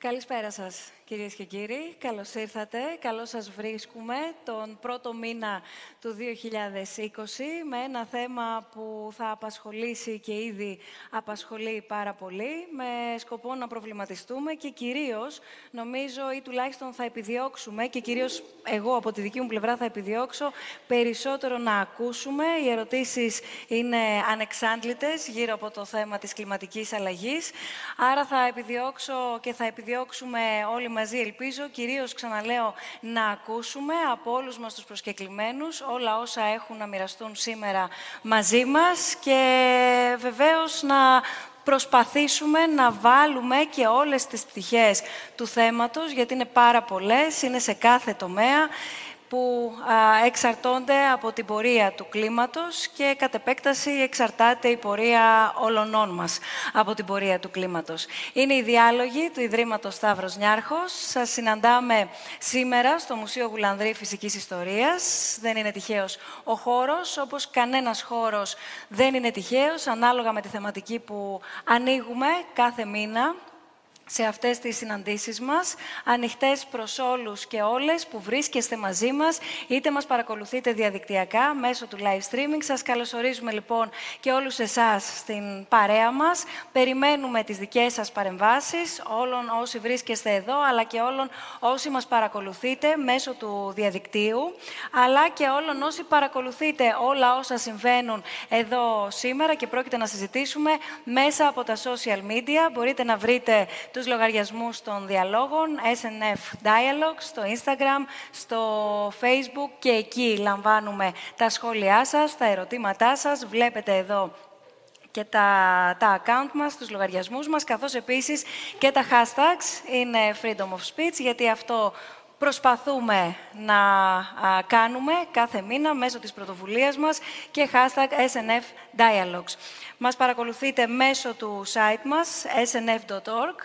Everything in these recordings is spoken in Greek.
Καλησπέρα σας, κυρίες και κύριοι. Καλώς ήρθατε. Καλώς σας βρίσκουμε τον πρώτο μήνα του 2020 με ένα θέμα που θα απασχολήσει και ήδη απασχολεί πάρα πολύ με σκοπό να προβληματιστούμε και κυρίως νομίζω ή τουλάχιστον θα επιδιώξουμε και κυρίως εγώ από τη δική μου πλευρά θα επιδιώξω περισσότερο να ακούσουμε. Οι ερωτήσεις είναι ανεξάντλητες γύρω από το θέμα της κλιματικής αλλαγής. Άρα θα επιδιώξω και θα επιδιώξουμε όλοι μαζί, ελπίζω, κυρίως ξαναλέω, να ακούσουμε από όλους μας τους προσκεκλημένους όλα όσα έχουν να μοιραστούν σήμερα μαζί μας και βεβαίως να προσπαθήσουμε να βάλουμε και όλες τις πτυχές του θέματος, γιατί είναι πάρα πολλές, είναι σε κάθε τομέα που εξαρτώνται από την πορεία του κλίματος και κατ' επέκταση εξαρτάται η πορεία όλων μας από την πορεία του κλίματος. Είναι οι διάλογοι του Ιδρύματος Σταύρος Νιάρχος. Σας συναντάμε σήμερα στο Μουσείο Γουλανδρή Φυσικής Ιστορίας. Δεν είναι τυχαίος ο χώρος, όπως κανένας χώρος δεν είναι τυχαίος, ανάλογα με τη θεματική που ανοίγουμε κάθε μήνα σε αυτές τις συναντήσεις μας, ανοιχτές προς όλους και όλες που βρίσκεστε μαζί μας, είτε μας παρακολουθείτε διαδικτυακά μέσω του live streaming. Σας καλωσορίζουμε λοιπόν και όλους εσάς στην παρέα μας. Περιμένουμε τις δικές σας παρεμβάσεις, όλων όσοι βρίσκεστε εδώ, αλλά και όλων όσοι μας παρακολουθείτε μέσω του διαδικτύου, αλλά και όλων όσοι παρακολουθείτε όλα όσα συμβαίνουν εδώ σήμερα και πρόκειται να συζητήσουμε μέσα από τα social media. Μπορείτε να βρείτε τους λογαριασμούς των διαλόγων, SNF Dialogue, στο Instagram, στο Facebook και εκεί λαμβάνουμε τα σχόλιά σας, τα ερωτήματά σας. Βλέπετε εδώ και τα, τα account μας, τους λογαριασμούς μας, καθώς επίσης και τα hashtags είναι freedom of speech, γιατί αυτό προσπαθούμε να κάνουμε κάθε μήνα μέσω της πρωτοβουλίας μας και hashtag SNF Dialogues. Μας παρακολουθείτε μέσω του site μας snf.org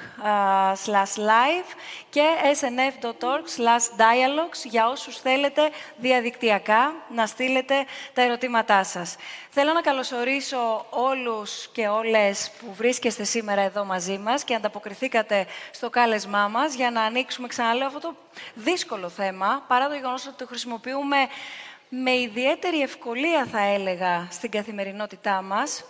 live και snf.org dialogues για όσους θέλετε διαδικτυακά να στείλετε τα ερωτήματά σας. Θέλω να καλωσορίσω όλους και όλες που βρίσκεστε σήμερα εδώ μαζί μας και ανταποκριθήκατε στο κάλεσμά μας για να ανοίξουμε, ξαναλέω, αυτό το δύσκολο θέμα, παρά το γεγονός ότι το χρησιμοποιούμε με ιδιαίτερη ευκολία, θα έλεγα, στην καθημερινότητά μας.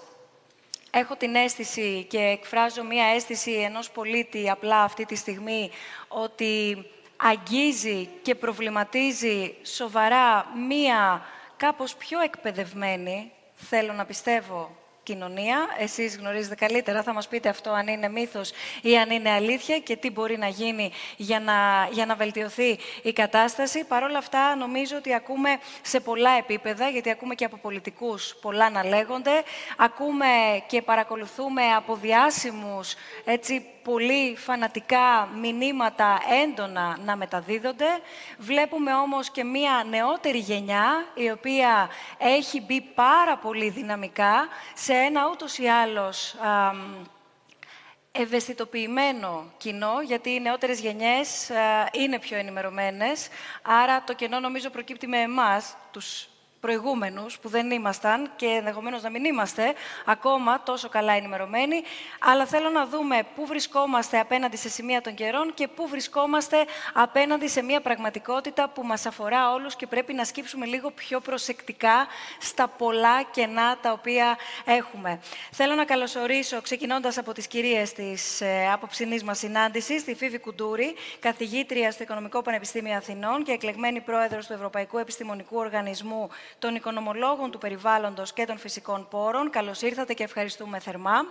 Έχω την αίσθηση και εκφράζω μία αίσθηση ενός πολίτη απλά αυτή τη στιγμή ότι αγγίζει και προβληματίζει σοβαρά μία κάπως πιο εκπαιδευμένη, θέλω να πιστεύω, κοινωνία. Εσείς γνωρίζετε καλύτερα, θα μας πείτε αυτό αν είναι μύθος ή αν είναι αλήθεια και τι μπορεί να γίνει για να, για να βελτιωθεί η κατάσταση. Παρ' όλα αυτά, νομίζω ότι ακούμε σε πολλά επίπεδα, γιατί ακούμε και από πολιτικούς πολλά να λέγονται, ακούμε και παρακολουθούμε από διάσημους έτσι, πολύ φανατικά μηνύματα έντονα να μεταδίδονται. Βλέπουμε όμως και μία νεότερη γενιά, η οποία έχει μπει πάρα πολύ δυναμικά σε ένα ούτως ή άλλως ευαισθητοποιημένο κοινό, γιατί οι νεότερες γενιές είναι πιο ενημερωμένες. Άρα το κενό νομίζω προκύπτει με εμάς, τους προηγούμενους που δεν ήμασταν και ενδεχομένως να μην είμαστε ακόμα τόσο καλά ενημερωμένοι, αλλά θέλω να δούμε πού βρισκόμαστε απέναντι σε σημεία των καιρών και πού βρισκόμαστε απέναντι σε μια πραγματικότητα που μας αφορά όλους και πρέπει να σκύψουμε λίγο πιο προσεκτικά στα πολλά κενά τα οποία έχουμε. Θέλω να καλωσορίσω, ξεκινώντας από τις κυρίες της ε, απόψινής μας συνάντησης, τη Φίβη Κουντούρη, καθηγήτρια στο Οικονομικό Πανεπιστήμιο Αθηνών και εκλεγμένη πρόεδρος του Ευρωπαϊκού Επιστημονικού Οργανισμού των οικονομολόγων του περιβάλλοντος και των φυσικών πόρων. Καλώς ήρθατε και ευχαριστούμε θερμά.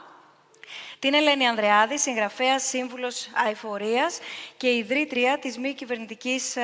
Την Ελένη Ανδρεάδη, συγγραφέα σύμβουλος αηφορίας και ιδρύτρια της μη κυβερνητικής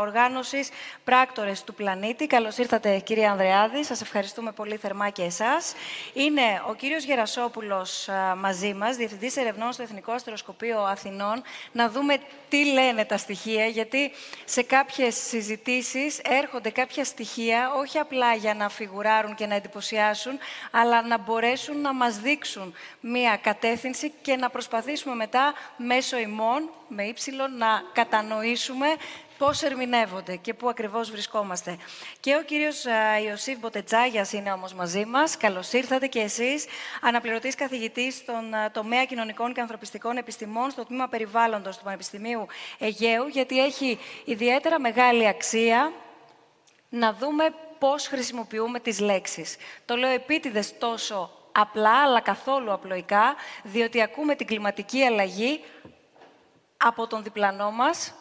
οργάνωσης Πράκτορες του Πλανήτη. Καλώς ήρθατε, κυρία Ανδρεάδη. Σας ευχαριστούμε πολύ θερμά και εσάς. Είναι ο κύριος Γερασόπουλος μαζί μας, διευθυντής ερευνών στο Εθνικό Αστεροσκοπείο Αθηνών, να δούμε τι λένε τα στοιχεία, γιατί σε κάποιες συζητήσεις έρχονται κάποια στοιχεία όχι απλά για να φιγουράρουν και να εντυπωσιάσουν, αλλά να μπορέσουν να μας δείξουν μία κατεύθυνση και να προσπαθήσουμε μετά μέσω ημών, με ύψιλο, να κατανοήσουμε πώς ερμηνεύονται και πού ακριβώς βρισκόμαστε. Και ο κύριος Ιωσήφ Μποτετσάγιας είναι όμως μαζί μας. Καλώς ήρθατε και εσείς, αναπληρωτής καθηγητής στον τομέα κοινωνικών και ανθρωπιστικών επιστημών στο τμήμα περιβάλλοντος του Πανεπιστημίου Αιγαίου, γιατί έχει ιδιαίτερα μεγάλη αξία να δούμε πώς χρησιμοποιούμε τις λέξεις. Το λέω επίτηδες τόσο απλά, αλλά καθόλου απλοϊκά, διότι ακούμε την κλιματική αλλαγή από τον διπλανό μας,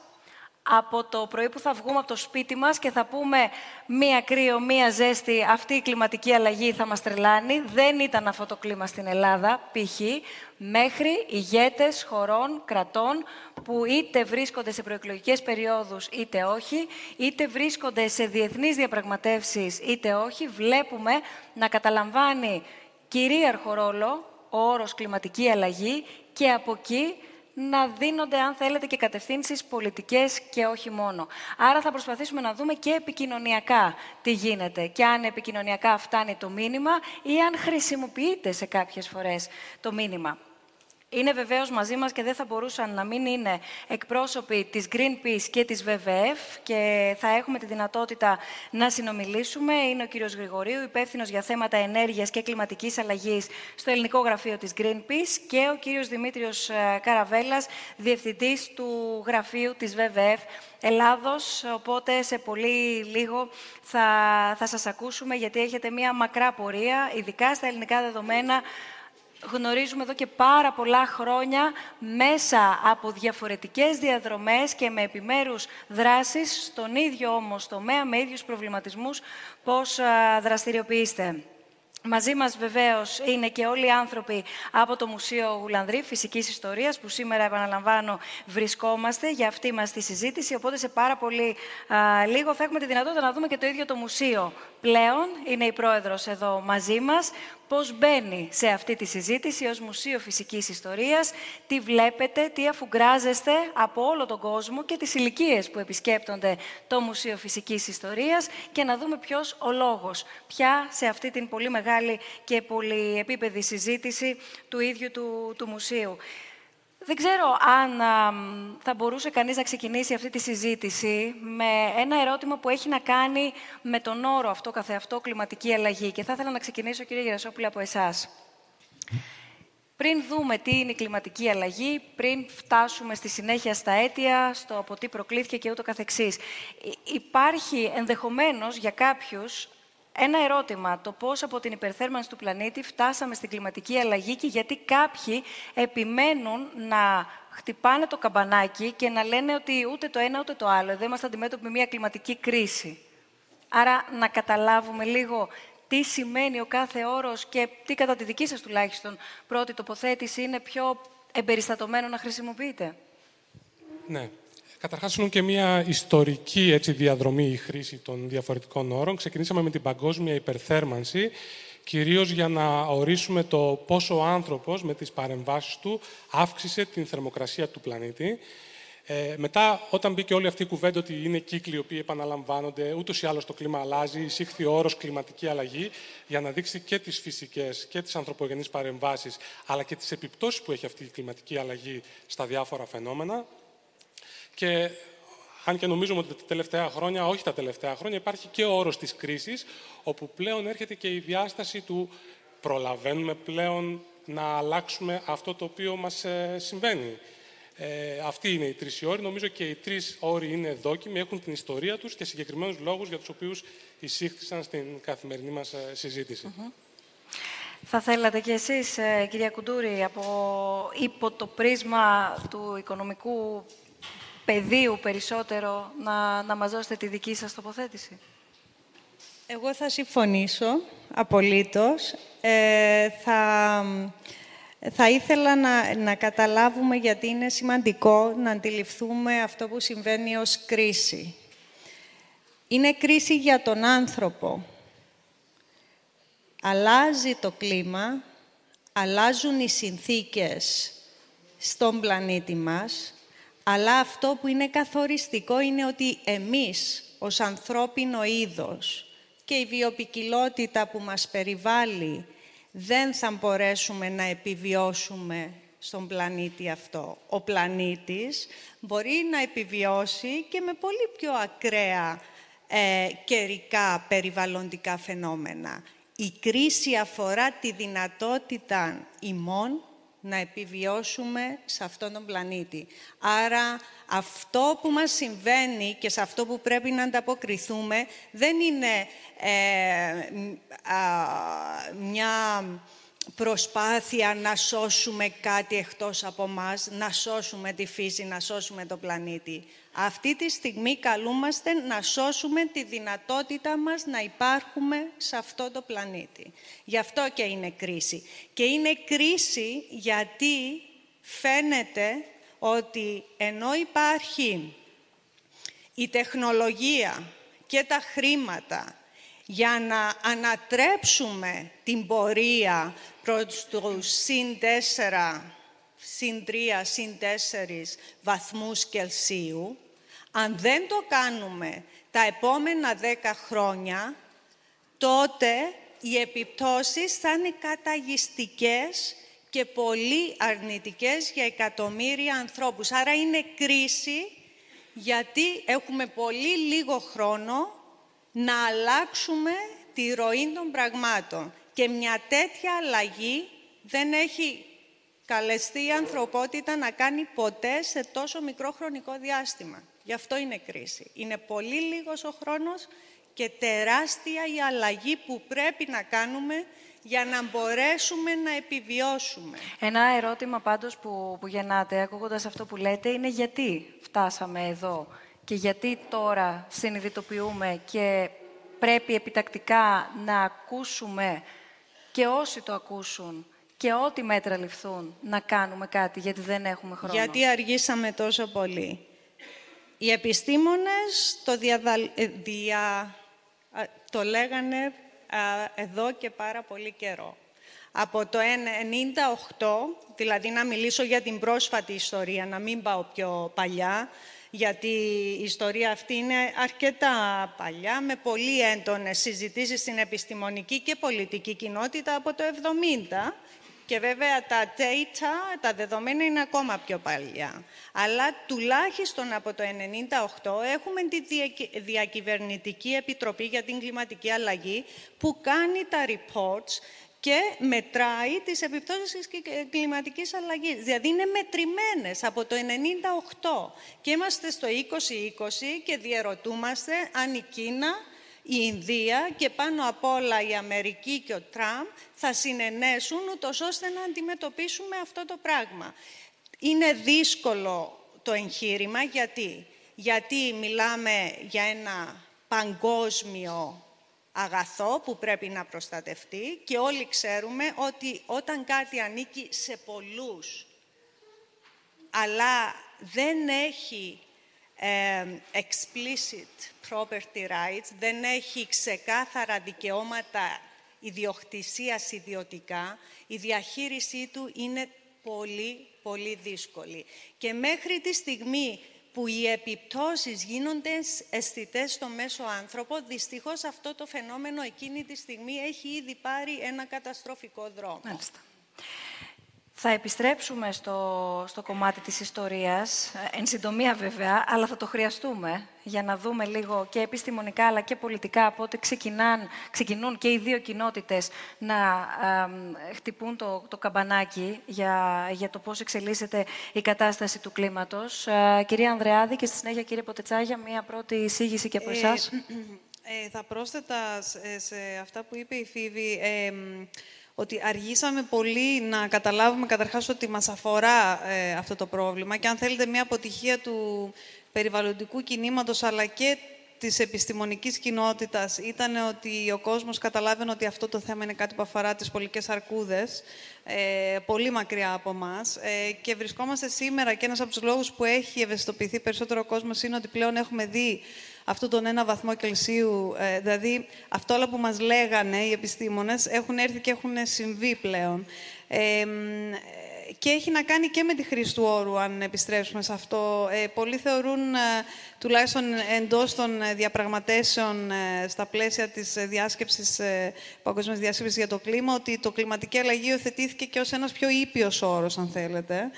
από το πρωί που θα βγούμε από το σπίτι μας και θα πούμε μία κρύο, μία ζέστη, αυτή η κλιματική αλλαγή θα μας τρελάνει. Δεν ήταν αυτό το κλίμα στην Ελλάδα, π.χ. μέχρι ηγέτες χωρών, κρατών, που είτε βρίσκονται σε προεκλογικές περιόδους είτε όχι, είτε βρίσκονται σε διεθνείς διαπραγματεύσεις είτε όχι, βλέπουμε να καταλαμβάνει κυρίαρχο ρόλο ο όρος κλιματική αλλαγή και από εκεί να δίνονται, αν θέλετε, και κατευθύνσεις πολιτικές και όχι μόνο. Άρα θα προσπαθήσουμε να δούμε και επικοινωνιακά τι γίνεται και αν επικοινωνιακά φτάνει το μήνυμα ή αν χρησιμοποιείται σε κάποιες φορές το μήνυμα. Είναι βεβαίως μαζί μας και δεν θα μπορούσαν να μην είναι εκπρόσωποι της Greenpeace και της WWF και θα έχουμε τη δυνατότητα να συνομιλήσουμε. Είναι ο κύριος Γρηγορίου, υπεύθυνος για θέματα ενέργειας και κλιματικής αλλαγής στο ελληνικό γραφείο της Greenpeace και ο κύριος Δημήτριος ε, Καραβέλας, διευθυντής του γραφείου της WWF Ελλάδος, οπότε σε πολύ λίγο θα, θα σας ακούσουμε γιατί έχετε μία μακρά πορεία, ειδικά στα ελληνικά δεδομένα, γνωρίζουμε εδώ και πάρα πολλά χρόνια μέσα από διαφορετικές διαδρομές και με επιμέρους δράσεις στον ίδιο όμως τομέα, με ίδιους προβληματισμούς, πώς δραστηριοποιείστε. Μαζί μας βεβαίως είναι και όλοι οι άνθρωποι από το Μουσείο Γουλανδρή Φυσικής Ιστορίας που σήμερα επαναλαμβάνω βρισκόμαστε για αυτή μας τη συζήτηση. Οπότε σε πάρα πολύ λίγο θα έχουμε τη δυνατότητα να δούμε και το ίδιο το μουσείο πλέον. Είναι η πρόεδρος εδώ μαζί μας πώς μπαίνει σε αυτή τη συζήτηση ως Μουσείο Φυσικής Ιστορίας, τι βλέπετε, τι αφουγκράζεστε από όλο τον κόσμο και τις ηλικίες που επισκέπτονται το Μουσείο Φυσικής Ιστορίας και να δούμε ποιος ο λόγος πια σε αυτή την πολύ μεγάλη και πολύ επίπεδη συζήτηση του ίδιου του, του μουσείου. Δεν ξέρω αν θα μπορούσε κανείς να ξεκινήσει αυτή τη συζήτηση με ένα ερώτημα που έχει να κάνει με τον όρο αυτό καθεαυτό κλιματική αλλαγή. Και θα ήθελα να ξεκινήσω, κύριε Γερασόπουλη, από εσάς. Πριν δούμε τι είναι η κλιματική αλλαγή, πριν φτάσουμε στη συνέχεια στα αίτια, στο από τι προκλήθηκε και ούτω καθεξής. Υπάρχει ενδεχομένως για κάποιους ένα ερώτημα, το πώς από την υπερθέρμανση του πλανήτη φτάσαμε στην κλιματική αλλαγή και γιατί κάποιοι επιμένουν να χτυπάνε το καμπανάκι και να λένε ότι ούτε το ένα ούτε το άλλο, εδώ είμαστε αντιμέτωποι με μια κλιματική κρίση. Άρα να καταλάβουμε λίγο τι σημαίνει ο κάθε όρος και τι κατά τη δική σας τουλάχιστον πρώτη τοποθέτηση είναι πιο εμπεριστατωμένο να χρησιμοποιείτε. Ναι. Καταρχάς, είναι και μια ιστορική έτσι, διαδρομή η χρήση των διαφορετικών όρων. Ξεκινήσαμε με την παγκόσμια υπερθέρμανση, κυρίως για να ορίσουμε το πόσο ο άνθρωπος με τις παρεμβάσεις του αύξησε την θερμοκρασία του πλανήτη. Ε, μετά, όταν μπήκε όλη αυτή η κουβέντα ότι είναι κύκλοι οι οποίοι επαναλαμβάνονται, ούτως ή άλλως το κλίμα αλλάζει, εισήχθη ο όρος κλιματική αλλαγή για να δείξει και τις φυσικές και τις ανθρωπογενείς παρεμβάσεις, αλλά και τις επιπτώσεις που έχει αυτή η κλιματική αλλαγή στα διάφορα φαινόμενα. Και αν και νομίζουμε ότι τα τελευταία χρόνια, όχι τα τελευταία χρόνια, υπάρχει και ο όρος της κρίσης, όπου πλέον έρχεται και η διάσταση του προλαβαίνουμε πλέον να αλλάξουμε αυτό το οποίο μας ε, συμβαίνει. Ε, αυτοί είναι οι τρεις όροι. Νομίζω και οι τρεις όροι είναι δόκιμοι, έχουν την ιστορία τους και συγκεκριμένους λόγους για τους οποίους εισήχθησαν στην καθημερινή μας ε, συζήτηση. Θα θέλατε κι εσείς, ε, κυρία Κουντούρη, από υπό το πρίσμα του οικονομικού πεδίου περισσότερο να, να μας δώσετε τη δική σας τοποθέτηση. Εγώ θα συμφωνήσω απολύτως. Ε, θα, θα ήθελα να, να καταλάβουμε γιατί είναι σημαντικό να αντιληφθούμε αυτό που συμβαίνει ως κρίση. Είναι κρίση για τον άνθρωπο. Αλλάζει το κλίμα, αλλάζουν οι συνθήκες στον πλανήτη μας αλλά αυτό που είναι καθοριστικό είναι ότι εμείς ως ανθρώπινο είδος και η βιοπικιλότητα που μας περιβάλλει δεν θα μπορέσουμε να επιβιώσουμε στον πλανήτη αυτό. Ο πλανήτης μπορεί να επιβιώσει και με πολύ πιο ακραία ε, καιρικά περιβαλλοντικά φαινόμενα. Η κρίση αφορά τη δυνατότητα ημών να επιβιώσουμε σε αυτόν τον πλανήτη. Άρα αυτό που μας συμβαίνει και σε αυτό που πρέπει να ανταποκριθούμε δεν είναι ε, μια προσπάθεια να σώσουμε κάτι εκτός από μας, να σώσουμε τη φύση, να σώσουμε τον πλανήτη. Αυτή τη στιγμή καλούμαστε να σώσουμε τη δυνατότητα μας να υπάρχουμε σε αυτό το πλανήτη. Γι' αυτό και είναι κρίση. Και είναι κρίση γιατί φαίνεται ότι ενώ υπάρχει η τεχνολογία και τα χρήματα για να ανατρέψουμε την πορεία προς τους συν 4, συν 3, συν 4 βαθμούς Κελσίου, αν δεν το κάνουμε τα επόμενα 10 χρόνια, τότε οι επιπτώσεις θα είναι καταγιστικές και πολύ αρνητικές για εκατομμύρια ανθρώπους. Άρα είναι κρίση γιατί έχουμε πολύ λίγο χρόνο να αλλάξουμε τη ροή των πραγμάτων. Και μια τέτοια αλλαγή δεν έχει καλεστεί η ανθρωπότητα να κάνει ποτέ σε τόσο μικρό χρονικό διάστημα. Γι' αυτό είναι κρίση. Είναι πολύ λίγος ο χρόνος και τεράστια η αλλαγή που πρέπει να κάνουμε για να μπορέσουμε να επιβιώσουμε. Ένα ερώτημα πάντως που, που γεννάτε, ακούγοντας αυτό που λέτε, είναι γιατί φτάσαμε εδώ και γιατί τώρα συνειδητοποιούμε και πρέπει επιτακτικά να ακούσουμε και όσοι το ακούσουν και ό,τι μέτρα ληφθούν να κάνουμε κάτι, γιατί δεν έχουμε χρόνο. Γιατί αργήσαμε τόσο πολύ. Οι επιστήμονες το, ε, δια... το λέγανε εδώ και πάρα πολύ καιρό. Από το 1998, δηλαδή να μιλήσω για την πρόσφατη ιστορία, να μην πάω πιο παλιά, γιατί η ιστορία αυτή είναι αρκετά παλιά, με πολύ έντονες συζητήσεις στην επιστημονική και πολιτική κοινότητα από το 70 και βέβαια τα data, τα δεδομένα είναι ακόμα πιο παλιά. Αλλά τουλάχιστον από το 1998 έχουμε τη Διακυβερνητική Επιτροπή για την Κλιματική Αλλαγή που κάνει τα reports και μετράει τις επιπτώσεις της κλιματικής αλλαγής. Δηλαδή είναι μετρημένες από το 1998 και είμαστε στο 2020 και διαρωτούμαστε αν η Κίνα, η Ινδία και πάνω απ' όλα η Αμερική και ο Τραμπ θα συνενέσουν ούτως ώστε να αντιμετωπίσουμε αυτό το πράγμα. Είναι δύσκολο το εγχείρημα γιατί, γιατί μιλάμε για ένα παγκόσμιο αγαθό που πρέπει να προστατευτεί και όλοι ξέρουμε ότι όταν κάτι ανήκει σε πολλούς αλλά δεν έχει ε, explicit property rights, δεν έχει ξεκάθαρα δικαιώματα ιδιοκτησίας ιδιωτικά, η διαχείρισή του είναι πολύ, πολύ δύσκολη. Και μέχρι τη στιγμή που οι επιπτώσεις γίνονται αισθητές στο μέσο άνθρωπο, δυστυχώς αυτό το φαινόμενο εκείνη τη στιγμή έχει ήδη πάρει ένα καταστροφικό δρόμο. Μάλιστα. Θα επιστρέψουμε στο, στο κομμάτι της ιστορίας, εν συντομία βέβαια, αλλά θα το χρειαστούμε για να δούμε λίγο και επιστημονικά αλλά και πολιτικά πότε ξεκινάν, ξεκινούν και οι δύο κοινότητες να χτυπούν το, το καμπανάκι για, για το πώς εξελίσσεται η κατάσταση του κλίματος. Ε, κυρία Ανδρεάδη και στη συνέχεια κύριε Ποτετσάγια, μία πρώτη εισήγηση και από εσάς. Ε, ε, θα πρόσθετα σε αυτά που είπε η Φίβη ότι αργήσαμε πολύ να καταλάβουμε καταρχάς ότι μας αφορά ε, αυτό το πρόβλημα και αν θέλετε μια αποτυχία του περιβαλλοντικού κινήματος αλλά και της επιστημονικής κοινότητας ήταν ότι ο κόσμος καταλάβαινε ότι αυτό το θέμα είναι κάτι που αφορά τις πολικές αρκούδες, ε, πολύ μακριά από μας ε, και βρισκόμαστε σήμερα και ένας από τους λόγους που έχει ευαισθητοποιηθεί περισσότερο ο κόσμος είναι ότι πλέον έχουμε δει αυτό τον ένα βαθμό Κελσίου, ε, δηλαδή αυτό όλα που μας λέγανε οι επιστήμονες έχουν έρθει και έχουν συμβεί πλέον. Ε, και έχει να κάνει και με τη χρήση του όρου, αν επιστρέψουμε σε αυτό. Ε, πολλοί θεωρούν, ε, τουλάχιστον εντός των διαπραγματεύσεων στα πλαίσια της διάσκεψης, παγκόσμιας διάσκεψης για το κλίμα, ότι το κλιματική αλλαγή οθετήθηκε και ως ένας πιο ήπιος όρος, αν θέλετε.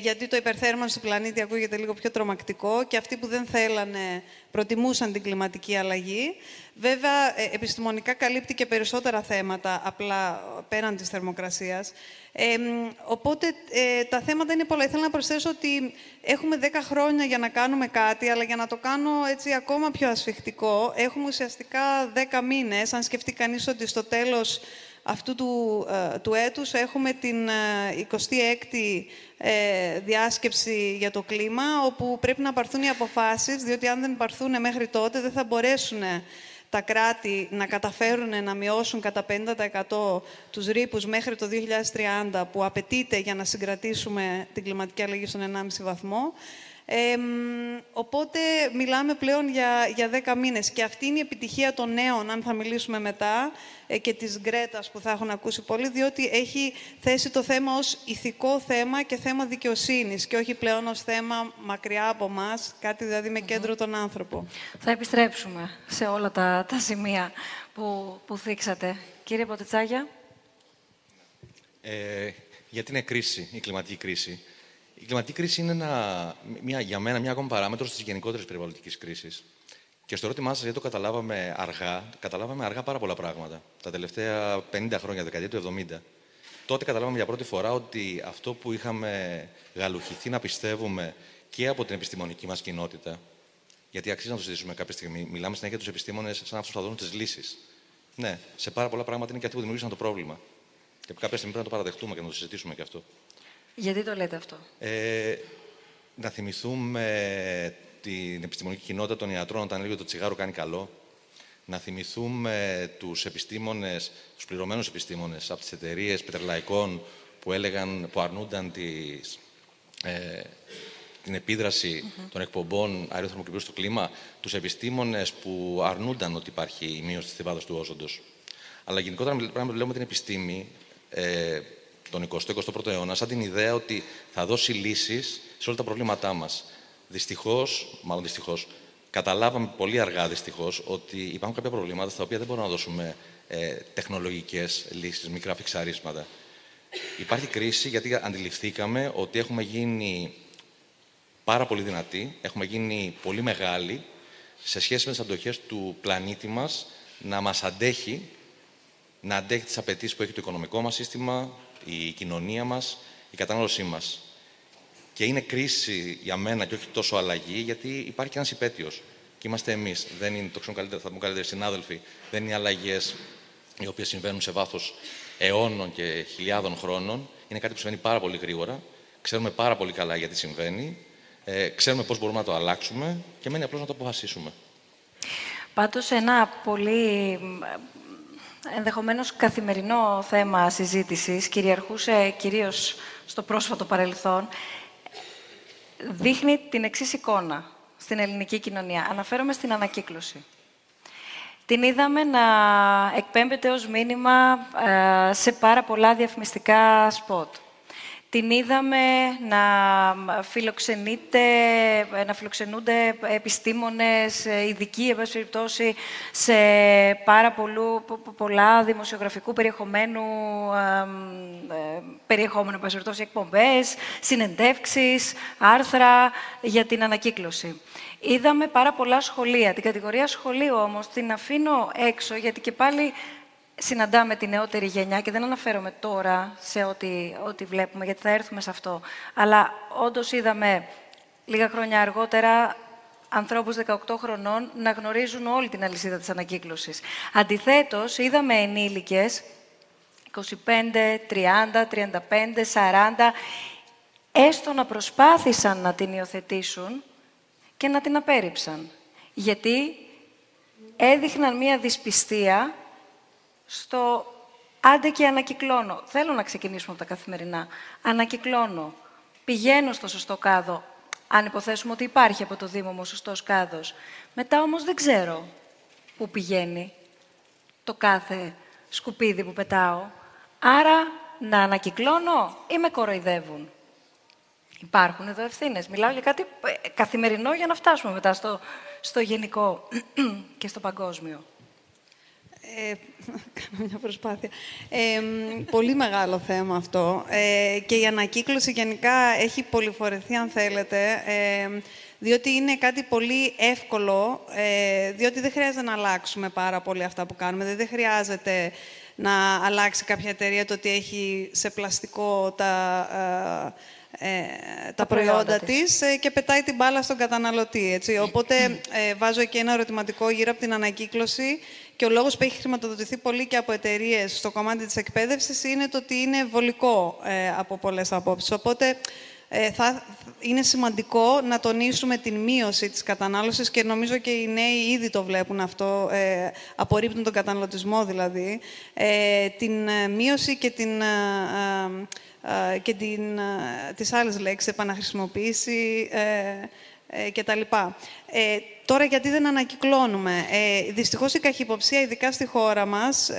γιατί το υπερθέρμανση του πλανήτη ακούγεται λίγο πιο τρομακτικό και αυτοί που δεν θέλανε προτιμούσαν την κλιματική αλλαγή. Βέβαια, επιστημονικά καλύπτει και περισσότερα θέματα, απλά πέραν της θερμοκρασίας. Ε, οπότε ε, τα θέματα είναι πολλά. Ήθελα να προσθέσω ότι έχουμε 10 χρόνια για να κάνουμε κάτι, αλλά για να το κάνω έτσι ακόμα πιο ασφιχτικό, έχουμε ουσιαστικά 10 μήνες. Αν σκεφτεί κανείς ότι στο τέλος αυτού του, ε, του έτους έχουμε την 26η ε, διάσκεψη για το κλίμα, όπου πρέπει να πάρθουν οι αποφάσεις, διότι αν δεν πάρθουν μέχρι τότε δεν θα μπορέσουν τα κράτη να καταφέρουν να μειώσουν κατά 50% τους ρήπους μέχρι το 2030 που απαιτείται για να συγκρατήσουμε την κλιματική αλλαγή στον 1,5 βαθμό. Ε, οπότε μιλάμε πλέον για, για 10 μήνες και αυτή είναι η επιτυχία των νέων, αν θα μιλήσουμε μετά, ε, και της Γκρέτας που θα έχουν ακούσει πολύ, διότι έχει θέσει το θέμα ως ηθικό θέμα και θέμα δικαιοσύνης και όχι πλέον ως θέμα μακριά από μας, κάτι δηλαδή με κέντρο τον άνθρωπο. Θα επιστρέψουμε σε όλα τα, τα σημεία που, που θίξατε. Κύριε Ποτετσάγια. Ε, γιατί είναι κρίση, η κλιματική κρίση. Η κλιματική κρίση είναι ένα, μια, για μένα μια ακόμα παράμετρο της γενικότερης περιβαλλοντικής κρίσης. Και στο ερώτημά σας, γιατί το καταλάβαμε αργά, καταλάβαμε αργά πάρα πολλά πράγματα. Τα τελευταία 50 χρόνια, δεκαετία του 70. Τότε καταλάβαμε για πρώτη φορά ότι αυτό που είχαμε γαλουχηθεί να πιστεύουμε και από την επιστημονική μας κοινότητα, γιατί αξίζει να το συζητήσουμε κάποια στιγμή, μιλάμε συνέχεια τους επιστήμονες σαν αυτούς που θα δουν τις λύσεις. Ναι, σε πάρα πολλά πράγματα είναι και αυτοί που δημιούργησαν το πρόβλημα. Και κάποια στιγμή πρέπει να το παραδεχτούμε και να το συζητήσουμε και αυτό. Γιατί το λέτε αυτό; Ε, να θυμηθούμε την επιστημονική κοινότητα των ιατρών όταν έλεγε ότι το τσιγάρο κάνει καλό. Να θυμηθούμε τους επιστήμονες, τους πληρωμένους επιστήμονες από τις εταιρείες πετρελαϊκών που, έλεγαν, που αρνούνταν τις, ε, την επίδραση των εκπομπών αείου θερμοκηπίου στο κλίμα, τους επιστήμονες που αρνούνταν ότι υπάρχει η μείωση της θεβάδας του όζοντος. Αλλά γενικότερα πρέπει να βλέπουμε την επιστήμη ε, τον 20ο-21ο αιώνα σαν την ιδέα ότι θα δώσει λύσεις σε όλα τα προβλήματά μας. Δυστυχώς, μάλλον δυστυχώς, καταλάβαμε πολύ αργά δυστυχώς ότι υπάρχουν κάποια προβλήματα στα οποία δεν μπορούμε να δώσουμε ε, τεχνολογικές λύσεις, μικρά φιξαρίσματα. Υπάρχει κρίση γιατί αντιληφθήκαμε ότι έχουμε γίνει πάρα πολύ δυνατοί, έχουμε γίνει πολύ μεγάλοι σε σχέση με τις αντοχές του πλανήτη μας να μας αντέχει, να αντέχει τις απαιτήσεις που έχει το οικονομικό μας σύστημα, η κοινωνία μας, η κατανάλωσή μας. Και είναι κρίση για μένα και όχι τόσο αλλαγή, γιατί υπάρχει ένας υπέτειος. Και είμαστε εμείς. Δεν είναι, το ξέρουν καλύτερα, θα πούμε καλύτεροι συνάδελφοι, δεν είναι οι αλλαγές οι οποίες συμβαίνουν σε βάθος αιώνων και χιλιάδων χρόνων. Είναι κάτι που συμβαίνει πάρα πολύ γρήγορα. Ξέρουμε πάρα πολύ καλά γιατί συμβαίνει. Ε, ξέρουμε πώς μπορούμε να το αλλάξουμε και μένει απλώς να το αποφασίσουμε. Πάντως, ένα πολύ ενδεχομένως καθημερινό θέμα συζήτησης, κυριαρχούσε κυρίως στο πρόσφατο παρελθόν, δείχνει την εξής εικόνα στην ελληνική κοινωνία. Αναφέρομαι στην ανακύκλωση. Την είδαμε να εκπέμπεται ως μήνυμα ε, σε πάρα πολλά διαφημιστικά σποτ την είδαμε να, φιλοξενείται, να φιλοξενούνται επιστήμονες, ειδικοί, εν περιπτώσει, σε πάρα πολλού, πολλά δημοσιογραφικού περιεχομένου, ε, περιεχόμενο, εν περιπτώσει, εκπομπές, συνεντεύξεις, άρθρα για την ανακύκλωση. Είδαμε πάρα πολλά σχολεία. Την κατηγορία σχολείου όμως την αφήνω έξω, γιατί και πάλι συναντάμε τη νεότερη γενιά και δεν αναφέρομαι τώρα σε ό,τι, ό,τι βλέπουμε, γιατί θα έρθουμε σε αυτό. Αλλά όντως είδαμε λίγα χρόνια αργότερα ανθρώπους 18 χρονών να γνωρίζουν όλη την αλυσίδα της ανακύκλωσης. Αντιθέτως, είδαμε ενήλικες 25, 30, 35, 40, έστω να προσπάθησαν να την υιοθετήσουν και να την απέρριψαν. Γιατί έδειχναν μία δυσπιστία στο άντε και ανακυκλώνω. Θέλω να ξεκινήσουμε από τα καθημερινά. Ανακυκλώνω. Πηγαίνω στο σωστό κάδο. Αν υποθέσουμε ότι υπάρχει από το Δήμο μου σωστός κάδος. Μετά όμως δεν ξέρω πού πηγαίνει το κάθε σκουπίδι που πετάω. Άρα να ανακυκλώνω ή με κοροϊδεύουν. Υπάρχουν εδώ ευθύνες. Μιλάω για κάτι ε, καθημερινό για να φτάσουμε μετά στο, στο γενικό και στο παγκόσμιο. Ε, κάνω μια προσπάθεια. Ε, πολύ μεγάλο θέμα αυτό. Ε, και η ανακύκλωση γενικά έχει πολυφορεθεί, αν θέλετε, ε, διότι είναι κάτι πολύ εύκολο, ε, διότι δεν χρειάζεται να αλλάξουμε πάρα πολύ αυτά που κάνουμε. Δεν χρειάζεται να αλλάξει κάποια εταιρεία το ότι έχει σε πλαστικό τα ε, τα, προϊόντα, της, ε, και πετάει την μπάλα στον καταναλωτή. Έτσι. Οπότε ε, βάζω και ένα ερωτηματικό γύρω από την ανακύκλωση και ο λόγος που έχει χρηματοδοτηθεί πολύ και από εταιρείες στο κομμάτι της εκπαίδευσης είναι το ότι είναι βολικό από πολλές απόψεις. Οπότε θα, είναι σημαντικό να τονίσουμε την μείωση της κατανάλωσης και νομίζω και οι νέοι ήδη το βλέπουν αυτό, ε, απορρίπτουν τον καταναλωτισμό δηλαδή, ε, την μείωση και την ε, και την, ε, τις άλλες λέξεις, επαναχρησιμοποίηση ε, και τα λοιπά. Ε, τώρα, γιατί δεν ανακυκλώνουμε; Ε, δυστυχώς, η καχυποψία, ειδικά στη χώρα μας,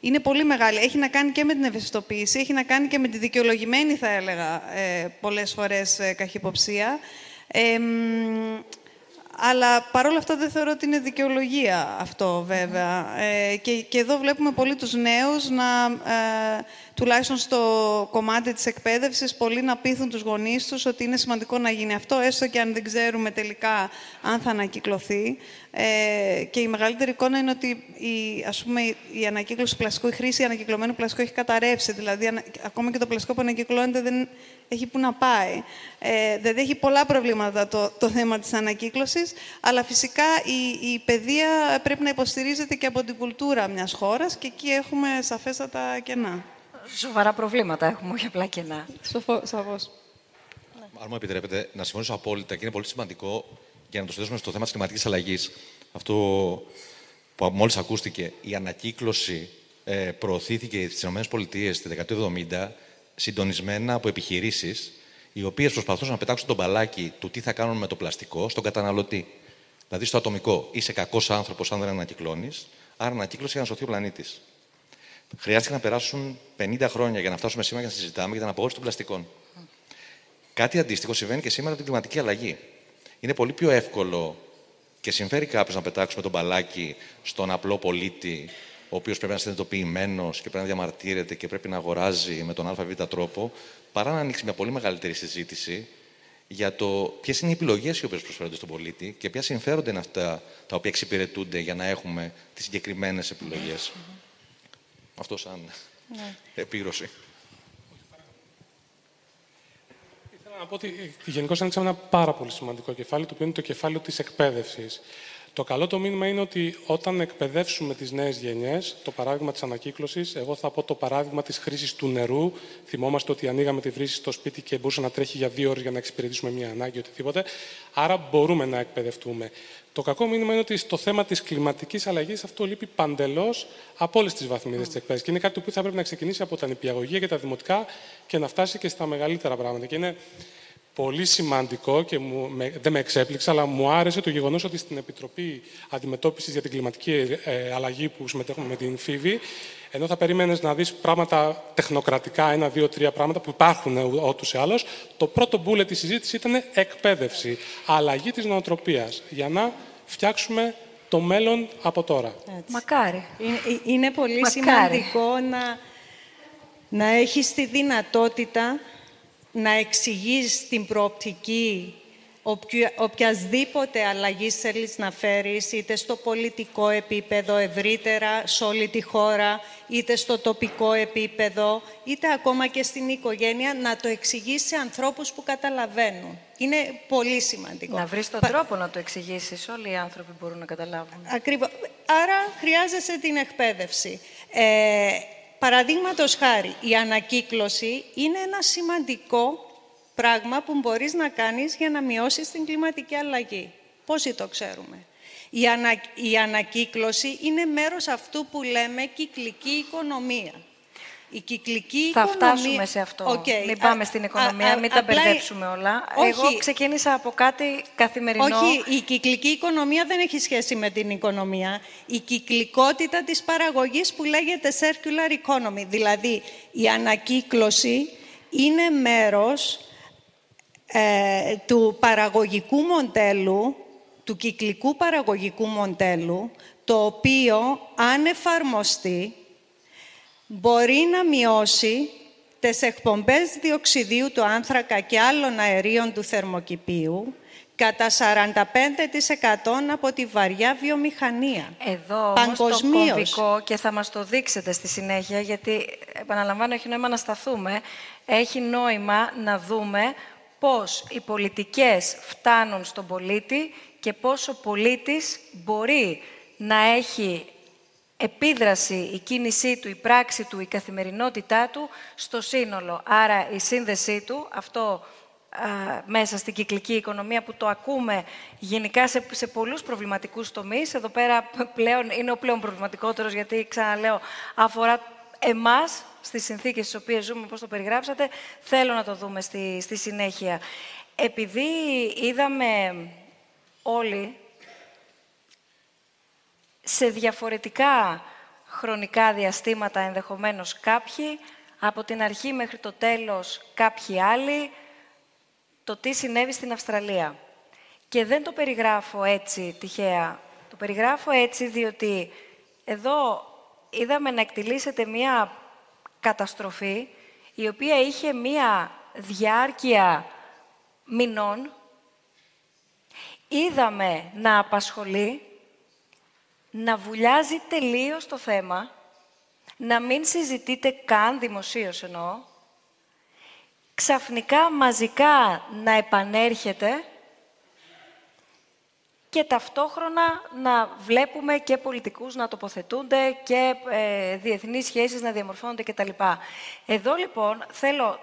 είναι πολύ μεγάλη. Έχει να κάνει και με την ευαισθητοποίηση, έχει να κάνει και με τη δικαιολογημένη, θα έλεγα, ε, πολλές φορές καχυποψία. Αλλά παρόλα αυτά δεν θεωρώ ότι είναι δικαιολογία αυτό βέβαια. Ε, και, και εδώ βλέπουμε πολύ τους νέους να, ε, τουλάχιστον στο κομμάτι της εκπαίδευσης, πολλοί να πείθουν τους γονείς τους ότι είναι σημαντικό να γίνει αυτό, έστω και αν δεν ξέρουμε τελικά αν θα ανακυκλωθεί. Ε, και η μεγαλύτερη εικόνα είναι ότι η, ας πούμε, η ανακύκλωση πλαστικού, η χρήση ανακυκλωμένου πλαστικού έχει καταρρεύσει. Δηλαδή, ακόμα και το πλαστικό που ανακυκλώνεται δεν έχει που να πάει. Ε, δεν έχει πολλά προβλήματα το, το θέμα της ανακύκλωσης, αλλά φυσικά η, η παιδεία πρέπει να υποστηρίζεται και από την κουλτούρα μιας χώρας και εκεί έχουμε σαφέστατα κενά. Σοβαρά προβλήματα έχουμε, όχι απλά κενά. Σαφώς. Αν μου επιτρέπετε, να συμφωνήσω απόλυτα και είναι πολύ σημαντικό για να το συνδέσουμε στο θέμα της κλιματικής αλλαγής. Αυτό που μόλις ακούστηκε, η ανακύκλωση ε, προωθήθηκε στις ΗΠΑ τη δεκαετία του 70 συντονισμένα από επιχειρήσεις οι οποίες προσπαθούσαν να πετάξουν τον μπαλάκι του τι θα κάνουν με το πλαστικό στον καταναλωτή. Δηλαδή στο ατομικό. Είσαι κακός άνθρωπος αν δεν ανακυκλώνεις, άρα ανακύκλωση για να σωθεί ο πλανήτης. Χρειάστηκε να περάσουν 50 χρόνια για να φτάσουμε σήμερα και να συζητάμε για την απογόρευση των πλαστικών. Κάτι αντίστοιχο συμβαίνει και σήμερα με την κλιματική αλλαγή. Είναι πολύ πιο εύκολο και συμφέρει κάποιος να πετάξουμε τον μπαλάκι στον απλό πολίτη, ο οποίος πρέπει να είναι συνειδητοποιημένος και πρέπει να διαμαρτύρεται και πρέπει να αγοράζει με τον ΑΒ τρόπο, παρά να ανοίξει μια πολύ μεγαλύτερη συζήτηση για το ποιες είναι οι επιλογές οι οποίες προσφέρονται στον πολίτη και ποια συμφέρονται είναι αυτά τα οποία εξυπηρετούνται για να έχουμε τις συγκεκριμένες επιλογές. Αυτό σαν ναι. επίγνωση. Ήθελα να πω ότι γενικώς ανοίξαμε ένα πάρα πολύ σημαντικό κεφάλαιο, το οποίο είναι το κεφάλαιο της εκπαίδευσης. Το καλό το μήνυμα είναι ότι όταν εκπαιδεύσουμε τις νέες γενιές, το παράδειγμα της ανακύκλωσης, εγώ θα πω το παράδειγμα της χρήσης του νερού. Θυμόμαστε ότι ανοίγαμε τη βρύση στο σπίτι και μπορούσε να τρέχει για δύο ώρες για να εξυπηρετήσουμε μια ανάγκη, οτιδήποτε. Άρα μπορούμε να εκπαιδευτούμε. Το κακό μήνυμα είναι ότι στο θέμα της κλιματικής αλλαγής αυτό λείπει παντελώς από όλες τις βαθμίδες mm. τη εκπαίδευσης. Και είναι κάτι που θα πρέπει να ξεκινήσει από τα νηπιαγωγεία και τα δημοτικά και να φτάσει και στα μεγαλύτερα πράγματα. Και είναι πολύ σημαντικό και μου, με, δεν με εξέπληξε, αλλά μου άρεσε το γεγονός ότι στην Επιτροπή Αντιμετώπισης για την Κλιματική ε, Αλλαγή που συμμετέχουμε με την ΦΥΒΗ, ενώ θα περίμενες να δεις πράγματα τεχνοκρατικά, ένα, δύο, τρία πράγματα που υπάρχουν ούτως ή άλλως, το πρώτο μπουλε της συζήτησης ήταν εκπαίδευση, αλλαγή της νοοτροπίας, για να φτιάξουμε το μέλλον από τώρα. Μακάρι. Είναι, ε, είναι πολύ σημαντικό να, να έχεις τη δυνατότητα να εξηγείς την προοπτική οποιασδήποτε αλλαγής θέλεις να φέρεις, είτε στο πολιτικό επίπεδο ευρύτερα, σε όλη τη χώρα, είτε στο τοπικό επίπεδο, είτε ακόμα και στην οικογένεια, να το εξηγήσει σε ανθρώπους που καταλαβαίνουν. Είναι πολύ σημαντικό. Να βρεις τον τρόπο να το εξηγήσεις. Όλοι οι άνθρωποι μπορούν να καταλάβουν. Ακριβώς. Άρα χρειάζεσαι την εκπαίδευση. Ε, Παραδείγματος χάρη, η ανακύκλωση είναι ένα σημαντικό πράγμα που μπορείς να κάνεις για να μειώσεις την κλιματική αλλαγή. Πώς το ξέρουμε. Η, ανα... η ανακύκλωση είναι μέρος αυτού που λέμε κυκλική οικονομία. Η κυκλική θα οικονομία... φτάσουμε σε αυτό. Okay. Μην πάμε στην οικονομία, α, μην τα μπερδέψουμε όλα. Όχι. Εγώ ξεκίνησα από κάτι καθημερινό. Όχι, η κυκλική οικονομία δεν έχει σχέση με την οικονομία. Η κυκλικότητα της παραγωγής που λέγεται circular economy, δηλαδή η ανακύκλωση είναι μέρος ε, του παραγωγικού μοντέλου, του κυκλικού παραγωγικού μοντέλου, το οποίο αν εφαρμοστεί μπορεί να μειώσει τις εκπομπές διοξιδίου του άνθρακα και άλλων αερίων του θερμοκηπίου κατά 45% από τη βαριά βιομηχανία. Εδώ όμως το κομβικό, και θα μας το δείξετε στη συνέχεια, γιατί επαναλαμβάνω έχει νόημα να σταθούμε, έχει νόημα να δούμε πώς οι πολιτικές φτάνουν στον πολίτη και πώς ο πολίτης μπορεί να έχει επίδραση, η κίνησή του, η πράξη του, η καθημερινότητά του στο σύνολο. Άρα η σύνδεσή του, αυτό μέσα στην κυκλική οικονομία που το ακούμε γενικά σε, σε πολλούς προβληματικούς τομείς. Εδώ πέρα πλέον είναι ο πλέον προβληματικότερος γιατί, ξαναλέω, αφορά εμάς στις συνθήκες στις οποίες ζούμε, πώς το περιγράψατε. Θέλω να το δούμε στη, στη συνέχεια. Επειδή είδαμε όλοι σε διαφορετικά χρονικά διαστήματα ενδεχομένως κάποιοι, από την αρχή μέχρι το τέλος κάποιοι άλλοι, το τι συνέβη στην Αυστραλία. Και δεν το περιγράφω έτσι τυχαία. Το περιγράφω έτσι διότι εδώ είδαμε να εκτιλήσεται μία καταστροφή η οποία είχε μία διάρκεια μηνών. Είδαμε να απασχολεί, να βουλιάζει τελείως το θέμα, να μην συζητείτε καν δημοσίως εννοώ, ξαφνικά μαζικά να επανέρχεται και ταυτόχρονα να βλέπουμε και πολιτικούς να τοποθετούνται και ε, διεθνείς σχέσεις να διαμορφώνονται κτλ. Εδώ λοιπόν θέλω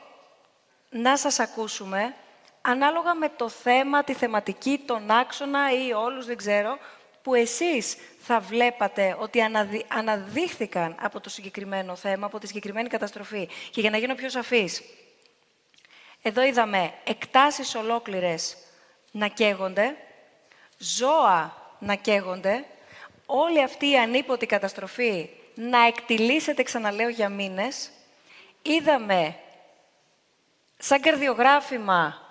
να σας ακούσουμε ανάλογα με το θέμα, τη θεματική, τον άξονα ή όλους, δεν ξέρω, που εσείς θα βλέπατε ότι αναδείχθηκαν από το συγκεκριμένο θέμα, από τη συγκεκριμένη καταστροφή. Και για να γίνω πιο σαφής, εδώ είδαμε εκτάσεις ολόκληρες να καίγονται, ζώα να καίγονται, όλη αυτή η ανίποτη καταστροφή να εκτιλήσεται, ξαναλέω, για μήνες. Είδαμε σαν καρδιογράφημα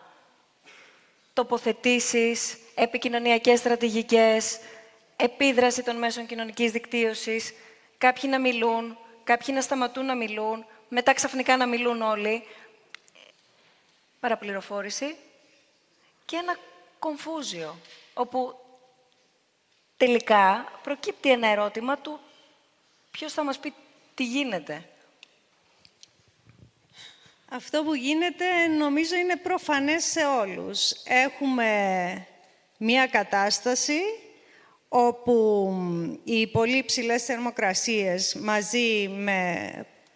τοποθετήσεις, επικοινωνιακές στρατηγικές, επίδραση των μέσων κοινωνικής δικτύωσης, κάποιοι να μιλούν, κάποιοι να σταματούν να μιλούν, μετά ξαφνικά να μιλούν όλοι παραπληροφόρηση και ένα κομφούζιο, όπου τελικά προκύπτει ένα ερώτημα του ποιος θα μας πει τι γίνεται. Αυτό που γίνεται νομίζω είναι προφανές σε όλους. Έχουμε μία κατάσταση όπου οι πολύ ψηλές θερμοκρασίες μαζί με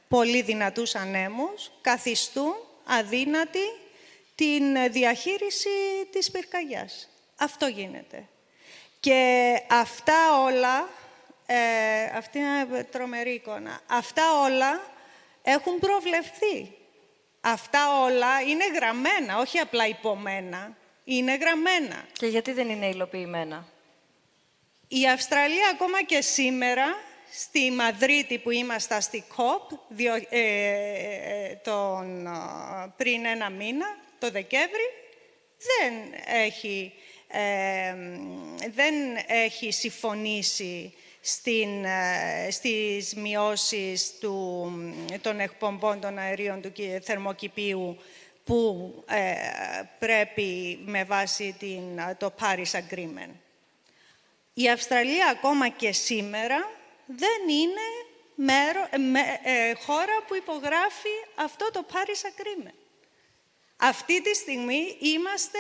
πολύ δυνατούς ανέμους καθιστούν αδύνατη την διαχείριση της πυρκαγιάς. Αυτό γίνεται. Και αυτά όλα, ε, αυτή είναι τρομερή εικόνα, αυτά όλα έχουν προβλεφθεί. Αυτά όλα είναι γραμμένα, όχι απλά υπομένα. Είναι γραμμένα. Και γιατί δεν είναι υλοποιημένα; Η Αυστραλία ακόμα και σήμερα, στη Μαδρίτη που ήμασταν στη ΚΟΠ, ε, ε, τον, πριν ένα μήνα, το Δεκέμβρη δεν έχει, δεν έχει συμφωνήσει στην, ε, στις μειώσεις του, των εκπομπών των αερίων του θερμοκηπίου που ε, πρέπει με βάση την, το Paris Agreement. Η Αυστραλία ακόμα και σήμερα δεν είναι μέρο, ε, χώρα που υπογράφει αυτό το Paris Agreement. Αυτή τη στιγμή είμαστε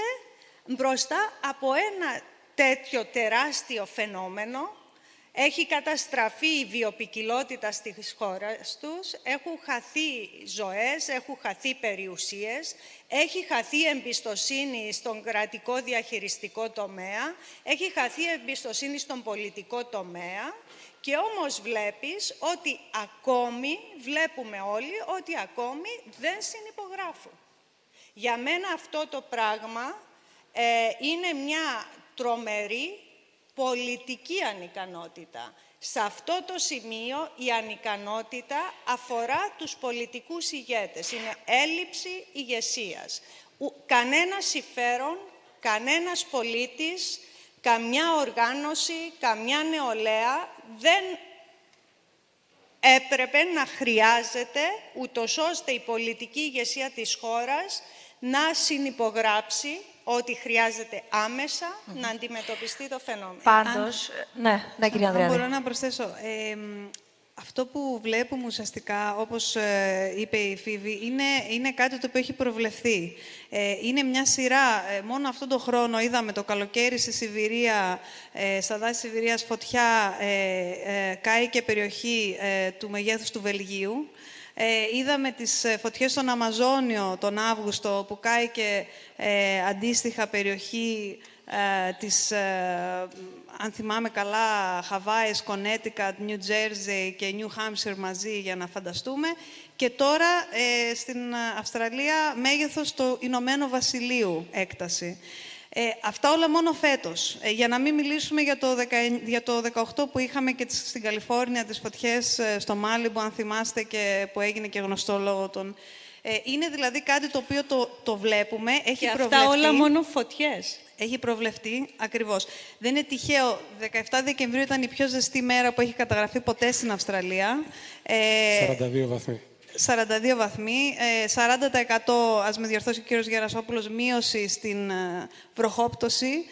μπροστά από ένα τέτοιο τεράστιο φαινόμενο, έχει καταστραφεί η βιοπικιλότητα στις χώρες τους, έχουν χαθεί ζωές, έχουν χαθεί περιουσίες, έχει χαθεί εμπιστοσύνη στον κρατικό διαχειριστικό τομέα, έχει χαθεί εμπιστοσύνη στον πολιτικό τομέα και όμως βλέπεις ότι ακόμη, βλέπουμε όλοι, ότι ακόμη δεν συνυπογράφουν. Για μένα αυτό το πράγμα ε, είναι μια τρομερή πολιτική ανικανότητα. Σε αυτό το σημείο η ανικανότητα αφορά τους πολιτικούς ηγέτες. Είναι έλλειψη ηγεσίας. Κανένα συμφέρον, κανένας πολίτης, καμιά οργάνωση, καμιά νεολαία δεν έπρεπε να χρειάζεται, ούτως ώστε η πολιτική ηγεσία της χώρας να συνυπογράψει ότι χρειάζεται άμεσα να αντιμετωπιστεί το φαινόμενο. Πάντως, ναι, ναι κυρία Ανδρέαδη. Μπορώ να προσθέσω. Ε, αυτό που βλέπουμε ουσιαστικά, όπως ε, είπε η Φίβη, είναι, είναι κάτι το οποίο έχει προβλεφθεί. Ε, είναι μια σειρά, ε, μόνο αυτόν τον χρόνο είδαμε το καλοκαίρι στη Σιβηρία, στα δάση Σιβηρίας φωτιά, κάει και περιοχή του μεγέθους του Βελγίου. Είδαμε τις φωτιές στον Αμαζόνιο τον Αύγουστο, που κάει και αντίστοιχα περιοχή της αν θυμάμαι καλά, Χαβάης, Κονέτικα, Νιου Τζέρζεϊ και Νιου Χάμσερ μαζί για να φανταστούμε. Και τώρα ε, στην Αυστραλία μέγεθος του Ηνωμένου Βασιλείου έκταση. Ε, αυτά όλα μόνο φέτος. Ε, για να μην μιλήσουμε για το, για το 18 που είχαμε και στην Καλιφόρνια τις φωτιές ε, στο Μάλιμπο, αν θυμάστε, και που έγινε και γνωστό λόγω των... Ε, είναι δηλαδή κάτι το οποίο το, το βλέπουμε, έχει και αυτά όλα μόνο φωτιές. Έχει προβλεφτεί, ακριβώς. Δεν είναι τυχαίο, 17 Δεκεμβρίου ήταν η πιο ζεστή μέρα που έχει καταγραφεί ποτέ στην Αυστραλία. 42 βαθμοί. 42 βαθμοί, 40% ας με διορθώσει ο κύριος Γερασόπουλος, μείωση στην ε, βροχόπτωση.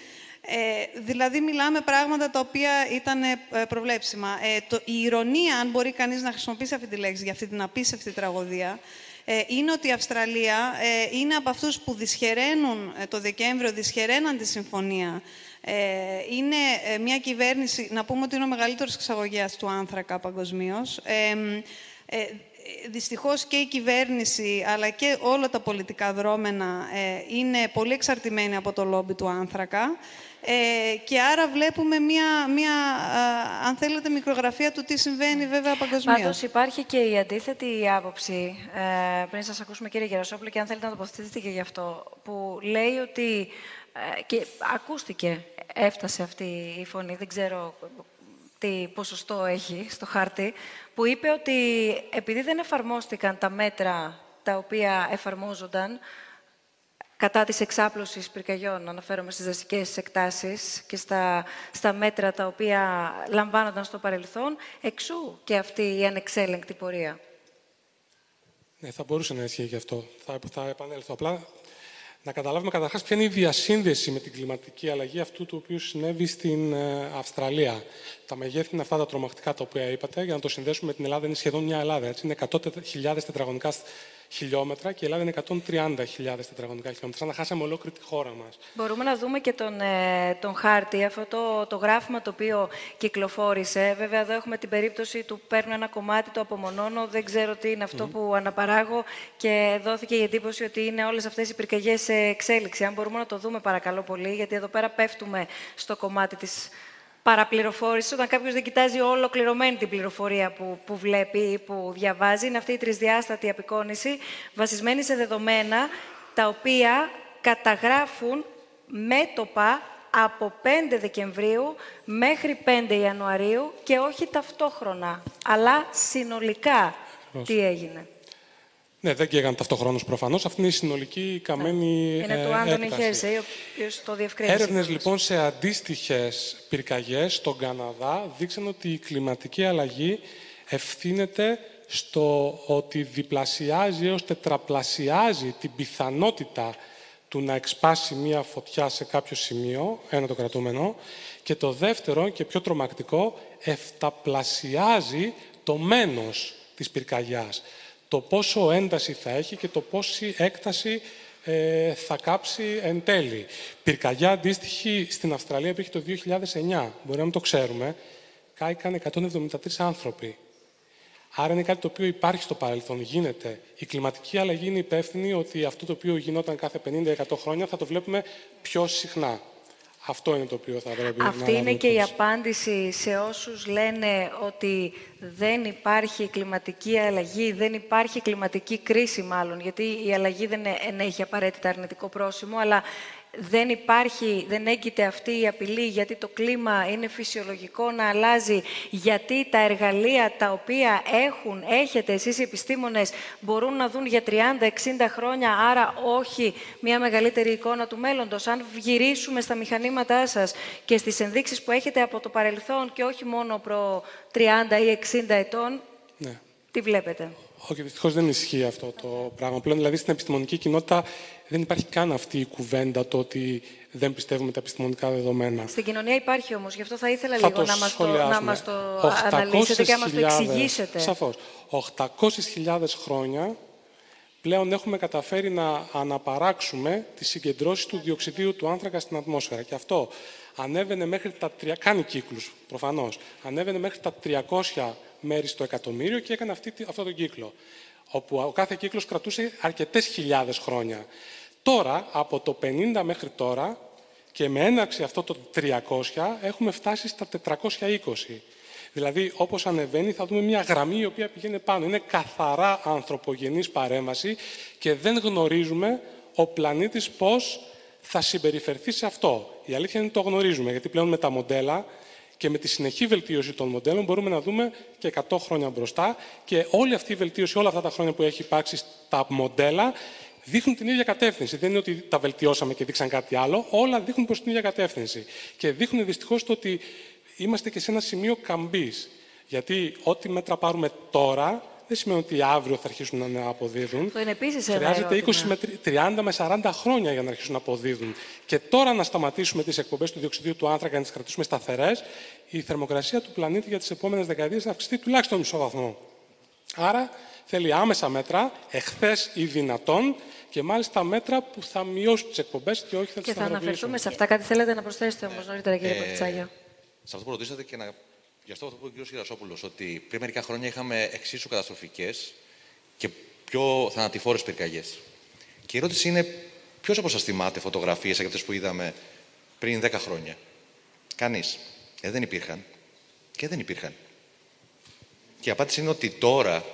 Ε, δηλαδή μιλάμε πράγματα τα οποία ήταν ε, προβλέψιμα. Ε, το, η ηρωνία, αν μπορεί κανείς να χρησιμοποιήσει αυτή τη λέξη για αυτή την απίστευτη τραγωδία, ε, είναι ότι η Αυστραλία ε, είναι από αυτούς που δυσχεραίνουν το Δεκέμβριο, δυσχεραίναν τη συμφωνία. Είναι μια κυβέρνηση, να πούμε ότι είναι ο μεγαλύτερος εξαγωγέας του άνθρακα παγκοσμίως. Δυστυχώς και η κυβέρνηση, αλλά και όλα τα πολιτικά δρόμενα είναι πολύ εξαρτημένοι από το λόμπι του άνθρακα. Ε, και άρα βλέπουμε μία, μία αν θέλετε, μικρογραφία του τι συμβαίνει βέβαια παγκοσμίως. Πάντως υπάρχει και η αντίθετη άποψη, ε, πριν σας ακούσουμε κύριε Γερασόπουλο, και αν θέλετε να τοποθετηθείτε και γι' αυτό, που λέει ότι, ε, και ακούστηκε, έφτασε αυτή η φωνή, δεν ξέρω τι ποσοστό έχει στο χάρτη, που είπε ότι επειδή δεν εφαρμόστηκαν τα μέτρα τα οποία εφαρμόζονταν, κατά της εξάπλωσης πυρκαγιών, αναφέρομαι στις δασικές εκτάσεις και στα, στα μέτρα τα οποία λαμβάνονταν στο παρελθόν, εξού και αυτή η ανεξέλεγκτη πορεία. Ναι, θα μπορούσε να ισχύει γι' αυτό. Θα, θα επανέλθω. Απλά να καταλάβουμε καταρχάς ποια είναι η διασύνδεση με την κλιματική αλλαγή αυτού του οποίου συνέβη στην ε, Αυστραλία. Τα μεγέθη είναι αυτά τα τρομακτικά τα οποία είπατε. Για να το συνδέσουμε με την Ελλάδα, είναι σχεδόν μια Ελλάδα. Έτσι. Είναι 100.000 τετραγωνικά χιλιόμετρα και η Ελλάδα είναι 130.000 τετραγωνικά χιλιόμετρα. Σαν να χάσαμε ολόκληρη τη χώρα μας. Μπορούμε να δούμε και τον, ε, τον χάρτη, αυτό το, το γράφημα το οποίο κυκλοφόρησε. Βέβαια, εδώ έχουμε την περίπτωση του παίρνω ένα κομμάτι, το απομονώνω, δεν ξέρω τι είναι αυτό που αναπαράγω και δόθηκε η εντύπωση ότι είναι όλες αυτές οι πυρκαγιές σε εξέλιξη. Αν μπορούμε να το δούμε, παρακαλώ πολύ, γιατί εδώ πέρα πέφτουμε στο κομμάτι της παραπληροφόρηση, όταν κάποιος δεν κοιτάζει ολοκληρωμένη την πληροφορία που, που βλέπει ή που διαβάζει. Είναι αυτή η τρισδιάστατη απεικόνηση, βασισμένη σε δεδομένα τα οποία καταγράφουν μέτωπα από 5 Δεκεμβρίου μέχρι 5 Ιανουαρίου και όχι ταυτόχρονα, αλλά συνολικά τι έγινε. Ναι, δεν καίγαν ταυτοχρόνως προφανώς. Αυτή είναι η συνολική καμένη. Είναι του Άντωνι Χέρσεϊ, ο οποίος το διευκρίνησε. Έρευνες λοιπόν σε αντίστοιχες πυρκαγιές στον Καναδά δείξαν ότι η κλιματική αλλαγή ευθύνεται στο ότι διπλασιάζει έως τετραπλασιάζει την πιθανότητα του να εξπάσει μία φωτιά σε κάποιο σημείο, ένα το κρατούμενο, και το δεύτερο και πιο τρομακτικό, εφταπλασιάζει το μένος της πυρκαγιάς το πόσο ένταση θα έχει και το πόση έκταση ε, θα κάψει εν τέλει. Πυρκαγιά αντίστοιχη στην Αυστραλία υπήρχε το 2009, μπορεί να μην το ξέρουμε, κάηκαν 173 άνθρωποι. Άρα είναι κάτι το οποίο υπάρχει στο παρελθόν, γίνεται. Η κλιματική αλλαγή είναι υπεύθυνη ότι αυτό το οποίο γινόταν κάθε 50-100 χρόνια θα το βλέπουμε πιο συχνά. Αυτό είναι το οποίο θα πρέπει να Αυτή είναι και η απάντηση σε όσους λένε ότι δεν υπάρχει κλιματική αλλαγή, δεν υπάρχει κλιματική κρίση μάλλον, γιατί η αλλαγή δεν έχει απαραίτητα αρνητικό πρόσημο, αλλά δεν υπάρχει, δεν έγκυται αυτή η απειλή γιατί το κλίμα είναι φυσιολογικό να αλλάζει, γιατί τα εργαλεία τα οποία έχουν, έχετε εσείς οι επιστήμονες μπορούν να δουν για 30-60 χρόνια, άρα όχι μια μεγαλύτερη εικόνα του μέλλοντος. Αν γυρίσουμε στα μηχανήματά σας και στις ενδείξεις που έχετε από το παρελθόν και όχι μόνο προ 30 ή 60 ετών, ναι. τι βλέπετε; Όχι, δυστυχώς δεν ισχύει αυτό το πράγμα. Πλέον, δηλαδή, στην επιστημονική κοινότητα δεν υπάρχει καν αυτή η κουβέντα το ότι δεν πιστεύουμε τα επιστημονικά δεδομένα. Στην κοινωνία υπάρχει όμως, γι' αυτό θα ήθελα λίγο να μας το, να μας το αναλύσετε και να μας το εξηγήσετε. Σαφώς. 800.000 χρόνια πλέον έχουμε καταφέρει να αναπαράξουμε τις συγκεντρώσεις του διοξιδίου του άνθρακα στην ατμόσφαιρα. Και αυτό ανέβαινε μέχρι τα... Κάνει κύκλους, προφανώς. Ανέβαινε μέχρι τα 300 μέρη στο εκατομμύριο και έκανε αυτή, αυτό τον κύκλο. Όπου ο κάθε κύκλος κρατούσε αρκετές χιλιάδες χρόνια. Τώρα, από το 50 μέχρι τώρα, και με έναρξη αυτό το 300, έχουμε φτάσει στα 420. Δηλαδή, όπως ανεβαίνει, θα δούμε μια γραμμή η οποία πηγαίνει πάνω. Είναι καθαρά ανθρωπογενής παρέμβαση και δεν γνωρίζουμε ο πλανήτης πώς θα συμπεριφερθεί σε αυτό. Η αλήθεια είναι ότι το γνωρίζουμε, γιατί πλέον με τα μοντέλα και με τη συνεχή βελτίωση των μοντέλων μπορούμε να δούμε και 100 χρόνια μπροστά και όλη αυτή η βελτίωση, όλα αυτά τα χρόνια που έχει υπάρξει στα μοντέλα, δείχνουν την ίδια κατεύθυνση. Δεν είναι ότι τα βελτιώσαμε και δείξαν κάτι άλλο. Όλα δείχνουν προς την ίδια κατεύθυνση. Και δείχνουν δυστυχώς το ότι είμαστε και σε ένα σημείο καμπής. Γιατί ό,τι μέτρα πάρουμε τώρα δεν σημαίνει ότι αύριο θα αρχίσουν να αποδίδουν. Το είναι επίσης Χρειάζεται 20 με 30 με 40 χρόνια για να αρχίσουν να αποδίδουν. Και τώρα να σταματήσουμε τις εκπομπές του διοξιδίου του άνθρακα να τις κρατήσουμε σταθερές, η θερμοκρασία του πλανήτη για τις επόμενες δεκαετίες θα αυξηθεί τουλάχιστον μισό βαθμό. Άρα θέλει άμεσα μέτρα, εχθές ή δυνατόν, και μάλιστα μέτρα που θα μειώσουν τις εκπομπές και όχι θα τις Και θα αναφερθούμε σε αυτά. Κάτι θέλετε να προσθέσετε όμως νωρίτερα, κύριε ε, Σε αυτό που ρωτήσατε και να Γι' αυτό θα πω ο κ. Γερασόπουλος, ότι πριν μερικά χρόνια είχαμε εξίσου καταστροφικές και πιο θανατηφόρες πυρκαγιές. Και η ερώτηση είναι, ποιος από σας θυμάται φωτογραφίες σαν αυτές που είδαμε πριν 10 χρόνια; Κανείς. Ε, δεν υπήρχαν. Και δεν υπήρχαν. Και η απάντηση είναι ότι τώρα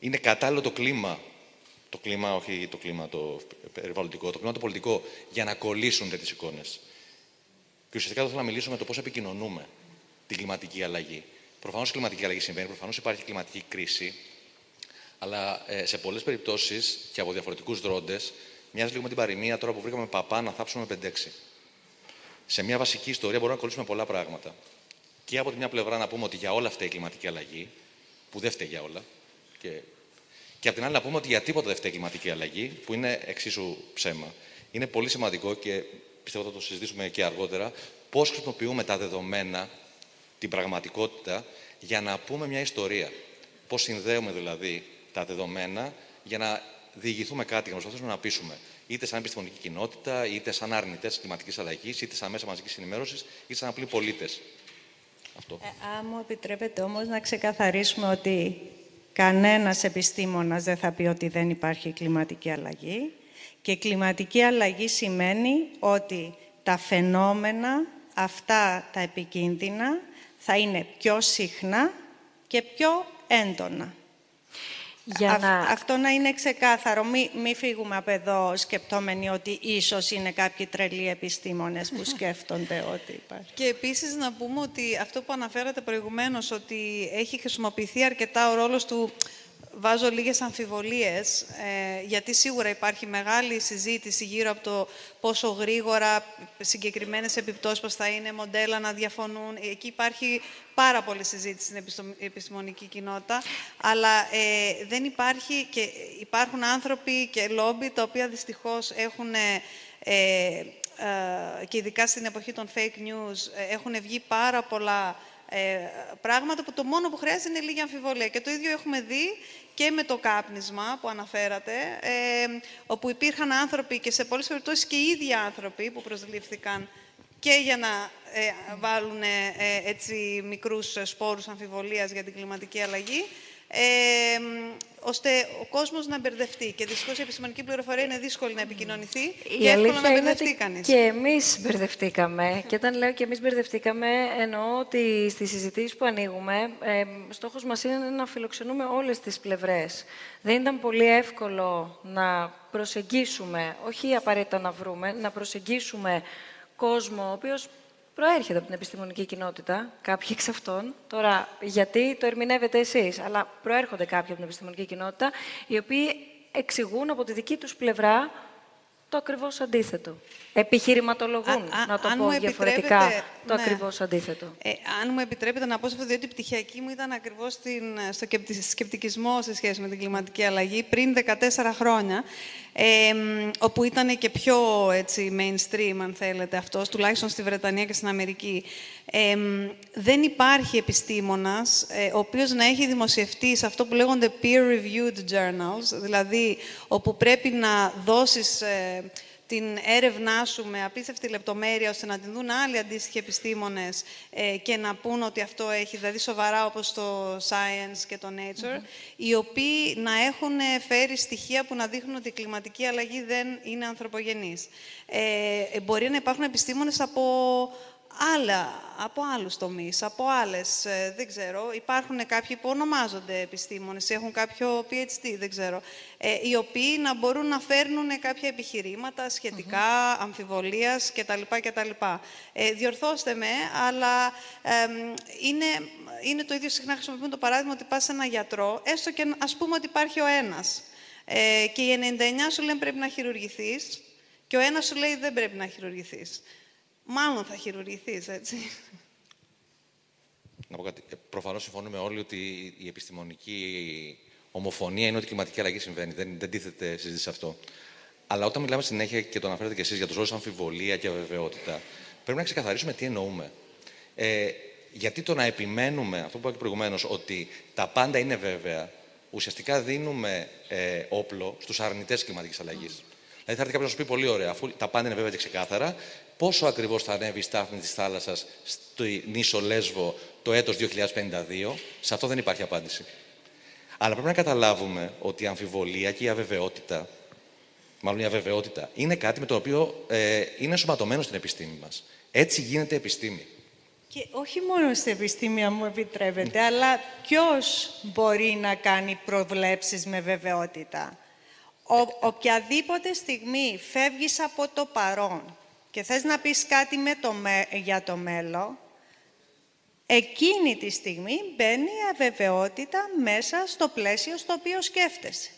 είναι κατάλληλο το κλίμα, το κλίμα, όχι το κλίμα το περιβαλλοντικό, το κλίμα το πολιτικό, για να κολλήσουν τέτοιες εικόνες. Και ουσιαστικά θα θέλω να μιλήσω με το πώς επικοινωνούμε την κλιματική αλλαγή. Προφανώς η κλιματική αλλαγή συμβαίνει, προφανώς υπάρχει κλιματική κρίση, αλλά ε, σε πολλές περιπτώσεις και από διαφορετικούς δρόντες, μοιάζει λίγο με την παροιμία τώρα που βρήκαμε παπά να θάψουμε 5-6. Σε μια βασική ιστορία μπορούμε να κολλήσουμε πολλά πράγματα. Και από τη μια πλευρά να πούμε ότι για όλα αυτά η κλιματική αλλαγή, που δεν φταίει για όλα, και, και από την άλλη να πούμε ότι για τίποτα δεν φταίει η κλιματική αλλαγή, που είναι εξίσου ψέμα. Είναι πολύ σημαντικό και πιστεύω θα το συζητήσουμε και αργότερα, πώς χρησιμοποιούμε τα δεδομένα την πραγματικότητα για να πούμε μια ιστορία. Πώς συνδέουμε δηλαδή τα δεδομένα για να διηγηθούμε κάτι, για να προσπαθήσουμε να πείσουμε. Είτε σαν επιστημονική κοινότητα, είτε σαν αρνητές κλιματικής αλλαγής, είτε σαν μέσα μαζικής ενημέρωσης, είτε σαν απλοί πολίτες. Αυτό. Ε, αν μου επιτρέπετε όμως να ξεκαθαρίσουμε ότι κανένας επιστήμονας δεν θα πει ότι δεν υπάρχει κλιματική αλλαγή. Και κλιματική αλλαγή σημαίνει ότι τα φαινόμενα, αυτά τα επικίνδυνα, θα είναι πιο συχνά και πιο έντονα. Για να... Αυτό να είναι ξεκάθαρο. Μην μη φύγουμε από εδώ σκεπτόμενοι ότι ίσως είναι κάποιοι τρελοί επιστήμονες που σκέφτονται ότι υπάρχει. Και επίσης να πούμε ότι αυτό που αναφέρατε προηγουμένως, ότι έχει χρησιμοποιηθεί αρκετά ο ρόλος του βάζω λίγες αμφιβολίες, ε, γιατί σίγουρα υπάρχει μεγάλη συζήτηση γύρω από το πόσο γρήγορα συγκεκριμένες επιπτώσεις πώς θα είναι, μοντέλα να διαφωνούν. Εκεί υπάρχει πάρα πολλή συζήτηση στην επιστημονική κοινότητα, αλλά ε, δεν υπάρχει και υπάρχουν άνθρωποι και λόμπι τα οποία δυστυχώς έχουν... Ε, και ειδικά στην εποχή των fake news έχουν βγει πάρα πολλά ε, πράγματα που το μόνο που χρειάζεται είναι λίγη αμφιβολία. Και το ίδιο έχουμε δει και με το κάπνισμα που αναφέρατε, ε, όπου υπήρχαν άνθρωποι και σε πολλές περιπτώσεις και οι ίδιοι άνθρωποι που προσλήφθηκαν και για να ε, βάλουν ε, έτσι μικρούς σπόρους αμφιβολίας για την κλιματική αλλαγή, ε, ώστε ο κόσμος να μπερδευτεί. Και δυστυχώς η επιστημονική πληροφορία είναι δύσκολη να επικοινωνηθεί η και εύκολο να μπερδευτεί κανείς. Και εμείς μπερδευτήκαμε. και όταν λέω και εμείς μπερδευτήκαμε, εννοώ ότι στις συζητήσεις που ανοίγουμε, ε, στόχος μας είναι να φιλοξενούμε όλες τις πλευρές. Δεν ήταν πολύ εύκολο να προσεγγίσουμε, όχι απαραίτητα να βρούμε, να προσεγγίσουμε κόσμο ο οποίος προέρχεται από την επιστημονική κοινότητα, κάποιοι εξ αυτών. Τώρα, γιατί το ερμηνεύετε εσείς, αλλά προέρχονται κάποιοι από την επιστημονική κοινότητα, οι οποίοι εξηγούν από τη δική τους πλευρά το ακριβώς αντίθετο. Επιχειρηματολογούν, να το πω διαφορετικά, το ναι. ακριβώς αντίθετο. Ε, αν μου επιτρέπετε να πω σε αυτό, διότι η πτυχιακή μου ήταν ακριβώς στο σκεπτικισμό σε σχέση με την κλιματική αλλαγή πριν 14 χρόνια, ε, όπου ήταν και πιο έτσι, mainstream, αν θέλετε, αυτός, τουλάχιστον στη Βρετανία και στην Αμερική. Ε, δεν υπάρχει επιστήμονας ε, ο οποίος να έχει δημοσιευτεί σε αυτό που λέγονται peer-reviewed journals, δηλαδή όπου πρέπει να δώσεις ε, την έρευνά σου με απίστευτη λεπτομέρεια, ώστε να την δουν άλλοι αντίστοιχοι επιστήμονες ε, και να πούν ότι αυτό έχει, δηλαδή σοβαρά όπως το Science και το Nature, οι οποίοι να έχουν φέρει στοιχεία που να δείχνουν ότι η κλιματική αλλαγή δεν είναι ανθρωπογενής. Ε, μπορεί να υπάρχουν επιστήμονες από άλλα, από άλλους τομείς, από άλλες, ε, δεν ξέρω. Υπάρχουν κάποιοι που ονομάζονται επιστήμονες, έχουν κάποιο PhD, δεν ξέρω, ε, οι οποίοι να μπορούν να φέρνουν κάποια επιχειρήματα σχετικά, mm-hmm. αμφιβολίας κτλ. κτλ. Ε, διορθώστε με, αλλά είναι, είναι το ίδιο συχνά χρησιμοποιούν το παράδειγμα ότι πας σε ένα γιατρό, έστω και ας πούμε ότι υπάρχει ο ένας. Ε, και οι 99 σου λένε πρέπει να χειρουργηθείς και ο ένας σου λέει δεν πρέπει να χειρουργηθείς μάλλον θα χειρουργηθείς, έτσι. Να πω κάτι. Ε, προφανώς συμφωνούμε όλοι ότι η επιστημονική ομοφωνία είναι ότι η κλιματική αλλαγή συμβαίνει. Δεν, δεν τίθεται συζήτηση σε αυτό. Αλλά όταν μιλάμε συνέχεια και το αναφέρετε και εσείς για τους όρους αμφιβολία και αβεβαιότητα, πρέπει να ξεκαθαρίσουμε τι εννοούμε. Ε, γιατί το να επιμένουμε, αυτό που είπα και προηγουμένως, ότι τα πάντα είναι βέβαια, ουσιαστικά δίνουμε ε, όπλο στους αρνητές κλιματικής αλλαγής. Mm. Δηλαδή θα έρθει κάποιος να σου πει πολύ ωραία, αφού τα πάντα είναι βέβαια και ξεκάθαρα, πόσο ακριβώς θα ανέβει η στάθμη της θάλασσας στο νήσο Λέσβο το έτος 2052, σε αυτό δεν υπάρχει απάντηση. Αλλά πρέπει να καταλάβουμε ότι η αμφιβολία και η αβεβαιότητα, μάλλον η αβεβαιότητα, είναι κάτι με το οποίο ε, είναι ενσωματωμένο στην επιστήμη μας. Έτσι γίνεται επιστήμη. Και όχι μόνο στην επιστήμη, αν μου επιτρέπετε, αλλά ποιος μπορεί να κάνει προβλέψεις με βεβαιότητα; Ο, οποιαδήποτε στιγμή φεύγεις από το παρόν και θες να πεις κάτι με το, για το μέλλον, εκείνη τη στιγμή μπαίνει η αβεβαιότητα μέσα στο πλαίσιο στο οποίο σκέφτεσαι.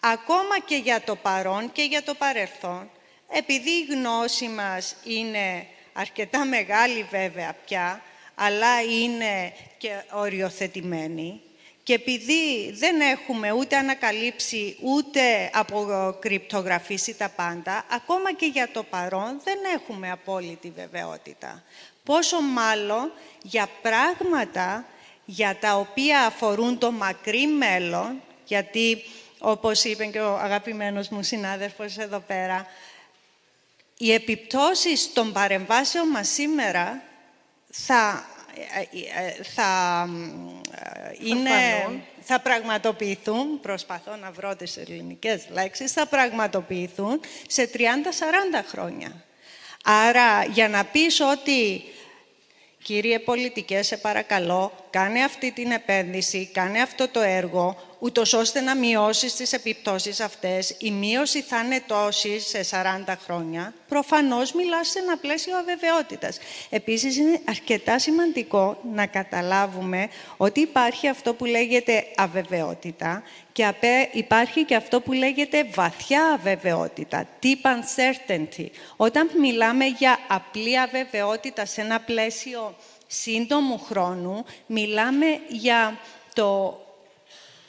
Ακόμα και για το παρόν και για το παρελθόν, επειδή η γνώση μας είναι αρκετά μεγάλη βέβαια πια, αλλά είναι και οριοθετημένη, και επειδή δεν έχουμε ούτε ανακαλύψει, ούτε αποκρυπτογραφήσει τα πάντα, ακόμα και για το παρόν δεν έχουμε απόλυτη βεβαιότητα. Πόσο μάλλον για πράγματα για τα οποία αφορούν το μακρύ μέλλον, γιατί όπως είπε και ο αγαπημένος μου συνάδελφος εδώ πέρα, οι επιπτώσεις των παρεμβάσεων μας σήμερα θα θα, είναι, θα πραγματοποιηθούν, προσπαθώ να βρω τις ελληνικές λέξεις, θα πραγματοποιηθούν σε 30-40 χρόνια. Άρα, για να πεις ότι, κύριε πολιτικέ, σε παρακαλώ, κάνε αυτή την επένδυση, κάνε αυτό το έργο, ούτως ώστε να μειώσεις τις επιπτώσεις αυτές. Η μείωση θα είναι τόση σε 40 χρόνια. Προφανώς μιλάς σε ένα πλαίσιο αβεβαιότητας. Επίσης, είναι αρκετά σημαντικό να καταλάβουμε ότι υπάρχει αυτό που λέγεται αβεβαιότητα και υπάρχει και αυτό που λέγεται βαθιά αβεβαιότητα, deep uncertainty. Όταν μιλάμε για απλή αβεβαιότητα σε ένα πλαίσιο σύντομου χρόνου, μιλάμε για το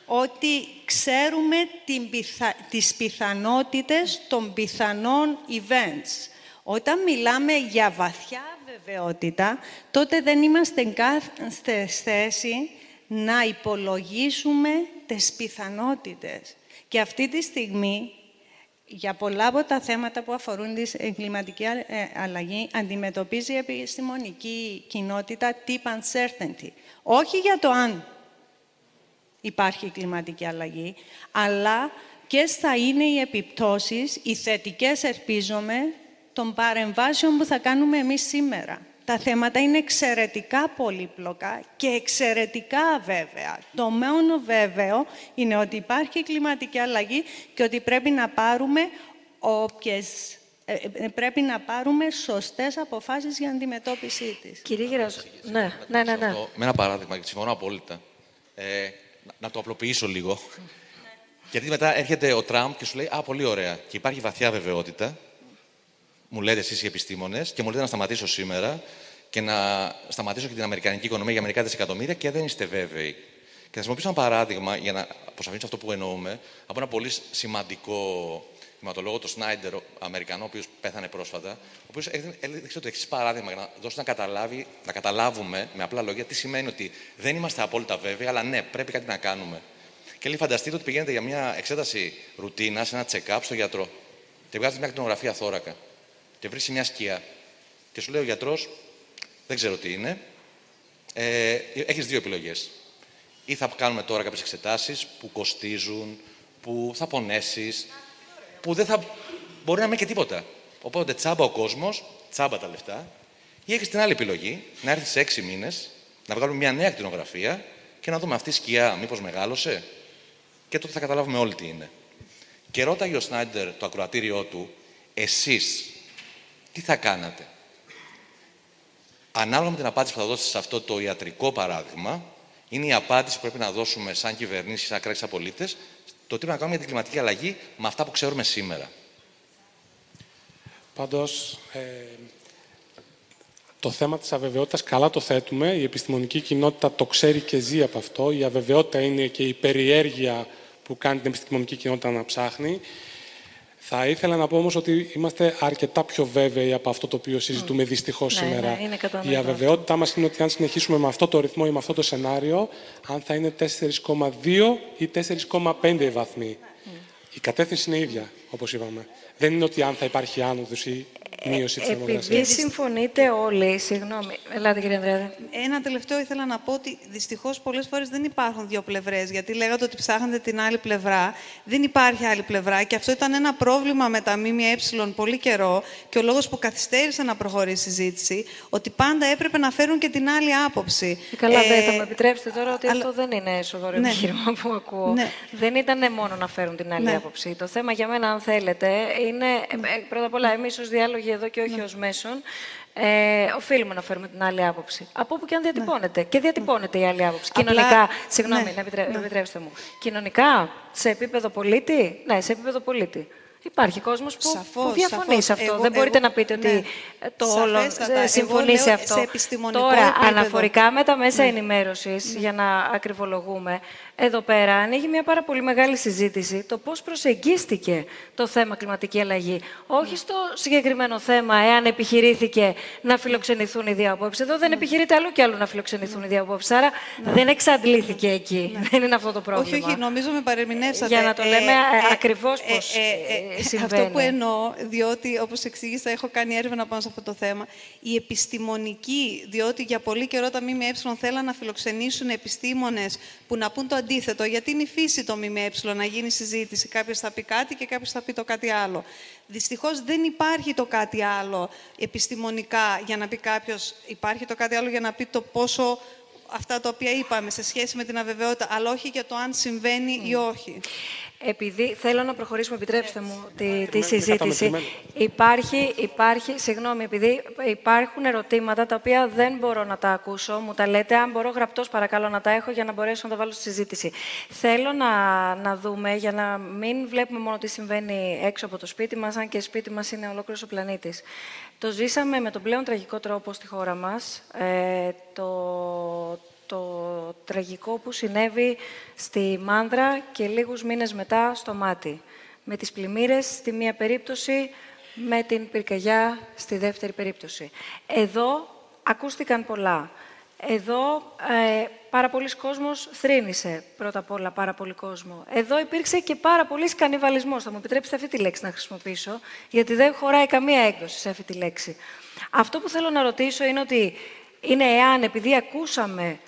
ότι ξέρουμε την πιθα... τις πιθανότητες των πιθανών events. Όταν μιλάμε για βαθιά βεβαιότητα, τότε δεν είμαστε κάθε θέση να υπολογίσουμε τις πιθανότητες. Και αυτή τη στιγμή για πολλά από τα θέματα που αφορούν την κλιματική ε, αλλαγή αντιμετωπίζει η επιστημονική κοινότητα tip uncertainty. Όχι για το αν υπάρχει κλιματική αλλαγή, αλλά ποιε θα είναι οι επιπτώσεις, οι θετικές ελπίζομαι, των παρεμβάσεων που θα κάνουμε εμείς σήμερα. Τα θέματα είναι εξαιρετικά πολύπλοκα και εξαιρετικά αβέβαια. Το μόνο βέβαιο είναι ότι υπάρχει κλιματική αλλαγή και ότι πρέπει να πάρουμε όποιες ε, ε, πρέπει να πάρουμε σωστές αποφάσεις για αντιμετώπιση της. Κύριε Γεράσο, ναι, ναι, ναι, ναι. Με ένα παράδειγμα, και συμφωνώ απόλυτα. Ε, να το απλοποιήσω λίγο. Γιατί μετά έρχεται ο Τραμπ και σου λέει «Α, πολύ ωραία». Και υπάρχει βαθιά βεβαιότητα μου λέτε εσείς οι επιστήμονες και μου λέτε να σταματήσω σήμερα και να σταματήσω και την Αμερικανική οικονομία για μερικά δισεκατομμύρια και δεν είστε βέβαιοι. Και θα χρησιμοποιήσω ένα παράδειγμα για να αποσαφηνίσω αυτό που εννοούμε από ένα πολύ σημαντικό θεματολόγο, τον Σνάιντερ, Αμερικανό, ο οποίος πέθανε πρόσφατα, ο οποίος έδειξε το εξή παράδειγμα για να δώσεις να, καταλάβει, να καταλάβουμε με απλά λόγια τι σημαίνει ότι δεν είμαστε απόλυτα βέβαιοι, αλλά ναι, πρέπει κάτι να κάνουμε. Και λέει: Φανταστείτε ότι πηγαίνετε για μια εξέταση ρουτίνας, σε ένα check-up στο γιατρό και βγάζετε μια ακτινογραφία θώρακα και βρει μια σκιά. Και σου λέει ο γιατρός, δεν ξέρω τι είναι, ε, έχεις δύο επιλογές. Ή θα κάνουμε τώρα κάποιες εξετάσεις που κοστίζουν, που θα πονέσεις, που δεν θα. μπορεί να μην και τίποτα. Οπότε τσάμπα ο κόσμος, τσάμπα τα λεφτά. Ή έχεις την άλλη επιλογή, να έρθεις σε έξι μήνες, να βγάλουμε μια νέα ακτινογραφία και να δούμε αυτή η σκιά μήπως μεγάλωσε. Και τότε θα καταλάβουμε όλοι τι είναι. Και ρώταγε ο Σνάιντερ το ακροατήριό του, εσείς τι θα κάνατε. Ανάλογα με την απάντηση που θα δώσετε σε αυτό το ιατρικό παράδειγμα, είναι η απάντηση που πρέπει να δώσουμε σαν κυβερνήσεις, σαν κράτη, σαν πολίτε, το τι πρέπει να κάνουμε για την κλιματική αλλαγή με αυτά που ξέρουμε σήμερα. Πάντως, ε, το θέμα της αβεβαιότητας καλά το θέτουμε. Η επιστημονική κοινότητα το ξέρει και ζει από αυτό. Η αβεβαιότητα είναι και η περιέργεια που κάνει την επιστημονική κοινότητα να ψάχνει. Θα ήθελα να πω όμως ότι είμαστε αρκετά πιο βέβαιοι από αυτό το οποίο συζητούμε mm. δυστυχώς ναι, σήμερα. Ναι, Η αβεβαιότητά μας είναι ότι αν συνεχίσουμε με αυτό το ρυθμό ή με αυτό το σενάριο, αν θα είναι 4,2 ή 4,5 βαθμοί. Mm. Η κατεύθυνση είναι ίδια, όπως είπαμε. Δεν είναι ότι αν θα υπάρχει άνοδος ή μείωση της Επειδή συμφωνείτε όλοι, συγγνώμη. Ελάτε, κύριε Ανδρέα. Ένα τελευταίο ήθελα να πω ότι δυστυχώς πολλές φορές δεν υπάρχουν δύο πλευρές. Γιατί λέγατε ότι ψάχνετε την άλλη πλευρά. Δεν υπάρχει άλλη πλευρά και αυτό ήταν ένα πρόβλημα με τα ΜΜΕ πολύ καιρό και ο λόγος που καθυστέρησε να προχωρήσει η συζήτηση, ότι πάντα έπρεπε να φέρουν και την άλλη άποψη. Ε, καλά, ε, θα μου επιτρέψετε τώρα ότι αλλά... αυτό δεν είναι σοβαρό ναι. επιχείρημα που ακούω. Ναι. Δεν ήταν μόνο να φέρουν την άλλη ναι. άποψη. Το θέμα για μένα, αν θέλετε, είναι ε, ε, πρώτα απ' όλα εμείς ως διάλογοι εδώ και όχι ναι. ως μέσον, ε, οφείλουμε να φέρουμε την άλλη άποψη. Από όπου και αν διατυπώνεται. Ναι. Και διατυπώνεται η άλλη άποψη. Απλά... Κοινωνικά, συγγνώμη, ναι. επιτρέ... ναι. επιτρέψτε μου. Κοινωνικά, σε επίπεδο πολίτη, ναι, σε επίπεδο πολίτη. Υπάρχει κόσμος που, σαφώς, που διαφωνεί σε αυτό. Δεν μπορείτε να πείτε ότι ναι. το όλο συμφωνεί σε αυτό. Σε Τώρα, επίπεδο. αναφορικά με τα μέσα ναι. ενημέρωσης, για να ακριβολογούμε, εδώ πέρα ανοίγει μια πάρα πολύ μεγάλη συζήτηση το πώς προσεγγίστηκε το θέμα κλιματική αλλαγή. Όχι στο συγκεκριμένο θέμα, εάν επιχειρήθηκε να φιλοξενηθούν οι δύο απόψεις. Εδώ δεν επιχειρείται άλλο και άλλο να φιλοξενηθούν οι δύο απόψεις. Άρα δεν εξαντλήθηκε εκεί. Δεν είναι αυτό το πρόβλημα. Όχι, όχι, νομίζω με παρεμηνεύσατε. Για να το λέμε ε, ακριβώς ε, πώς ε, συμβαίνει. Αυτό που εννοώ, διότι όπως εξήγησα έχω κάνει έρευνα πάνω σε αυτό το θέμα, η επιστημονική, διότι για πολύ καιρό τα ΜΜΕ θέλαν να φιλοξενήσουν επιστήμονες που να πούν το αντίθετο, γιατί είναι η φύση το ΜΜΕ να γίνει συζήτηση. Κάποιος θα πει κάτι και κάποιος θα πει το κάτι άλλο. Δυστυχώς δεν υπάρχει το κάτι άλλο επιστημονικά για να πει κάποιος, υπάρχει το κάτι άλλο για να πει το πόσο αυτά τα οποία είπαμε σε σχέση με την αβεβαιότητα, αλλά όχι για το αν συμβαίνει ή όχι. Επειδή θέλω να προχωρήσουμε, επιτρέψτε μου τη, τη συζήτηση. Υπάρχει, υπάρχει, συγγνώμη, επειδή υπάρχουν ερωτήματα τα οποία δεν μπορώ να τα ακούσω, μου τα λέτε, αν μπορώ γραπτός παρακαλώ να τα έχω για να μπορέσω να τα βάλω στη συζήτηση. Θέλω να, να δούμε, για να μην βλέπουμε μόνο τι συμβαίνει έξω από το σπίτι μας, αν και σπίτι μας είναι ολόκληρος ο πλανήτης. Το ζήσαμε με τον πλέον τραγικό τρόπο στη χώρα μας. Ε, το, το τραγικό που συνέβη στη Μάνδρα και λίγους μήνες μετά στο Μάτι. Με τις πλημμύρες στη μία περίπτωση, με την πυρκαγιά στη δεύτερη περίπτωση. Εδώ ακούστηκαν πολλά. Εδώ ε, πάρα πολλοί κόσμος θρύνησε πρώτα απ' όλα πάρα πολύ κόσμο. Εδώ υπήρξε και πάρα πολύ κανιβαλισμός. Θα μου επιτρέψετε αυτή τη λέξη να χρησιμοποιήσω, γιατί δεν χωράει καμία έκδοση σε αυτή τη λέξη. Αυτό που θέλω να ρωτήσω είναι ότι είναι εάν, επειδή ακούσαμε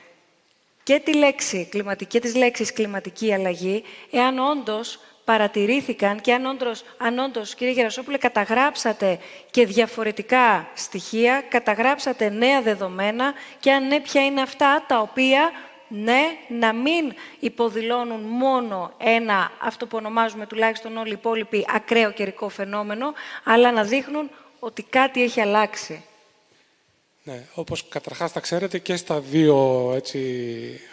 και τη λέξη κλιματική, και τις λέξεις κλιματική αλλαγή, εάν όντως παρατηρήθηκαν και αν όντως, αν όντως, κύριε Γερασόπουλε, καταγράψατε και διαφορετικά στοιχεία, καταγράψατε νέα δεδομένα και αν ναι, ποια είναι αυτά τα οποία ναι, να μην υποδηλώνουν μόνο ένα, αυτό που ονομάζουμε τουλάχιστον όλοι οι υπόλοιποι, ακραίο καιρικό φαινόμενο, αλλά να δείχνουν ότι κάτι έχει αλλάξει. Ναι, όπως καταρχάς τα ξέρετε και στα δύο έτσι,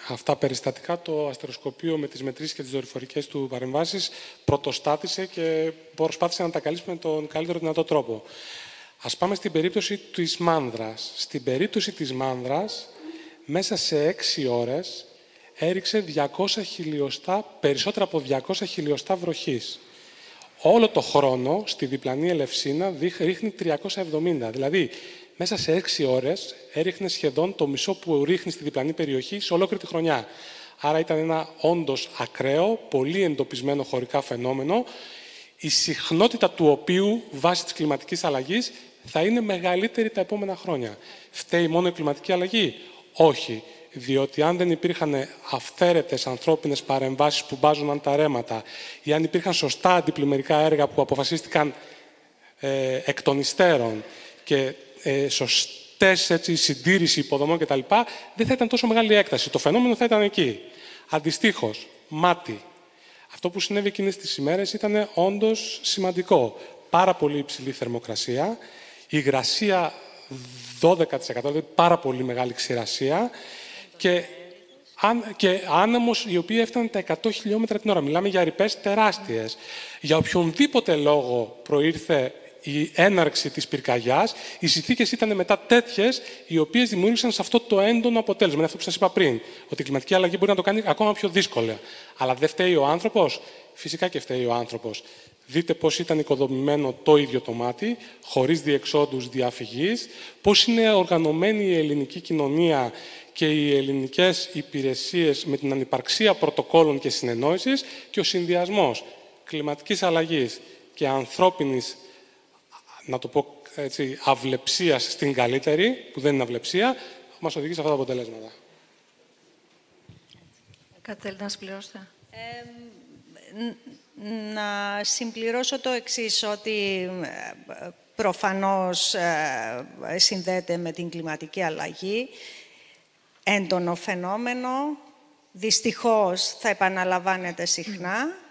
αυτά περιστατικά το αστεροσκοπείο με τις μετρήσεις και τις δορυφορικές του παρεμβάσεις πρωτοστάτησε και προσπάθησε να τα καλύψει με τον καλύτερο δυνατό τρόπο. Ας πάμε στην περίπτωση της μάνδρας. Στην περίπτωση της μάνδρας, μέσα σε έξι ώρες έριξε 200 χιλιοστά, περισσότερα από 200 χιλιοστά βροχής. Όλο το χρόνο στη διπλανή Ελευσίνα ρίχνει 370. Δηλαδή, μέσα σε έξι ώρες έριχνε σχεδόν το μισό που ρίχνει στη διπλανή περιοχή σε ολόκληρη τη χρονιά. Άρα ήταν ένα όντως ακραίο, πολύ εντοπισμένο χωρικά φαινόμενο, η συχνότητα του οποίου βάσει της κλιματικής αλλαγής θα είναι μεγαλύτερη τα επόμενα χρόνια. Φταίει μόνο η κλιματική αλλαγή; Όχι. Διότι αν δεν υπήρχαν αυθαίρετες ανθρώπινες παρεμβάσεις που μπάζουν τα ρέματα ή αν υπήρχαν σωστά αντιπλημμυρικά έργα που αποφασίστηκαν ε, εκ των υστέρων και ε, σωστές συντήρηση υποδομών κτλ., δεν θα ήταν τόσο μεγάλη έκταση. Το φαινόμενο θα ήταν εκεί. Αντιστοίχως, μάτι. Αυτό που συνέβη εκείνες τις ημέρες ήταν όντως σημαντικό. Πάρα πολύ υψηλή θερμοκρασία, υγρασία 12%, δηλαδή πάρα πολύ μεγάλη ξηρασία και, και άνεμος οι οποίοι έφταναν τα 100 χιλιόμετρα την ώρα. Μιλάμε για ρηπές τεράστιες. Για οποιονδήποτε λόγο προήρθε η έναρξη της πυρκαγιάς, οι συνθήκες ήταν μετά τέτοιες, οι οποίες δημιούργησαν σε αυτό το έντονο αποτέλεσμα. Είναι αυτό που σας είπα πριν, ότι η κλιματική αλλαγή μπορεί να το κάνει ακόμα πιο δύσκολα. Αλλά δεν φταίει ο άνθρωπος; Φυσικά και φταίει ο άνθρωπος. Δείτε πώς ήταν οικοδομημένο το ίδιο το μάτι, χωρίς διεξόδους διαφυγής, πώς είναι οργανωμένη η ελληνική κοινωνία και οι ελληνικές υπηρεσίες με την ανυπαρξία πρωτοκόλων και συνεννόησης και ο συνδυασμός κλιματικής αλλαγής και ανθρώπινης να το πω έτσι, αυλεψίας στην καλύτερη, που δεν είναι αυλεψία, μας οδηγεί σε αυτά τα αποτελέσματα. Κάτι θέλετε να συμπληρώσετε; να συμπληρώσω το εξής, ότι ε, προφανώς ε, συνδέεται με την κλιματική αλλαγή. Έντονο φαινόμενο, δυστυχώς θα επαναλαμβάνεται συχνά.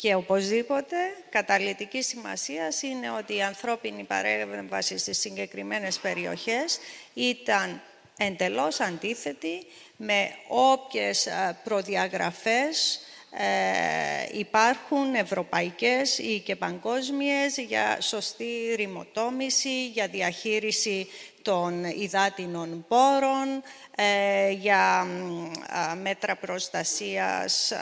Και οπωσδήποτε καταλητική σημασία είναι ότι η ανθρώπινη παρέμβαση στις συγκεκριμένες περιοχές ήταν εντελώς αντίθετη με όποιες προδιαγραφές ε, υπάρχουν ευρωπαϊκές ή και παγκόσμιες για σωστή ρημοτόμηση, για διαχείριση των υδάτινων πόρων, ε, για μέτρα προστασίας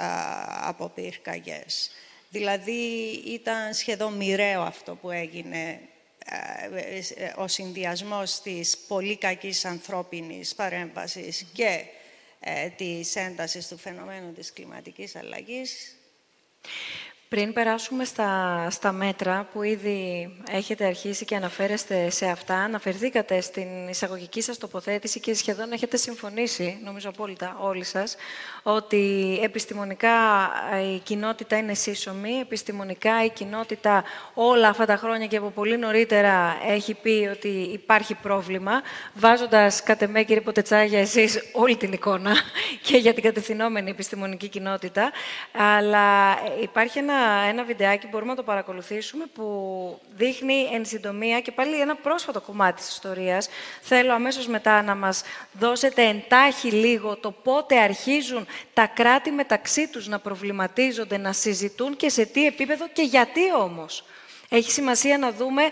από πυρκαγιές. Δηλαδή ήταν σχεδόν μοιραίο αυτό που έγινε ε, ο συνδυασμός της πολύ κακής ανθρώπινης παρέμβασης και ε, της έντασης του φαινομένου της κλιματικής αλλαγής. Πριν περάσουμε στα, στα μέτρα που ήδη έχετε αρχίσει και αναφέρεστε σε αυτά, αναφερθήκατε στην εισαγωγική σας τοποθέτηση και σχεδόν έχετε συμφωνήσει, νομίζω απόλυτα όλοι σας, ότι επιστημονικά ε, η κοινότητα είναι σύσσωμη, επιστημονικά η κοινότητα όλα αυτά τα χρόνια και από πολύ νωρίτερα έχει πει ότι υπάρχει πρόβλημα, βάζοντας κατ' εμέ, κύριε Ποτετσάγια, εσείς όλη την εικόνα και για την κατευθυνόμενη επιστημονική κοινότητα, αλλά υπάρχει ένα ένα βιντεάκι, μπορούμε να το παρακολουθήσουμε, που δείχνει εν συντομία και πάλι ένα πρόσφατο κομμάτι της ιστορίας. Θέλω αμέσως μετά να μας δώσετε εντάχει λίγο το πότε αρχίζουν τα κράτη μεταξύ τους να προβληματίζονται, να συζητούν και σε τι επίπεδο και γιατί όμως. Έχει σημασία να δούμε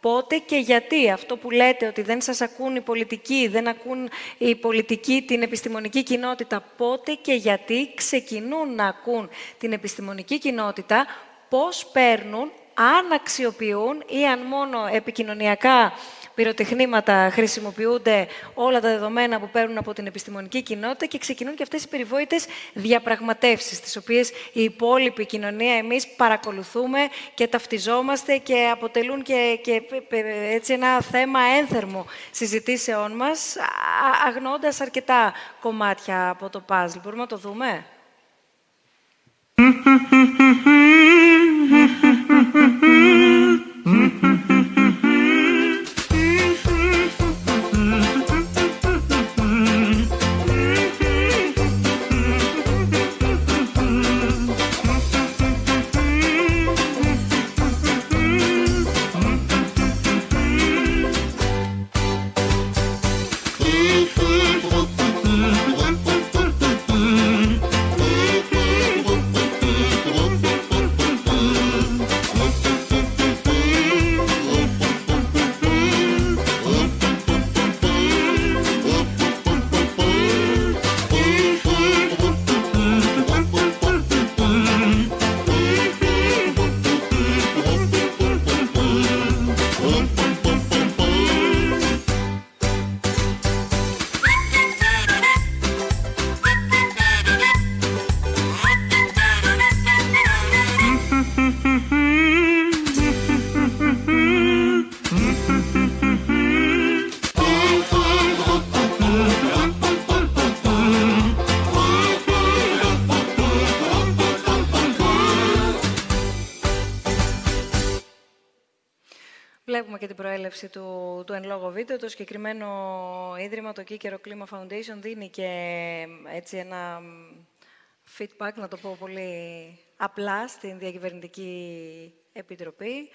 πότε και γιατί. Αυτό που λέτε ότι δεν σας ακούν οι πολιτικοί, δεν ακούν οι πολιτικοί την επιστημονική κοινότητα, πότε και γιατί ξεκινούν να ακούν την επιστημονική κοινότητα, πώς παίρνουν, αν αξιοποιούν ή αν μόνο επικοινωνιακά πυροτεχνήματα χρησιμοποιούνται όλα τα δεδομένα που παίρνουν από την επιστημονική κοινότητα και ξεκινούν και αυτές οι περιβόητες διαπραγματεύσεις, τις οποίες η υπόλοιπη κοινωνία εμείς παρακολουθούμε και ταυτιζόμαστε και αποτελούν και, και έτσι ένα θέμα ένθερμο συζητήσεών μας, αγνώντας αρκετά κομμάτια από το παζλ. Μπορούμε να το δούμε; Του, του εν λόγω βίντεο. Το συγκεκριμένο ίδρυμα, το Κίκερο Κλίμα Foundation, δίνει και έτσι ένα feedback, να το πω πολύ απλά, στην Διακυβερνητική Επιτροπή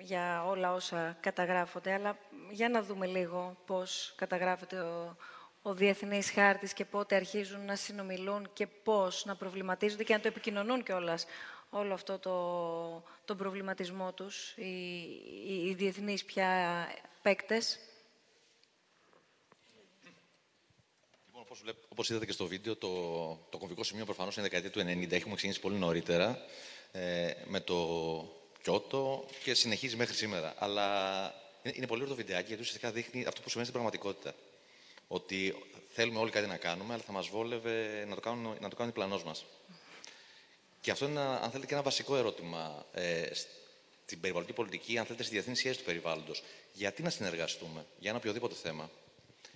για όλα όσα καταγράφονται. Αλλά για να δούμε λίγο πώς καταγράφεται ο, ο Διεθνής Χάρτης και πότε αρχίζουν να συνομιλούν και πώς να προβληματίζονται και να το επικοινωνούν κιόλας όλο αυτό το, τον προβληματισμό τους, οι, οι, οι διεθνείς πια παίκτες. Λοιπόν, όπως, όπως είδατε και στο βίντεο, το, το κομβικό σημείο προφανώς είναι η δεκαετία του 90. Έχουμε ξεκινήσει πολύ νωρίτερα ε, με το Κιώτο και συνεχίζει μέχρι σήμερα. Αλλά είναι, είναι πολύ ωραίο το βιντεάκι γιατί ουσιαστικά δείχνει αυτό που σημαίνει στην πραγματικότητα. Ότι θέλουμε όλοι κάτι να κάνουμε, αλλά θα μας βόλευε να το κάνουν, να το κάνουν διπλανός μας. Και αυτό είναι, αν θέλετε, και ένα βασικό ερώτημα ε, στην περιβαλλοντική πολιτική, αν θέλετε, στη διεθνή σχέση του περιβάλλοντος. Γιατί να συνεργαστούμε για ένα οποιοδήποτε θέμα;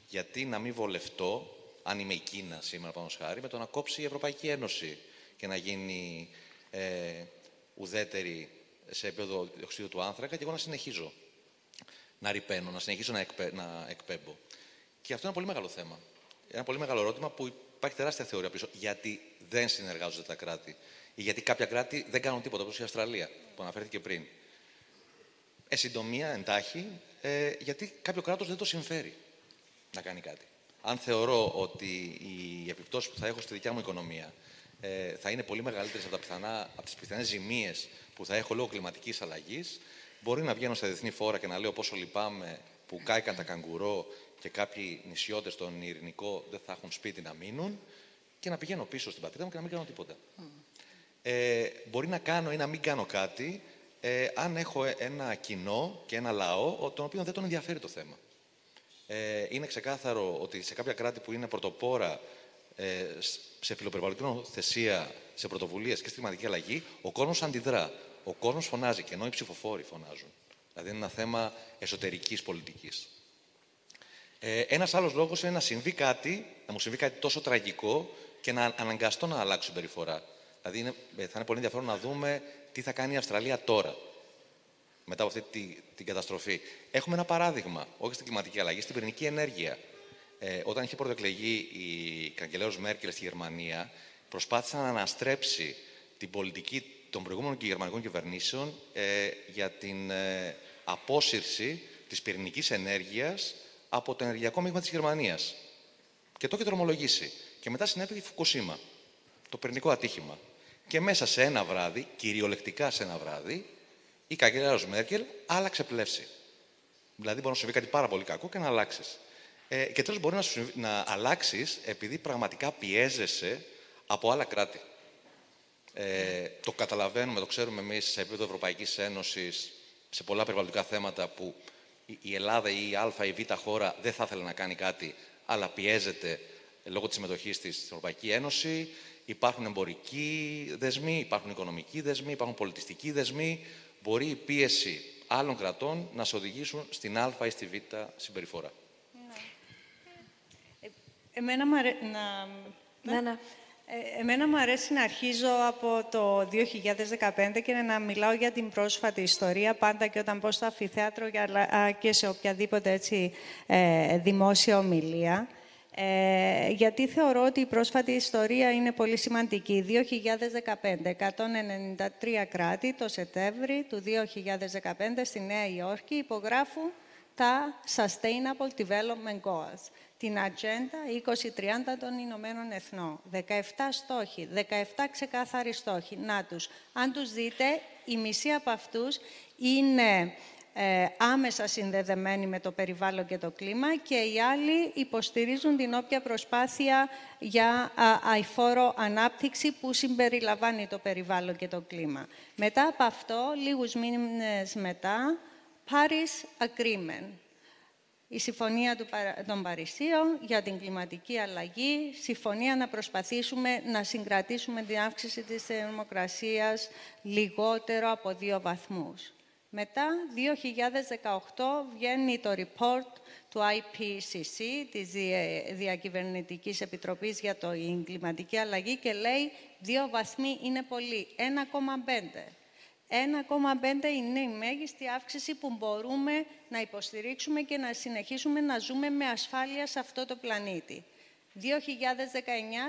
Γιατί να μην βολευτώ, αν είμαι η Κίνα σήμερα, πάνω χάρη, με το να κόψει η Ευρωπαϊκή Ένωση και να γίνει ε, ουδέτερη σε επίπεδο διοξιδίου του άνθρακα και εγώ να συνεχίζω να ρηπαίνω, να συνεχίζω να, εκπέ, να εκπέμπω. Και αυτό είναι ένα πολύ μεγάλο θέμα. Ένα πολύ μεγάλο ερώτημα που υπάρχει τεράστια θεωρία πίσω. Γιατί δεν συνεργάζονται τα κράτη ή γιατί κάποια κράτη δεν κάνουν τίποτα, όπως η Αυστραλία, που αναφέρθηκε πριν. Ε, συντομία, εντάχει, ε, γιατί κάποιο κράτος δεν το συμφέρει να κάνει κάτι. Αν θεωρώ ότι οι επιπτώσεις που θα έχω στη δικιά μου οικονομία ε, θα είναι πολύ μεγαλύτερες από, τα από τις πιθανές ζημίες που θα έχω λόγω κλιματικής αλλαγής, μπορεί να βγαίνω στα διεθνή φόρα και να λέω πόσο λυπάμαι που κάηκαν τα καγκουρό και κάποιοι νησιώτες στον Ειρηνικό δεν θα έχουν σπίτι να μείνουν και να πηγαίνω πίσω στην πατρίδα μου και να μην κάνω τίποτα ε, μπορεί να κάνω ή να μην κάνω κάτι ε, αν έχω ένα κοινό και ένα λαό τον οποίο δεν τον ενδιαφέρει το θέμα. Ε, είναι ξεκάθαρο ότι σε κάποια κράτη που είναι πρωτοπόρα ε, σε φιλοπεριβαλλοντική νομοθεσία, σε πρωτοβουλίες και στη κλιματική αλλαγή, ο κόσμος αντιδρά. Ο κόσμος φωνάζει και ενώ οι ψηφοφόροι φωνάζουν. Δηλαδή είναι ένα θέμα εσωτερικής πολιτικής. Ε, ένας άλλος λόγος είναι να συμβεί κάτι, να μου συμβεί κάτι τόσο τραγικό και να αναγκαστώ να αλλάξω συμπεριφορά. Δηλαδή είναι, ε, θα είναι πολύ ενδιαφέρον να δούμε τι θα κάνει η Αυστραλία τώρα, μετά από αυτή τη, την καταστροφή. Έχουμε ένα παράδειγμα, όχι στην κλιματική αλλαγή, στην πυρηνική ενέργεια. Ε, όταν είχε πρωτοεκλεγεί η καγκελέρος Μέρκελ στη Γερμανία, προσπάθησε να αναστρέψει την πολιτική των προηγούμενων και γερμανικών κυβερνήσεων ε, για την ε, απόσυρση της πυρηνικής ενέργειας από το ενεργειακό μείγμα της Γερμανίας. Και το είχε δρομολογήσει. Και μετά συνέβη η Φουκουσίμα, το πυρηνικό ατύχημα. Και μέσα σε ένα βράδυ, κυριολεκτικά σε ένα βράδυ, η καγκελάριο Μέρκελ άλλαξε πλεύση. Δηλαδή, μπορεί να σου συμβεί κάτι πάρα πολύ κακό και να αλλάξεις. Ε, και τέλος, μπορεί να, να αλλάξεις επειδή πραγματικά πιέζεσαι από άλλα κράτη. Ε, το καταλαβαίνουμε, το ξέρουμε εμείς σε επίπεδο Ευρωπαϊκής Ένωσης σε πολλά περιβαλλοντικά θέματα που η Ελλάδα ή η Α ή η Β χώρα δεν θα ήθελε να κάνει κάτι, αλλά πιέζεται λόγω της συμμετοχής της στην Ευρωπαϊκή Ένωση. Υπάρχουν εμπορικοί δεσμοί, υπάρχουν οικονομικοί δεσμοί, υπάρχουν πολιτιστικοί δεσμοί. Μπορεί η πίεση άλλων κρατών να σε οδηγήσουν στην Α ή στη Β συμπεριφορά. Ε, εμένα μου αρέ... να... Ναι, ναι. Ε, εμένα μου αρέσει να αρχίζω από το 2015 και να μιλάω για την πρόσφατη ιστορία πάντα και όταν πω στο αφιθέατρο και σε οποιαδήποτε έτσι, ε, δημόσια ομιλία. Ε, γιατί θεωρώ ότι η πρόσφατη ιστορία είναι πολύ σημαντική. 2015, 193 κράτη το Σεπτέμβρη του 2015 στη Νέα Υόρκη υπογράφουν τα Sustainable Development Goals, την Ατζέντα 2030 των Ηνωμένων Εθνών. 17 στόχοι, 17 ξεκάθαροι στόχοι. Να τους. Αν τους δείτε, η μισή από αυτούς είναι ε, άμεσα συνδεδεμένοι με το περιβάλλον και το κλίμα και οι άλλοι υποστηρίζουν την όποια προσπάθεια για αηφόρο ανάπτυξη που συμπεριλαμβάνει το περιβάλλον και το κλίμα. Μετά από αυτό, λίγους μήνες μετά, Paris Agreement. Η Συμφωνία των Παρισίων για την κλιματική αλλαγή, συμφωνία να προσπαθήσουμε να συγκρατήσουμε την αύξηση της θερμοκρασίας λιγότερο από δύο βαθμούς. Μετά, 2018, βγαίνει το report του IPCC, της Διακυβερνητικής Επιτροπής για την Κλιματική Αλλαγή και λέει δύο βαθμοί είναι πολύ, 1,5. 1,5 είναι η μέγιστη αύξηση που μπορούμε να υποστηρίξουμε και να συνεχίσουμε να ζούμε με ασφάλεια σε αυτό το πλανήτη. 2019,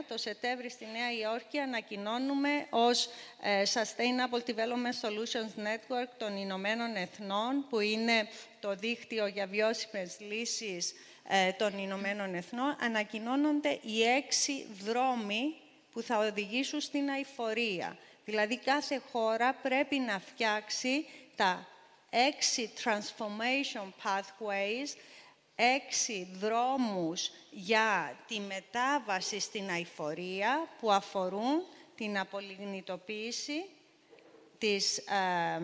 το Σεπτέμβρη στη Νέα Υόρκη, ανακοινώνουμε ως ε, Sustainable Development Solutions Network των Ηνωμένων Εθνών, που είναι το δίκτυο για βιώσιμες λύσεις ε, των Ηνωμένων Εθνών, ανακοινώνονται οι έξι δρόμοι που θα οδηγήσουν στην αηφορία. Δηλαδή κάθε χώρα πρέπει να φτιάξει τα έξι transformation pathways, έξι δρόμους για τη μετάβαση στην αηφορία που αφορούν την απολιγνητοποίηση της ε,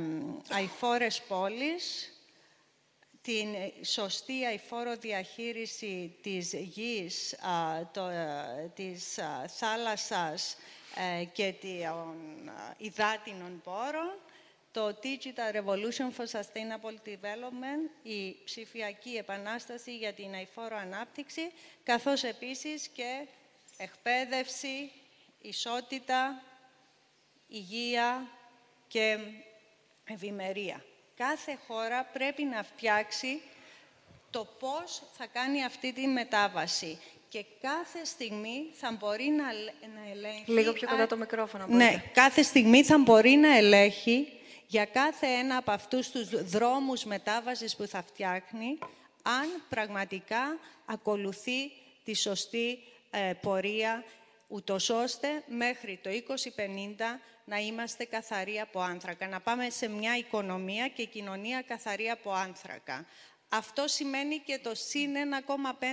αηφόρες πόλης, την σωστή αηφόρο διαχείριση της γης, το, ε, της θάλασσας ε, και των ε, υδάτινων πόρων, το Digital Revolution for Sustainable Development, η ψηφιακή επανάσταση για την αηφόρο ανάπτυξη, καθώς επίσης και εκπαίδευση, ισότητα, υγεία και ευημερία. Κάθε χώρα πρέπει να φτιάξει το πώς θα κάνει αυτή τη μετάβαση και κάθε στιγμή θα μπορεί να, να ελέγχει... Λίγο πιο κοντά το μικρόφωνο. Ναι, κάθε στιγμή θα μπορεί να ελέγχει για κάθε ένα από αυτούς τους δρόμους μετάβασης που θα φτιάχνει, αν πραγματικά ακολουθεί τη σωστή ε, πορεία, ούτως ώστε μέχρι το 2050 να είμαστε καθαροί από άνθρακα, να πάμε σε μια οικονομία και κοινωνία καθαρή από άνθρακα. Αυτό σημαίνει και το συν 1,5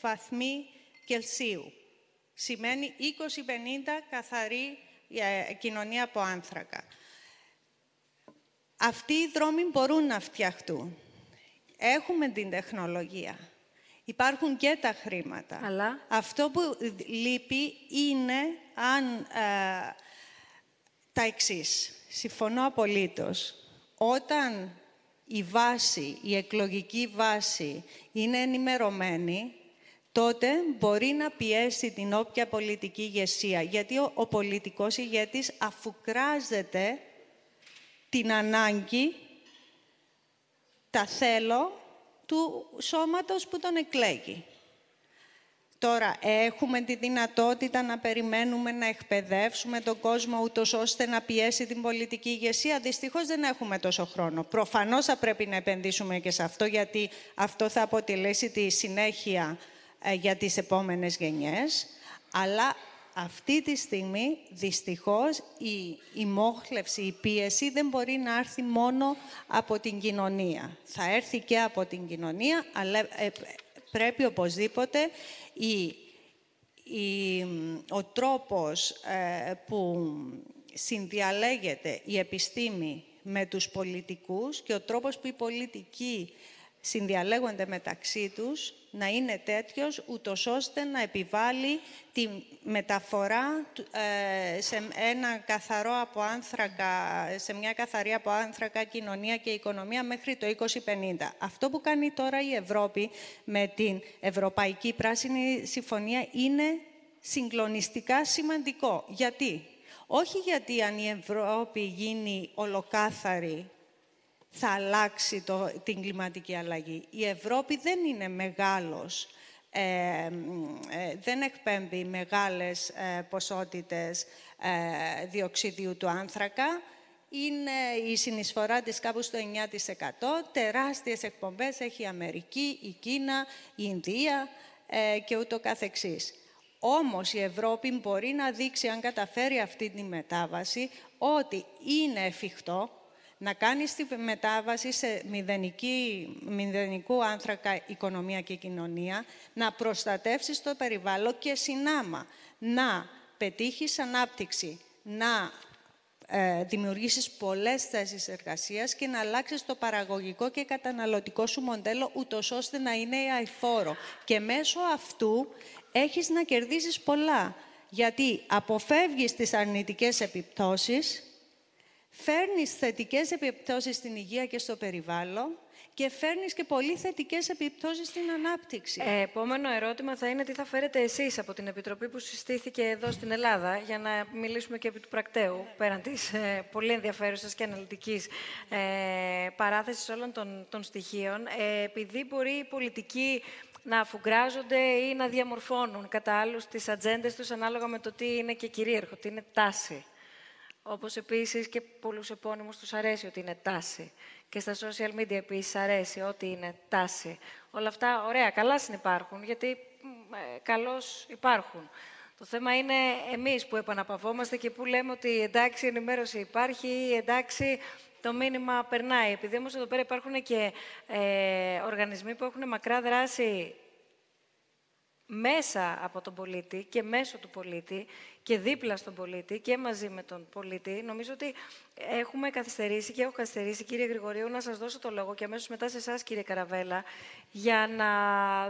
βαθμοί Κελσίου. Σημαίνει 20-50 καθαρή ε, κοινωνία από άνθρακα. Αυτοί οι δρόμοι μπορούν να φτιαχτούν. Έχουμε την τεχνολογία. Υπάρχουν και τα χρήματα. Αλλά... Αυτό που λείπει είναι αν ε, τα εξής. Συμφωνώ απολύτως. Όταν η βάση, η εκλογική βάση είναι ενημερωμένη, τότε μπορεί να πιέσει την όποια πολιτική ηγεσία. Γιατί ο, ο πολιτικός ηγέτης αφουκράζεται την ανάγκη, τα θέλω του σώματος που τον εκλέγει. Τώρα, έχουμε τη δυνατότητα να περιμένουμε να εκπαιδεύσουμε τον κόσμο ούτως ώστε να πιέσει την πολιτική ηγεσία. Δυστυχώς δεν έχουμε τόσο χρόνο. Προφανώς θα πρέπει να επενδύσουμε και σε αυτό, γιατί αυτό θα αποτελέσει τη συνέχεια ε, για τις επόμενες γενιές, αλλά αυτή τη στιγμή, δυστυχώς, η, η μόχλευση, η πίεση δεν μπορεί να έρθει μόνο από την κοινωνία. Θα έρθει και από την κοινωνία, αλλά ε, πρέπει οπωσδήποτε η, η, ο τρόπος ε, που συνδιαλέγεται η επιστήμη με τους πολιτικούς και ο τρόπος που οι πολιτικοί συνδιαλέγονται μεταξύ τους να είναι τέτοιος, ούτως ώστε να επιβάλλει τη μεταφορά ε, σε, ένα καθαρό από άνθρακα, σε μια καθαρή από άνθρακα κοινωνία και οικονομία μέχρι το 2050. Αυτό που κάνει τώρα η Ευρώπη με την Ευρωπαϊκή Πράσινη Συμφωνία είναι συγκλονιστικά σημαντικό. Γιατί; Όχι γιατί αν η Ευρώπη γίνει ολοκάθαρη θα αλλάξει το, την κλιματική αλλαγή. Η Ευρώπη δεν είναι μεγάλος, ε, ε, δεν εκπέμπει μεγάλες ε, ποσότητες ε, διοξιδίου του άνθρακα. Είναι η συνεισφορά της κάπου στο 9%. Τεράστιες εκπομπές έχει η Αμερική, η Κίνα, η Ινδία και ούτω καθεξής. Όμως η Ευρώπη μπορεί να δείξει, αν καταφέρει αυτή τη μετάβαση, ότι είναι εφικτό να κάνεις τη μετάβαση σε μηδενική, μηδενικού άνθρακα οικονομία και κοινωνία, να προστατεύσεις το περιβάλλον και συνάμα να πετύχεις ανάπτυξη, να ε, δημιουργήσεις πολλές θέσεις εργασίας και να αλλάξεις το παραγωγικό και καταναλωτικό σου μοντέλο, ούτως ώστε να είναι αηφόρο. Και μέσω αυτού έχεις να κερδίσεις πολλά, γιατί αποφεύγεις τις αρνητικές επιπτώσεις, φέρνεις θετικές επιπτώσεις στην υγεία και στο περιβάλλον και φέρνεις και πολύ θετικές επιπτώσεις στην ανάπτυξη. Ε, επόμενο ερώτημα θα είναι τι θα φέρετε εσείς από την Επιτροπή που συστήθηκε εδώ στην Ελλάδα για να μιλήσουμε και επί του πρακτέου, πέραν της ε, πολύ ενδιαφέρουσας και αναλυτικής ε, παράθεσης όλων των, των στοιχείων. Ε, επειδή μπορεί η πολιτική να αφουγκράζονται ή να διαμορφώνουν κατά άλλους τις ατζέντες τους ανάλογα με το τι είναι και κυρίαρχο, τι είναι τάση. Όπως επίσης και πολλούς επώνυμους τους αρέσει ότι είναι τάση. Και στα social media επίσης αρέσει ότι είναι τάση. Όλα αυτά ωραία, καλά συνυπάρχουν, γιατί ε, καλώς υπάρχουν. Το θέμα είναι εμείς που επαναπαυόμαστε και που λέμε ότι εντάξει η ενημέρωση υπάρχει, εντάξει το μήνυμα περνάει. Επειδή όμως εδώ πέρα υπάρχουν και ε, οργανισμοί που έχουν μακρά δράση μέσα από τον πολίτη και μέσω του πολίτη και δίπλα στον πολίτη και μαζί με τον πολίτη. Νομίζω ότι έχουμε καθυστερήσει και έχω καθυστερήσει, κύριε Γρηγορίου, να σας δώσω το λόγο και αμέσως μετά σε εσάς, κύριε Καραβέλα, για να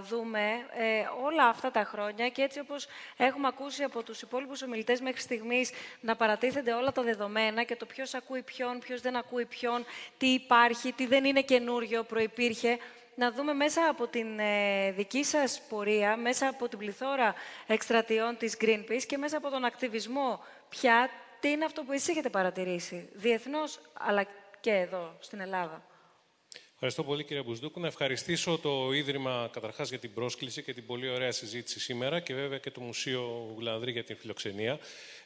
δούμε ε, όλα αυτά τα χρόνια και έτσι όπως έχουμε ακούσει από τους υπόλοιπους ομιλητές μέχρι στιγμής να παρατίθενται όλα τα δεδομένα και το ποιος ακούει ποιον, ποιος δεν ακούει ποιον, τι υπάρχει, τι δεν είναι καινούριο, προϋπήρχε να δούμε μέσα από την ε, δική σας πορεία, μέσα από την πληθώρα εκστρατιών της Greenpeace και μέσα από τον ακτιβισμό πια, τι είναι αυτό που εσείς έχετε παρατηρήσει, διεθνώς αλλά και εδώ, στην Ελλάδα; Ευχαριστώ πολύ κύριε Μπουσδούκου. Να ευχαριστήσω το Ίδρυμα καταρχάς για την πρόσκληση και την πολύ ωραία συζήτηση σήμερα και βέβαια και το Μουσείο Γουλανδρή για την φιλοξενία.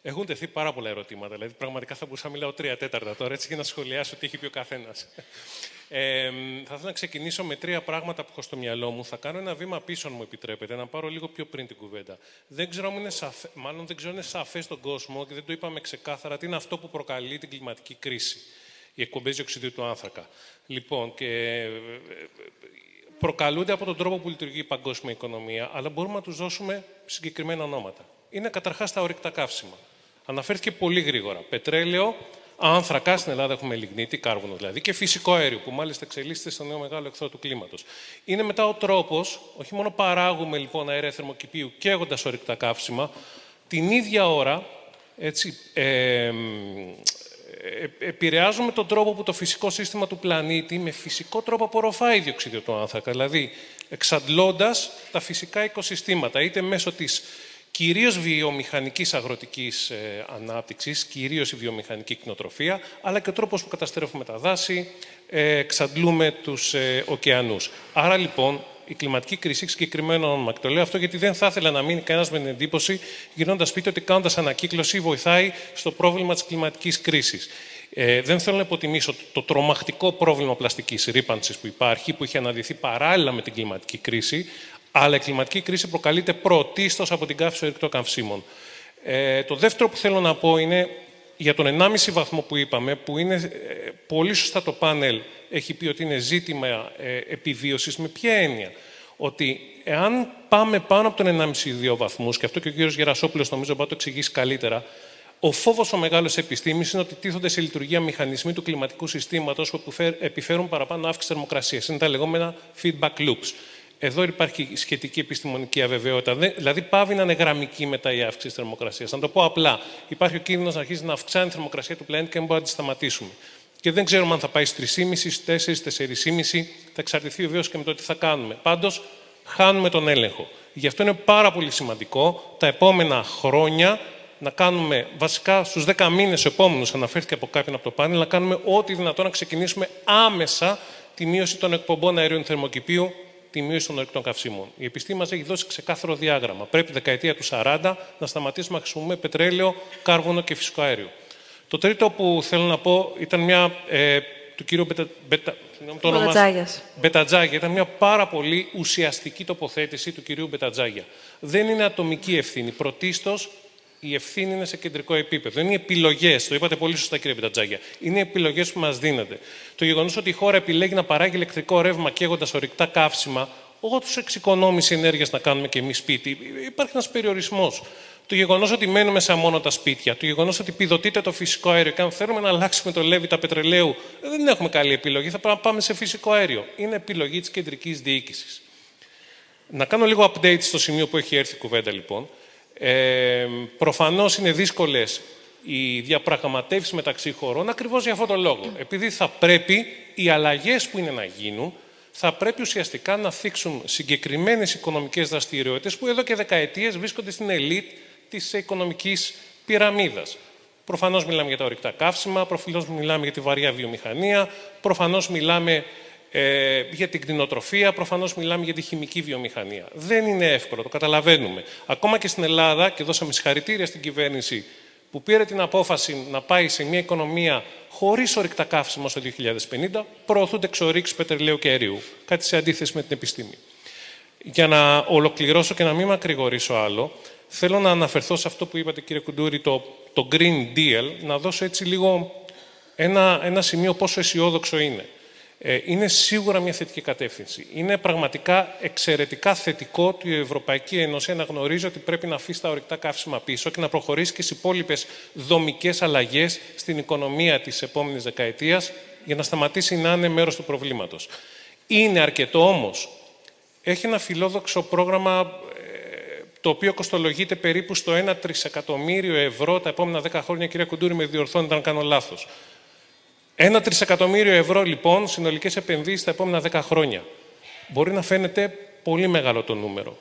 Έχουν τεθεί πάρα πολλά ερωτήματα. Δηλαδή, πραγματικά θα μπορούσα να μιλάω τρία τέταρτα τώρα έτσι για να σχολιάσω τι έχει πει ο καθένας. Ε, θα ήθελα να ξεκινήσω με τρία πράγματα που έχω στο μυαλό μου. Θα κάνω ένα βήμα πίσω, αν μου επιτρέπετε, να πάρω λίγο πιο πριν την κουβέντα. Δεν ξέρω είναι σαφέ, μάλλον δεν ξέρω είναι σαφές στον κόσμο και δεν το είπαμε ξεκάθαρα τι είναι αυτό που προκαλεί την κλιματική κρίση. Οι εκπομπές διοξιδίου του άνθρακα. Λοιπόν, και ε, προκαλούνται από τον τρόπο που λειτουργεί η παγκόσμια οικονομία, αλλά μπορούμε να τους δώσουμε συγκεκριμένα ονόματα. Είναι καταρχάς τα ορυκτά καύσιμα. Αναφέρθηκε πολύ γρήγορα. Πετρέλαιο, άνθρακα στην Ελλάδα έχουμε λιγνίτη, κάρβονο δηλαδή, και φυσικό αέριο, που μάλιστα εξελίσσεται στο νέο μεγάλο εχθρό του κλίματος. Είναι μετά ο τρόπος, όχι μόνο παράγουμε λοιπόν αέρια θερμοκηπίου καίγοντα ορυκτά καύσιμα, την ίδια ώρα έτσι, ε, επηρεάζουμε τον τρόπο που το φυσικό σύστημα του πλανήτη με φυσικό τρόπο απορροφάει διοξίδιο του άνθρακα. Δηλαδή, εξαντλώντας τα φυσικά οικοσυστήματα, είτε μέσω της κυρίως βιομηχανικής αγροτικής ε, ανάπτυξης, κυρίως η βιομηχανική κτηνοτροφία, αλλά και ο τρόπος που καταστρέφουμε τα δάση, ε, εξαντλούμε τους ε, ωκεανούς. Άρα λοιπόν η κλιματική κρίση έχει συγκεκριμένο όνομα. Και το λέω αυτό γιατί δεν θα ήθελα να μείνει κανένας με την εντύπωση, γυρνώντας πείτε ότι κάνοντας ανακύκλωση βοηθάει στο πρόβλημα της κλιματικής κρίσης. Ε, δεν θέλω να υποτιμήσω το τρομακτικό πρόβλημα πλαστικής ρήπανσης που υπάρχει, που έχει αναδυθεί παράλληλα με την κλιματική κρίση, αλλά η κλιματική κρίση προκαλείται πρωτίστως από την καύση ορυκτών καυσίμων. Ε, το δεύτερο που θέλω να πω είναι για τον 1,5 βαθμό που είπαμε, που είναι ε, πολύ σωστά το πάνελ έχει πει ότι είναι ζήτημα ε, επιβίωσης, με ποια έννοια; Ότι εάν πάμε πάνω από τον 1,5-2 βαθμούς, και αυτό και ο κύριος Γερασόπουλος νομίζω μπορεί να το εξηγήσει καλύτερα, Ο φόβος ο μεγάλος επιστήμης είναι ότι τίθονται σε λειτουργία μηχανισμοί του κλιματικού συστήματος που επιφέρουν παραπάνω αύξηση θερμοκρασίας. Είναι τα λεγόμενα feedback loops. Εδώ υπάρχει σχετική επιστημονική αβεβαιότητα. Δηλαδή, πάβει να είναι γραμμική μετά η αύξηση της θερμοκρασίας. Να το πω απλά, υπάρχει ο κίνδυνος να αρχίσει να αυξάνει η θερμοκρασία του πλανήτη και δεν μπορούμε να τη σταματήσουμε. Και δεν ξέρουμε αν θα πάει στις 3,5, 4, 4,5. Θα εξαρτηθεί βεβαίω και με το τι θα κάνουμε. Πάντως, χάνουμε τον έλεγχο. Γι' αυτό είναι πάρα πολύ σημαντικό τα επόμενα χρόνια να κάνουμε, βασικά στους 10 μήνες επόμενους, αναφέρθηκε από κάποιον από το πάνελ, να κάνουμε ό,τι δυνατόν να ξεκινήσουμε άμεσα τη μείωση των εκπομπών αερίων θερμοκηπίου, τη μείωση των ορεικτών καυσίμων. Η επιστήμη μας έχει δώσει ξεκάθαρο διάγραμμα. Πρέπει δεκαετία του 40 να σταματήσουμε να χρησιμοποιούμε πετρέλαιο, κάρβονο και φυσικό αέριο. Το τρίτο που θέλω να πω ήταν μια ε, του κύριου Μπετα, Μπετα, το Μπετατζάγια. Ήταν μια πάρα πολύ ουσιαστική τοποθέτηση του κυρίου Μπετατζάγια. Δεν είναι ατομική ευθύνη. Πρωτίστως η ευθύνη είναι σε κεντρικό επίπεδο. Είναι οι επιλογές, το είπατε πολύ σωστά κύριε Μπετατζάγια. Είναι οι επιλογές που μας δίνονται. Το γεγονός ότι η χώρα επιλέγει να παράγει ηλεκτρικό ρεύμα καίγοντας ορυκτά καύσιμα, όντω εξοικονόμηση ενέργειας να κάνουμε και εμείς σπίτι, υπάρχει ένας περιορισμός. Το γεγονός ότι μένουμε σε αμόνωτα σπίτια, το γεγονός ότι επιδοτείται το φυσικό αέριο και αν θέλουμε να αλλάξουμε το λέβη τα πετρελαίου, δεν έχουμε καλή επιλογή. Θα πρέπει να πάμε σε φυσικό αέριο. Είναι επιλογή της κεντρικής διοίκησης. Να κάνω λίγο update στο σημείο που έχει έρθει η κουβέντα λοιπόν. Ε, προφανώς είναι δύσκολες οι διαπραγματεύσεις μεταξύ χωρών ακριβώς για αυτόν τον λόγο. Επειδή θα πρέπει οι αλλαγές που είναι να γίνουν θα πρέπει ουσιαστικά να θίξουν συγκεκριμένες οικονομικές δραστηριότητες που εδώ και δεκαετίες βρίσκονται στην ελίτ της οικονομικής πυραμίδας. Προφανώς μιλάμε για τα ορυκτά καύσιμα, προφανώς μιλάμε για τη βαριά βιομηχανία, προφανώς μιλάμε ε, για την κτηνοτροφία, προφανώς μιλάμε για τη χημική βιομηχανία. Δεν είναι εύκολο, το καταλαβαίνουμε. Ακόμα και στην Ελλάδα, και δώσαμε συγχαρητήρια στην κυβέρνηση που πήρε την απόφαση να πάει σε μια οικονομία χωρίς ορυκτά καύσιμα στο 2050, προωθούνται εξορίξεις πετρελαίου και αερίου. Κάτι σε αντίθεση με την επιστήμη. Για να ολοκληρώσω και να μην μακρηγορήσω άλλο, θέλω να αναφερθώ σε αυτό που είπατε, κύριε Κουντούρη, το, το Green Deal, να δώσω έτσι λίγο ένα, ένα σημείο πόσο αισιόδοξο είναι. Ε, είναι σίγουρα μια θετική κατεύθυνση. Είναι πραγματικά εξαιρετικά θετικό ότι η Ευρωπαϊκή Ένωση αναγνωρίζει ότι πρέπει να αφήσει τα ορυκτά καύσιμα πίσω και να προχωρήσει και στις υπόλοιπες δομικές αλλαγές στην οικονομία της επόμενης δεκαετίας για να σταματήσει να είναι μέρος του προβλήματος. Είναι αρκετό όμως. Έχει ένα φιλόδοξο πρόγραμμα ε, το οποίο κοστολογείται περίπου στο 1 τρισεκατομμύριο ευρώ τα επόμενα 10 χρόνια. Κυρία Κουντούρη, με διορθώνει αν κάνω λάθος. Ένα τρισεκατομμύριο ευρώ λοιπόν συνολικές επενδύσεις τα επόμενα 10 χρόνια. Μπορεί να φαίνεται πολύ μεγάλο το νούμερο.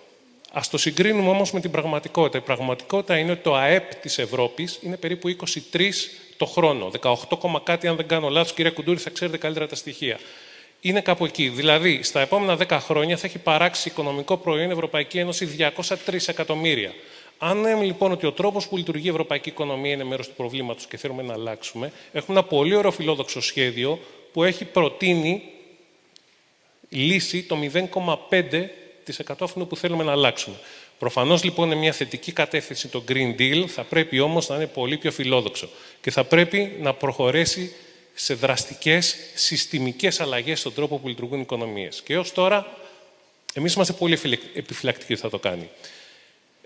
Α το συγκρίνουμε όμως με την πραγματικότητα. Η πραγματικότητα είναι ότι το ΑΕΠ της Ευρώπης είναι περίπου 23 το χρόνο. 18, κάτι, αν δεν κάνω λάθος, κυρία Κουντούρη, θα ξέρετε καλύτερα τα στοιχεία. Είναι κάπου εκεί. Δηλαδή, στα επόμενα 10 χρόνια θα έχει παράξει οικονομικό προϊόν Ευρωπαϊκή Ένωση 203 εκατομμύρια. Αν λέμε λοιπόν ότι ο τρόπος που λειτουργεί η ευρωπαϊκή οικονομία είναι μέρος του προβλήματος και θέλουμε να αλλάξουμε, έχουμε ένα πολύ ωραίο φιλόδοξο σχέδιο που έχει προτείνει λύση το 0,5% αυτού που θέλουμε να αλλάξουμε. Προφανώς λοιπόν είναι μια θετική κατεύθυνση το Green Deal, θα πρέπει όμως να είναι πολύ πιο φιλόδοξο και θα πρέπει να προχωρήσει σε δραστικές συστημικές αλλαγές στον τρόπο που λειτουργούν οι οικονομίες. Και έως τώρα, εμείς είμαστε πολύ επιφυλακτικοί ότι θα το κάνει.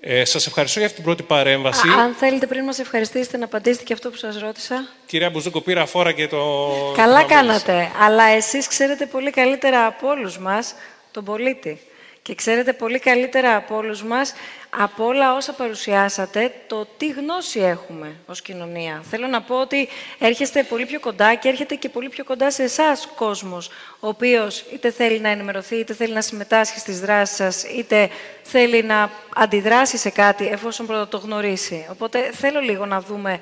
Ε, σας ευχαριστώ για αυτή την πρώτη παρέμβαση. Α, αν θέλετε πριν μας ευχαριστήσετε να απαντήσετε και αυτό που σας ρώτησα. Κυρία Μπουζούκο, πήρα φόρα και το... Καλά κάνατε, αλλά εσείς ξέρετε πολύ καλύτερα από όλους μας τον πολίτη. Και ξέρετε πολύ καλύτερα από όλους μας, από όλα όσα παρουσιάσατε, το τι γνώση έχουμε ως κοινωνία. Θέλω να πω ότι έρχεστε πολύ πιο κοντά και έρχεται και πολύ πιο κοντά σε εσάς κόσμος, ο οποίος είτε θέλει να ενημερωθεί, είτε θέλει να συμμετάσχει στις δράσεις σας, είτε θέλει να αντιδράσει σε κάτι, εφόσον πρώτα το γνωρίσει. Οπότε θέλω λίγο να δούμε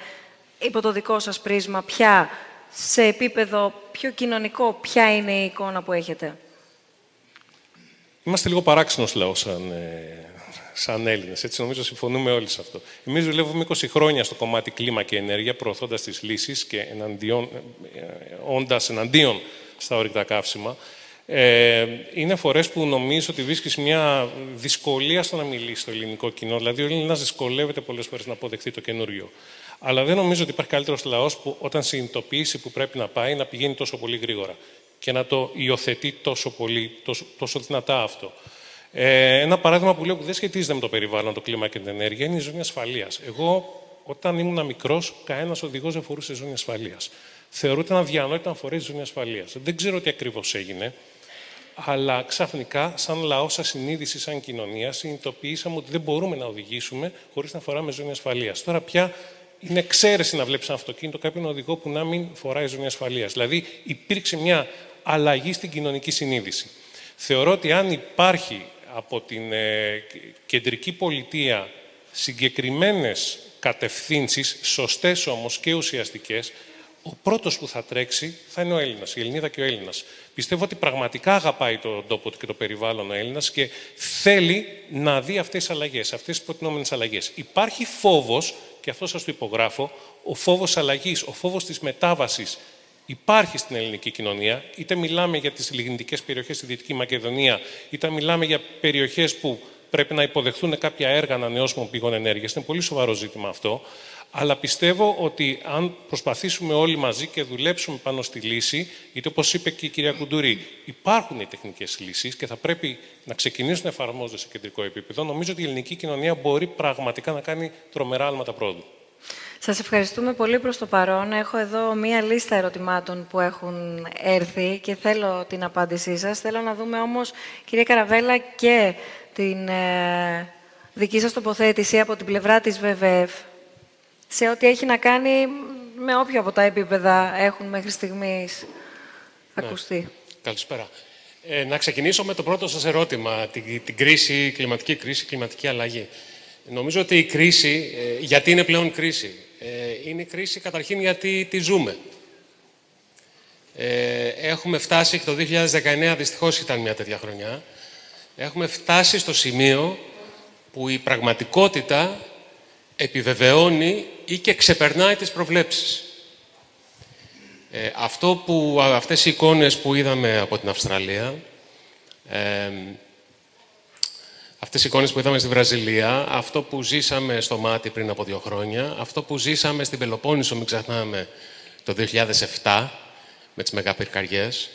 υπό το δικό σας πρίσμα ποια, σε επίπεδο πιο κοινωνικό, ποια είναι η εικόνα που έχετε. Είμαστε λίγο παράξενος λαό σαν, ε, σαν Έλληνες. Έτσι, νομίζω συμφωνούμε όλοι σε αυτό. Εμείς δουλεύουμε 20 χρόνια στο κομμάτι κλίμα και ενέργεια, προωθώντας τις λύσεις και εναντίον, ε, όντας εναντίον στα ορυκτά καύσιμα. Ε, είναι φορές που νομίζω ότι βρίσκεις μια δυσκολία στο να μιλήσεις στο ελληνικό κοινό. Δηλαδή, ο Έλληνας δυσκολεύεται πολλές φορές να αποδεχτεί το καινούριο. Αλλά δεν νομίζω ότι υπάρχει καλύτερος λαός που όταν συνειδητοποιήσει που πρέπει να πάει να πηγαίνει τόσο πολύ γρήγορα και να το υιοθετεί τόσο πολύ, τόσο, τόσο δυνατά αυτό. Ε, ένα παράδειγμα που λέω που δεν σχετίζεται με το περιβάλλον, το κλίμα και την ενέργεια είναι η ζώνη ασφαλείας. Εγώ Όταν ήμουν μικρός, κανένας οδηγός δεν φορούσε ζώνη ασφαλείας. Θεωρούταν αδιανόητο να φορέσει ζώνη ασφαλείας. Δεν ξέρω τι ακριβώς έγινε, αλλά ξαφνικά, σαν λαός, σαν συνείδηση, σαν κοινωνία, συνειδητοποιήσαμε ότι δεν μπορούμε να οδηγήσουμε χωρίς να φοράμε ζώνη ασφαλείας. Τώρα πια είναι εξαίρεση να βλέπεις ένα αυτοκίνητο κάποιον οδηγό που να μην φοράει ζώνη ασφαλείας. Δηλαδή, υπήρξε μια αλλαγή στην κοινωνική συνείδηση. Θεωρώ ότι αν υπάρχει από την ε, κεντρική πολιτεία συγκεκριμένες κατευθύνσεις, σωστές όμως και ουσιαστικές, ο πρώτος που θα τρέξει θα είναι ο Έλληνας, η Ελληνίδα και ο Έλληνας. Πιστεύω ότι πραγματικά αγαπάει τον τόπο του και το περιβάλλον ο Έλληνας και θέλει να δει αυτές τις αλλαγές, αυτές τις προτινόμενες αλλαγές. Υπάρχει φόβος, και αυτό σας το υπογράφω, ο φόβος αλλαγής, ο φόβος της μετάβασης υπάρχει στην ελληνική κοινωνία, είτε μιλάμε για τις λιγνητικές περιοχές στη Δυτική Μακεδονία, είτε μιλάμε για περιοχές που πρέπει να υποδεχθούν κάποια έργα ανανεώσιμων πηγών ενέργειας. Είναι πολύ σοβαρό ζήτημα αυτό. Αλλά πιστεύω ότι αν προσπαθήσουμε όλοι μαζί και δουλέψουμε πάνω στη λύση, είτε όπως είπε και η κυρία Κουντουρή, υπάρχουν οι τεχνικές λύσεις και θα πρέπει να ξεκινήσουν να εφαρμόζονται σε κεντρικό επίπεδο, νομίζω ότι η ελληνική κοινωνία μπορεί πραγματικά να κάνει τρομερά άλματα πρόοδου. Σας ευχαριστούμε πολύ προς το παρόν. Έχω εδώ μία λίστα ερωτημάτων που έχουν έρθει και θέλω την απάντησή σας. Θέλω να δούμε όμως, κυρία Καραβέλα, και την ε, δική σας τοποθέτηση από την πλευρά της ΒΒΕΦ σε ό,τι έχει να κάνει με όποια από τα επίπεδα έχουν μέχρι στιγμής ναι. ακουστεί. Καλησπέρα. Ε, να ξεκινήσω με το πρώτο σας ερώτημα, την, την κρίση, κλιματική κρίση, κλιματική αλλαγή. Νομίζω ότι η κρίση, ε, γιατί είναι πλέον κρίση; Ε, είναι κρίση καταρχήν γιατί τη ζούμε. Ε, έχουμε φτάσει, το 2019 δυστυχώς ήταν μια τέτοια χρονιά, έχουμε φτάσει στο σημείο που η πραγματικότητα επιβεβαιώνει ή και ξεπερνάει τις προβλέψεις. Ε, αυτό που, αυτές οι εικόνες που είδαμε από την Αυστραλία, ε, αυτές οι εικόνες που είδαμε στη Βραζιλία, αυτό που ζήσαμε στο Μάτι πριν από δύο χρόνια, αυτό που ζήσαμε στην Πελοπόννησο, μην ξεχνάμε, το 2007, με τις μεγαπυρκαριές,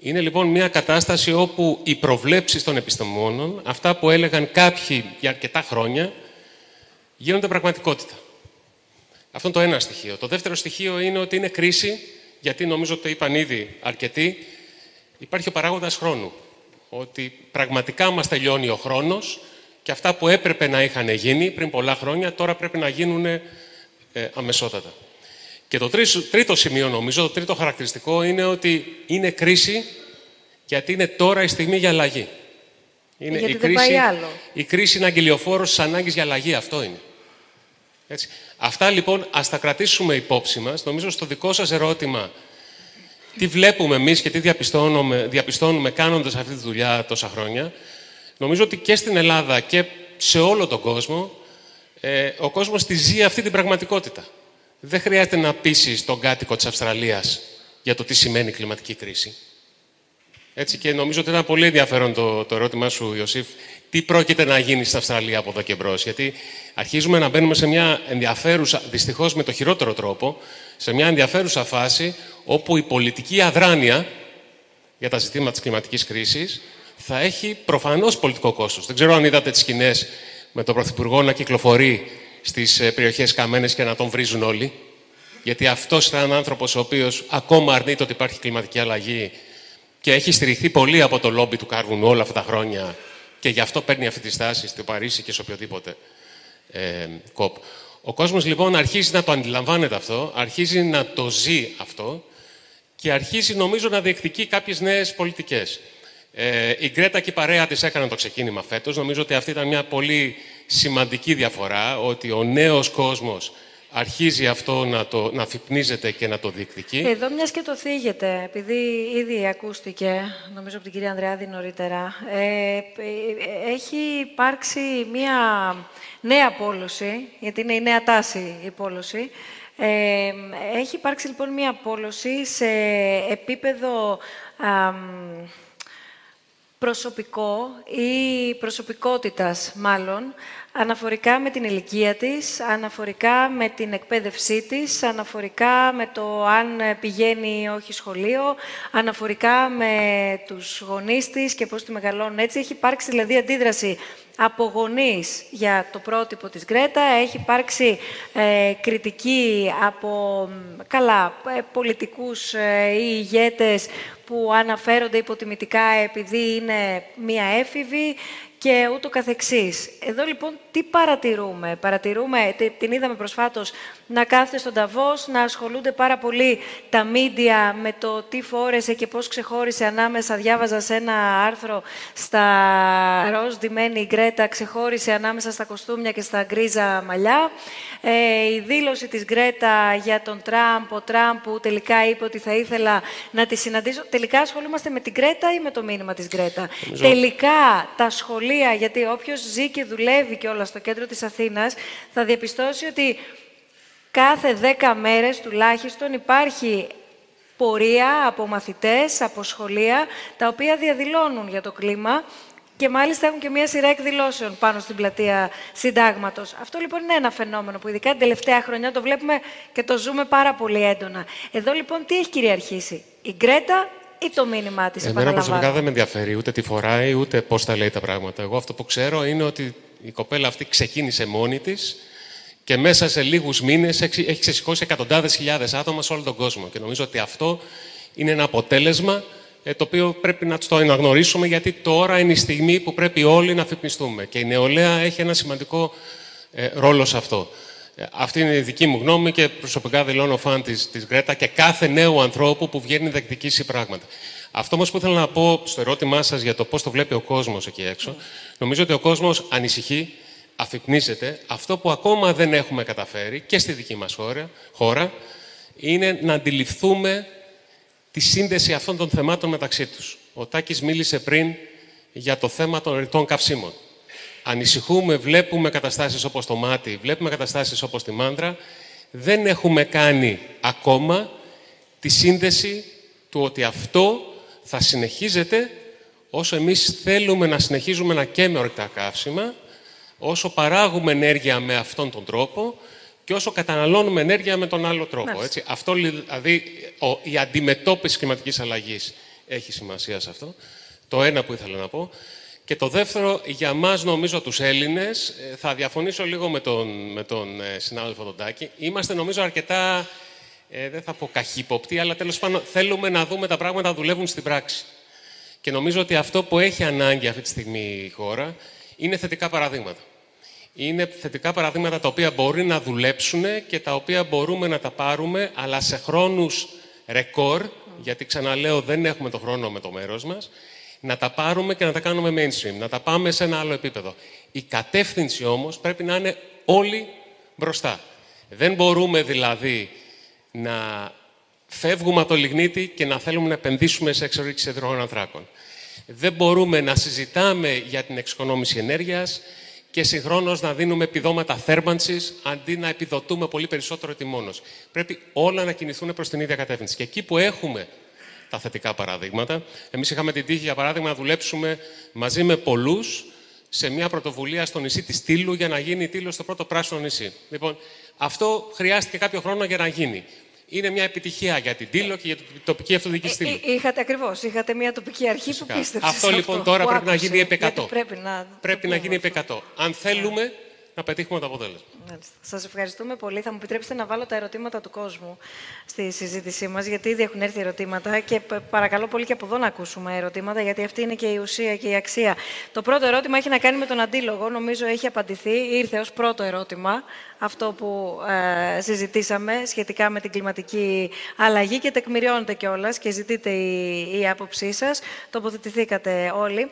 είναι λοιπόν μια κατάσταση όπου οι προβλέψεις των επιστημόνων, αυτά που έλεγαν κάποιοι για αρκετά χρόνια, γίνονται πραγματικότητα. Αυτό είναι το ένα στοιχείο. Το δεύτερο στοιχείο είναι ότι είναι κρίση, γιατί νομίζω ότι το είπαν ήδη αρκετοί, υπάρχει ο παράγοντας χρόνου. Ότι πραγματικά μας τελειώνει ο χρόνος και αυτά που έπρεπε να είχαν γίνει πριν πολλά χρόνια, τώρα πρέπει να γίνουν ε, αμεσότατα. Και το τρίτο σημείο νομίζω, το τρίτο χαρακτηριστικό είναι ότι είναι κρίση γιατί είναι τώρα η στιγμή για αλλαγή. Είναι γιατί η δεν κρίση, πάει άλλο. Η κρίση είναι αγγελιοφόρος τη ανάγκη για αλλαγή. Αυτό είναι. Έτσι. Αυτά λοιπόν ας τα κρατήσουμε υπόψη μας. Νομίζω στο δικό σας ερώτημα τι βλέπουμε εμείς και τι διαπιστώνουμε, διαπιστώνουμε κάνοντας αυτή τη δουλειά τόσα χρόνια. Νομίζω ότι και στην Ελλάδα και σε όλο τον κόσμο ε, ο κόσμος τη ζει αυτή την πραγματικότητα. Δεν χρειάζεται να πείσεις τον κάτοικο της Αυστραλίας για το τι σημαίνει κλιματική κρίση. Έτσι και νομίζω ότι ήταν πολύ ενδιαφέρον το, το ερώτημά σου, Ιωσήφ, τι πρόκειται να γίνει στην Αυστραλία από εδώ και μπρος; Γιατί αρχίζουμε να μπαίνουμε σε μια ενδιαφέρουσα, δυστυχώς με το χειρότερο τρόπο, σε μια ενδιαφέρουσα φάση όπου η πολιτική αδράνεια για τα ζητήματα της κλιματικής κρίσης θα έχει προφανώς πολιτικό κόστος. Δεν ξέρω αν είδατε τις σκηνές με τον Πρωθυπουργό να κυκλοφορεί στις ε, περιοχές καμένες και να τον βρίζουν όλοι. Γιατί αυτός ήταν ένας άνθρωπος ο οποίος ακόμα αρνείται ότι υπάρχει κλιματική αλλαγή και έχει στηριχθεί πολύ από το λόμπι του Κάρβουνου όλα αυτά τα χρόνια και γι' αυτό παίρνει αυτή τη στάση στο Παρίσι και σε οποιοδήποτε ε, κόπ. Ο κόσμος λοιπόν αρχίζει να το αντιλαμβάνεται αυτό, αρχίζει να το ζει αυτό και αρχίζει νομίζω να διεκδικεί κάποιες νέες πολιτικές. Ε, η Γκρέτα και η παρέα της έκαναν το ξεκίνημα φέτος. Νομίζω ότι αυτή ήταν μια πολύ σημαντική διαφορά, ότι ο νέος κόσμος αρχίζει αυτό να, το, να αφυπνίζεται και να το διεκδικεί. Εδώ μιας και το θίγεται, επειδή ήδη ακούστηκε, νομίζω από την κυρία Ανδρεάδη νωρίτερα, ε, έχει υπάρξει μια νέα πόλωση, γιατί είναι η νέα τάση η πόλωση, ε, έχει υπάρξει λοιπόν μια πόλωση σε επίπεδο προσωπικό ή προσωπικότητας μάλλον, αναφορικά με την ηλικία της, αναφορικά με την εκπαίδευσή της, αναφορικά με το αν πηγαίνει όχι σχολείο, αναφορικά με τους γονείς της και πώς τη μεγαλώνουν έτσι. Έχει υπάρξει δηλαδή αντίδραση από γονείς για το πρότυπο της Γκρέτα. Έχει υπάρξει ε, κριτική από καλά ε, πολιτικούς ε, ή ηγέτες που αναφέρονται υποτιμητικά επειδή είναι μία έφηβη και ούτω καθεξής. Εδώ λοιπόν τι παρατηρούμε. Παρατηρούμε, την είδαμε προσφάτως, να κάθεται στον Ταβός, να ασχολούνται πάρα πολύ τα μίντια με το τι φόρεσε και πώς ξεχώρισε ανάμεσα. Διάβαζα σε ένα άρθρο στα ροζ ντυμένη η Γκρέτα, ξεχώρισε ανάμεσα στα κοστούμια και στα γκρίζα μαλλιά. Ε, η δήλωση της Γκρέτα για τον Τραμπ, ο Τραμπ που τελικά είπε ότι θα ήθελα να τη συναντήσω. Τελικά ασχολούμαστε με την Γκρέτα ή με το μήνυμα της Γκρέτα; Τελικά τα σχολεία, γιατί όποιος ζει και δουλεύει και όλα στο κέντρο της Αθήνας, θα διαπιστώσει ότι κάθε δέκα μέρες τουλάχιστον υπάρχει πορεία από μαθητές, από σχολεία, τα οποία διαδηλώνουν για το κλίμα και μάλιστα έχουν και μία σειρά εκδηλώσεων πάνω στην πλατεία Συντάγματος. Αυτό λοιπόν είναι ένα φαινόμενο που ειδικά την τελευταία χρονιά το βλέπουμε και το ζούμε πάρα πολύ έντονα. Εδώ λοιπόν τι έχει κυριαρχήσει, η Γκρέτα ή το μήνυμά της. Εμένα προσωπικά δεν με ενδιαφέρει ούτε τι φοράει ούτε πώς τα λέει τα πράγματα. Εγώ αυτό που ξέρω είναι ότι η κοπέλα αυτή ξεκίνησε μόνη της και μέσα σε λίγους μήνες έχει ξεσηκώσει εκατοντάδες χιλιάδες άτομα σε όλο τον κόσμο. Και νομίζω ότι αυτό είναι ένα αποτέλεσμα ε, το οποίο πρέπει να το αναγνωρίσουμε γιατί τώρα είναι η στιγμή που πρέπει όλοι να αφυπνιστούμε. Και η νεολαία έχει ένα σημαντικό ε, ρόλο σε αυτό. Ε, αυτή είναι η δική μου γνώμη και προσωπικά δηλώνω φαν της, της Γκρέτα και κάθε νέου ανθρώπου που βγαίνει να διεκδικήσει πράγματα. Αυτό όμως που ήθελα να πω στο ερώτημά σας για το πώς το βλέπει ο κόσμος εκεί έξω, νομίζω ότι ο κόσμος ανησυχεί, αφυπνίζεται. Αυτό που ακόμα δεν έχουμε καταφέρει και στη δική μας χώρα, χώρα είναι να αντιληφθούμε τη σύνδεση αυτών των θεμάτων μεταξύ τους. Ο Τάκης μίλησε πριν για το θέμα των ρητών καυσίμων. Ανησυχούμε, βλέπουμε καταστάσεις όπως το μάτι, βλέπουμε καταστάσεις όπως τη μάντρα. Δεν έχουμε κάνει ακόμα τη σύνδεση του ότι αυτό θα συνεχίζεται όσο εμείς θέλουμε να συνεχίζουμε να καίμε ορυκτά καύσιμα, όσο παράγουμε ενέργεια με αυτόν τον τρόπο και όσο καταναλώνουμε ενέργεια με τον άλλο τρόπο. Έτσι. Αυτό δηλαδή η αντιμετώπιση κλιματικής αλλαγής έχει σημασία σε αυτό. Το ένα που ήθελα να πω. Και το δεύτερο, για μας νομίζω τους Έλληνες, ε, θα διαφωνήσω λίγο με τον, με τον ε, συνάδελφο τον Τάκη, είμαστε νομίζω αρκετά, ε, δεν θα πω καχύποπτοι, αλλά τέλος πάντων θέλουμε να δούμε τα πράγματα να δουλεύουν στην πράξη. Και νομίζω ότι αυτό που έχει ανάγκη αυτή τη στιγμή η χώρα είναι θετικά παραδείγματα είναι θετικά παραδείγματα τα οποία μπορεί να δουλέψουν και τα οποία μπορούμε να τα πάρουμε, αλλά σε χρόνους ρεκόρ, γιατί ξαναλέω δεν έχουμε το χρόνο με το μέρος μας, να τα πάρουμε και να τα κάνουμε mainstream, να τα πάμε σε ένα άλλο επίπεδο. Η κατεύθυνση όμως πρέπει να είναι όλοι μπροστά. Δεν μπορούμε δηλαδή να φεύγουμε από το λιγνίτι και να θέλουμε να επενδύσουμε σε εξορίξη εδρών ανθράκων. Δεν μπορούμε να συζητάμε για την εξοικονόμηση ενέργειας, και συγχρόνως να δίνουμε επιδόματα θέρμανσης αντί να επιδοτούμε πολύ περισσότερο τη μόνος. Πρέπει όλα να κινηθούν προς την ίδια κατεύθυνση. Και εκεί που έχουμε τα θετικά παραδείγματα, εμείς είχαμε την τύχη, για παράδειγμα, να δουλέψουμε μαζί με πολλούς σε μια πρωτοβουλία στο νησί της Τήλου για να γίνει η Τήλο στο πρώτο πράσινο νησί. Λοιπόν, αυτό χρειάστηκε κάποιο χρόνο για να γίνει είναι μια επιτυχία για την Τήλο και για την τοπική αυτοδική στήλη. Ε, ε, είχατε ακριβώς. Είχατε μια τοπική αρχή που πίστεψες. Αυτό λοιπόν τώρα πρέπει να γίνει επί 100. Πρέπει να, πρέπει να γίνει επί 100. Αν θέλουμε να πετύχουμε το αποτέλεσμα. Σας ευχαριστούμε πολύ. Θα μου επιτρέψετε να βάλω τα ερωτήματα του κόσμου στη συζήτησή μας, γιατί ήδη έχουν έρθει ερωτήματα και παρακαλώ πολύ και από εδώ να ακούσουμε ερωτήματα, γιατί αυτή είναι και η ουσία και η αξία. Το πρώτο ερώτημα έχει να κάνει με τον αντίλογο. Νομίζω έχει απαντηθεί. Ήρθε ως πρώτο ερώτημα αυτό που ε, συζητήσαμε σχετικά με την κλιματική αλλαγή και τεκμηριώνεται κιόλας και ζητείτε η, η άποψή σας. Τοποθετηθήκατε όλοι.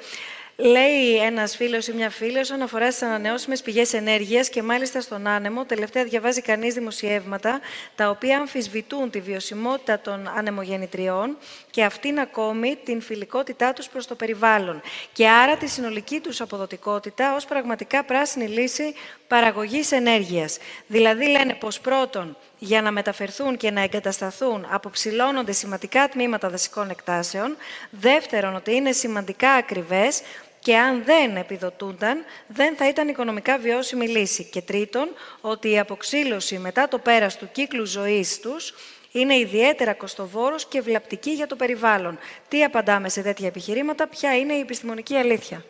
Λέει ένας φίλος ή μια φίλη όσον αφορά στις ανανεώσιμες πηγές ενέργειας και μάλιστα στον άνεμο. Τελευταία διαβάζει κανείς δημοσιεύματα τα οποία αμφισβητούν τη βιωσιμότητα των ανεμογεννητριών και αυτήν ακόμη την φιλικότητά τους προς το περιβάλλον. Και άρα τη συνολική τους αποδοτικότητα ως πραγματικά πράσινη λύση παραγωγής ενέργειας. Δηλαδή λένε πως πρώτον για να μεταφερθούν και να εγκατασταθούν αποψηλώνονται σημαντικά τμήματα δασικών εκτάσεων. Δεύτερον, ότι είναι σημαντικά ακριβές και αν δεν επιδοτούνταν, δεν θα ήταν οικονομικά βιώσιμη λύση. Και τρίτον, ότι η αποξήλωση μετά το πέρας του κύκλου ζωής τους είναι ιδιαίτερα κοστοβόρος και βλαπτική για το περιβάλλον. Τι απαντάμε σε τέτοια επιχειρήματα, ποια είναι η επιστημονική αλήθεια;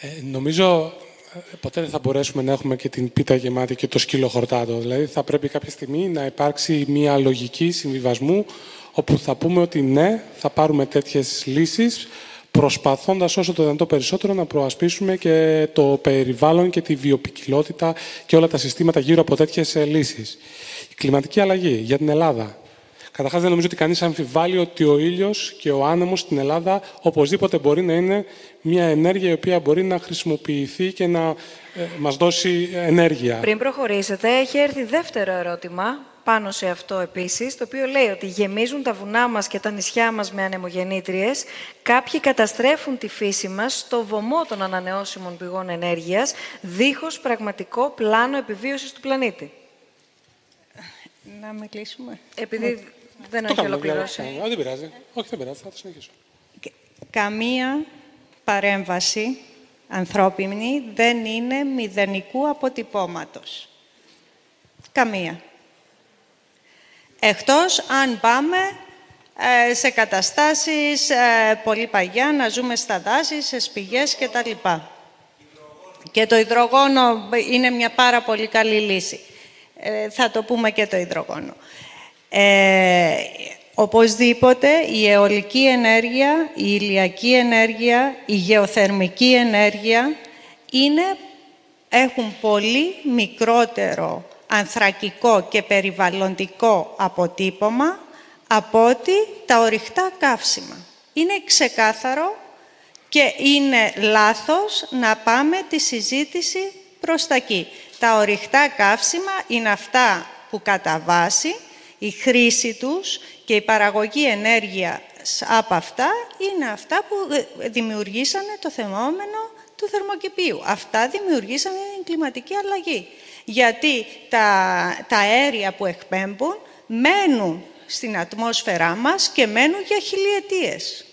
ε, Νομίζω ποτέ δεν θα μπορέσουμε να έχουμε και την πίτα γεμάτη και το σκύλο χορτάτο. Δηλαδή θα πρέπει κάποια στιγμή να υπάρξει μια λογική συμβιβασμού όπου θα πούμε ότι ναι, θα πάρουμε τέτοιες λύσεις προσπαθώντας όσο το δυνατό περισσότερο να προασπίσουμε και το περιβάλλον και τη βιοπικιλότητα και όλα τα συστήματα γύρω από τέτοιες ε, λύσεις. Η κλιματική αλλαγή για την Ελλάδα. Καταρχάς δεν νομίζω ότι κανείς αμφιβάλλει ότι ο ήλιος και ο άνεμος στην Ελλάδα οπωσδήποτε μπορεί να είναι μια ενέργεια η οποία μπορεί να χρησιμοποιηθεί και να ε, μας δώσει ενέργεια. Πριν προχωρήσετε, έχει έρθει δεύτερο ερώτημα πάνω σε αυτό επίσης, το οποίο λέει ότι γεμίζουν τα βουνά μας και τα νησιά μας με ανεμογεννήτριες, κάποιοι καταστρέφουν τη φύση μας στο βωμό των ανανεώσιμων πηγών ενέργειας, δίχως πραγματικό πλάνο επιβίωσης του πλανήτη. Να με κλείσουμε. Επειδή δεν Το έχει κάνουμε, ολοκληρώσει. δηλαδή. Όχι, δεν πειράζει. Όχι, δεν πειράζει. Θα το συνεχίσω. Καμία παρέμβαση ανθρώπινη δεν είναι μηδενικού αποτυπώματος. Καμία. Εκτός αν πάμε ε, σε καταστάσεις ε, πολύ παγιά, να ζούμε στα δάση, σε σπηγές κτλ. Και το υδρογόνο είναι μια πάρα πολύ καλή λύση. Ε, θα το πούμε και το υδρογόνο. Ε, οπωσδήποτε η αιωλική ενέργεια, η ηλιακή ενέργεια, η γεωθερμική ενέργεια είναι, έχουν πολύ μικρότερο ανθρακικό και περιβαλλοντικό αποτύπωμα από ότι τα ορυκτά καύσιμα. Είναι ξεκάθαρο και είναι λάθος να πάμε τη συζήτηση προς τα εκεί. Τα ορυκτά καύσιμα είναι αυτά που κατά βάση η χρήση τους και η παραγωγή ενέργειας από αυτά είναι αυτά που ε, δημιουργήσανε το θεμόμενο του θερμοκηπίου. Αυτά δημιουργήσανε την κλιματική αλλαγή. Γιατί τα, τα αέρια που εκπέμπουν μένουν στην ατμόσφαιρά μας και μένουν για χιλιετίες.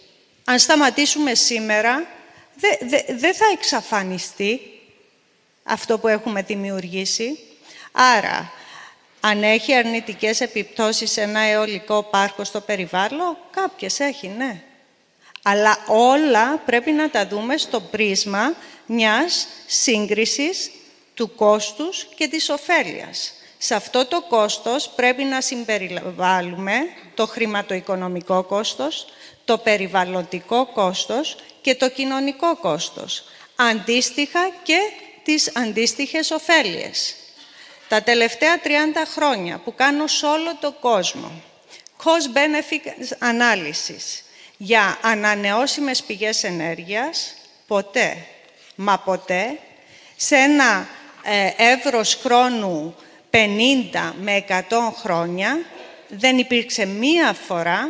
Αν σταματήσουμε σήμερα, δεν δε, δε θα εξαφανιστεί αυτό που έχουμε δημιουργήσει. Άρα, αν έχει αρνητικές επιπτώσεις σε ένα αιωλικό πάρκο στο περιβάλλον, κάποιες έχει, ναι. Αλλά όλα πρέπει να τα δούμε στο πρίσμα μιας σύγκρισης του κόστους και της ωφέλειας. Σε αυτό το κόστος πρέπει να συμπεριλαμβάνουμε το χρηματοοικονομικό κόστος, το περιβαλλοντικό κόστος και το κοινωνικό κόστος. Αντίστοιχα και τις αντίστοιχες ωφέλειες. Τα τελευταία 30 χρόνια που κάνω σε όλο τον κόσμο cost-benefit analysis για ανανεώσιμες πηγές ενέργειας, ποτέ, μα ποτέ, σε ένα ε, εύρος χρόνου 50 με 100 χρόνια, δεν υπήρξε μία φορά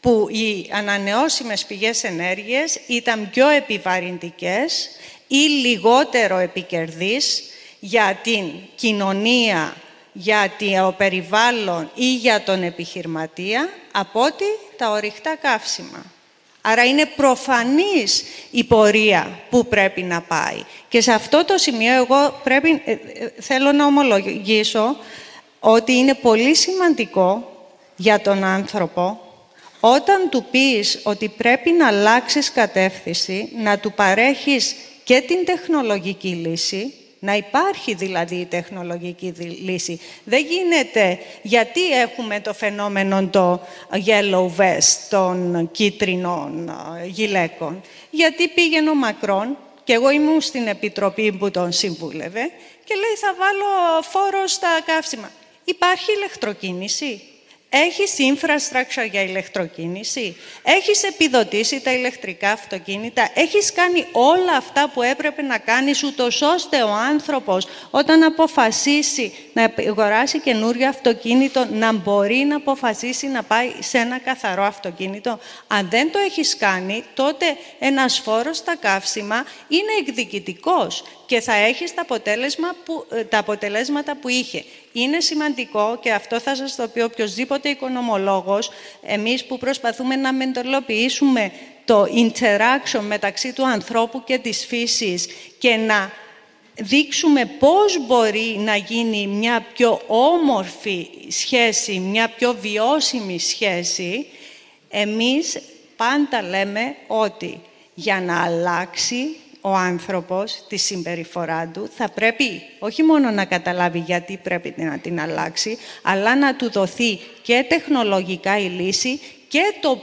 που οι ανανεώσιμες πηγές ενέργειας ήταν πιο επιβαρυντικές ή λιγότερο επικερδείς για την κοινωνία, για το περιβάλλον ή για τον επιχειρηματία από ότι τα ορυκτά καύσιμα. Άρα είναι προφανής η πορεία που πρέπει να πάει. Και σε αυτό το σημείο εγώ πρέπει, ε, ε, θέλω να ομολογήσω ότι είναι πολύ σημαντικό για τον άνθρωπο όταν του πεις ότι πρέπει να αλλάξεις κατεύθυνση, να του παρέχεις και την τεχνολογική λύση, να υπάρχει δηλαδή η τεχνολογική λύση. Δεν γίνεται γιατί έχουμε το φαινόμενο το yellow vest των κίτρινων γυλαίκων. Γιατί πήγαινε ο Μακρόν και εγώ ήμουν στην επιτροπή που τον συμβούλευε και λέει θα βάλω φόρο στα καύσιμα. Υπάρχει ηλεκτροκίνηση; Έχεις infrastructure για ηλεκτροκίνηση, έχεις επιδοτήσει τα ηλεκτρικά αυτοκίνητα, έχεις κάνει όλα αυτά που έπρεπε να κάνεις ούτως ώστε ο άνθρωπος όταν αποφασίσει να αγοράσει καινούριο αυτοκίνητο να μπορεί να αποφασίσει να πάει σε ένα καθαρό αυτοκίνητο; Αν δεν το έχεις κάνει, τότε ένας φόρος στα καύσιμα είναι εκδικητικός και θα έχεις τα, αποτέλεσμα που, ε, τα αποτελέσματα που είχε. Είναι σημαντικό και αυτό θα σας το πει οποιοδήποτε οικονομολόγος, εμείς που προσπαθούμε να μεντολοποιήσουμε το interaction μεταξύ του ανθρώπου και της φύσης και να δείξουμε πώς μπορεί να γίνει μια πιο όμορφη σχέση, μια πιο βιώσιμη σχέση, εμείς πάντα λέμε ότι για να αλλάξει ο άνθρωπος τη συμπεριφορά του θα πρέπει όχι μόνο να καταλάβει γιατί πρέπει να την αλλάξει, αλλά να του δοθεί και τεχνολογικά η λύση και το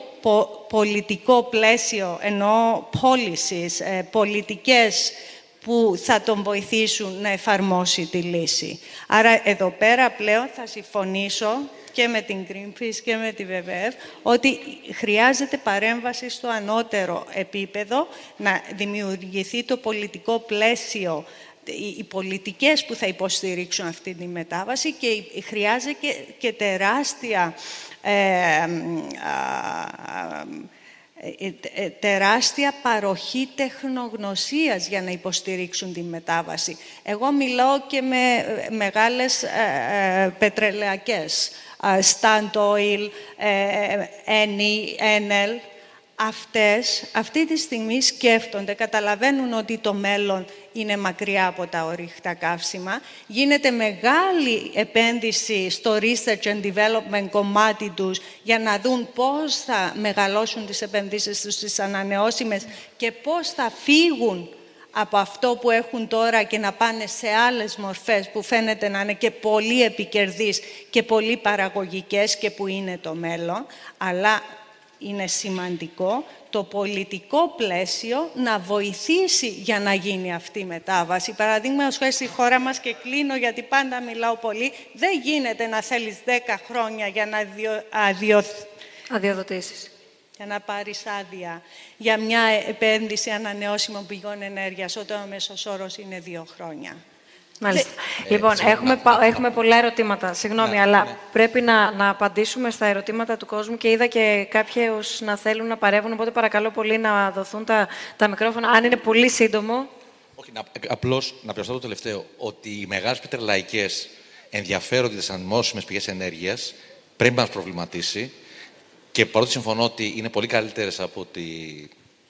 πολιτικό πλαίσιο, ενώ policies, ε, πολιτικές που θα τον βοηθήσουν να εφαρμόσει τη λύση. Άρα εδώ πέρα πλέον θα συμφωνήσω και με την Greenpeace και με τη WWF ότι χρειάζεται παρέμβαση στο ανώτερο επίπεδο να δημιουργηθεί το πολιτικό πλαίσιο οι πολιτικές που θα υποστηρίξουν αυτή τη μετάβαση και χρειάζεται και, τεράστια ε, ε, ε, τεράστια παροχή τεχνογνωσίας για να υποστηρίξουν τη μετάβαση. Εγώ μιλάω και με μεγάλες πετρελαϊκές, Oil, Eni, Enel, αυτές αυτή τη στιγμή σκέφτονται, καταλαβαίνουν ότι το μέλλον είναι μακριά από τα ορυκτά καύσιμα. Γίνεται μεγάλη επένδυση στο research and development κομμάτι τους για να δουν πώς θα μεγαλώσουν τις επενδύσεις τους στις ανανεώσιμες και πώς θα φύγουν από αυτό που έχουν τώρα και να πάνε σε άλλες μορφές που φαίνεται να είναι και πολύ επικερδείς και πολύ παραγωγικές και που είναι το μέλλον, αλλά είναι σημαντικό το πολιτικό πλαίσιο να βοηθήσει για να γίνει αυτή η μετάβαση. Παραδείγματος χάρη στη χώρα μας και κλείνω γιατί πάντα μιλάω πολύ, δεν γίνεται να θέλεις 10 χρόνια για να αδειο... αδειοδοτήσεις. Για να πάρεις άδεια για μια επένδυση ανανεώσιμων πηγών ενέργειας όταν ο μέσος όρος είναι δύο χρόνια. Μάλιστα. Ε, λοιπόν, έχουμε, έχουμε πολλά ερωτήματα. Συγγνώμη, ναι, αλλά ναι. πρέπει να, να απαντήσουμε στα ερωτήματα του κόσμου και είδα και κάποιους να θέλουν να παρεύουν. Οπότε παρακαλώ πολύ να δοθούν τα, τα μικρόφωνα. Αν είναι πολύ σύντομο. Όχι, απλώς να πιαστώ το τελευταίο. Ότι οι μεγάλες πετρελαϊκές ενδιαφέρονται τι ανεμόσιμε πηγές ενέργειας πρέπει να μας προβληματίσει. Και παρότι συμφωνώ ότι είναι πολύ καλύτερες από τη,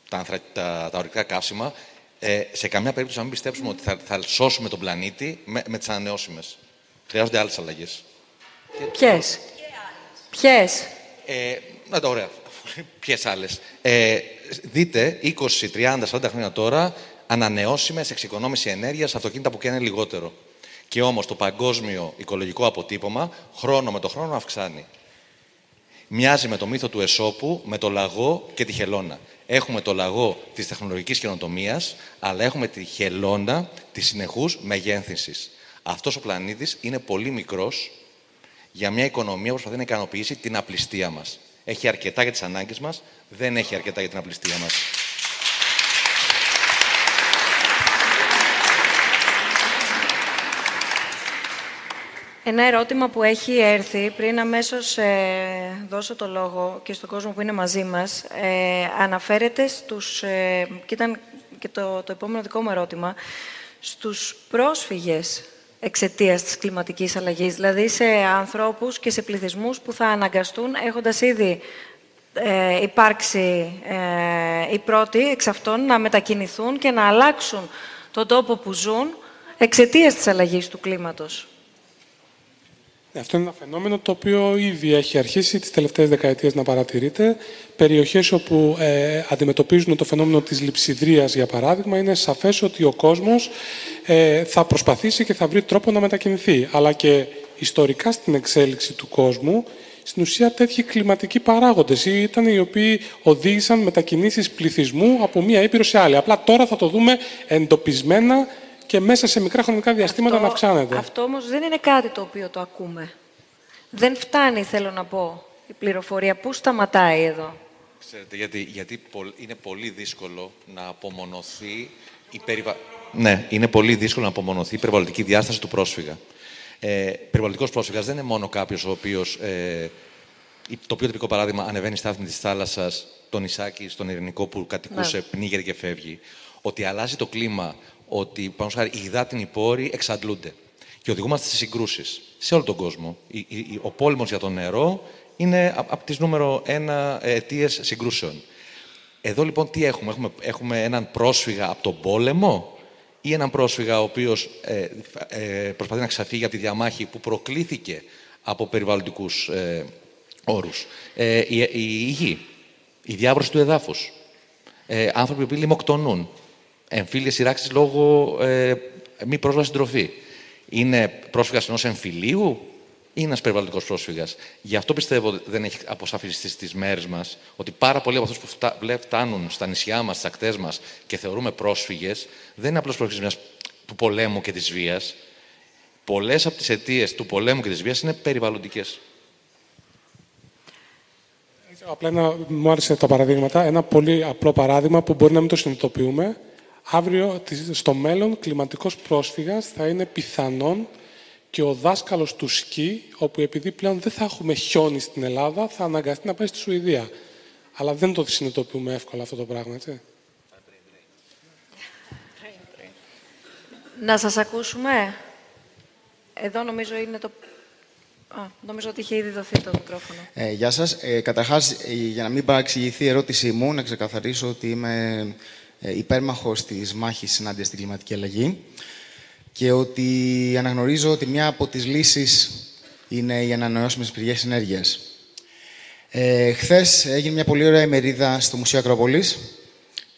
τα, τα, τα ορυκτά καύσιμα, ε, σε καμιά περίπτωση να μην πιστέψουμε ότι θα, θα σώσουμε τον πλανήτη με, με τις ανανεώσιμες. Χρειάζονται άλλες αλλαγές. Ποιες; Ποιες; Ε, να το ωραία. Ποιες άλλες; Ε, δείτε 20, 30, 40 χρόνια τώρα ανανεώσιμες, εξοικονόμηση ενέργειας, αυτοκίνητα που καίνε λιγότερο. Και όμως το παγκόσμιο οικολογικό αποτύπωμα χρόνο με το χρόνο αυξάνει. Μοιάζει με το μύθο του Εσώπου, με το λαγό και τη χελώνα. Έχουμε το λαγό της τεχνολογικής καινοτομίας, αλλά έχουμε τη χελώνα της συνεχούς μεγέθυνσης. Αυτός ο πλανήτης είναι πολύ μικρός για μια οικονομία που προσπαθεί να ικανοποιήσει την απληστία μας. Έχει αρκετά για τις ανάγκες μας, δεν έχει αρκετά για την απληστία μας. Ένα ερώτημα που έχει έρθει πριν αμέσως ε, δώσω το λόγο και στον κόσμο που είναι μαζί μας ε, αναφέρεται στους, ε, και ήταν και το, το επόμενο δικό μου ερώτημα, στους πρόσφυγες εξαιτίας της κλιματικής αλλαγής, δηλαδή σε ανθρώπους και σε πληθυσμούς που θα αναγκαστούν έχοντας ήδη ε, υπάρξει ε, οι πρώτοι εξ αυτών να μετακινηθούν και να αλλάξουν τον τόπο που ζουν εξαιτίας της αλλαγής του κλίματος. Ναι, αυτό είναι ένα φαινόμενο το οποίο ήδη έχει αρχίσει τις τελευταίες δεκαετίες να παρατηρείται. Περιοχές όπου ε, αντιμετωπίζουν το φαινόμενο της λειψιδρίας, για παράδειγμα, είναι σαφές ότι ο κόσμος ε, θα προσπαθήσει και θα βρει τρόπο να μετακινηθεί. Αλλά και ιστορικά στην εξέλιξη του κόσμου, στην ουσία τέτοιοι κλιματικοί παράγοντες ήταν οι οποίοι οδήγησαν μετακινήσεις πληθυσμού από μία ήπειρο σε άλλη. Απλά τώρα θα το δούμε εντοπισμένα και μέσα σε μικρά χρονικά διαστήματα αυτό, να αυξάνεται. Αυτό όμως δεν είναι κάτι το οποίο το ακούμε. Δεν φτάνει, θέλω να πω, η πληροφορία. Πού σταματάει εδώ; Ξέρετε, γιατί, γιατί είναι πολύ δύσκολο να απομονωθεί η περιβα... Ναι, είναι πολύ δύσκολο να απομονωθεί η περιβαλλοντική διάσταση του πρόσφυγα. Ε, Περιβαλλοντικός πρόσφυγας δεν είναι μόνο κάποιος ο οποίος. Ε, το πιο τυπικό παράδειγμα ανεβαίνει στάθμη της θάλασσας, τον Ισάκη, στον Ειρηνικό που κατοικούσε, ναι. πνίγεται και φεύγει. Ότι αλλάζει το κλίμα, ότι πάνω χάρη, οι υδάτινοι πόροι εξαντλούνται. Και οδηγούμαστε σε συγκρούσεις σε όλο τον κόσμο. Ο πόλεμος για το νερό είναι από τις νούμερο ένα αιτίες συγκρούσεων. Εδώ λοιπόν τι έχουμε, έχουμε, έχουμε έναν πρόσφυγα από τον πόλεμο ή έναν πρόσφυγα ο οποίος ε, ε, προσπαθεί να ξαφύγει από τη διαμάχη που προκλήθηκε από περιβαλλοντικούς ε, όρους. Ε, η, η, η, γη, η διάβρωση του εδάφους. Ε, άνθρωποι που λιμοκτονούν, εμφύλιες σειράξεις λόγω ε, μη πρόσβαση στην τροφή. Είναι πρόσφυγας ενός εμφυλίου ή ένας περιβαλλοντικός πρόσφυγας; Γι' αυτό πιστεύω ότι δεν έχει αποσαφιστεί στις μέρες μας ότι πάρα πολλοί από αυτούς που φτά, φτάνουν στα νησιά μας, στι ακτές μας και θεωρούμε πρόσφυγες, δεν είναι απλώς πρόσφυγε του πολέμου και της βίας. Πολλές από τις αιτίες του πολέμου και της βίας είναι περιβαλλοντικές. Απλά ένα, μου άρεσε τα παραδείγματα. Ένα πολύ απλό παράδειγμα που μπορεί να μην το συνειδητοποιούμε. Αύριο, στο μέλλον, κλιματικός πρόσφυγας θα είναι πιθανόν και ο δάσκαλος του σκι, όπου επειδή πλέον δεν θα έχουμε χιόνι στην Ελλάδα, θα αναγκαστεί να πάει στη Σουηδία. Αλλά δεν το συνειδητοποιούμε εύκολα αυτό το πράγμα, έτσι. Να σας ακούσουμε. Εδώ νομίζω είναι το... Α, νομίζω ότι είχε ήδη δοθεί το μικρόφωνο. Ε, γεια σας. Ε, καταρχάς, ε, για να μην παραξηγηθεί η ερώτησή μου, να ξεκαθαρίσω ότι είμαι ε, υπέρμαχος της μάχης ενάντια στην κλιματική αλλαγή και ότι αναγνωρίζω ότι μια από τις λύσεις είναι οι ανανεώσιμες πηγές ενέργειας. Ε, χθες έγινε μια πολύ ωραία ημερίδα στο Μουσείο Ακρόπολης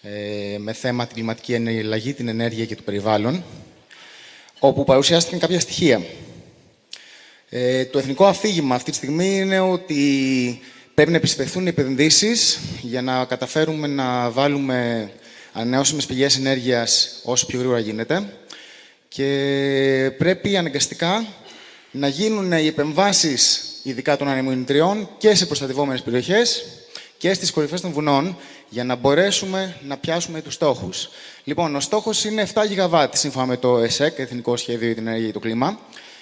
ε, με θέμα την κλιματική αλλαγή, την ενέργεια και το περιβάλλον, όπου παρουσιάστηκαν κάποια στοιχεία. Ε, το εθνικό αφήγημα αυτή τη στιγμή είναι ότι πρέπει να επισπευθούν οι επενδύσεις για να καταφέρουμε να βάλουμε ανανεώσιμες πηγές ενέργειας όσο πιο γρήγορα γίνεται και πρέπει αναγκαστικά να γίνουν οι επεμβάσεις, ειδικά των ανεμονητριών, και σε προστατευόμενες περιοχές και στις κορυφές των βουνών, για να μπορέσουμε να πιάσουμε τους στόχους. Λοιπόν, ο στόχος είναι 7 γιγαβάτ, σύμφωνα με το ΕΣΕΚ, Εθνικό Σχέδιο για την Ενέργεια και το Κλίμα.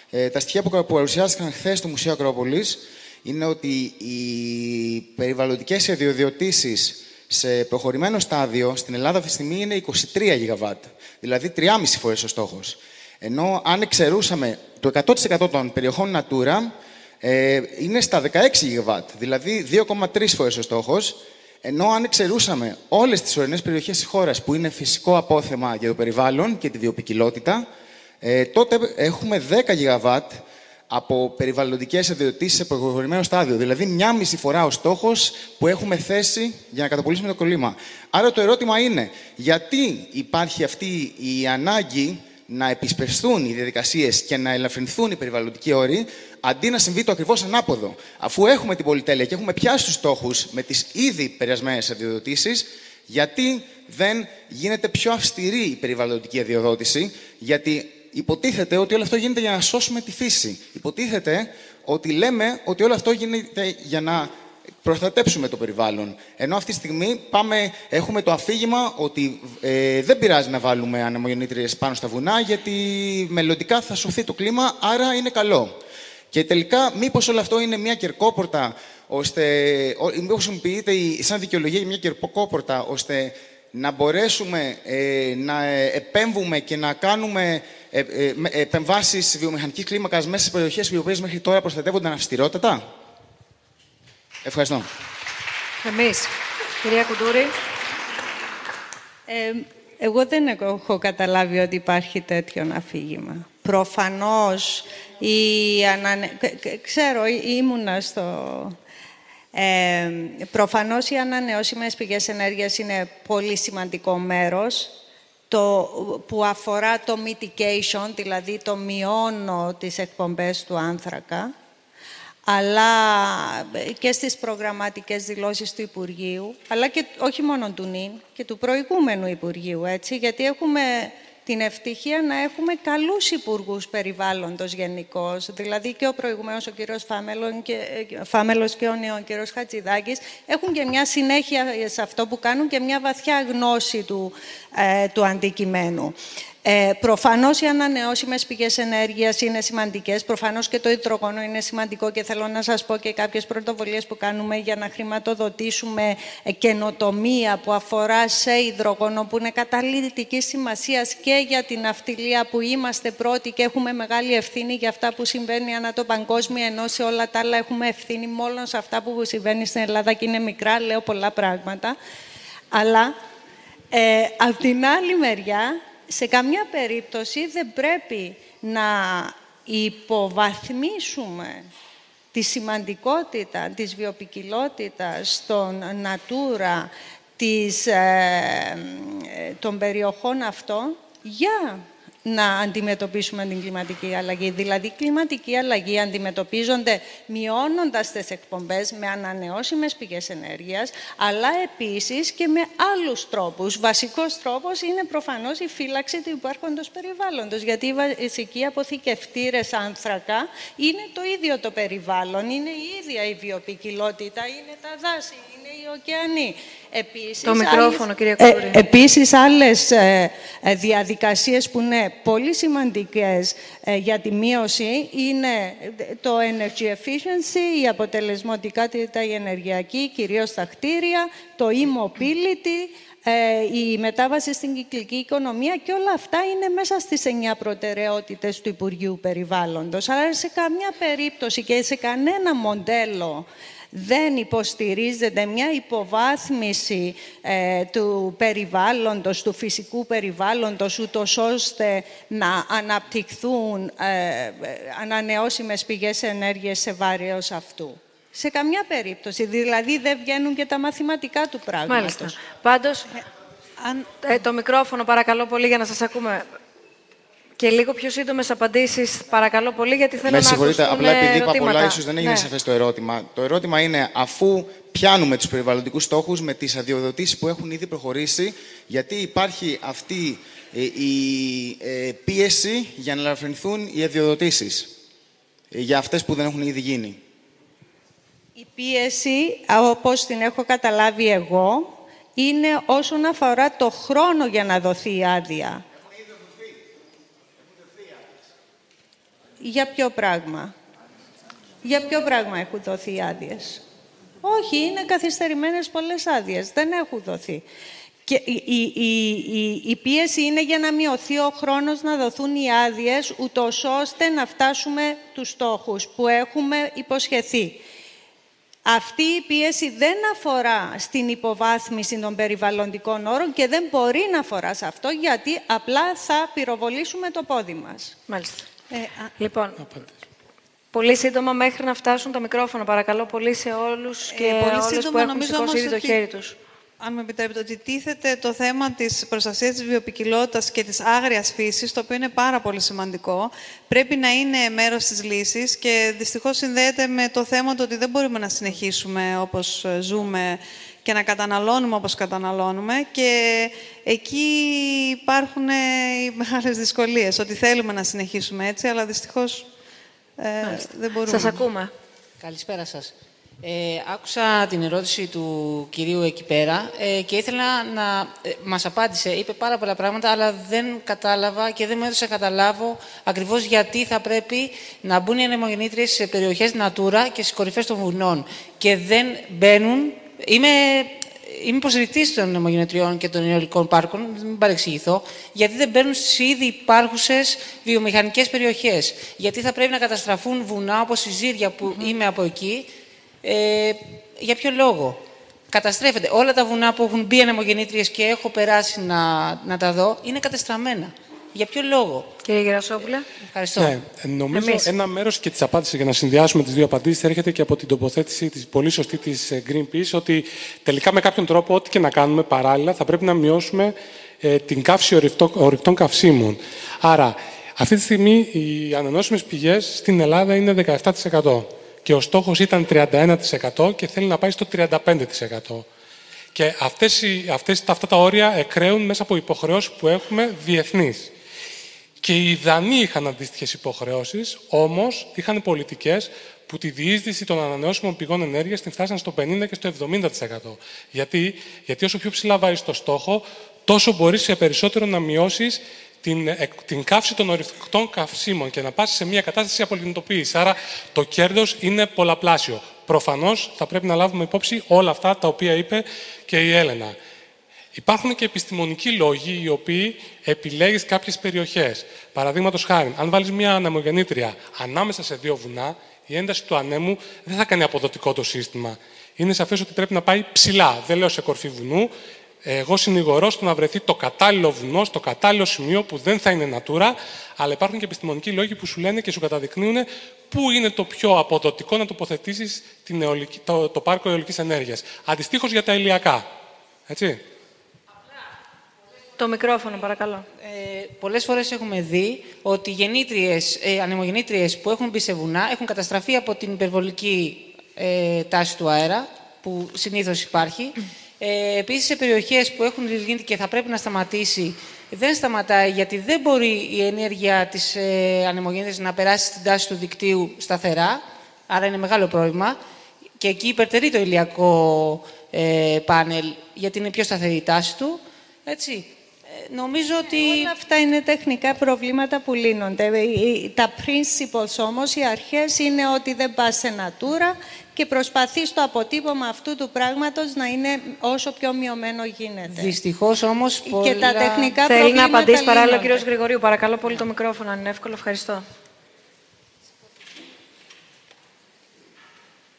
Ε, τα στοιχεία που παρουσιάστηκαν χθες στο Μουσείο Ακρόπολης είναι ότι οι περιβαλλοντικές αδειοδιοτήσεις σε προχωρημένο στάδιο στην Ελλάδα αυτή τη στιγμή είναι 23 γιγαβάτ, δηλαδή 3,5 φορές ο στόχος. Ενώ αν εξαιρούσαμε το 100% των περιοχών Natura, ε, είναι στα 16 γιγαβάτ, δηλαδή 2,3 φορές ο στόχος. Ενώ αν εξαιρούσαμε όλες τις ορεινές περιοχές της χώρας που είναι φυσικό απόθεμα για το περιβάλλον και τη βιοπικιλότητα, ε, τότε έχουμε 10 γιγαβάτ από περιβαλλοντικές αδειοτήσεις σε προχωρημένο στάδιο. Δηλαδή, μια μισή φορά ο στόχος που έχουμε θέσει για να καταπολύσουμε το κολλήμα. Άρα, το ερώτημα είναι, γιατί υπάρχει αυτή η ανάγκη να επισπευστούν οι διαδικασίες και να ελαφρυνθούν οι περιβαλλοντικοί όροι, αντί να συμβεί το ακριβώς ανάποδο. Αφού έχουμε την πολυτέλεια και έχουμε πιάσει τους στόχους με τις ήδη περασμένες αδειοδοτήσεις, γιατί δεν γίνεται πιο αυστηρή η περιβαλλοντική αδειοδότηση, γιατί υποτίθεται ότι όλο αυτό γίνεται για να σώσουμε τη φύση. Υποτίθεται ότι λέμε ότι όλο αυτό γίνεται για να προστατέψουμε το περιβάλλον. Ενώ αυτή τη στιγμή πάμε, έχουμε το αφήγημα ότι ε, δεν πειράζει να βάλουμε ανεμογεννήτριες πάνω στα βουνά, γιατί μελλοντικά θα σωθεί το κλίμα, άρα είναι καλό. Και τελικά, μήπως όλο αυτό είναι μια κερκόπορτα, ώστε, μήπως χρησιμοποιείται σαν δικαιολογία για μια κερκόπορτα, ώστε να μπορέσουμε ε, να επέμβουμε και να κάνουμε ε, ε, επεμβάσεις βιομηχανικής κλίμακας μέσα σε περιοχές οι οποίες μέχρι τώρα προστατεύονταν αυστηρότατα. Ευχαριστώ. Εμείς. Κυρία Κουντούρη. Ε, εγώ δεν έχω καταλάβει ότι υπάρχει τέτοιο αφήγημα. Προφανώς, η ανανε... ξέρω, ήμουνα στο... Ε, προφανώς οι ανανεώσιμες πηγές ενέργειας είναι πολύ σημαντικό μέρος. Το, που αφορά το mitigation, δηλαδή το μειώνω τις εκπομπές του άνθρακα, αλλά και στις προγραμματικές δηλώσεις του Υπουργείου, αλλά και όχι μόνο του ΝΙΝ, και του προηγούμενου Υπουργείου, έτσι, γιατί έχουμε την ευτυχία να έχουμε καλούς υπουργούς περιβάλλοντος γενικώς. Δηλαδή και ο προηγουμένος ο κύριος και, Φάμελος και ο νέο κύριος Χατζηδάκης έχουν και μια συνέχεια σε αυτό που κάνουν και μια βαθιά γνώση του, ε, του αντικειμένου. Ε, προφανώς οι ανανεώσιμες πηγές ενέργειας είναι σημαντικές. Προφανώς και το υδρογόνο είναι σημαντικό και θέλω να σας πω και κάποιες πρωτοβολίες που κάνουμε για να χρηματοδοτήσουμε καινοτομία που αφορά σε υδρογόνο που είναι καταλήτικη σημασίας και για την αυτιλία που είμαστε πρώτοι και έχουμε μεγάλη ευθύνη για αυτά που συμβαίνει ανά το παγκόσμιο ενώ σε όλα τα άλλα έχουμε ευθύνη μόνο σε αυτά που συμβαίνει στην Ελλάδα και είναι μικρά, λέω πολλά πράγματα. Αλλά ε, από την άλλη μεριά σε καμιά περίπτωση δεν πρέπει να υποβαθμίσουμε τη σημαντικότητα της βιοπικιλότητας των Natura, της, ε, των περιοχών αυτών για να αντιμετωπίσουμε την κλιματική αλλαγή. Δηλαδή, η κλιματική αλλαγή αντιμετωπίζονται μειώνοντας τις εκπομπές με ανανεώσιμες πηγές ενέργειας, αλλά επίσης και με άλλους τρόπους. Βασικός τρόπος είναι προφανώς η φύλαξη του υπάρχοντος περιβάλλοντος, γιατί οι βασικοί αποθηκευτήρες άνθρακα είναι το ίδιο το περιβάλλον, είναι η ίδια η βιοπικιλότητα, είναι τα δάση, είναι οι ωκεανοί. Επίσης, το μικρόφωνο, κυρία Ε, επίσης, άλλες ε, ε, διαδικασίες που είναι πολύ σημαντικές ε, για τη μείωση είναι το energy efficiency, η αποτελεσματικότητα η ενεργειακή, κυρίως στα κτίρια, το e-mobility, η μετάβαση στην κυκλική οικονομία και όλα αυτά είναι μέσα στις εννιά προτεραιότητες του Υπουργείου Περιβάλλοντος. Αλλά σε καμιά περίπτωση και σε κανένα μοντέλο δεν υποστηρίζεται μια υποβάθμιση ε, του περιβάλλοντος, του φυσικού περιβάλλοντος, ούτως ώστε να αναπτυχθούν ε, ανανεώσιμες πηγές ενέργειας σε βάρος αυτού. Σε καμιά περίπτωση. Δηλαδή δεν βγαίνουν και τα μαθηματικά του πράγματος. Μάλιστα. Πάντως, ε, το μικρόφωνο παρακαλώ πολύ για να σας ακούμε. Και λίγο πιο σύντομες απαντήσεις, παρακαλώ πολύ, γιατί θέλω Με να συγχωρείτε, απλά επειδή είπα πολλά, ίσως δεν έγινε ναι. σαφές το ερώτημα. Το ερώτημα είναι, αφού πιάνουμε τους περιβαλλοντικούς στόχους με τις αδειοδοτήσεις που έχουν ήδη προχωρήσει, γιατί υπάρχει αυτή ε, η ε, πίεση για να ελαφρυνθούν οι αδειοδοτήσεις ε, για αυτές που δεν έχουν ήδη γίνει; Η πίεση, όπως την έχω καταλάβει εγώ, είναι όσον αφορά το χρόνο για να δοθεί η άδεια. Για ποιο πράγμα; Για ποιο πράγμα έχουν δοθεί άδειες; Όχι, είναι καθυστερημένες πολλές άδειες. Δεν έχουν δοθεί. Και η, η, η, η, πίεση είναι για να μειωθεί ο χρόνος να δοθούν οι άδειες, ούτως ώστε να φτάσουμε τους στόχους που έχουμε υποσχεθεί. Αυτή η πίεση δεν αφορά στην υποβάθμιση των περιβαλλοντικών όρων και δεν μπορεί να αφορά σε αυτό, γιατί απλά θα πυροβολήσουμε το πόδι μας. Μάλιστα. Ε, λοιπόν, πολύ σύντομα μέχρι να φτάσουν τα μικρόφωνα, παρακαλώ πολύ σε όλους ε, και ε, πολύ όλες που έχουν σηκώσει ήδη το χέρι τους. Αν με επιτρέπετε, ότι τίθεται το θέμα της προστασίας της βιοπικιλότητας και της άγριας φύσης, το οποίο είναι πάρα πολύ σημαντικό, πρέπει να είναι μέρος της λύσης και δυστυχώς συνδέεται με το θέμα το ότι δεν μπορούμε να συνεχίσουμε όπως ζούμε και να καταναλώνουμε όπως καταναλώνουμε και εκεί υπάρχουν οι μεγάλες δυσκολίες, ότι θέλουμε να συνεχίσουμε έτσι, αλλά δυστυχώς ε, δεν μπορούμε. Σας ακούμε. Καλησπέρα σας. Ε, άκουσα την ερώτηση του κυρίου εκεί πέρα ε, και ήθελα να ε, μας απάντησε. Είπε πάρα πολλά πράγματα, αλλά δεν κατάλαβα και δεν μου έδωσε να καταλάβω ακριβώς γιατί θα πρέπει να μπουν οι ανεμογεννήτριες σε περιοχές Natura και στις κορυφές των βουνών και δεν μπαίνουν Είμαι, είμαι υποστηρικτή των αιμογενετριών και των αιωλικών πάρκων, μην παρεξηγηθώ, γιατί δεν μπαίνουν στις ήδη υπάρχουσες βιομηχανικές περιοχές. Γιατί θα πρέπει να καταστραφούν βουνά όπως η Ζήρια που είμαι από εκεί. Ε, για ποιο λόγο; Καταστρέφεται. Όλα τα βουνά που έχουν μπει ανεμογεννήτριες και έχω περάσει να, να τα δω είναι κατεστραμμένα. Για ποιο λόγο; Κύριε Γερασόπουλε. Ευχαριστώ. Ναι, νομίζω Εμείς. ένα μέρος και της απάντησης για να συνδυάσουμε τις δύο απαντήσεις έρχεται και από την τοποθέτηση της πολύ σωστή της ε, Greenpeace ότι τελικά με κάποιον τρόπο, ό,τι και να κάνουμε παράλληλα, θα πρέπει να μειώσουμε ε, την καύση ορυκτών καυσίμων. Άρα, αυτή τη στιγμή οι ανανεώσιμες πηγές στην Ελλάδα είναι 17%. Και ο στόχος ήταν 31% και θέλει να πάει στο 35%. Και αυτές, αυτές, αυτά τα όρια εκραίουν μέσα από υποχρεώσεις που έχουμε διεθνείς. Και οι Δανείοι είχαν αντίστοιχες υποχρεώσεις, όμως είχαν πολιτικές που τη διείσδυση των ανανεώσιμων πηγών ενέργειας την φτάσαν στο 50% και στο 70%. Γιατί, Γιατί όσο πιο ψηλά βάζει το στόχο, τόσο μπορείς σε περισσότερο να μειώσεις την, την καύση των ορυκτών καυσίμων και να πάσει σε μια κατάσταση απολυνητοποίηση. Άρα το κέρδος είναι πολλαπλάσιο. Προφανώς θα πρέπει να λάβουμε υπόψη όλα αυτά τα οποία είπε και η Έλενα. Υπάρχουν και επιστημονικοί λόγοι οι οποίοι επιλέγεις κάποιες περιοχές. Παραδείγματος χάρη, αν βάλεις μια ανεμογεννήτρια ανάμεσα σε δύο βουνά, η ένταση του ανέμου δεν θα κάνει αποδοτικό το σύστημα. Είναι σαφές ότι πρέπει να πάει ψηλά. Δεν λέω σε κορφή βουνού. Εγώ συνηγορώ στο να βρεθεί το κατάλληλο βουνό, στο κατάλληλο σημείο που δεν θα είναι natura, αλλά υπάρχουν και επιστημονικοί λόγοι που σου λένε και σου καταδεικνύουν πού είναι το πιο αποδοτικό να τοποθετήσεις το, το πάρκο αιωλικής ενέργειας. Αντιστοίχως για τα ηλιακά. Έτσι. Το μικρόφωνο, παρακαλώ. Ε, πολλές φορές έχουμε δει ότι γεννήτριες, ε, ανεμογεννήτριες που έχουν μπει σε βουνά έχουν καταστραφεί από την υπερβολική ε, τάση του αέρα, που συνήθως υπάρχει. Ε, επίσης, σε περιοχές που έχουν λιγνίτη και θα πρέπει να σταματήσει, δεν σταματάει γιατί δεν μπορεί η ενέργεια της ε, ανεμογεννήτριας να περάσει στην τάση του δικτύου σταθερά, άρα είναι μεγάλο πρόβλημα. Και εκεί υπερτερεί το ηλιακό ε, πάνελ, γιατί είναι πιο σταθερή η τάση του. Έτσι. Ε, νομίζω ότι... Όλα αυτά είναι τεχνικά προβλήματα που λύνονται. Ε, ε, Τα principles όμως, οι αρχές είναι ότι δεν πας σε natura και προσπαθείς το αποτύπωμα αυτού του πράγματος να είναι όσο πιο μειωμένο γίνεται. Δυστυχώς όμως πολλά... Και τα τεχνικά Θέλει να προβλήματα απαντήσει παράλληλα ο λύνονται. κύριος Γρηγορίου. Παρακαλώ πολύ το μικρόφωνο, αν είναι εύκολο. Ευχαριστώ.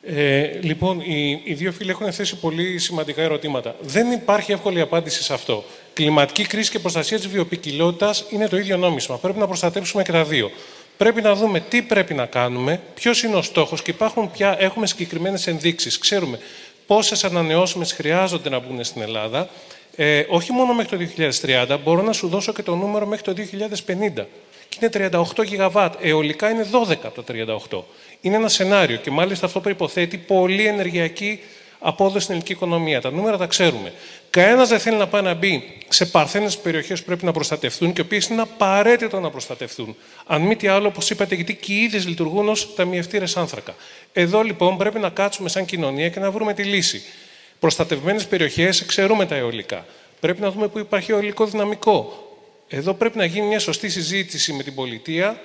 Ε, λοιπόν, οι, οι δύο φίλοι έχουν θέσει πολύ σημαντικά ερωτήματα. Δεν υπάρχει εύκολη απάντηση σε αυτό. Κλιματική κρίση και προστασία της βιοπικιλότητας είναι το ίδιο νόμισμα. Πρέπει να προστατεύσουμε και τα δύο. Πρέπει να δούμε τι πρέπει να κάνουμε, ποιος είναι ο στόχος και υπάρχουν πια, έχουμε συγκεκριμένες ενδείξεις. Ξέρουμε πόσες ανανεώσιμες χρειάζονται να μπουν στην Ελλάδα. Ε, όχι μόνο μέχρι το 2030, μπορώ να σου δώσω και το νούμερο μέχρι το 2050 και είναι 38 γιγαβάτ. Αιωλικά είναι 12 από τα 38. Είναι ένα σενάριο και μάλιστα αυτό προϋποθέτει πολύ ενεργειακή απόδοση στην ελληνική οικονομία. Τα νούμερα τα ξέρουμε. Κανένας δεν θέλει να πάει να μπει σε παρθένες περιοχές που πρέπει να προστατευτούν και οι οποίες είναι απαραίτητο να προστατευτούν. Αν μη τι άλλο, όπως είπατε, γιατί και οι ίδιες λειτουργούν ως ταμιευτήρες άνθρακα. Εδώ λοιπόν πρέπει να κάτσουμε σαν κοινωνία και να βρούμε τη λύση. Προστατευμένες περιοχές εξαιρούμε τα αιωλικά. Πρέπει να δούμε πού υπάρχει αιωλικό δυναμικό. Εδώ πρέπει να γίνει μια σωστή συζήτηση με την πολιτεία,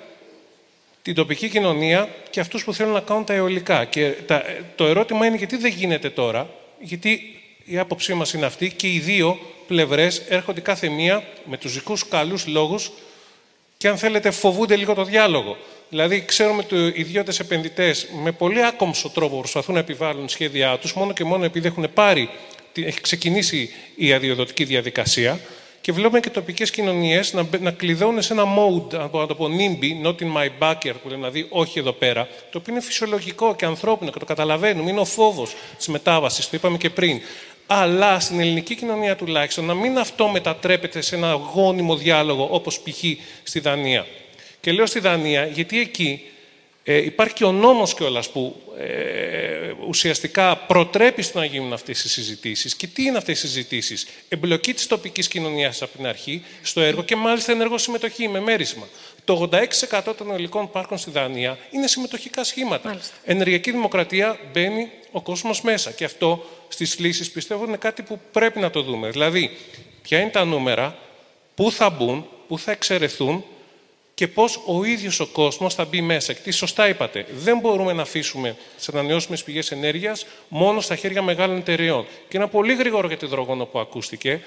την τοπική κοινωνία και αυτούς που θέλουν να κάνουν τα αιωλικά. Και τα- το ερώτημα είναι γιατί δεν γίνεται τώρα, γιατί η άποψή μας είναι αυτή και οι δύο πλευρές έρχονται κάθε μία με τους δικούς καλούς λόγους και αν θέλετε φοβούνται λίγο το διάλογο. Δηλαδή, ξέρουμε ότι οι ιδιώτες επενδυτές με πολύ άκομψο τρόπο προσπαθούν να επιβάλλουν σχέδιά τους, μόνο και μόνο επειδή έχουν πάρει, έχει ξεκινήσει η αδειοδοτική διαδικασία. Και βλέπουμε και τοπικές κοινωνίες να, μπε- να κλειδώνουν σε ένα mode, να το να το πω NIMBY, not in my backyard, που λέμε, δηλαδή όχι εδώ πέρα, το οποίο είναι φυσιολογικό και ανθρώπινο και το καταλαβαίνουμε. Είναι ο φόβος της μετάβασης, το είπαμε και πριν. Αλλά στην ελληνική κοινωνία τουλάχιστον να μην αυτό μετατρέπεται σε ένα γόνιμο διάλογο όπως π.χ. στη Δανία. Και λέω στη Δανία γιατί εκεί ε, υπάρχει και ο νόμος κιόλας που ε, ουσιαστικά προτρέπει στο να γίνουν αυτές οι συζητήσεις. Και τι είναι αυτές οι συζητήσεις; Εμπλοκή της τοπικής κοινωνίας από την αρχή στο έργο και μάλιστα ενεργό συμμετοχή με μέρισμα. Το 86% των ελληνικών πάρκων στη Δανία είναι συμμετοχικά σχήματα. Ενεργειακή δημοκρατία μπαίνει ο κόσμος μέσα. Και αυτό στις λύσεις πιστεύω είναι κάτι που πρέπει να το δούμε. Δηλαδή, ποια είναι τα νούμερα, πού θα μπουν, πού θα εξαιρεθούν και πώς ο ίδιος ο κόσμος θα μπει μέσα. Και τι σωστά είπατε, δεν μπορούμε να αφήσουμε τι ανανεώσιμες πηγές ενέργειας μόνο στα χέρια μεγάλων εταιρεών. Και ένα πολύ γρήγορο για το υδρογόνο που ακούστηκε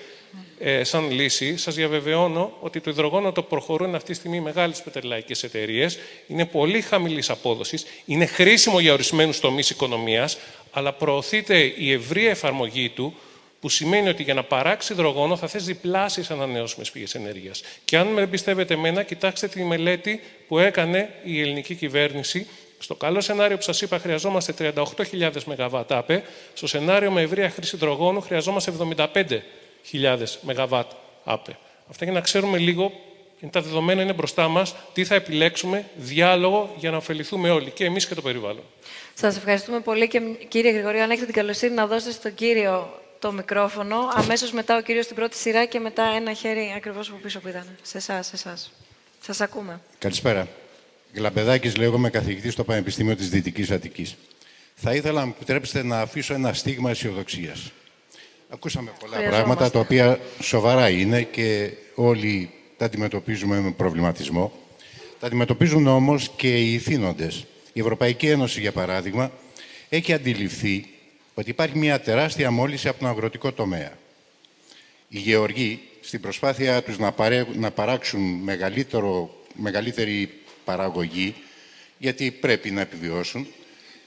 ε, σαν λύση. Σας διαβεβαιώνω ότι το υδρογόνο το προχωρούν αυτή τη στιγμή μεγάλες πετρελαϊκές εταιρείες. Είναι πολύ χαμηλής απόδοσης. Είναι χρήσιμο για ορισμένους τομείς οικονομίας, αλλά προωθείται η ευρεία εφαρμογή του που σημαίνει ότι για να παράξει υδρογόνο θα θες διπλάσιες ανανεώσιμες πηγές ενέργειας. Και αν με εμπιστεύετε εμένα, κοιτάξτε τη μελέτη που έκανε η ελληνική κυβέρνηση. Στο καλό σενάριο που σας είπα χρειαζόμαστε 38.000 ΜΒ ΑΠΕ, στο σενάριο με ευρεία χρήση υδρογόνου χρειαζόμαστε 75.000 ΜΒ ΑΠΕ. Αυτά για να ξέρουμε λίγο, είναι τα δεδομένα είναι μπροστά μας, τι θα επιλέξουμε, διάλογο για να ωφεληθούμε όλοι, και εμείς και το περιβάλλον. Σας ευχαριστούμε πολύ και κύριε Γρηγορίου, αν έχετε την καλοσύνη να δώσετε στον κύριο το μικρόφωνο, αμέσως μετά ο κύριος στην πρώτη σειρά και μετά ένα χέρι ακριβώς από πίσω που ήταν. Σε εσάς, σε εσάς. Σας ακούμε. Καλησπέρα. Γλαμπεδάκης λέγομαι καθηγητής στο Πανεπιστήμιο της Δυτικής Αττικής. Θα ήθελα να μου επιτρέψετε να αφήσω ένα στίγμα αισιοδοξίας. Ακούσαμε πολλά Χρειαζόμαστε. πράγματα τα οποία σοβαρά είναι και όλοι τα αντιμετωπίζουμε με προβληματισμό. Τα αντιμετωπίζουν όμως και οι ηθήνοντες. Η Ευρωπαϊκή Ένωση, για παράδειγμα, έχει αντιληφθεί ότι υπάρχει μια τεράστια μόλυση από τον αγροτικό τομέα. Οι γεωργοί, στην προσπάθεια τους να, παρέ- να παράξουν μεγαλύτερο, μεγαλύτερη παραγωγή, γιατί πρέπει να επιβιώσουν,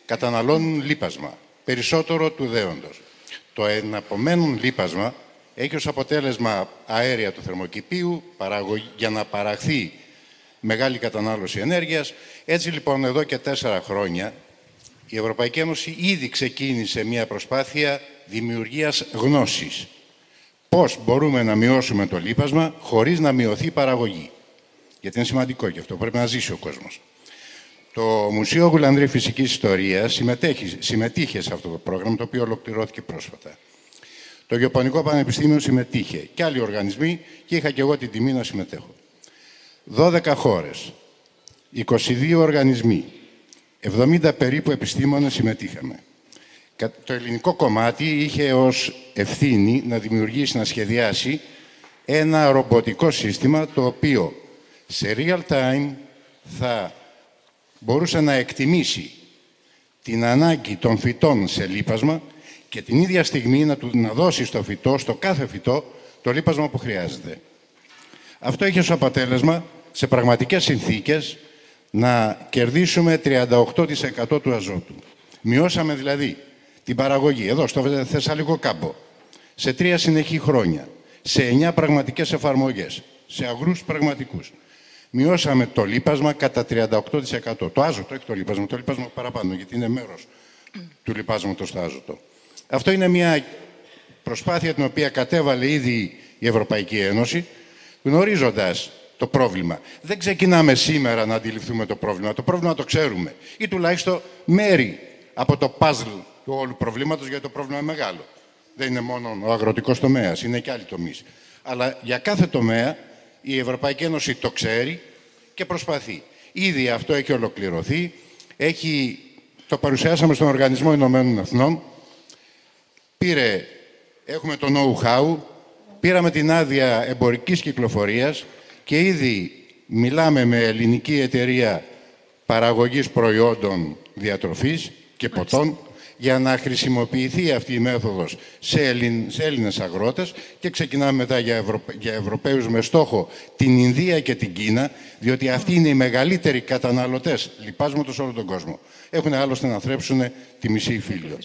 καταναλώνουν λίπασμα, περισσότερο του δέοντος. Το εναπομένουν λίπασμα έχει ως αποτέλεσμα αέρια του θερμοκηπίου παραγωγή, για να παραχθεί μεγάλη κατανάλωση ενέργειας. Έτσι λοιπόν εδώ και τέσσερα χρόνια η Ευρωπαϊκή Ένωση ήδη ξεκίνησε μια προσπάθεια δημιουργίας γνώσης πώς μπορούμε να μειώσουμε το λίπασμα χωρίς να μειωθεί η παραγωγή. Γιατί είναι σημαντικό και αυτό, πρέπει να ζήσει ο κόσμος. Το Μουσείο Γουλανδρή Φυσικής Ιστορίας συμμετείχε σε αυτό το πρόγραμμα, το οποίο ολοκληρώθηκε πρόσφατα. Το Γεωπονικό Πανεπιστήμιο συμμετείχε και άλλοι οργανισμοί και είχα και εγώ την τιμή να συμμετέχω. 12 χώρες, 22 οργανισμοί, 70 περίπου επιστήμονες συμμετείχαμε. Το ελληνικό κομμάτι είχε ως ευθύνη να δημιουργήσει, να σχεδιάσει ένα ρομποτικό σύστημα το οποίο σε real time θα μπορούσε να εκτιμήσει την ανάγκη των φυτών σε λίπασμα και την ίδια στιγμή να, του, να δώσει στο φυτό, στο κάθε φυτό, το λίπασμα που χρειάζεται. Αυτό είχε ως αποτέλεσμα, σε πραγματικές συνθήκες, να κερδίσουμε 38% του αζότου. Μειώσαμε δηλαδή την παραγωγή, εδώ στο Θεσσαλικό κάμπο, σε τρία συνεχή χρόνια, σε εννιά πραγματικές εφαρμογές, σε αγρούς πραγματικούς. Μειώσαμε το λίπασμα κατά 38%. Το άζωτο, όχι το λίπασμα, το λίπασμα παραπάνω, γιατί είναι μέρος του λιπάσματος στο άζωτο. Αυτό είναι μια προσπάθεια την οποία κατέβαλε ήδη η Ευρωπαϊκή Ένωση, γνωρίζοντας το πρόβλημα. Δεν ξεκινάμε σήμερα να αντιληφθούμε το πρόβλημα. Το πρόβλημα το ξέρουμε. Ή τουλάχιστον μέρη από το puzzle του όλου προβλήματος, γιατί το πρόβλημα είναι μεγάλο. Δεν είναι μόνο ο αγροτικός τομέας, είναι και άλλοι τομείς. Αλλά για κάθε τομέα η Ευρωπαϊκή Ένωση το ξέρει και προσπαθεί. Ήδη αυτό έχει ολοκληρωθεί. Έχει, το παρουσιάσαμε στον Οργανισμό Ηνωμένων Εθνών. Πήρε, έχουμε το know-how, πήραμε την άδεια εμπορικής κυκλοφορίας και ήδη μιλάμε με ελληνική εταιρεία παραγωγής προϊόντων διατροφής και ποτών για να χρησιμοποιηθεί αυτή η μέθοδος σε, Ελλην, σε Έλληνες αγρότες και ξεκινάμε μετά για, Ευρωπα... για Ευρωπαίους με στόχο την Ινδία και την Κίνα, διότι αυτοί είναι οι μεγαλύτεροι καταναλωτές λιπάσματος σε όλο τον κόσμο. Έχουν άλλωστε να θρέψουν τη μισή υφήλιο.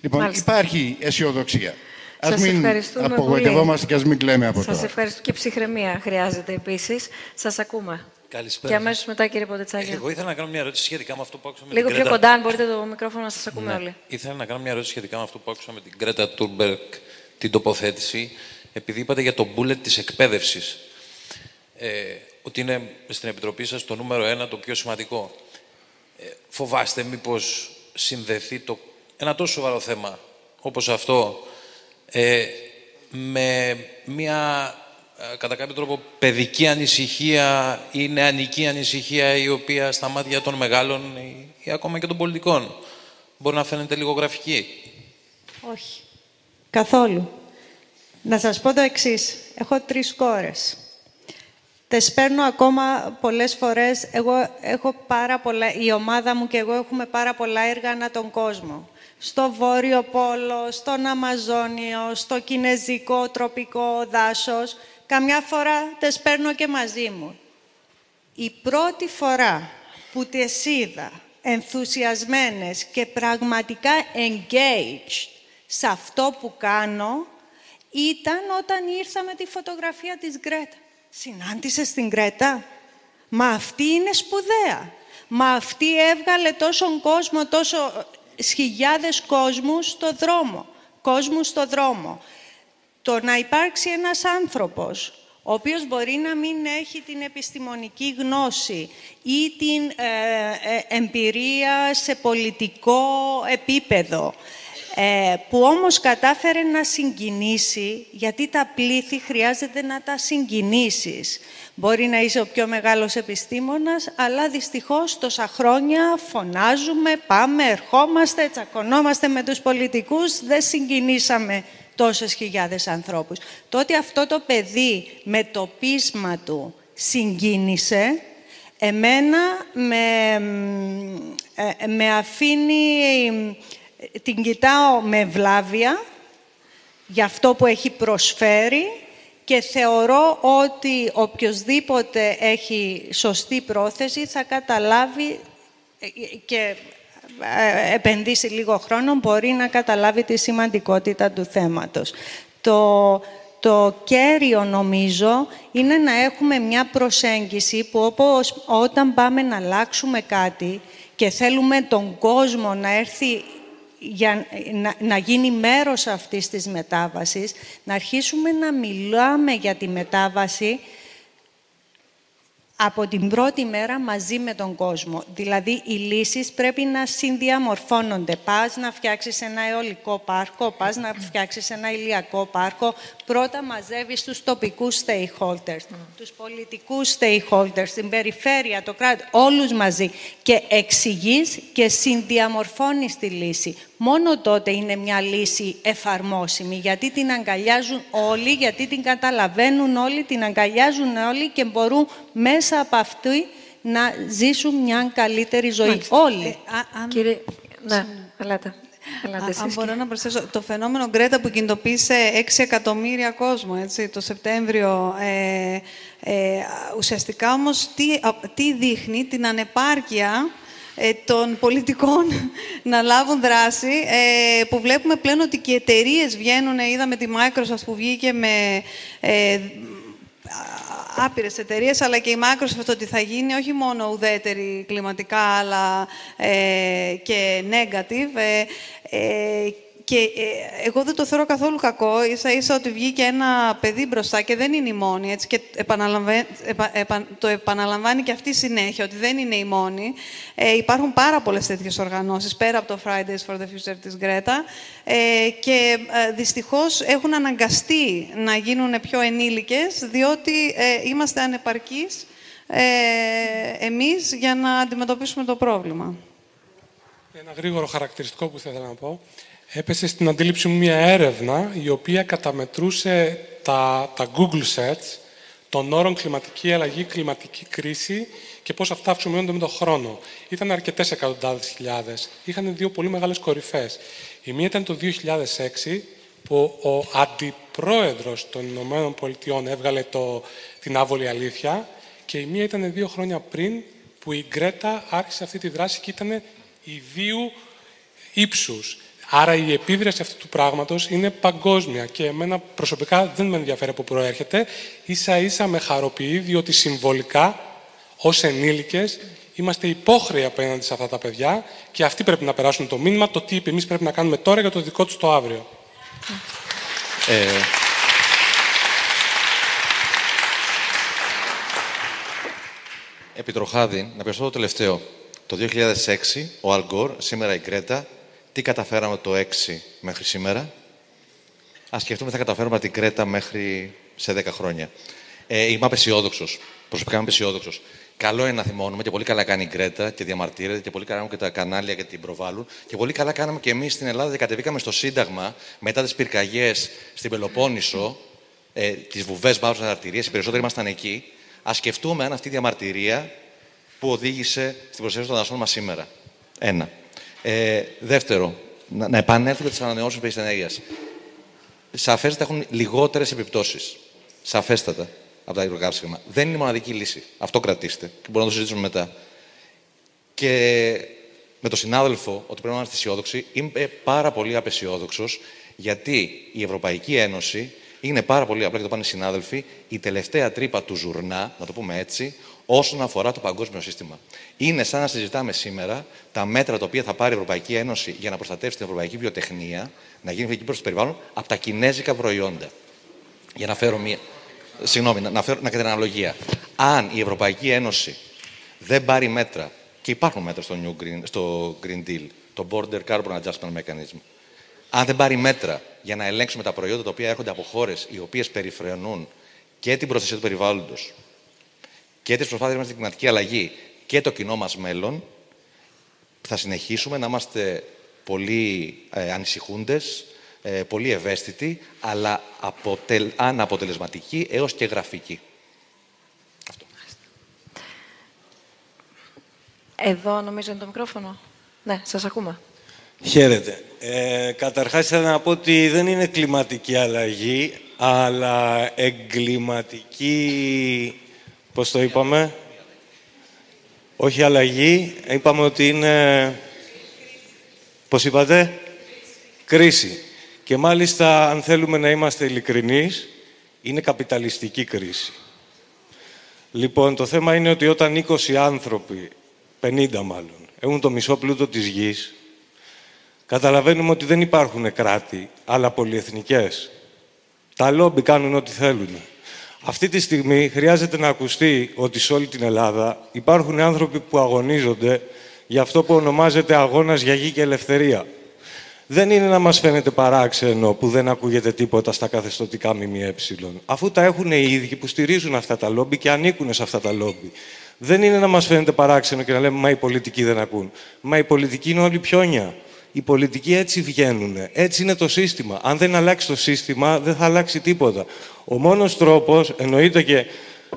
Λοιπόν, Μάλιστα. υπάρχει αισιοδοξία. Ας Σας μην απογοητευόμαστε και ας μην κλαίμε από Σας τώρα. Σας ευχαριστώ και ψυχραιμία χρειάζεται επίσης. Σας ακούμε. Καλησπέρα. Και αμέσως μετά, κύριε Ποντετσάκη. Εγώ ήθελα να κάνω μια ερώτηση σχετικά με αυτό που άκουσα με Λίγο την πιο Κρέτα. κοντά, αν μπορείτε το μικρόφωνο να σας ακούμε ναι. όλοι. Ήθελα να κάνω μια ερώτηση σχετικά με αυτό που άκουσα με την Κρέτα Τούρμπεργκ, την τοποθέτηση, επειδή είπατε για το bullet της εκπαίδευσης. Ε, ότι είναι στην Επιτροπή σας το νούμερο ένα, το πιο σημαντικό. Ε, φοβάστε μήπως συνδεθεί το, ένα τόσο σοβαρό θέμα όπως αυτό ε, με μια ε, κατά κάποιο τρόπο παιδική ανησυχία ή νεανική ανησυχία η οποία στα μάτια των μεγάλων ή, ή ακόμα και των πολιτικών μπορεί να φαίνεται λίγο γραφική; Όχι. Καθόλου. Να σας πω το εξής. Έχω τρεις κόρες. Τες παίρνω ακόμα πολλές φορές. Εγώ έχω πάρα πολλά, η ομάδα μου και εγώ έχουμε πάρα πολλά έργα ανά τον κόσμο. Στο Βόρειο Πόλο, στον Αμαζόνιο, στο Κινέζικο τροπικό δάσος καμιά φορά τες παίρνω και μαζί μου. Η πρώτη φορά που τες είδα ενθουσιασμένες και πραγματικά engaged σε αυτό που κάνω ήταν όταν ήρθα με τη φωτογραφία της Γκρέτα. Συνάντησες την Γκρέτα. Μα αυτή είναι σπουδαία. Μα αυτή έβγαλε τόσον κόσμο, τόσο χιλιάδες κόσμους στο δρόμο. Κόσμους στο δρόμο το να υπάρξει ένας άνθρωπος ο οποίος μπορεί να μην έχει την επιστημονική γνώση ή την ε, ε, εμπειρία σε πολιτικό επίπεδο, ε, που όμως κατάφερε να συγκινήσει, γιατί τα πλήθη χρειάζεται να τα συγκινήσεις. Μπορεί να είσαι ο πιο μεγάλος επιστήμονας, αλλά δυστυχώς τόσα χρόνια φωνάζουμε, πάμε, ερχόμαστε, τσακωνόμαστε με τους πολιτικούς, δεν συγκινήσαμε τόσες χιλιάδες ανθρώπους. Τότε αυτό το παιδί με το πείσμα του συγκίνησε, εμένα με, ε, με αφήνει, την κοιτάω με βλάβια για αυτό που έχει προσφέρει και θεωρώ ότι οποιοδήποτε έχει σωστή πρόθεση θα καταλάβει ε, και ε, επενδύσει λίγο χρόνο, μπορεί να καταλάβει τη σημαντικότητα του θέματος. Το, το κέριο, νομίζω, είναι να έχουμε μια προσέγγιση που όπως, όταν πάμε να αλλάξουμε κάτι και θέλουμε τον κόσμο να έρθει για να, να γίνει μέρος αυτής της μετάβασης, να αρχίσουμε να μιλάμε για τη μετάβαση από την πρώτη μέρα μαζί με τον κόσμο. Δηλαδή, οι λύσεις πρέπει να συνδιαμορφώνονται. Πας να φτιάξεις ένα αιωλικό πάρκο, πας να φτιάξεις ένα ηλιακό πάρκο. Πρώτα μαζεύεις τους τοπικούς stakeholders, τους πολιτικούς stakeholders, την περιφέρεια, το κράτη, όλους μαζί. Και εξηγείς και συνδιαμορφώνεις τη λύση. Μόνο τότε είναι μια λύση εφαρμόσιμη, γιατί την αγκαλιάζουν όλοι, γιατί την καταλαβαίνουν όλοι, την αγκαλιάζουν όλοι και μπορούν μέσα από αυτή να ζήσουν μια καλύτερη ζωή. Μάλιστα. Όλοι. Ε, αν... Κύριε... Ναι, ελάτε. Ελάτε Α, εσείς αν μπορώ και- να προσθέσω, το φαινόμενο Γκρέτα που κινητοποίησε 6 εκατομμύρια κόσμο έτσι, το Σεπτέμβριο, ε, ε, ουσιαστικά όμως τι, α, τι δείχνει την ανεπάρκεια ε, των πολιτικών να λάβουν δράση, ε, που βλέπουμε πλέον ότι και εταιρείες βγαίνουν, είδαμε τη Microsoft που βγήκε με ε, άπειρες εταιρείες, αλλά και η Microsoft ότι θα γίνει όχι μόνο ουδέτερη κλιματικά, αλλά ε, και negative. Ε, ε, και ε, εγώ δεν το θεωρώ καθόλου κακό, ίσα ίσα ότι βγήκε ένα παιδί μπροστά και δεν είναι η μόνη, έτσι, και επαναλαμβα- επα- επα- το επαναλαμβάνει και αυτή συνέχεια, ότι δεν είναι η μόνη. Ε, υπάρχουν πάρα πολλές τέτοιες οργανώσεις, πέρα από το Fridays for the Future της Γκρέτα, ε, και ε, δυστυχώς έχουν αναγκαστεί να γίνουν πιο ενήλικες, διότι ε, είμαστε ανεπαρκείς ε, εμείς για να αντιμετωπίσουμε το πρόβλημα. Ένα γρήγορο χαρακτηριστικό που θα ήθελα να πω. Έπεσε στην αντίληψη μου μια έρευνα η οποία καταμετρούσε τα, τα Google search των όρων κλιματική αλλαγή, κλιματική κρίση και πώς αυτά αυξομοιώνονται με τον χρόνο. Ήταν αρκετές εκατοντάδες χιλιάδες. Είχαν δύο πολύ μεγάλες κορυφές. Η μία ήταν το 2006 που ο αντιπρόεδρος των Ηνωμένων Πολιτειών έβγαλε το, την άβολη αλήθεια και η μία ήταν δύο χρόνια πριν που η Γκρέτα άρχισε αυτή τη δράση και ήταν ιδίου ύψους. Άρα η επίδραση αυτού του πράγματος είναι παγκόσμια και εμένα προσωπικά δεν με ενδιαφέρει από πού προέρχεται. Ίσα ίσα με χαροποιεί διότι συμβολικά ως ενήλικες είμαστε υπόχρεοι απέναντι σε αυτά τα παιδιά και αυτοί πρέπει να περάσουν το μήνυμα το τι εμείς πρέπει να κάνουμε τώρα για το δικό τους το αύριο. Ε, Επιτροχάδη, να πιαστώ το τελευταίο. Το 2006, ο Αλγκόρ, σήμερα η Γκρέτα, τι καταφέραμε το 6 μέχρι σήμερα. Ας σκεφτούμε τι θα καταφέρουμε από την Κρέτα μέχρι σε 10 χρόνια. Ε, είμαι απεσιόδοξος. Προσωπικά είμαι απεσιόδοξος. Καλό είναι να θυμώνουμε και πολύ καλά κάνει η Γκρέτα και διαμαρτύρεται και πολύ καλά κάνουν και τα κανάλια και την προβάλλουν. Και πολύ καλά κάναμε και εμείς στην Ελλάδα και κατεβήκαμε στο Σύνταγμα μετά τις πυρκαγιές στην Πελοπόννησο, ε, τις βουβές βάρου αναρτηρίε. Οι περισσότεροι ήμασταν εκεί. Α σκεφτούμε αν αυτή η διαμαρτυρία που οδήγησε στην προστασία των δασών μας σήμερα. Ένα. Ε, δεύτερο, να, να επανέλθουμε στις ανανεώσιμες πηγές ενέργειας. Σαφέστατα έχουν λιγότερες επιπτώσεις. Σαφέστατα από τα υδροκαύσιμα. Δεν είναι η μοναδική λύση. Αυτό κρατήστε και μπορούμε να το συζητήσουμε μετά. Και με τον συνάδελφο ότι πρέπει να είμαστε αισιόδοξοι, είμαι πάρα πολύ απεσιόδοξος γιατί η Ευρωπαϊκή Ένωση είναι πάρα πολύ απλά και το πάνε οι συνάδελφοι, η τελευταία τρύπα του ζουρνά, να το πούμε έτσι, όσον αφορά το παγκόσμιο σύστημα. Είναι σαν να συζητάμε σήμερα τα μέτρα τα οποία θα πάρει η Ευρωπαϊκή Ένωση για να προστατεύσει την ευρωπαϊκή βιοτεχνία, να γίνει φιλική προς το περιβάλλον, από τα κινέζικα προϊόντα. Για να φέρω μία. Συγγνώμη, να, να, φέρω, να κάνω την αναλογία. Αν η Ευρωπαϊκή Ένωση δεν πάρει μέτρα, και υπάρχουν μέτρα στο, New Green, στο Green Deal, το Border Carbon Adjustment Mechanism, αν δεν πάρει μέτρα για να ελέγξουμε τα προϊόντα τα οποία έρχονται από χώρες οι οποίες περιφρονούν και την προστασία του περιβάλλοντος και τις προσπάθειες μας στην κλιματική αλλαγή και το κοινό μας μέλλον, θα συνεχίσουμε να είμαστε πολύ ε, ανησυχούντες, ε, πολύ ευαίσθητοι, αλλά αποτελ, αναποτελεσματικοί έως και γραφικοί. Εδώ νομίζω είναι το μικρόφωνο. Ναι, σας ακούμε. Χαίρετε. Ε, καταρχάς, θέλω να πω ότι δεν είναι κλιματική αλλαγή, αλλά εγκληματική... Πώς το είπαμε; Όχι αλλαγή. Είπαμε ότι είναι... Πώς είπατε; Κρίση. Και μάλιστα, αν θέλουμε να είμαστε ειλικρινείς, είναι καπιταλιστική κρίση. Λοιπόν, το θέμα είναι ότι όταν 20 άνθρωποι, 50 μάλλον, έχουν το μισό πλούτο της γης, Καταλαβαίνουμε ότι δεν υπάρχουν κράτη, αλλά πολυεθνικές. Τα λόμπι κάνουν ό,τι θέλουν. Αυτή τη στιγμή χρειάζεται να ακουστεί ότι σε όλη την Ελλάδα υπάρχουν άνθρωποι που αγωνίζονται για αυτό που ονομάζεται αγώνας για γη και ελευθερία. Δεν είναι να μας φαίνεται παράξενο που δεν ακούγεται τίποτα στα καθεστωτικά ΜΜΕ. Αφού τα έχουν οι ίδιοι που στηρίζουν αυτά τα λόμπι και ανήκουν σε αυτά τα λόμπι. Δεν είναι να μας φαίνεται παράξενο και να λέμε «Μα οι πολιτικοί δεν ακούν». Μα οι πολιτικοί είναι όλοι πιόνια. Οι πολιτικοί έτσι βγαίνουν. Έτσι είναι το σύστημα. Αν δεν αλλάξει το σύστημα, δεν θα αλλάξει τίποτα. Ο μόνος τρόπος, εννοείται και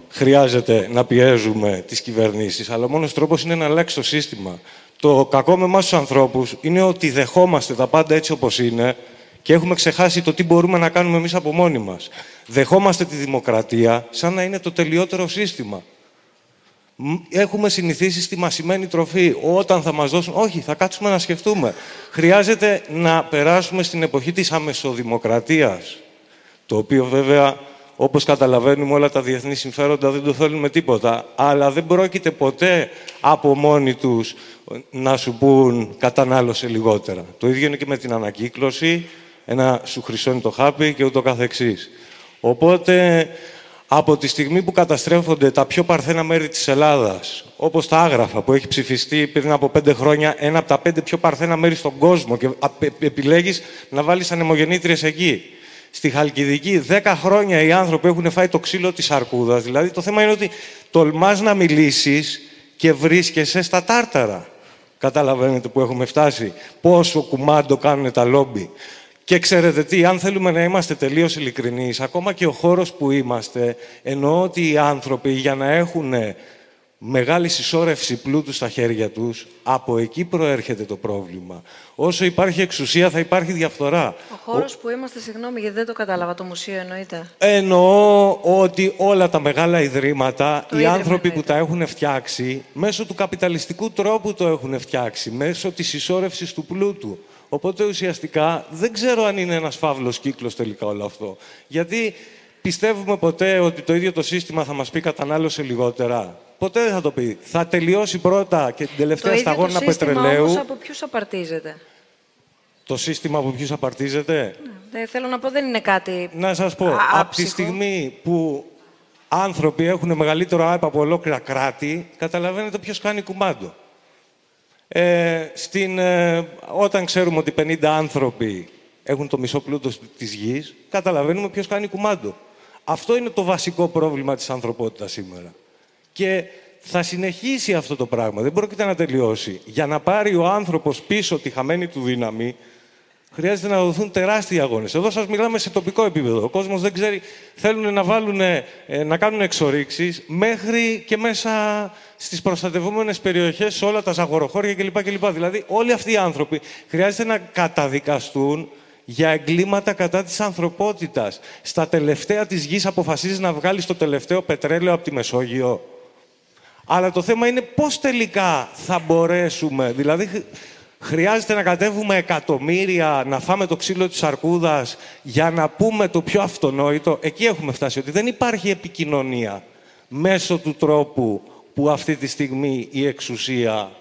χρειάζεται να πιέζουμε τις κυβερνήσεις, αλλά ο μόνος τρόπος είναι να αλλάξει το σύστημα. Το κακό με εμάς τους ανθρώπους είναι ότι δεχόμαστε τα πάντα έτσι όπως είναι και έχουμε ξεχάσει το τι μπορούμε να κάνουμε εμείς από μόνοι μας. Δεχόμαστε τη δημοκρατία σαν να είναι το τελειότερο σύστημα. Έχουμε συνηθίσει στη μασημένη τροφή. Όταν θα μας δώσουν... Όχι, θα κάτσουμε να σκεφτούμε. Χρειάζεται να περάσουμε στην εποχή της αμεσοδημοκρατίας. Το οποίο βέβαια, όπως καταλαβαίνουμε, όλα τα διεθνή συμφέροντα δεν το θέλουν με τίποτα. Αλλά δεν πρόκειται ποτέ από μόνοι τους να σου πούν κατανάλωσε λιγότερα. Το ίδιο είναι και με την ανακύκλωση. Ένα σου χρυσώνει το χάπι και ούτω καθεξής. Οπότε από τη στιγμή που καταστρέφονται τα πιο παρθένα μέρη της Ελλάδας, όπως τα Άγραφα που έχει ψηφιστεί πριν από πέντε χρόνια, ένα από τα πέντε πιο παρθένα μέρη στον κόσμο και επιλέγεις να βάλεις ανεμογεννήτριες εκεί. Στη Χαλκιδική, δέκα χρόνια οι άνθρωποι έχουν φάει το ξύλο της αρκούδας. Δηλαδή το θέμα είναι ότι τολμάς να μιλήσεις και βρίσκεσαι στα τάρταρα. Καταλαβαίνετε που έχουμε φτάσει. Πόσο κουμάντο κάνουν τα λόμπι. Και ξέρετε τι, αν θέλουμε να είμαστε τελείως ειλικρινείς, ακόμα και ο χώρος που είμαστε, εννοώ ότι οι άνθρωποι για να έχουν μεγάλη συσσόρευση πλούτου στα χέρια τους, από εκεί προέρχεται το πρόβλημα. Όσο υπάρχει εξουσία θα υπάρχει διαφθορά. Ο χώρος που είμαστε, συγγνώμη γιατί δεν το κατάλαβα, το μουσείο εννοείται. Εννοώ ότι όλα τα μεγάλα ιδρύματα, οι άνθρωποι που τα έχουν φτιάξει, μέσω του καπιταλιστικού τρόπου το έχουν φτιάξει, μέσω της συσσόρευσης του πλούτου. Οπότε ουσιαστικά δεν ξέρω αν είναι ένας φαύλος κύκλος τελικά όλο αυτό. Γιατί πιστεύουμε ποτέ ότι το ίδιο το σύστημα θα μας πει κατανάλωσε λιγότερα; Ποτέ δεν θα το πει. Θα τελειώσει πρώτα και την τελευταία σταγόνα πετρελαίου. Όμως από ποιους απαρτίζεται; Το σύστημα από ποιους απαρτίζεται; Ναι, θέλω να πω δεν είναι κάτι Να σας πω, από τη στιγμή που άνθρωποι έχουν μεγαλύτερο ΑΕΠ από ολόκληρα κράτη, καταλαβαίνετε ποιος κάνει κουμάντο. Ε, στην, ε, όταν ξέρουμε ότι 50 άνθρωποι έχουν το μισό πλούτο της γης, καταλαβαίνουμε ποιος κάνει κουμάντο. Αυτό είναι το βασικό πρόβλημα της ανθρωπότητας σήμερα. Και θα συνεχίσει αυτό το πράγμα. Δεν πρόκειται να τελειώσει. Για να πάρει ο άνθρωπος πίσω τη χαμένη του δύναμη, χρειάζεται να δοθούν τεράστιοι αγώνες. Εδώ σας μιλάμε σε τοπικό επίπεδο. Ο κόσμος δεν ξέρει, θέλουν να, βάλουν, ε, να κάνουν εξορίξεις μέχρι και μέσα στις προστατευόμενες περιοχές, σε όλα τα ζαγοροχώρια κλπ. κλπ. Δηλαδή, όλοι αυτοί οι άνθρωποι χρειάζεται να καταδικαστούν για εγκλήματα κατά της ανθρωπότητας. Στα τελευταία της γης αποφασίζεις να βγάλεις το τελευταίο πετρέλαιο από τη Μεσόγειο. Αλλά το θέμα είναι πώς τελικά θα μπορέσουμε, δηλαδή Χρειάζεται να κατέβουμε εκατομμύρια, να φάμε το ξύλο της αρκούδας για να πούμε το πιο αυτονόητο. Εκεί έχουμε φτάσει, ότι δεν υπάρχει επικοινωνία μέσω του τρόπου που αυτή τη στιγμή η εξουσία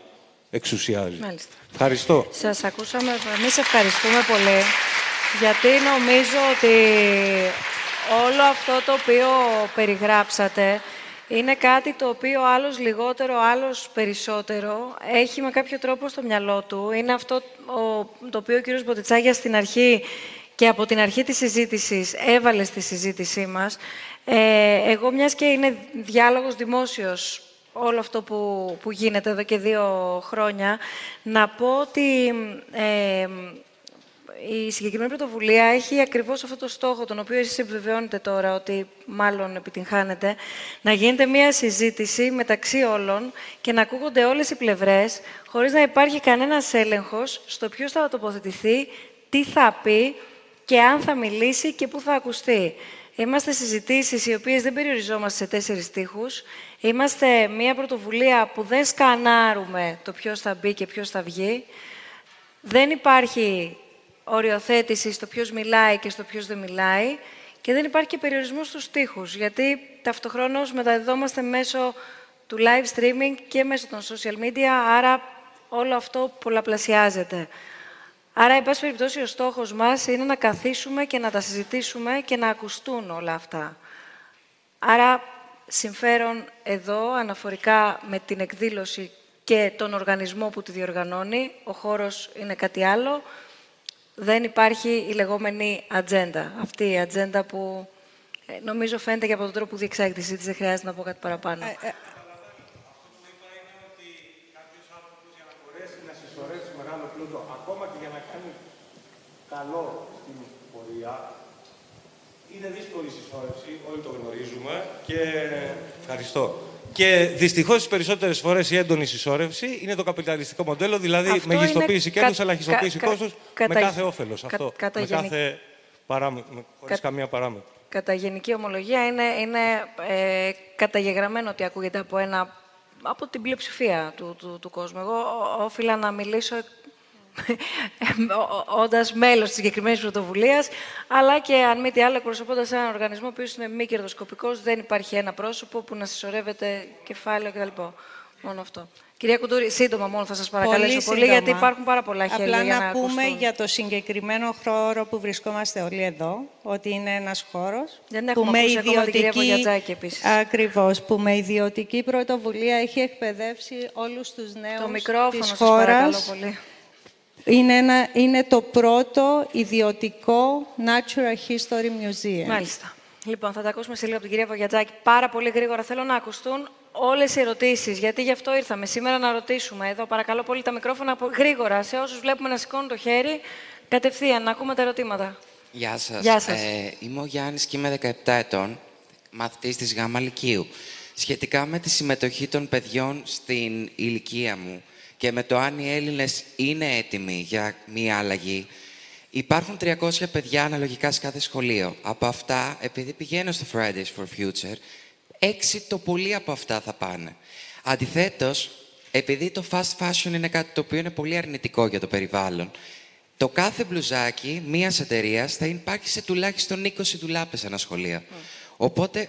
εξουσιάζει. Μάλιστα. Ευχαριστώ. Σας ακούσαμε. Εμείς ευχαριστούμε πολύ. Γιατί νομίζω ότι όλο αυτό το οποίο περιγράψατε είναι κάτι το οποίο άλλος λιγότερο, άλλος περισσότερο έχει με κάποιο τρόπο στο μυαλό του. Είναι αυτό το οποίο ο κύριος Μποτιτσάγια στην αρχή και από την αρχή της συζήτησης έβαλε στη συζήτησή μας. Ε, εγώ, μιας και είναι διάλογος δημόσιος όλο αυτό που, που γίνεται εδώ και δύο χρόνια, να πω ότι ε, η συγκεκριμένη πρωτοβουλία έχει ακριβώς αυτό το στόχο, τον οποίο εσείς επιβεβαιώνετε τώρα ότι μάλλον επιτυγχάνετε, να γίνεται μια συζήτηση μεταξύ όλων και να ακούγονται όλες οι πλευρές, χωρίς να υπάρχει κανένας έλεγχος στο ποιος θα τοποθετηθεί, τι θα πει και αν θα μιλήσει και πού θα ακουστεί. Είμαστε συζητήσεις οι οποίες δεν περιοριζόμαστε σε τέσσερις τείχους. Είμαστε μια πρωτοβουλία που δεν σκανάρουμε το ποιος θα μπει και ποιος θα βγει. Δεν υπάρχει οριοθέτηση στο ποιος μιλάει και στο ποιος δεν μιλάει και δεν υπάρχει και περιορισμός στους στίχους, γιατί ταυτοχρόνως μεταδιδόμαστε μέσω του live streaming και μέσω των social media, άρα όλο αυτό πολλαπλασιάζεται. Άρα, εν πάση περιπτώσει, ο στόχος μας είναι να καθίσουμε και να τα συζητήσουμε και να ακουστούν όλα αυτά. Άρα, συμφέρον εδώ, αναφορικά με την εκδήλωση και τον οργανισμό που τη διοργανώνει, ο χώρος είναι κάτι άλλο, δεν υπάρχει η λεγόμενη ατζέντα. Αυτή η ατζέντα που ε, νομίζω φαίνεται και από τον τρόπο που διεξάγει τη συζήτηση, δεν χρειάζεται να πω κάτι παραπάνω. Ε, ε, μεγάλο πλούτο, ακόμα και για να κάνει καλό στην πορεία, είναι δύσκολη η συσσόρευση, όλοι το γνωρίζουμε και ευχαριστώ. Και δυστυχώς τις περισσότερες φορές η έντονη συσσόρευση είναι το καπιταλιστικό μοντέλο, δηλαδή Αυτό μεγιστοποίηση κέρδους, κα... ελαχιστοποίηση κα... κόστους με κάθε όφελος. Αυτό. Κατά με κάθε παράμετρο, χωρίς καμία παράμετρο. Κατά γενική ομολογία είναι, είναι ε, καταγεγραμμένο ότι ακούγεται από, ένα, από την πλειοψηφία του, του, του κόσμου. Εγώ όφιλα να μιλήσω όντας μέλος της συγκεκριμένης πρωτοβουλίας, αλλά και αν μη τι άλλο, εκπροσωπώντας έναν οργανισμό που είναι μη κερδοσκοπικός, δεν υπάρχει ένα πρόσωπο που να συσσωρεύεται κεφάλαιο κτλ. Μόνο αυτό. Κυρία Κουντούρη, σύντομα μόνο θα σας παρακαλέσω πολύ, πολύ, γιατί υπάρχουν πάρα πολλά χέρια Απλά για να, να πούμε για το συγκεκριμένο χώρο που βρισκόμαστε όλοι εδώ, ότι είναι ένας χώρος που με ιδιωτική. Ακριβώς, που με ιδιωτική πρωτοβουλία έχει εκπαιδεύσει όλους τους νέους. Το μικρόφωνο, σας παρακαλώ πολύ. Είναι, ένα, είναι το πρώτο ιδιωτικό Natural History Museum. Μάλιστα. Λοιπόν, θα τα ακούσουμε σε λίγο από την κυρία Βογιατζάκη. Πάρα πολύ γρήγορα θέλω να ακουστούν όλες οι ερωτήσεις, γιατί γι' αυτό ήρθαμε σήμερα να ρωτήσουμε. Εδώ, παρακαλώ πολύ τα μικρόφωνα γρήγορα σε όσους βλέπουμε να σηκώνουν το χέρι. Κατευθείαν, να ακούμε τα ερωτήματα. Γεια σας. Ε, είμαι ο Γιάννης και είμαι 17 ετών, μαθητής της ΓΑΜΑ Λυκείου. Σχετικά με τη συμμετοχή των παιδιών στην ηλικία μου, και με το αν οι Έλληνες είναι έτοιμοι για μία αλλαγή, υπάρχουν 300 παιδιά αναλογικά σε κάθε σχολείο. Από αυτά, επειδή πηγαίνω στο Fridays for Future, έξι το πολύ από αυτά θα πάνε. Αντιθέτως, επειδή το fast fashion είναι κάτι το οποίο είναι πολύ αρνητικό για το περιβάλλον, το κάθε μπλουζάκι μίας εταιρείας θα υπάρχει σε τουλάχιστον 20 δουλάπε ένα σχολείο. Οπότε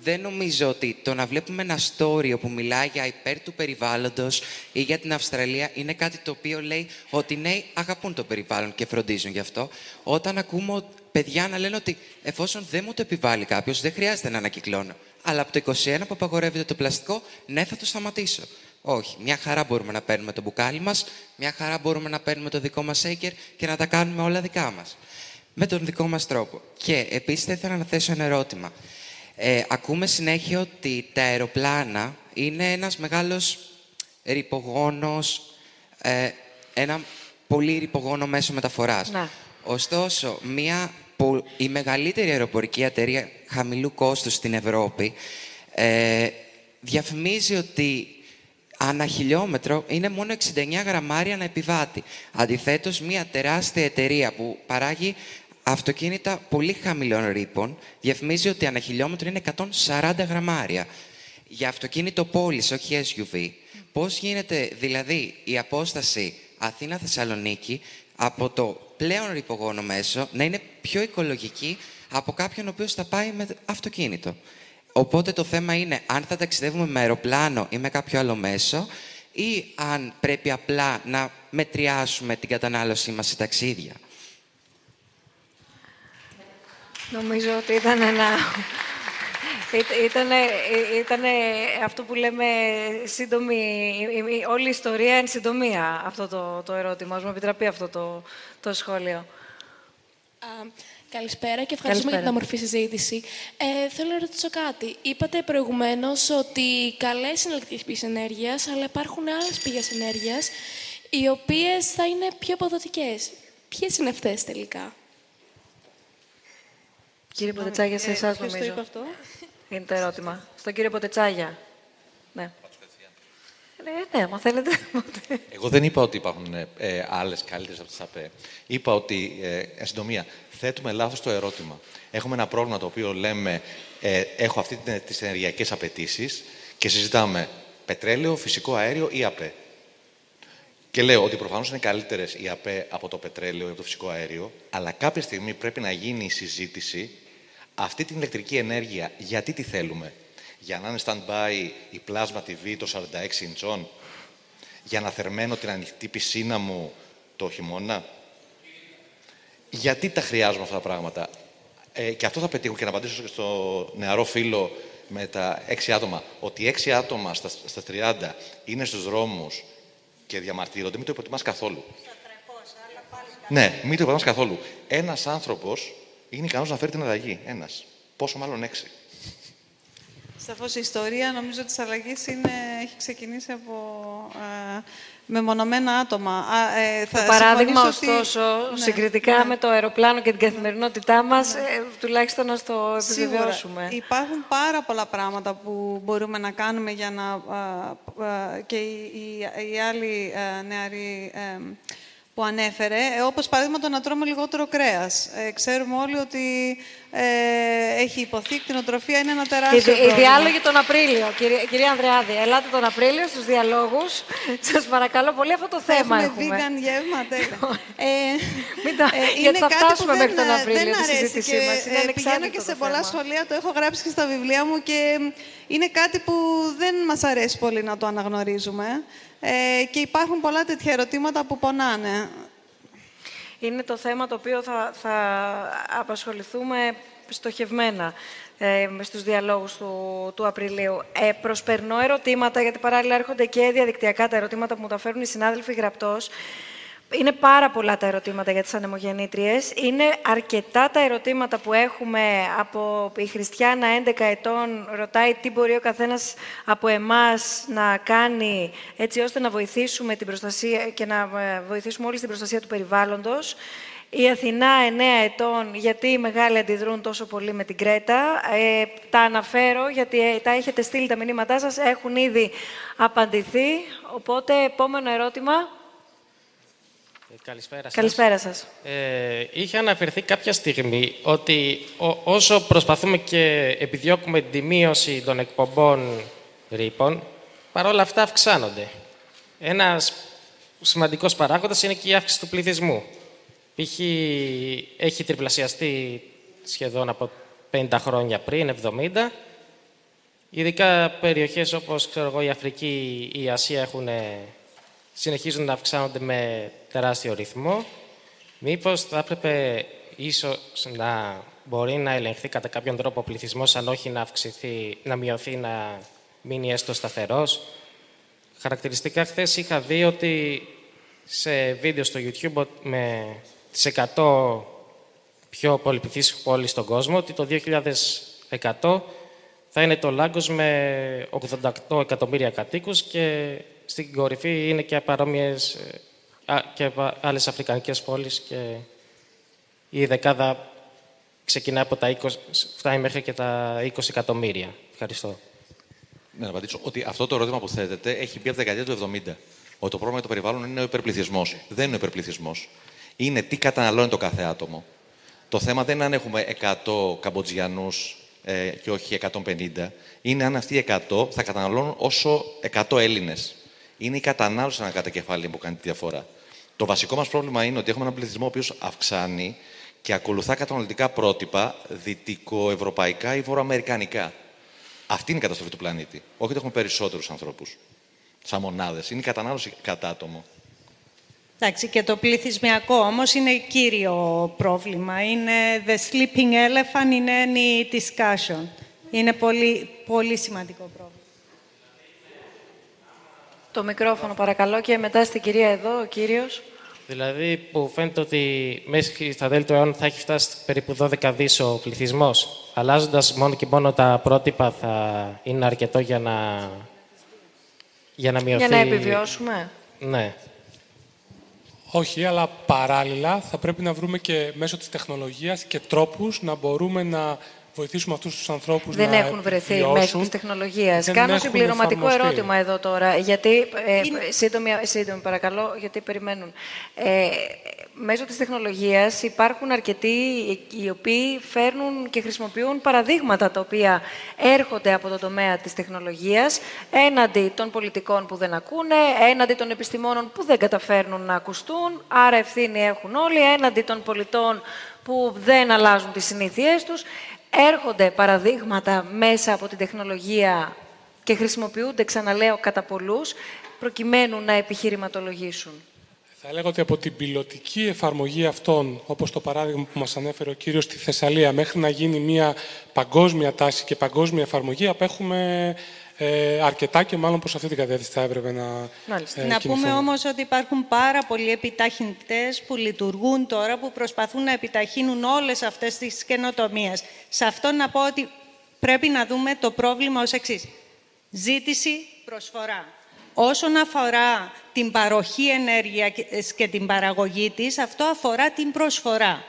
δεν νομίζω ότι το να βλέπουμε ένα story που μιλάει για υπέρ του περιβάλλοντος ή για την Αυστραλία είναι κάτι το οποίο λέει ότι νέοι αγαπούν το περιβάλλον και φροντίζουν γι' αυτό. Όταν ακούμε παιδιά να λένε ότι εφόσον δεν μου το επιβάλλει κάποιος, δεν χρειάζεται να ανακυκλώνω. Αλλά από το 21 που απαγορεύεται το πλαστικό, ναι, θα το σταματήσω. Όχι. Μια χαρά μπορούμε να παίρνουμε το μπουκάλι μας, μια χαρά μπορούμε να παίρνουμε το δικό μας shaker και να τα κάνουμε όλα δικά μας. Με τον δικό μας τρόπο. Και επίσης θα ήθελα να θέσω ένα ερώτημα. Ε, ακούμε συνέχεια ότι τα αεροπλάνα είναι ένας μεγάλος ρηπογόνος, ε, ένα πολύ ρηπογόνο μέσο μεταφοράς. Να. Ωστόσο, μια, η μεγαλύτερη αεροπορική εταιρεία χαμηλού κόστους στην Ευρώπη ε, διαφημίζει ότι ανά χιλιόμετρο είναι μόνο 69 γραμμάρια να επιβάτη. Αντιθέτως, μια τεράστια εταιρεία που παράγει αυτοκίνητα πολύ χαμηλών ρήπων διαφημίζει ότι ανά χιλιόμετρο είναι 140 γραμμάρια. Για αυτοκίνητο πόλης, όχι SUV, πώς γίνεται δηλαδή η απόσταση Αθήνα-Θεσσαλονίκη από το πλέον ρηπογόνο μέσο να είναι πιο οικολογική από κάποιον ο οποίος θα πάει με αυτοκίνητο; Οπότε το θέμα είναι αν θα ταξιδεύουμε με αεροπλάνο ή με κάποιο άλλο μέσο ή αν πρέπει απλά να μετριάσουμε την κατανάλωσή μας σε ταξίδια. Νομίζω ότι ήταν ένα... Ήταν, αυτό που λέμε σύντομη, όλη η ιστορία εν συντομία αυτό το, το ερώτημα. Ας μου επιτραπεί αυτό το, το σχόλιο. Α, καλησπέρα και ευχαριστούμε για την αμορφή συζήτηση. Ε, θέλω να ρωτήσω κάτι. Είπατε προηγουμένως ότι καλές εναλλακτικές πηγές ενέργειας, αλλά υπάρχουν άλλες πηγές ενέργειας, οι οποίες θα είναι πιο αποδοτικές. Ποιες είναι αυτές τελικά; Κύριε Ποτετσάγια, σε εσάς νομίζω. Το είπε αυτό; Είναι το ερώτημα. Στον κύριο Ποτετσάγια. Ναι. Ναι, ναι, μα θέλετε. Εγώ δεν είπα ότι υπάρχουν ε, άλλες καλύτερες από τις ΑΠΕ. Είπα ότι, ε, εν συντομία, θέτουμε λάθος το ερώτημα. Έχουμε ένα πρόβλημα το οποίο λέμε, ε, έχω αυτή τις ενεργειακές απαιτήσεις και συζητάμε πετρέλαιο, φυσικό αέριο ή ΑΠΕ. Και λέω ότι προφανώς είναι καλύτερες οι ΑΠΕ από το πετρέλαιο ή από το φυσικό αέριο, αλλά κάποια στιγμή πρέπει να γίνει η συζήτηση αυτή την ηλεκτρική ενέργεια γιατί τη θέλουμε; Για να είναι stand-by η Plasma TV το 46 ιντσών, για να θερμαίνω την ανοιχτή πισίνα μου το χειμώνα, γιατί τα χρειάζομαι αυτά τα πράγματα; Ε, και αυτό θα πετύχω και να απαντήσω και στο νεαρό φίλο με τα έξι άτομα. Ότι έξι άτομα στα, στα 30 είναι στους δρόμους και διαμαρτύρονται, μην το υποτιμάς καθόλου. Ναι, μην το υποτιμάς καθόλου. Ένας άνθρωπος είναι ικανός να φέρει την αλλαγή. Ένας. Πόσο μάλλον έξι. Σαφώς η ιστορία νομίζω της αλλαγής είναι, έχει ξεκινήσει από ε, μεμονωμένα άτομα. Ε, θα το παράδειγμα, ωστόσο, ναι, συγκριτικά ναι. με το αεροπλάνο και την καθημερινότητά μας, ναι. ε, τουλάχιστον να το επιβεβαιώσουμε. Σίγουρα. Υπάρχουν πάρα πολλά πράγματα που μπορούμε να κάνουμε για να... και οι, οι, οι άλλοι νεαροί που ανέφερε, ε, όπως παράδειγμα το να τρώμε λιγότερο κρέας. Ε, ξέρουμε όλοι ότι ε, έχει υποθεί, η κτηνοτροφία είναι ένα τεράστιο η, πρόβλημα. Οι διάλογοι τον Απρίλιο, κυρία, κυρία Ανδρεάδη, ελάτε τον Απρίλιο στους διαλόγους. Σας παρακαλώ πολύ αυτό το θέμα έχουμε. Έχουμε vegan γεύματα. ε, Μην το, ε, είναι θα φτάσουμε μέχρι τον Απρίλιο τη συζήτησή μας. Είναι ε, πηγαίνω και σε πολλά σχολεία, το έχω γράψει και στα βιβλία μου και είναι κάτι που δεν μας αρέσει πολύ να το αναγνωρίζουμε. Ε, και υπάρχουν πολλά τέτοια ερωτήματα που πονάνε. Είναι το θέμα το οποίο θα, θα απασχοληθούμε στοχευμένα ε, στους διαλόγους του, του Απριλίου. Ε, προσπερνώ ερωτήματα, γιατί παράλληλα έρχονται και διαδικτυακά τα ερωτήματα που μου τα φέρουν οι συνάδελφοι γραπτός. Είναι πάρα πολλά τα ερωτήματα για τις ανεμογεννήτριες. Είναι αρκετά τα ερωτήματα που έχουμε από η Χριστιανά 11 ετών. Ρωτάει τι μπορεί ο καθένας από εμάς να κάνει έτσι ώστε να βοηθήσουμε την προστασία και να ε, βοηθήσουμε όλοι στην προστασία του περιβάλλοντος. Η Αθηνά 9 ετών, γιατί οι μεγάλοι αντιδρούν τόσο πολύ με την Κρέτα. Ε, τα αναφέρω γιατί ε, τα έχετε στείλει τα μηνύματά σας, έχουν ήδη απαντηθεί. Οπότε, επόμενο ερώτημα. Καλησπέρα σας. Καλησπέρα σας. Ε, είχε αναφερθεί κάποια στιγμή ότι όσο προσπαθούμε και επιδιώκουμε τη μείωση των εκπομπών ρήπων, παρόλα αυτά αυξάνονται. Ένας σημαντικός παράγοντας είναι και η αύξηση του πληθυσμού. Π.χ. έχει τριπλασιαστεί σχεδόν από 50 χρόνια πριν, 70. Ειδικά περιοχές όπως ξέρω εγώ, η Αφρική ή η Ασία έχουν συνεχίζουν να αυξάνονται με τεράστιο ρυθμό. Μήπως θα έπρεπε ίσως να μπορεί να ελεγχθεί κατά κάποιον τρόπο ο πληθυσμός, αν όχι να αυξηθεί, να μειωθεί, να μείνει έστω σταθερός. Χαρακτηριστικά χθες είχα δει ότι σε βίντεο στο YouTube με τις 100 πιο πολυπληθείς πόλεις στον κόσμο, ότι το 2100 θα είναι το Λάγκος με 88 εκατομμύρια κατοίκους και στην κορυφή είναι και παρόμοιες ε, και άλλες αφρικανικές πόλεις και η δεκάδα ξεκινά από τα 20, φτάνει μέχρι και τα 20 εκατομμύρια. Ευχαριστώ. Ναι, να απαντήσω ότι αυτό το ερώτημα που θέτετε έχει μπει από τη δεκαετία του 70. Ότι το πρόβλημα για το περιβάλλον είναι ο υπερπληθυσμός. Δεν είναι ο υπερπληθυσμός. Είναι τι καταναλώνει το κάθε άτομο. Το θέμα δεν είναι αν έχουμε 100 Καμποτζιανούς ε, και όχι 150. Είναι αν αυτοί οι 100 θα καταναλώνουν όσο 100 Έλληνες είναι η κατανάλωση κατά κεφάλι που κάνει τη διαφορά. Το βασικό μας πρόβλημα είναι ότι έχουμε έναν πληθυσμό ο οποίος αυξάνει και ακολουθά καταναλωτικά πρότυπα δυτικοευρωπαϊκά ή βορειοαμερικανικά. Αυτή είναι η καταστροφή του πλανήτη. Όχι ότι έχουμε περισσότερους ανθρώπους. Σαν μονάδες. Είναι η κατανάλωση κατά άτομο. Εντάξει, και το πληθυσμιακό όμως είναι κύριο πρόβλημα. Είναι the sleeping elephant in any discussion. Είναι πολύ, πολύ σημαντικό πρόβλημα. Το μικρόφωνο παρακαλώ και μετά στην κυρία εδώ, ο κύριος. Δηλαδή που φαίνεται ότι μέσα στα τέλη του αιώνα θα έχει φτάσει περίπου 12 δις ο πληθυσμός. Αλλάζοντας μόνο και μόνο τα πρότυπα θα είναι αρκετό για να, για να μειωθεί... Για να επιβιώσουμε; Ναι. Όχι, αλλά παράλληλα θα πρέπει να βρούμε και μέσω της τεχνολογίας και τρόπους να μπορούμε να βοηθήσουμε αυτούς τους ανθρώπους να Δεν έχουν βρεθεί βιώσουν. μέσω της τεχνολογίας. Κάνω συμπληρωματικό ερώτημα εδώ τώρα. Γιατί, ε, σύντομη, σύντομη, παρακαλώ, γιατί περιμένουν. Ε, μέσω της τεχνολογίας υπάρχουν αρκετοί οι οποίοι φέρνουν και χρησιμοποιούν παραδείγματα τα οποία έρχονται από το τομέα της τεχνολογίας έναντι των πολιτικών που δεν ακούνε, έναντι των επιστημόνων που δεν καταφέρνουν να ακουστούν, άρα ευθύνη έχουν όλοι, έναντι των πολιτών που δεν αλλάζουν τις συνήθειές τους έρχονται παραδείγματα μέσα από την τεχνολογία και χρησιμοποιούνται, ξαναλέω, κατά πολλούς, προκειμένου να επιχειρηματολογήσουν. Θα έλεγα ότι από την πιλωτική εφαρμογή αυτών, όπως το παράδειγμα που μας ανέφερε ο κύριος στη Θεσσαλία, μέχρι να γίνει μια παγκόσμια τάση και παγκόσμια εφαρμογή, απέχουμε ε, αρκετά και μάλλον προς αυτή την κατεύθυνση θα έπρεπε να ε, Να πούμε όμως ότι υπάρχουν πάρα πολλοί επιταχυντές που λειτουργούν τώρα, που προσπαθούν να επιταχύνουν όλες αυτές τις καινοτομίες. Σε αυτό να πω ότι πρέπει να δούμε το πρόβλημα ως εξής. Ζήτηση, προσφορά. Όσον αφορά την παροχή ενέργειας και την παραγωγή της, αυτό αφορά την προσφορά.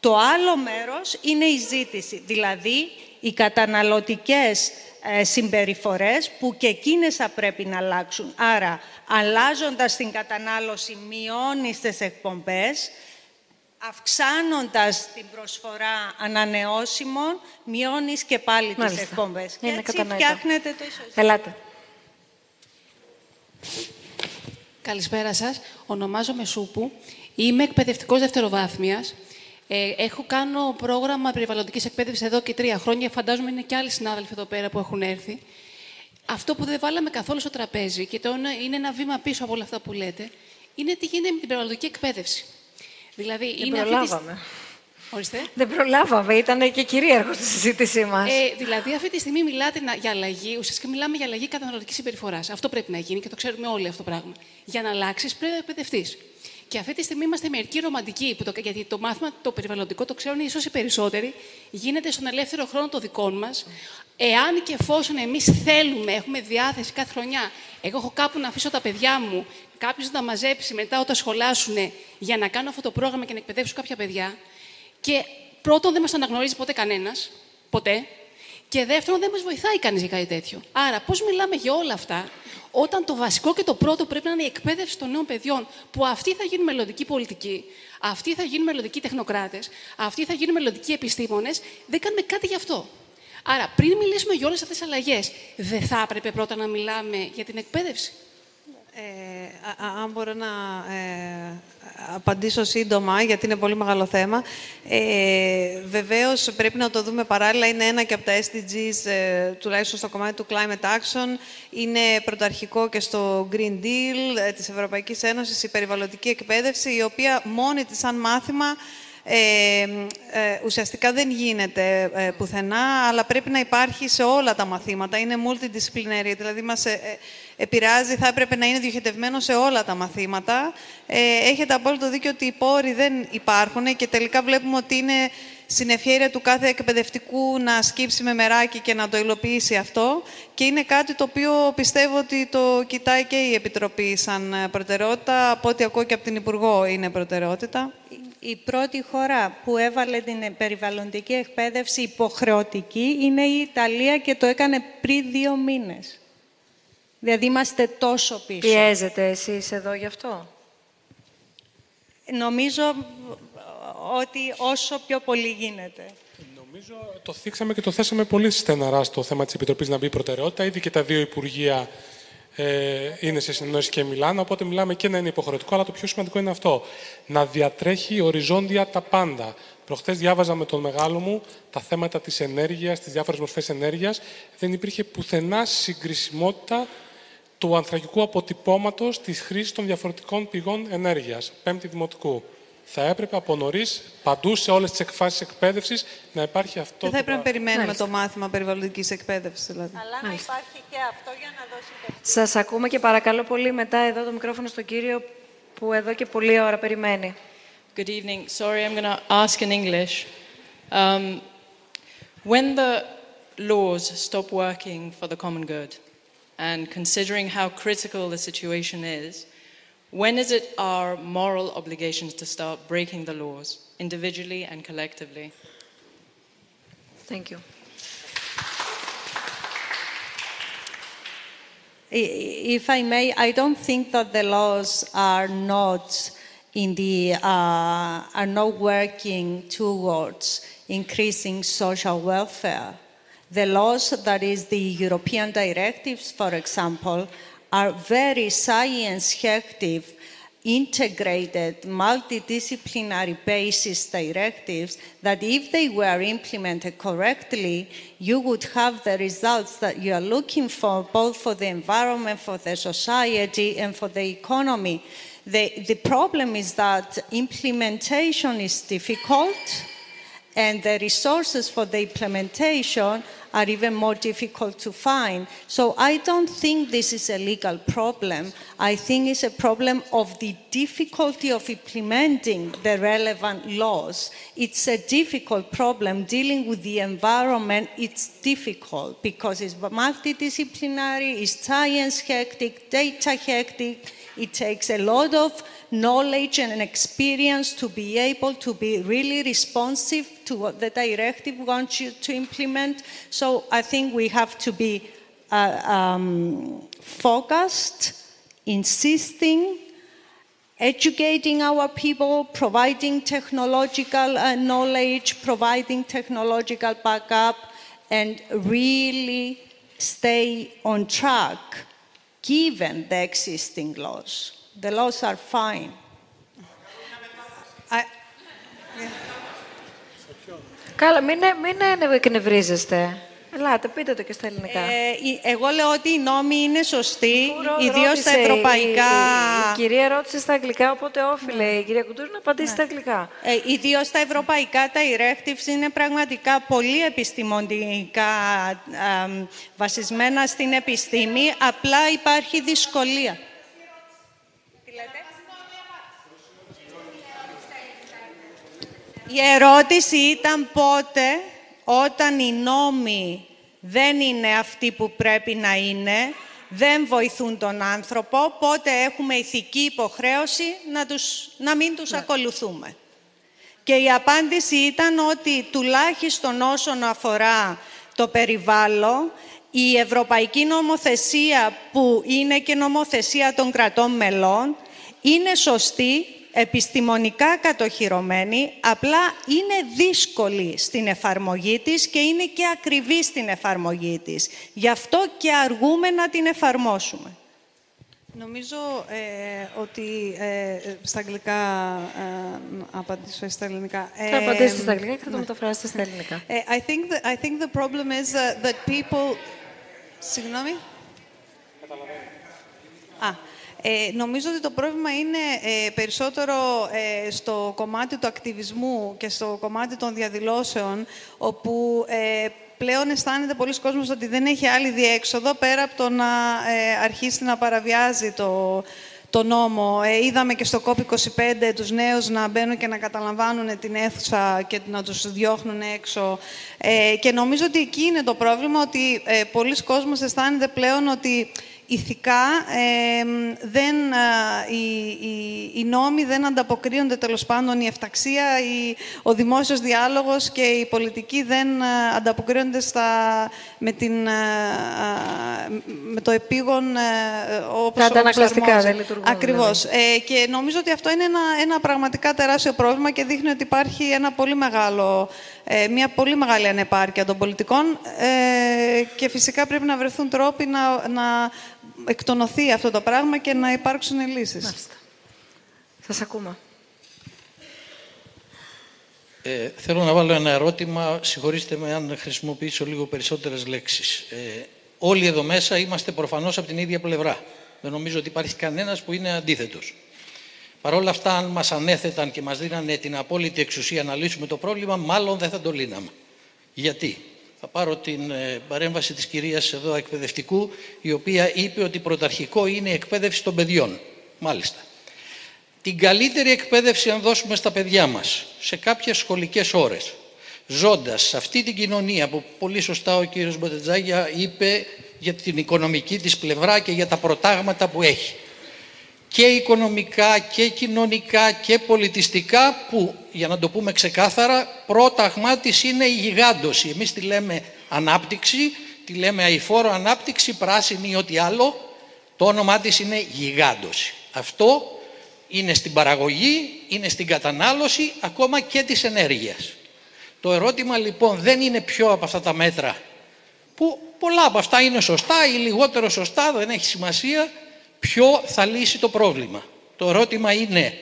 Το άλλο μέρος είναι η ζήτηση, δηλαδή οι καταναλωτικές ε, συμπεριφορές που και εκείνες θα πρέπει να αλλάξουν. Άρα, αλλάζοντας την κατανάλωση, μειώνεις τις εκπομπές, αυξάνοντας την προσφορά ανανεώσιμων, μειώνεις και πάλι Μάλιστα. τις εκπομπές. Και Είναι έτσι κατανοητό. φτιάχνετε το ισοζύγιο. Ελάτε. Καλησπέρα σας. Ονομάζομαι Σούπου. Είμαι εκπαιδευτικός δευτεροβάθμιας. Ε, έχω κάνω πρόγραμμα περιβαλλοντικής εκπαίδευσης εδώ και τρία χρόνια. Φαντάζομαι είναι και άλλοι συνάδελφοι εδώ πέρα που έχουν έρθει. Αυτό που δεν βάλαμε καθόλου στο τραπέζι και το είναι- είναι ένα βήμα πίσω από όλα αυτά που λέτε, είναι τι γίνεται με την περιβαλλοντική εκπαίδευση. Δηλαδή, Δεν είναι αυτή τη- προλάβαμε. Ορίστε. Δεν προλάβαμε, ήταν και κυρίαρχος στη συζήτησή μας. Ε, δηλαδή, αυτή τη στιγμή μιλάτε να- για αλλαγή, ουσιαστικά μιλάμε για αλλαγή καταναλωτικής συμπεριφοράς. Αυτό πρέπει να γίνει και το ξέρουμε όλοι αυτό το πράγμα. Για να αλλάξεις, πρέπει να εκπαιδευτείς. Και αυτή τη στιγμή είμαστε μερικοί ρομαντικοί, που το, γιατί το μάθημα το περιβαλλοντικό το ξέρουν ίσως οι περισσότεροι, γίνεται στον ελεύθερο χρόνο των δικών μας. Εάν και εφόσον εμείς θέλουμε, έχουμε διάθεση κάθε χρονιά, εγώ έχω κάπου να αφήσω τα παιδιά μου, κάποιος να τα μαζέψει μετά όταν σχολάσουν για να κάνω αυτό το πρόγραμμα και να εκπαιδεύσω κάποια παιδιά. Και πρώτον, δεν μας αναγνωρίζει ποτέ κανένας. Ποτέ. Και δεύτερον, δεν μας βοηθάει κανείς για κάτι τέτοιο. Άρα, πώς μιλάμε για όλα αυτά, όταν το βασικό και το πρώτο πρέπει να είναι η εκπαίδευση των νέων παιδιών, που αυτοί θα γίνουν μελλοντικοί πολιτικοί, αυτοί θα γίνουν μελλοντικοί τεχνοκράτες, αυτοί θα γίνουν μελλοντικοί επιστήμονες, δεν κάνουμε κάτι γι' αυτό. Άρα, πριν μιλήσουμε για όλες αυτές τις αλλαγές, δεν θα έπρεπε πρώτα να μιλάμε για την εκπαίδευση. Ε, α- α- αν μπορώ να ε, απαντήσω σύντομα, γιατί είναι πολύ μεγάλο θέμα. Ε, βεβαίως, πρέπει να το δούμε παράλληλα. Είναι ένα και από τα SDGs, ε, τουλάχιστον στο κομμάτι του Climate Action. Είναι πρωταρχικό και στο Green Deal ε, της Ευρωπαϊκής Ένωσης, η περιβαλλοντική εκπαίδευση, η οποία μόνη της σαν μάθημα ε, ε, ουσιαστικά δεν γίνεται ε, πουθενά, αλλά πρέπει να υπάρχει σε όλα τα μαθήματα. Είναι multidisciplinary, δηλαδή μας ε, ε, επηρεάζει, θα έπρεπε να είναι διοχετευμένο σε όλα τα μαθήματα. Ε, έχετε απόλυτο δίκιο ότι οι πόροι δεν υπάρχουν και τελικά βλέπουμε ότι είναι συνεφιέρεια του κάθε εκπαιδευτικού να σκύψει με μεράκι και να το υλοποιήσει αυτό. Και είναι κάτι το οποίο πιστεύω ότι το κοιτάει και η Επιτροπή σαν ε, προτεραιότητα. Από ό,τι ακούω και από την Υπουργό είναι προτεραιότητα. Η πρώτη χώρα που έβαλε την περιβαλλοντική εκπαίδευση υποχρεωτική είναι η Ιταλία και το έκανε πριν δύο μήνες. Δηλαδή είμαστε τόσο πίσω. Πιέζετε εσείς εδώ γι' αυτό; Νομίζω ότι όσο πιο πολύ γίνεται. Το θίξαμε και το θέσαμε πολύ στεναρά στο θέμα της Επιτροπής να μπει προτεραιότητα. Ήδη και τα δύο Υπουργεία ε, είναι σε συνεννόηση και μιλάνε, οπότε μιλάμε και να είναι υποχρεωτικό, αλλά το πιο σημαντικό είναι αυτό. Να διατρέχει οριζόντια τα πάντα. Προχθές διάβαζα με τον μεγάλο μου τα θέματα της ενέργειας, τις διάφορες μορφές ενέργειας. Δεν υπήρχε πουθενά συγκρισιμότητα του ανθρακικού αποτυπώματος της χρήσης των διαφορετικών πηγών ενέργειας. Πέμπτη δημοτικού. Θα έπρεπε από νωρίς παντού σε όλες τις εκφάσεις εκπαίδευσης να υπάρχει αυτό. Δεν θα το έπρεπε να πράγμα. περιμένουμε το μάθημα περιβαλλοντικής εκπαίδευσης. Δηλαδή. Αλλά να υπάρχει και αυτό για να δώσει Σας ακούμε και παρακαλώ πολύ μετά εδώ το μικρόφωνο στον κύριο που εδώ και πολλή ώρα περιμένει. Good evening. Sorry, I'm going to ask in English. Um, when the laws stop working for the common good, and considering how critical the situation is, when is it our moral obligations to start breaking the laws, individually and collectively? Thank you. If I may, I don't think that the laws are not in the uh, are not working towards increasing social welfare. The laws, that is the European directives, for example, are very science-active, integrated, multidisciplinary basis directives that if they were implemented correctly, you would have the results that you are looking for, both for the environment, for the society, and for the economy. The, the problem is that implementation is difficult and the resources for the implementation are even more difficult to find. So I don't think this is a legal problem. I think it's a problem of the difficulty of implementing the relevant laws. It's a difficult problem. Dealing with the environment, it's difficult because it's multidisciplinary, it's science hectic, data hectic, it takes a lot of knowledge and experience to be able to be really responsive to what the directive wants you to implement. So I think we have to be uh, um, focused, insisting, educating our people, providing technological uh, knowledge, providing technological backup, and really stay on track given the existing laws. The laws are fine. Καλά, μην, μην εκνευρίζεστε. Ελάτε, πείτε το και στα ελληνικά. Ε, εγώ λέω ότι οι νόμοι είναι σωστοί, ιδίως στα ευρωπαϊκά. Η, κυρία ρώτησε στα αγγλικά, οπότε όφιλε η κυρία Κουντούρη να απαντήσει ναι. στα αγγλικά. Ε, ιδίως στα ευρωπαϊκά τα directives είναι πραγματικά πολύ επιστημονικά βασισμένα στην επιστήμη, απλά υπάρχει δυσκολία. Η ερώτηση ήταν πότε όταν οι νόμοι δεν είναι αυτοί που πρέπει να είναι, δεν βοηθούν τον άνθρωπο, πότε έχουμε ηθική υποχρέωση να, τους, να μην τους ναι. ακολουθούμε. Και η απάντηση ήταν ότι τουλάχιστον όσον αφορά το περιβάλλον, η ευρωπαϊκή νομοθεσία που είναι και νομοθεσία των κρατών μελών είναι σωστή επιστημονικά κατοχυρωμένη, απλά είναι δύσκολη στην εφαρμογή της και είναι και ακριβή στην εφαρμογή της. Γι' αυτό και αργούμε να την εφαρμόσουμε. Νομίζω ε, ότι ε, στα αγγλικά ε, απαντήσω στα ελληνικά. Θα απαντήσετε στα αγγλικά και θα το μεταφράσετε στα ελληνικά. I think the, I think the problem is that, that people... Συγγνώμη. Α, ε, νομίζω ότι το πρόβλημα είναι ε, περισσότερο ε, στο κομμάτι του ακτιβισμού και στο κομμάτι των διαδηλώσεων, όπου ε, πλέον αισθάνεται πολλοί κόσμος ότι δεν έχει άλλη διέξοδο πέρα από το να αρχίσει να παραβιάζει το, το νόμο. είδαμε και στο COP25 τους νέους να μπαίνουν και να καταλαμβάνουν την αίθουσα και να τους διώχνουν έξω. και νομίζω ότι εκεί είναι το πρόβλημα, ότι ε, πολλοί κόσμος αισθάνεται πλέον ότι ηθικά δεν, οι, οι, οι, νόμοι δεν ανταποκρίνονται τέλος πάντων η εφταξία, η, ο δημόσιος διάλογος και η πολιτική δεν ανταποκρίνονται στα, με, την, με το επίγον ε, όπως Τα αντανακλαστικά δεν λειτουργούν. Ακριβώς. Δηλαδή. Ε, και νομίζω ότι αυτό είναι ένα, ένα πραγματικά τεράστιο πρόβλημα και δείχνει ότι υπάρχει ένα πολύ μεγάλο, ε, μια πολύ μεγάλη ανεπάρκεια των πολιτικών ε, και φυσικά πρέπει να βρεθούν τρόποι να, να εκτονωθεί αυτό το πράγμα και να υπάρξουν λύσεις. Μάλιστα. Σας ακούμε. Ε, θέλω να βάλω ένα ερώτημα, συγχωρήστε με αν χρησιμοποιήσω λίγο περισσότερες λέξεις. Ε, όλοι εδώ μέσα είμαστε προφανώς από την ίδια πλευρά. Δεν νομίζω ότι υπάρχει κανένας που είναι αντίθετος. Παρ' όλα αυτά, αν μας ανέθεταν και μας δίνανε την απόλυτη εξουσία να λύσουμε το πρόβλημα, μάλλον δεν θα το λύναμε. Γιατί; Θα πάρω την ε, παρέμβαση της κυρίας εδώ εκπαιδευτικού, η οποία είπε ότι πρωταρχικό είναι η εκπαίδευση των παιδιών. Μάλιστα. Την καλύτερη εκπαίδευση αν δώσουμε στα παιδιά μας, σε κάποιες σχολικές ώρες, ζώντας σε αυτή την κοινωνία που πολύ σωστά ο κύριος Μποτετζάγια είπε για την οικονομική της πλευρά και για τα προτάγματα που έχει και οικονομικά και κοινωνικά και πολιτιστικά που, για να το πούμε ξεκάθαρα, πρόταγμά της είναι η γιγάντωση. Εμείς τη λέμε ανάπτυξη, τη λέμε αηφόρο ανάπτυξη, πράσινη ή ό,τι άλλο, το όνομά της είναι γιγάντωση. Αυτό είναι στην παραγωγή, είναι στην κατανάλωση, ακόμα και της ενέργειας. Το ερώτημα λοιπόν δεν είναι ποιο από αυτά τα μέτρα, που πολλά από αυτά είναι σωστά ή λιγότερο σωστά, δεν έχει σημασία, ποιο θα λύσει το πρόβλημα. Το ερώτημα είναι,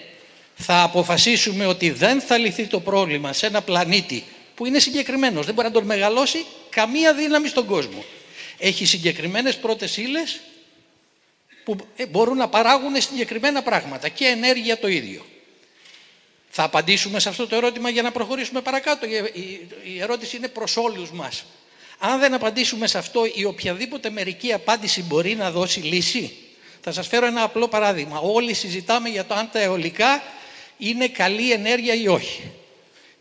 θα αποφασίσουμε ότι δεν θα λυθεί το πρόβλημα σε ένα πλανήτη που είναι συγκεκριμένος, δεν μπορεί να τον μεγαλώσει καμία δύναμη στον κόσμο. Έχει συγκεκριμένες πρώτες ύλες που ε, μπορούν να παράγουν συγκεκριμένα πράγματα και ενέργεια το ίδιο. Θα απαντήσουμε σε αυτό το ερώτημα για να προχωρήσουμε παρακάτω. Η ερώτηση είναι προς όλους μας. Αν δεν απαντήσουμε σε αυτό, η οποιαδήποτε μερική απάντηση μπορεί να δώσει λύση; Θα σας φέρω ένα απλό παράδειγμα. Όλοι συζητάμε για το αν τα αιωλικά είναι καλή ενέργεια ή όχι.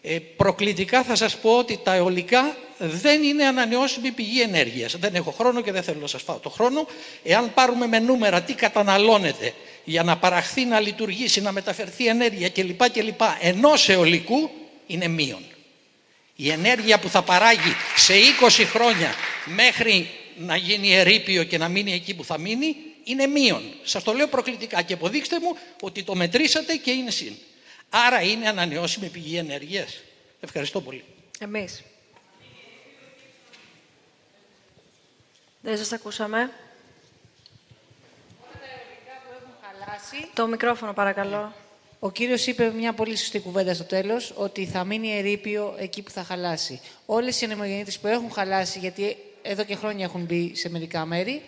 Ε, προκλητικά θα σας πω ότι τα αιωλικά δεν είναι ανανεώσιμη πηγή ενέργειας. Δεν έχω χρόνο και δεν θέλω να σας φάω το χρόνο. Εάν πάρουμε με νούμερα τι καταναλώνεται για να παραχθεί, να λειτουργήσει, να μεταφερθεί ενέργεια κλπ. κλπ ενός αιωλικού είναι μείον. Η ενέργεια που θα παράγει σε 20 χρόνια μέχρι να γίνει ερείπιο και να μείνει εκεί που θα μείνει είναι μείον. Σας το λέω προκλητικά και αποδείξτε μου ότι το μετρήσατε και είναι συν. Άρα είναι ανανεώσιμη πηγή ενέργειας. Ευχαριστώ πολύ. Εμείς. Δεν σας ακούσαμε. Το μικρόφωνο παρακαλώ. Ο κύριος είπε μια πολύ σωστή κουβέντα στο τέλος, ότι θα μείνει ερείπιο εκεί που θα χαλάσει. Όλες οι ανεμογεννήτρες που έχουν χαλάσει, γιατί εδώ και χρόνια έχουν μπει σε μερικά μέρη,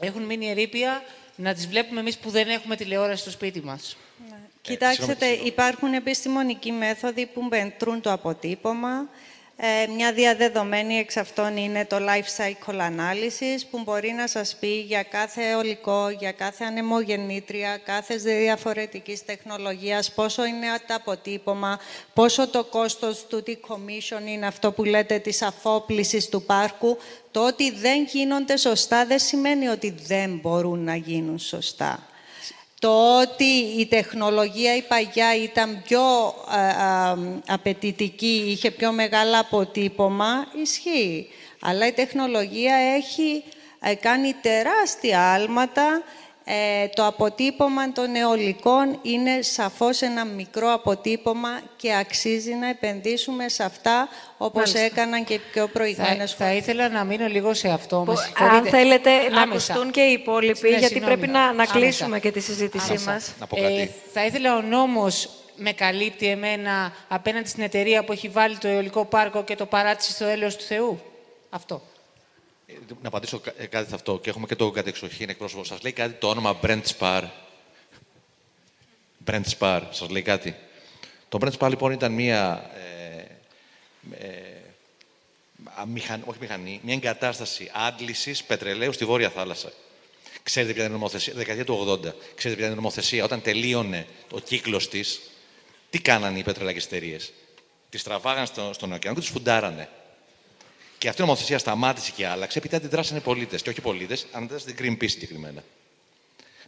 έχουν μείνει ερείπια να τις βλέπουμε εμείς που δεν έχουμε τηλεόραση στο σπίτι μας. Ναι. Κοιτάξτε, υπάρχουν επιστημονικοί μέθοδοι που μετρούν το αποτύπωμα. Ε, μια διαδεδομένη εξ αυτών είναι το life cycle analysis που μπορεί να σας πει για κάθε ολικό, για κάθε ανεμογεννήτρια, κάθε διαφορετικής τεχνολογίας, πόσο είναι το αποτύπωμα, πόσο το κόστος του decommission είναι αυτό που λέτε της αφόπλησης του πάρκου. Το ότι δεν γίνονται σωστά δεν σημαίνει ότι δεν μπορούν να γίνουν σωστά. Το ότι η τεχνολογία η παγιά ήταν πιο α, απαιτητική, είχε πιο μεγάλο αποτύπωμα, ισχύει. Αλλά η τεχνολογία έχει ε, κάνει τεράστια άλματα ε, το αποτύπωμα των αιωλικών είναι σαφώς ένα μικρό αποτύπωμα και αξίζει να επενδύσουμε σε αυτά όπως έκαναν και πιο προηγούμενες θα, θα ήθελα να μείνω λίγο σε αυτό. αν θέλετε να ακουστούν και οι υπόλοιποι, ναι, γιατί πρέπει να, να κλείσουμε και τη συζήτησή Άμεσα. μας. Ε, θα ήθελα ο νόμος με καλύπτει εμένα απέναντι στην εταιρεία που έχει βάλει το αιωλικό πάρκο και το παράτησε στο έλεος του Θεού. Αυτό. Να απαντήσω ε, κάτι σε αυτό και έχουμε και τον κατεξοχήν εκπρόσωπο. Σας λέει κάτι το όνομα Brent Spar. Brent Spar, σας λέει κάτι. Το Brent Spar λοιπόν ήταν μία. Ε, ε, μηχανή, όχι μηχανή, μια εγκατάσταση άντλησης πετρελαίου στη Βόρεια Θάλασσα. Ξέρετε ποια είναι η νομοθεσία, δεκαετία του 80. Ξέρετε ποια είναι η νομοθεσία; Όταν τελείωνε ο κύκλος της, τι κάνανε οι πετρελαϊκές εταιρείες; Τις τραβάγαν στο, στον ωκεανό και του φουντάρανε. Και αυτή η νομοθεσία σταμάτησε και άλλαξε επειδή αντιδράσανε πολίτες. Και όχι πολίτες, αντιδράσανε την Greenpeace συγκεκριμένα.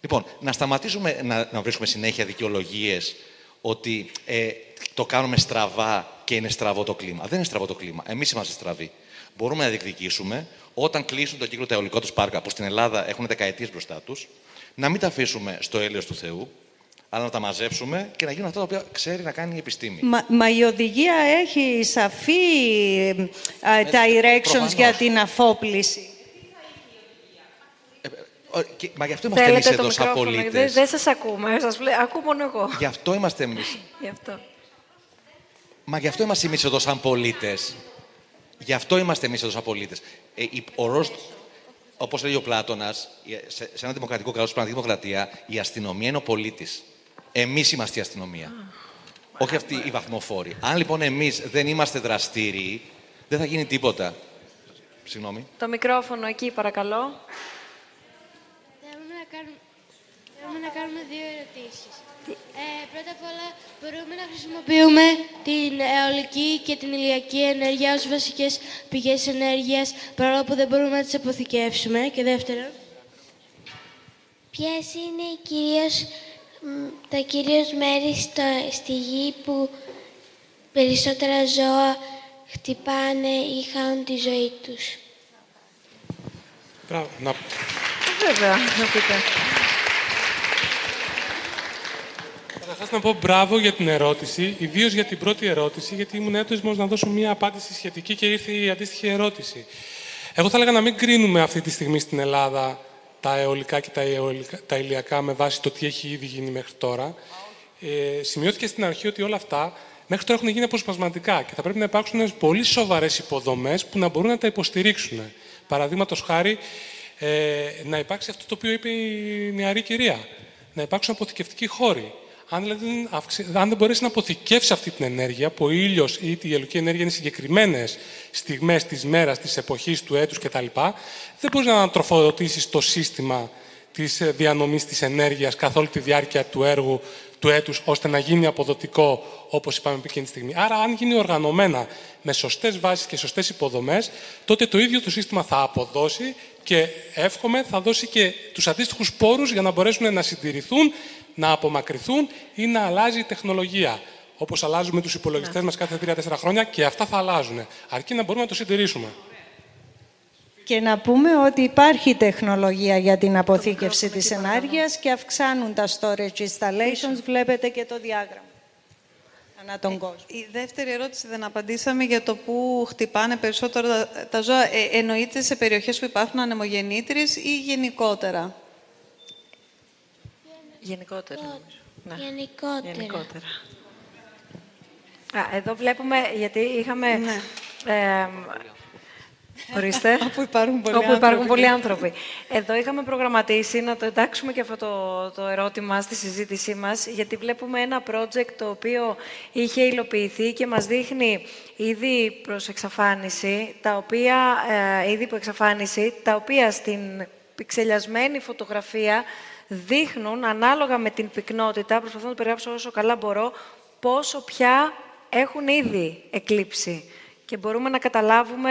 Λοιπόν, να σταματήσουμε να, να βρίσκουμε συνέχεια δικαιολογίες ότι ε, το κάνουμε στραβά και είναι στραβό το κλίμα. Δεν είναι στραβό το κλίμα. Εμείς είμαστε στραβοί. Μπορούμε να διεκδικήσουμε όταν κλείσουν το κύκλο τα τους πάρκα, που στην Ελλάδα έχουν δεκαετίες μπροστά τους, να μην τα αφήσουμε στο έλεος του Θεού, αλλά να τα μαζέψουμε και να γίνουν αυτά τα οποία ξέρει να κάνει η επιστήμη. Μα, μα η οδηγία έχει σαφή uh, directions για την αφόπληση. Ε, ε, και, μα γι' αυτό είμαστε εμείς εδώ σαν πολίτες. Δεν, δεν σας ακούμε. Σας βλέ... Ακούω μόνο εγώ. Γι' αυτό είμαστε εμείς. γι' αυτό. Μα γι' αυτό είμαστε εμείς εδώ σαν πολίτες. Γι' αυτό είμαστε εμείς εδώ σαν πολίτες. Ε, Όπως λέει ο Πλάτονα, σε, σε ένα δημοκρατικό κράτος, στην δημοκρατία, η αστυνομία είναι ο πολίτης. Εμείς είμαστε η αστυνομία. Όχι αυτοί οι βαθμοφόροι. Αν λοιπόν εμείς δεν είμαστε δραστήριοι, δεν θα γίνει τίποτα. Συγγνώμη. Το μικρόφωνο εκεί, παρακαλώ. Θέλουμε να κάνουμε, θέλουμε να κάνουμε δύο ερωτήσεις. Ε, πρώτα απ' όλα, μπορούμε να χρησιμοποιούμε την αιωλική και την ηλιακή ενέργεια ως βασικές πηγές ενέργειας, παρόλο που δεν μπορούμε να τις αποθηκεύσουμε. Και δεύτερον. Ποιες είναι οι κυρίως τα κυρίως μέρη στο, στη γη που περισσότερα ζώα χτυπάνε ή χάνουν τη ζωή τους. Μπράβο. Να... Βέβαια, να πείτε. Καταρχάς να πω μπράβο για την ερώτηση, ιδίως για την πρώτη ερώτηση, γιατί ήμουν έτοιμος να δώσω μια απάντηση σχετική και ήρθε η αντίστοιχη ερώτηση. Εγώ θα έλεγα να μην κρίνουμε αυτή τη στιγμή στην Ελλάδα τα αιωλικά και τα, αιωλικά, τα ηλιακά με βάση το τι έχει ήδη γίνει μέχρι τώρα. Ε, σημειώθηκε στην αρχή ότι όλα αυτά μέχρι τώρα έχουν γίνει αποσπασματικά και θα πρέπει να υπάρξουν πολύ σοβαρές υποδομές που να μπορούν να τα υποστηρίξουν. Παραδείγματος χάρη, ε, να υπάρξει αυτό το οποίο είπε η νεαρή κυρία. Να υπάρξουν αποθηκευτικοί χώροι. Αν, δηλαδή, δεν αυξη... αν δεν μπορέσει να αποθηκεύσει αυτή την ενέργεια, που ο ήλιος ή η ιελική ενέργεια είναι συγκεκριμένες στιγμές της μέρας, της εποχής, του έτους κτλ., δεν μπορείς να ανατροφοδοτήσεις το σύστημα της διανομής της ενέργειας καθ' όλη τη διάρκεια του έργου του έτους, ώστε να γίνει αποδοτικό, όπως είπαμε εκείνη τη στιγμή. Άρα, αν γίνει οργανωμένα με σωστές βάσεις και σωστές υποδομές, τότε το ίδιο το σύστημα θα αποδώσει και εύχομαι θα δώσει και τους αντίστοιχους πόρους για να μπορέσουν να συντηρηθούν, να απομακρυνθούν ή να αλλάζει η τεχνολογία. Όπως αλλάζουμε τους υπολογιστές ναι. μας κάθε 3-4 χρόνια και αυτά θα αλλάζουν. Αρκεί να μπορούμε να το συντηρήσουμε. Και να πούμε ότι υπάρχει τεχνολογία για την αποθήκευση της ενέργειας και αυξάνουν τα storage installations. Βλέπετε και το διάγραμμα. Ανά τον κόσμο. Η δεύτερη ερώτηση δεν απαντήσαμε για το πού χτυπάνε περισσότερο τα ζώα. Ε, εννοείται σε περιοχές που υπάρχουν ανεμογεννήτρες ή γενικότερα; Γενικότερα. Ναι. Γενικότερα. Γενικότερα. Α, εδώ βλέπουμε, γιατί είχαμε... Ναι. Ε, Ορίστε. Όπου υπάρχουν πολλοί Όπου άνθρωποι. υπάρχουν πολλοί άνθρωποι. Εδώ είχαμε προγραμματίσει να το εντάξουμε και αυτό το, το ερώτημα στη συζήτησή μας, γιατί βλέπουμε ένα project το οποίο είχε υλοποιηθεί και μας δείχνει ήδη προς εξαφάνιση, τα οποία, ε, ήδη που εξαφάνιση, τα οποία στην πιξελιασμένη φωτογραφία δείχνουν, ανάλογα με την πυκνότητα, προσπαθώ να το περιγράψω όσο καλά μπορώ, πόσο πια έχουν ήδη εκλείψει και μπορούμε να καταλάβουμε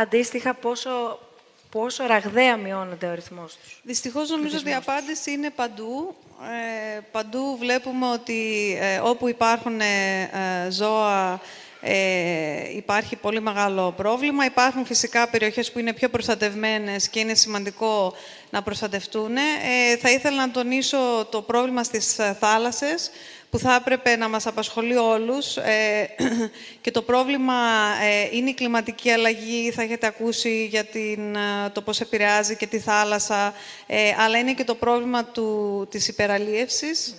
αντίστοιχα πόσο, πόσο ραγδαία μειώνεται ο αριθμός τους. Δυστυχώς νομίζω ότι η απάντηση είναι παντού. Ε, παντού βλέπουμε ότι ε, όπου υπάρχουν ε, ε, ζώα ε, υπάρχει πολύ μεγάλο πρόβλημα. Υπάρχουν φυσικά περιοχές που είναι πιο προστατευμένες και είναι σημαντικό να προστατευτούν. Ε, θα ήθελα να τονίσω το πρόβλημα στις θάλασσες, που θα έπρεπε να μας απασχολεί όλους. Ε, και το πρόβλημα ε, είναι η κλιματική αλλαγή, θα έχετε ακούσει για την, ε, το πώς επηρεάζει και τη θάλασσα, ε, αλλά είναι και το πρόβλημα του, της υπεραλίευσης.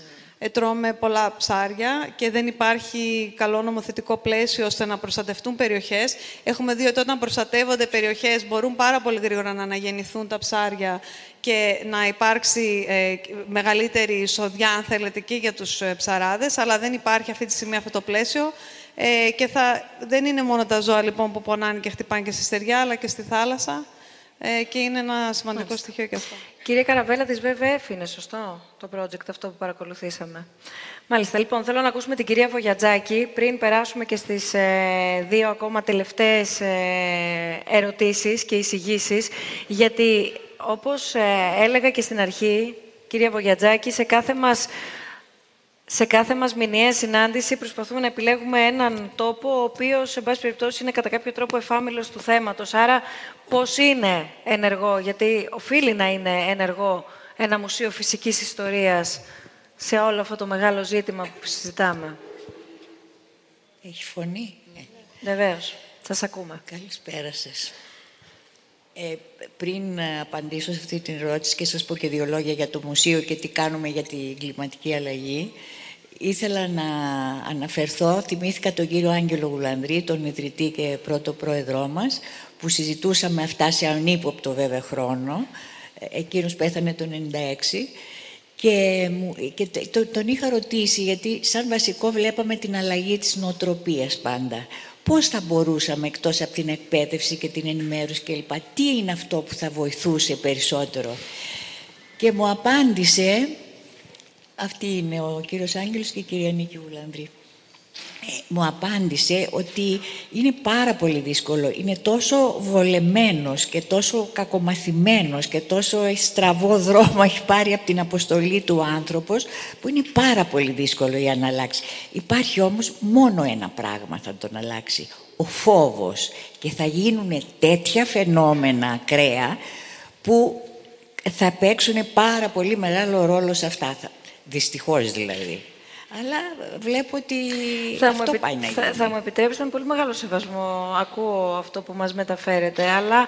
Ε, τρώμε πολλά ψάρια και δεν υπάρχει καλό νομοθετικό πλαίσιο ώστε να προστατευτούν περιοχές. Έχουμε δει ότι όταν προστατεύονται περιοχές μπορούν πάρα πολύ γρήγορα να αναγεννηθούν τα ψάρια και να υπάρξει ε, μεγαλύτερη εισοδιά, αν θέλετε, και για τους ε, ψαράδες, αλλά δεν υπάρχει αυτή τη στιγμή αυτό το πλαίσιο. Ε, και θα, δεν είναι μόνο τα ζώα λοιπόν που πονάνε και χτυπάνε και στη στεριά, αλλά και στη θάλασσα. Ε, και είναι ένα σημαντικό Μάλιστα. στοιχείο και αυτό. Κύριε Καραβέλα, της ΒΒΕΦ είναι σωστό το project αυτό που παρακολουθήσαμε. Μάλιστα, λοιπόν, θέλω να ακούσουμε την κυρία Βογιατζάκη πριν περάσουμε και στις ε, δύο ακόμα τελευταίες ε, ερωτήσεις και εισηγήσεις, γιατί όπως ε, έλεγα και στην αρχή, κυρία Βογιατζάκη, σε κάθε μας σε κάθε μας μηνιαία συνάντηση προσπαθούμε να επιλέγουμε έναν τόπο ο οποίος, σε πάση περιπτώσει, είναι κατά κάποιο τρόπο εφάμιλος του θέματος. Άρα, πώς είναι ενεργό, γιατί οφείλει να είναι ενεργό ένα μουσείο φυσικής ιστορίας σε όλο αυτό το μεγάλο ζήτημα που συζητάμε; Έχει φωνή. Ναι. Βεβαίως. Σας ακούμε. Καλησπέρα σας. Ε, πριν απαντήσω σε αυτή την ερώτηση και σας πω και δύο λόγια για το μουσείο και τι κάνουμε για την κλιματική αλλαγή, ήθελα να αναφερθώ, θυμήθηκα τον κύριο Άγγελο Γουλανδρή, τον ιδρυτή και πρώτο πρόεδρό μας, που συζητούσαμε αυτά σε ανύποπτο βέβαια χρόνο, εκείνος πέθανε το 96, και, και τον είχα ρωτήσει, γιατί σαν βασικό βλέπαμε την αλλαγή της νοοτροπίας πάντα πώς θα μπορούσαμε εκτός από την εκπαίδευση και την ενημέρωση κλπ. Τι είναι αυτό που θα βοηθούσε περισσότερο; Και μου απάντησε, αυτή είναι ο κύριος Άγγελος και η κυρία Νίκη Βουλανδρή μου απάντησε ότι είναι πάρα πολύ δύσκολο. Είναι τόσο βολεμένος και τόσο κακομαθημένος και τόσο στραβό δρόμο έχει πάρει από την αποστολή του άνθρωπος που είναι πάρα πολύ δύσκολο για να αλλάξει. Υπάρχει όμως μόνο ένα πράγμα θα τον αλλάξει. Ο φόβος. Και θα γίνουν τέτοια φαινόμενα ακραία που θα παίξουν πάρα πολύ μεγάλο ρόλο σε αυτά. Δυστυχώς δηλαδή. Αλλά βλέπω ότι θα αυτό μου πάει να γίνει. Θα, θα μου επιτρέψετε με πολύ μεγάλο σεβασμό. Ακούω αυτό που μας μεταφέρετε, αλλά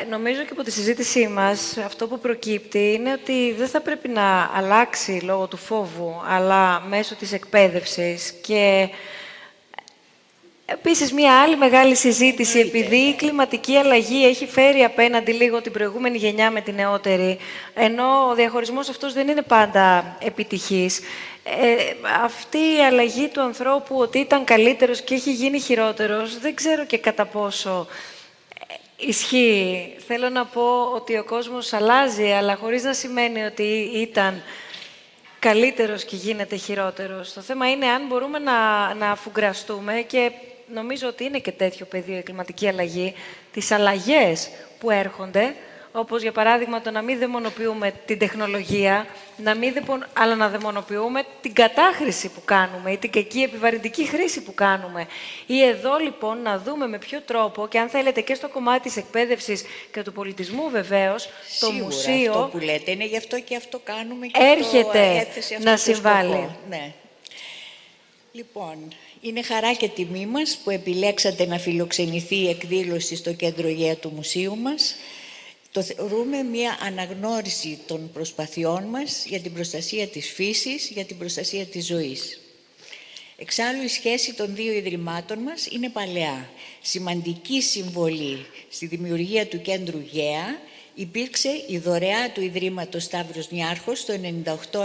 ε, νομίζω και από τη συζήτησή μας αυτό που προκύπτει είναι ότι δεν θα πρέπει να αλλάξει λόγω του φόβου, αλλά μέσω της εκπαίδευσης και Επίσης, μια άλλη μεγάλη συζήτηση, επειδή η κλιματική αλλαγή έχει φέρει απέναντι λίγο την προηγούμενη γενιά με την νεότερη, ενώ ο διαχωρισμός αυτός δεν είναι πάντα επιτυχής, ε, αυτή η αλλαγή του ανθρώπου ότι ήταν καλύτερος και έχει γίνει χειρότερος, δεν ξέρω και κατά πόσο ε, ισχύει. Θέλω να πω ότι ο κόσμος αλλάζει, αλλά χωρίς να σημαίνει ότι ήταν καλύτερος και γίνεται χειρότερος. Το θέμα είναι αν μπορούμε να, να αφουγκραστούμε και νομίζω ότι είναι και τέτοιο πεδίο η κλιματική αλλαγή, τις αλλαγές που έρχονται, όπως για παράδειγμα το να μην δαιμονοποιούμε την τεχνολογία, να μην αλλά να δαιμονοποιούμε την κατάχρηση που κάνουμε ή την κακή επιβαρυντική χρήση που κάνουμε. Ή εδώ λοιπόν να δούμε με ποιο τρόπο και αν θέλετε και στο κομμάτι της εκπαίδευσης και του πολιτισμού βεβαίως, το μουσείο... αυτό που λέτε είναι γι' αυτό και αυτό κάνουμε και έρχεται να συμβάλλει. Ναι. Λοιπόν, είναι χαρά και τιμή μας που επιλέξατε να φιλοξενηθεί η εκδήλωση στο κέντρο ΓΕΑ του Μουσείου μας. Το θεωρούμε μια αναγνώριση των προσπαθειών μας για την προστασία της φύσης, για την προστασία της ζωής. Εξάλλου η σχέση των δύο ιδρυμάτων μας είναι παλαιά. Σημαντική συμβολή στη δημιουργία του κέντρου ΓΕΑ υπήρξε η δωρεά του Ιδρύματος Σταύρος Νιάρχος το 98-99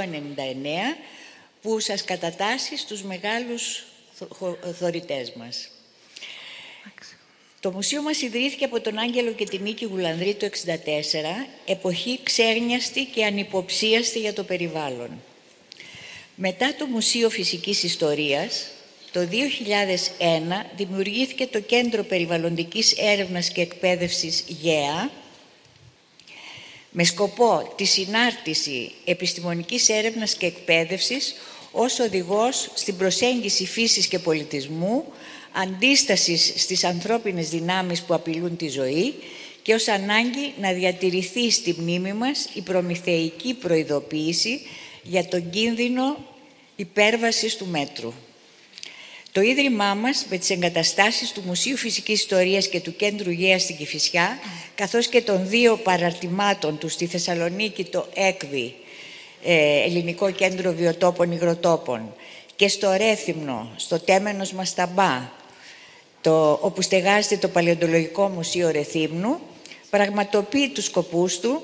που σας κατατάσσει στους μεγάλους θωρητές μας. Το μουσείο μας ιδρύθηκε από τον Άγγελο και τη Νίκη Γουλανδρή το 1964, εποχή ξέρνιαστη και ανυποψίαστη για το περιβάλλον. Μετά το Μουσείο Φυσικής Ιστορίας, το 2001 δημιουργήθηκε το Κέντρο Περιβαλλοντικής Έρευνας και Εκπαίδευσης ΓΕΑ, με σκοπό τη συνάρτηση επιστημονικής έρευνας και εκπαίδευσης ως οδηγός στην προσέγγιση φύσης και πολιτισμού, αντίστασης στις ανθρώπινες δυνάμεις που απειλούν τη ζωή και ως ανάγκη να διατηρηθεί στη μνήμη μας η προμηθεϊκή προειδοποίηση για τον κίνδυνο υπέρβασης του μέτρου. Το Ίδρυμά μας, με τις εγκαταστάσεις του Μουσείου Φυσικής Ιστορίας και του Κέντρου Γέας στην Κηφισιά, καθώς και των δύο παραρτημάτων του στη Θεσσαλονίκη, το ΕΚΒΙ ε, Ελληνικό Κέντρο Βιοτόπων Υγροτόπων και στο Ρέθυμνο, στο Τέμενος Μασταμπά, το, όπου στεγάζεται το Παλαιοντολογικό Μουσείο Ρεθύμνου, πραγματοποιεί τους σκοπούς του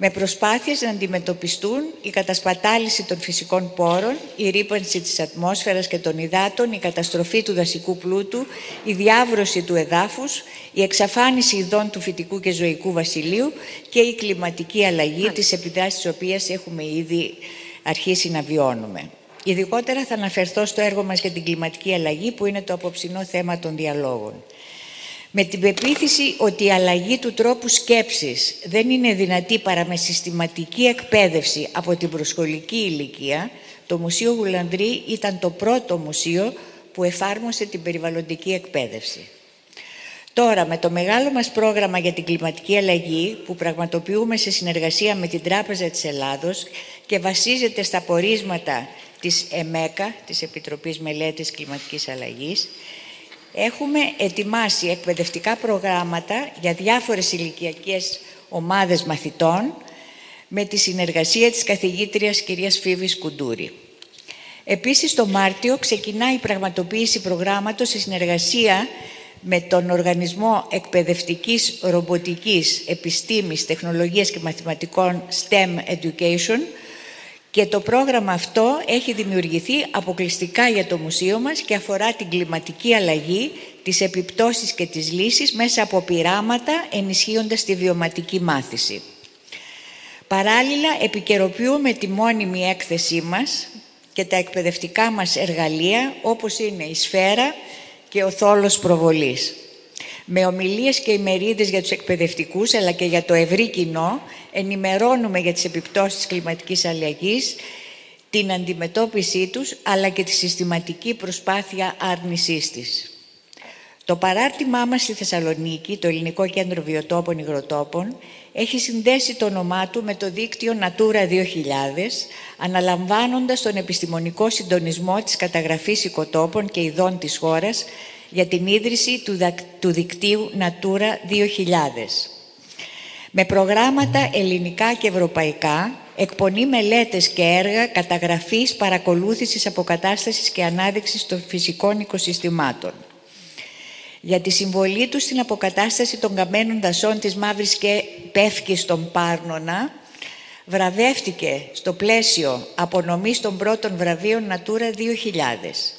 με προσπάθειες να αντιμετωπιστούν η κατασπατάληση των φυσικών πόρων, η ρήπανση της ατμόσφαιρας και των υδάτων, η καταστροφή του δασικού πλούτου, η διάβρωση του εδάφους, η εξαφάνιση ειδών του φυτικού και ζωικού βασιλείου και η κλιματική αλλαγή, της επιδράσεις της οποίας έχουμε ήδη αρχίσει να βιώνουμε. Ειδικότερα θα αναφερθώ στο έργο μας για την κλιματική αλλαγή, που είναι το απόψινό θέμα των διαλόγων με την πεποίθηση ότι η αλλαγή του τρόπου σκέψης δεν είναι δυνατή παρά με συστηματική εκπαίδευση από την προσχολική ηλικία, το Μουσείο Γουλανδρή ήταν το πρώτο μουσείο που εφάρμοσε την περιβαλλοντική εκπαίδευση. Τώρα, με το μεγάλο μας πρόγραμμα για την κλιματική αλλαγή που πραγματοποιούμε σε συνεργασία με την Τράπεζα της Ελλάδος και βασίζεται στα πορίσματα της ΕΜΕΚΑ, της Επιτροπής Μελέτης Κλιματικής Αλλαγής, Έχουμε ετοιμάσει εκπαιδευτικά προγράμματα για διάφορες ηλικιακές ομάδες μαθητών με τη συνεργασία της καθηγήτριας κυρίας Φίβης Κουντούρη. Επίσης, το Μάρτιο ξεκινά η πραγματοποίηση προγράμματος σε συνεργασία με τον Οργανισμό Εκπαιδευτικής Ρομποτικής Επιστήμης, Τεχνολογίας και Μαθηματικών STEM Education, και το πρόγραμμα αυτό έχει δημιουργηθεί αποκλειστικά για το μουσείο μας και αφορά την κλιματική αλλαγή, τις επιπτώσεις και τις λύσεις μέσα από πειράματα ενισχύοντας τη βιωματική μάθηση. Παράλληλα, επικαιροποιούμε τη μόνιμη έκθεσή μας και τα εκπαιδευτικά μας εργαλεία, όπως είναι η σφαίρα και ο θόλος προβολής με ομιλίες και ημερίδες για τους εκπαιδευτικούς αλλά και για το ευρύ κοινό ενημερώνουμε για τις επιπτώσεις της κλιματικής αλλαγής, την αντιμετώπιση τους αλλά και τη συστηματική προσπάθεια άρνησής της. Το παράρτημά μας στη Θεσσαλονίκη, το Ελληνικό Κέντρο Βιοτόπων Υγροτόπων, έχει συνδέσει το όνομά του με το δίκτυο Natura 2000, αναλαμβάνοντας τον επιστημονικό συντονισμό της καταγραφής οικοτόπων και ειδών της χώρας για την ίδρυση του δικτύου Natura 2000. Με προγράμματα ελληνικά και ευρωπαϊκά, εκπονεί μελέτες και έργα καταγραφής, παρακολούθησης, αποκατάστασης και ανάδειξης των φυσικών οικοσυστημάτων. για τη συμβολή τους στην αποκατάσταση των καμένων δασών της Μαύρης και Πεύκης των Πάρνονα, βραβεύτηκε στο πλαίσιο απονομής των πρώτων βραβείων Natura 2000.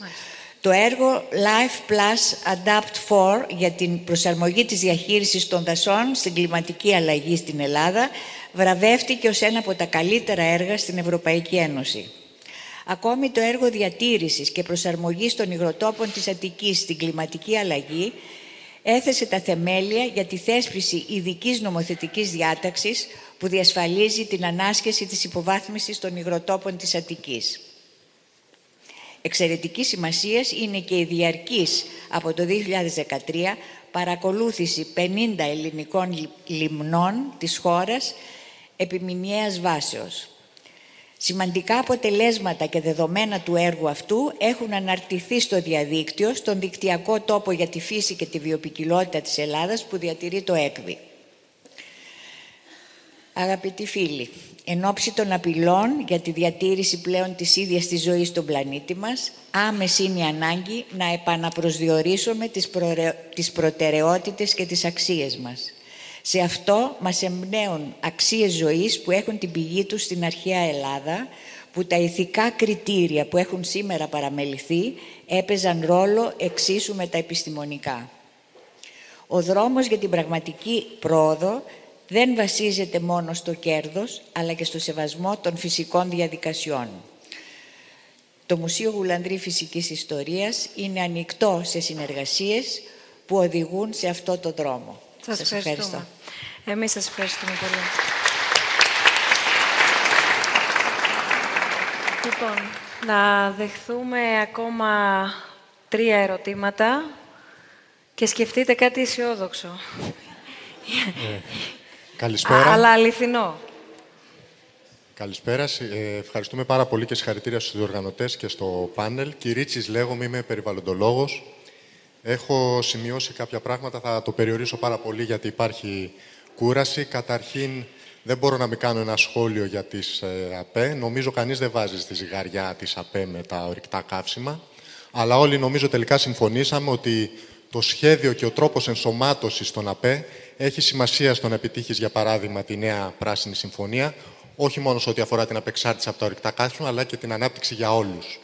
Το έργο Life Plus Adapt 4 για την προσαρμογή της διαχείρισης των δασών στην κλιματική αλλαγή στην Ελλάδα βραβεύτηκε ως ένα από τα καλύτερα έργα στην Ευρωπαϊκή Ένωση. Ακόμη το έργο διατήρησης και προσαρμογής των υγροτόπων της Αττικής στην κλιματική αλλαγή έθεσε τα θεμέλια για τη θέσπιση ειδικής νομοθετικής διάταξης που διασφαλίζει την ανάσχεση της υποβάθμισης των υγροτόπων της Αττικής. Εξαιρετικής σημασίας είναι και η διαρκής από το 2013 παρακολούθηση 50 ελληνικών λιμνών της χώρας επιμηνιαίας βάσεως. Σημαντικά αποτελέσματα και δεδομένα του έργου αυτού έχουν αναρτηθεί στο διαδίκτυο, στον δικτυακό τόπο για τη φύση και τη βιοπικιλότητα της Ελλάδας που διατηρεί το ΕΚΒΙ. Αγαπητοί φίλοι, εν ώψη των απειλών για τη διατήρηση πλέον της ίδιας της ζωής στον πλανήτη μας, άμεση είναι η ανάγκη να επαναπροσδιορίσουμε τις, προρε... τις προτεραιότητες και τις αξίες μας. Σε αυτό μας εμπνέουν αξίες ζωής που έχουν την πηγή τους στην αρχαία Ελλάδα, που τα ηθικά κριτήρια που έχουν σήμερα παραμεληθεί έπαιζαν ρόλο εξίσου με τα επιστημονικά. Ο δρόμος για την πραγματική πρόοδο δεν βασίζεται μόνο στο κέρδος, αλλά και στο σεβασμό των φυσικών διαδικασιών. Το Μουσείο Γουλανδρή Φυσικής Ιστορίας είναι ανοιχτό σε συνεργασίες που οδηγούν σε αυτό το δρόμο. Σας, σας ευχαριστώ. Εμείς σας ευχαριστούμε πολύ. Λοιπόν, να δεχθούμε ακόμα τρία ερωτήματα και σκεφτείτε κάτι αισιόδοξο. Ε, καλησπέρα. αλλά αληθινό. Καλησπέρα. Ε, ευχαριστούμε πάρα πολύ και συγχαρητήρια στους διοργανωτές και στο πάνελ. Κυρίτσης λέγομαι, είμαι περιβαλλοντολόγος. Έχω σημειώσει κάποια πράγματα, θα το περιορίσω πάρα πολύ γιατί υπάρχει κούραση. Καταρχήν, δεν μπορώ να μην κάνω ένα σχόλιο για τις ε, ΑΠΕ. Νομίζω κανείς δεν βάζει στη ζυγαριά της ΑΠΕ με τα ορυκτά καύσιμα. Αλλά όλοι νομίζω τελικά συμφωνήσαμε ότι το σχέδιο και ο τρόπος ενσωμάτωσης των ΑΠΕ έχει σημασία στο να επιτύχεις, για παράδειγμα, τη νέα πράσινη συμφωνία, όχι μόνο σε ό,τι αφορά την απεξάρτηση από τα ορυκτά καύσιμα, αλλά και την ανάπτυξη για όλους.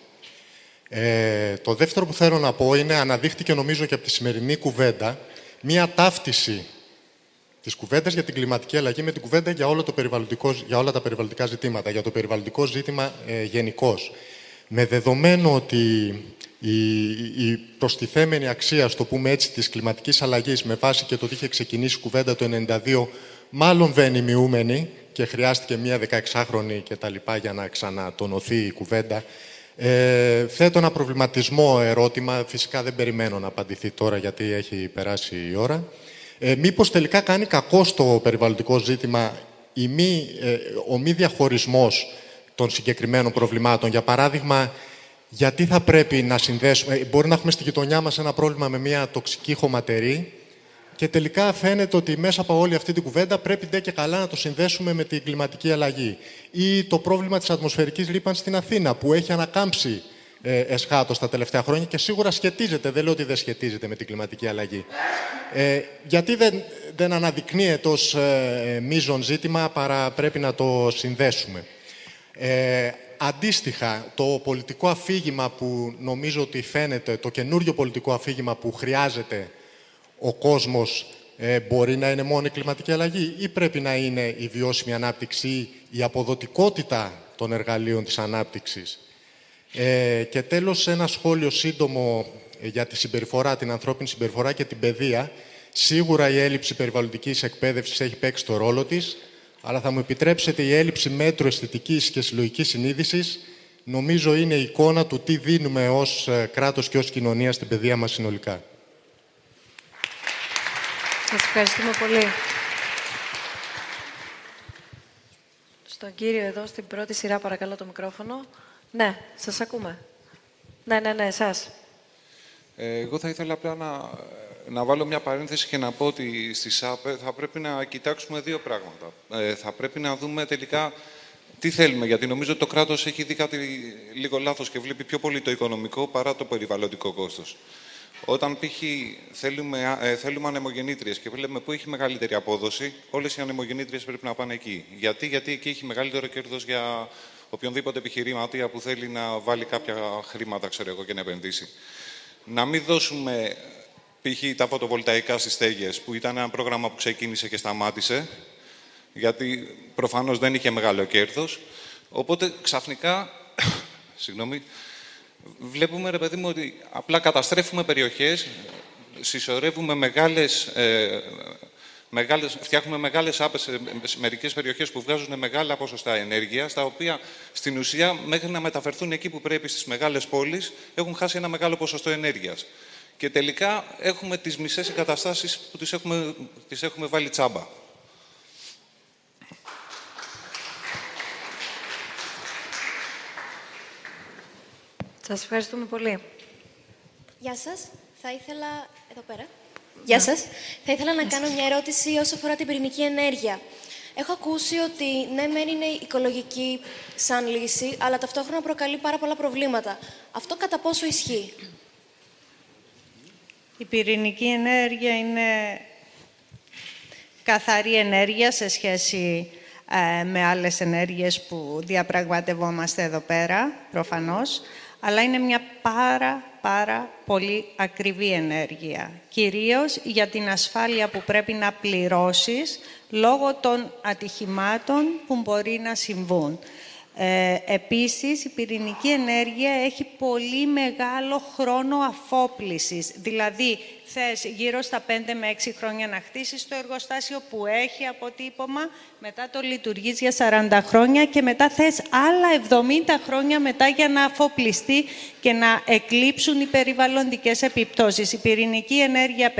Ε, το δεύτερο που θέλω να πω είναι, αναδείχτηκε νομίζω και από τη σημερινή κουβέντα, μία ταύτιση της κουβέντας για την κλιματική αλλαγή με την κουβέντα για, όλο το περιβαλλοντικό, για όλα τα περιβαλλοντικά ζητήματα, για το περιβαλλοντικό ζήτημα ε, γενικώς. Με δεδομένο ότι η, η προστιθέμενη αξία, στο πούμε έτσι, της κλιματικής αλλαγής με βάση και το ότι είχε ξεκινήσει η κουβέντα το 1992, μάλλον βαίνει μειούμενη και χρειάστηκε μία 16χρονη και τα λοιπά για να ξανατονωθεί η κουβέντα. Ε, θέτω ένα προβληματισμό ερώτημα, φυσικά δεν περιμένω να απαντηθεί τώρα γιατί έχει περάσει η ώρα. Ε, μήπως τελικά κάνει κακό στο περιβαλλοντικό ζήτημα η μη, ε, ο μη διαχωρισμός των συγκεκριμένων προβλημάτων. Για παράδειγμα, γιατί θα πρέπει να συνδέσουμε... Ε, μπορεί να έχουμε στη γειτονιά μας ένα πρόβλημα με μια τοξική χωματερή και τελικά φαίνεται ότι μέσα από όλη αυτή την κουβέντα πρέπει ντε και καλά να το συνδέσουμε με την κλιματική αλλαγή. Ή το πρόβλημα της ατμοσφαιρικής ρήπανσης στην Αθήνα που έχει ανακάμψει ε, εσχάτως τα τελευταία χρόνια και σίγουρα σχετίζεται, δεν λέω ότι δεν σχετίζεται με την κλιματική αλλαγή. Ε, γιατί δεν, δεν αναδεικνύεται ως ε, μείζον ζήτημα παρά πρέπει να το συνδέσουμε. Ε, αντίστοιχα, το πολιτικό αφήγημα που νομίζω ότι φαίνεται, το καινούριο πολιτικό αφήγημα που χρειάζεται ο κόσμος ε, μπορεί να είναι μόνο η κλιματική αλλαγή ή πρέπει να είναι η βιώσιμη ανάπτυξη ή η αποδοτικότητα των εργαλείων της ανάπτυξης; Ε, και τέλος, ένα σχόλιο σύντομο για τη συμπεριφορά, την ανθρώπινη συμπεριφορά και την παιδεία. Σίγουρα η έλλειψη περιβαλλοντικής εκπαίδευσης έχει παίξει το ρόλο της, αλλά θα μου επιτρέψετε η έλλειψη μέτρου αισθητικής και συλλογικής συνείδησης νομίζω είναι η εικόνα του τι δίνουμε ως ε, κράτος και ως κοινωνία στην παιδεία μας συνολικά. Σας ευχαριστούμε πολύ. Στον κύριο εδώ στην πρώτη σειρά παρακαλώ το μικρόφωνο. Ναι, σας ακούμε. Ναι, ναι, ναι, εσάς. Ε, εγώ θα ήθελα απλά να, να βάλω μια παρένθεση και να πω ότι στη ΣΑΠΕ θα πρέπει να κοιτάξουμε δύο πράγματα. Ε, θα πρέπει να δούμε τελικά τι θέλουμε, γιατί νομίζω ότι το κράτος έχει δει κάτι λίγο λάθος και βλέπει πιο πολύ το οικονομικό παρά το περιβαλλοντικό κόστος. Όταν π.χ. θέλουμε, ε, θέλουμε ανεμογεννήτριες και βλέπουμε πού έχει μεγαλύτερη απόδοση, όλες οι ανεμογεννήτριες πρέπει να πάνε εκεί. Γιατί, γιατί εκεί έχει μεγαλύτερο κέρδος για οποιονδήποτε επιχειρήματια που θέλει να βάλει κάποια χρήματα, ξέρω εγώ, και να επενδύσει. Να μην δώσουμε π.χ. τα φωτοβολταϊκά στις στέγες, που ήταν ένα πρόγραμμα που ξεκίνησε και σταμάτησε, γιατί προφανώς δεν είχε μεγάλο κέρδος. Οπότε ξαφνικά, συγγνώμη, βλέπουμε, ρε παιδί μου, ότι απλά καταστρέφουμε περιοχές, συσσωρεύουμε μεγάλες, ε, μεγάλες, φτιάχνουμε μεγάλες άπες σε μερικές περιοχές που βγάζουν μεγάλα ποσοστά ενέργειας, τα οποία στην ουσία μέχρι να μεταφερθούν εκεί που πρέπει στις μεγάλες πόλεις, έχουν χάσει ένα μεγάλο ποσοστό ενέργειας. Και τελικά έχουμε τις μισές εγκαταστάσεις που τις έχουμε, τις έχουμε βάλει τσάμπα. Σας ευχαριστούμε πολύ. Γεια σας. Θα ήθελα... Εδώ πέρα. Γεια σας. Θα ήθελα να κάνω μια ερώτηση όσο αφορά την πυρηνική ενέργεια. Έχω ακούσει ότι ναι, μεν είναι οικολογική σαν λύση, αλλά ταυτόχρονα προκαλεί πάρα πολλά προβλήματα. Αυτό κατά πόσο ισχύει; Η πυρηνική ενέργεια είναι καθαρή ενέργεια σε σχέση ε, με άλλες ενέργειες που διαπραγματευόμαστε εδώ πέρα, προφανώς αλλά είναι μια πάρα, πάρα πολύ ακριβή ενέργεια. Κυρίως για την ασφάλεια που πρέπει να πληρώσεις λόγω των ατυχημάτων που μπορεί να συμβούν. Ε, επίσης, η πυρηνική ενέργεια έχει πολύ μεγάλο χρόνο αφόπλησης. Δηλαδή, θες γύρω στα 5 με 6 χρόνια να χτίσεις το εργοστάσιο που έχει αποτύπωμα, μετά το λειτουργείς για 40 χρόνια και μετά θες άλλα 70 χρόνια μετά για να αφοπλιστεί και να εκλείψουν οι περιβαλλοντικές επιπτώσεις. Η πυρηνική ενέργεια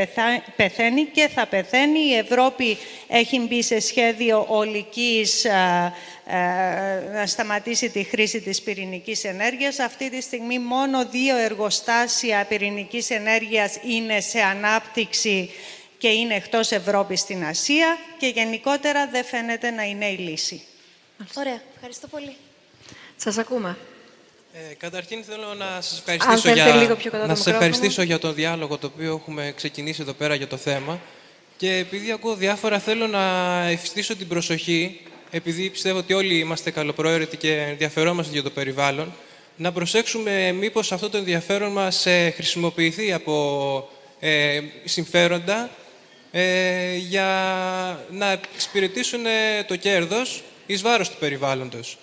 πεθαίνει και θα πεθαίνει. Η Ευρώπη έχει μπει σε σχέδιο ολικής να σταματήσει τη χρήση της πυρηνικής ενέργειας. Αυτή τη στιγμή μόνο δύο εργοστάσια πυρηνικής ενέργειας είναι σε ανάπτυξη και είναι εκτός Ευρώπης στην Ασία και γενικότερα δεν φαίνεται να είναι η λύση. Ωραία. Ευχαριστώ πολύ. Σας ακούμε. Ε, καταρχήν θέλω να σας ευχαριστήσω, για... λίγο πιο να σας ευχαριστήσω για το διάλογο το οποίο έχουμε ξεκινήσει εδώ πέρα για το θέμα. Και επειδή ακούω διάφορα, θέλω να εφιστήσω την προσοχή, επειδή πιστεύω ότι όλοι είμαστε καλοπροαίρετοι και ενδιαφερόμαστε για το περιβάλλον, να προσέξουμε μήπως αυτό το ενδιαφέρον μας ε, χρησιμοποιηθεί από ε, συμφέροντα ε, για να εξυπηρετήσουν ε, το κέρδος εις βάρος του περιβάλλοντος.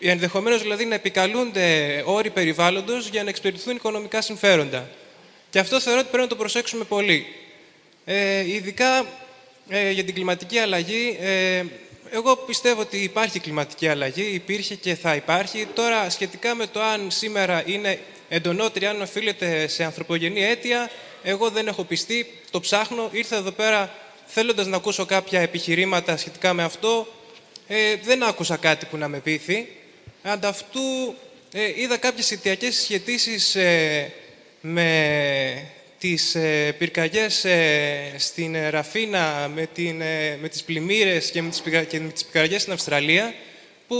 Ενδεχομένως δηλαδή να επικαλούνται όροι περιβάλλοντος για να εξυπηρετηθούν οικονομικά συμφέροντα. Και αυτό θεωρώ ότι πρέπει να το προσέξουμε πολύ. Ε, ειδικά ε, για την κλιματική αλλαγή, ε, εγώ πιστεύω ότι υπάρχει κλιματική αλλαγή, υπήρχε και θα υπάρχει. Τώρα, σχετικά με το αν σήμερα είναι εντονότερη, αν οφείλεται σε ανθρωπογενή αίτια, εγώ δεν έχω πιστεί, το ψάχνω. Ήρθα εδώ πέρα θέλοντας να ακούσω κάποια επιχειρήματα σχετικά με αυτό. Ε, δεν άκουσα κάτι που να με πείθει. Ανταυτού ε, είδα κάποιες αιτιακές συσχετήσεις ε, με τις ε, πυρκαγιές ε, στην Ραφίνα, με, την, ε, με τις πλημμύρες και με τις, και με τις πυρκαγιές στην Αυστραλία, που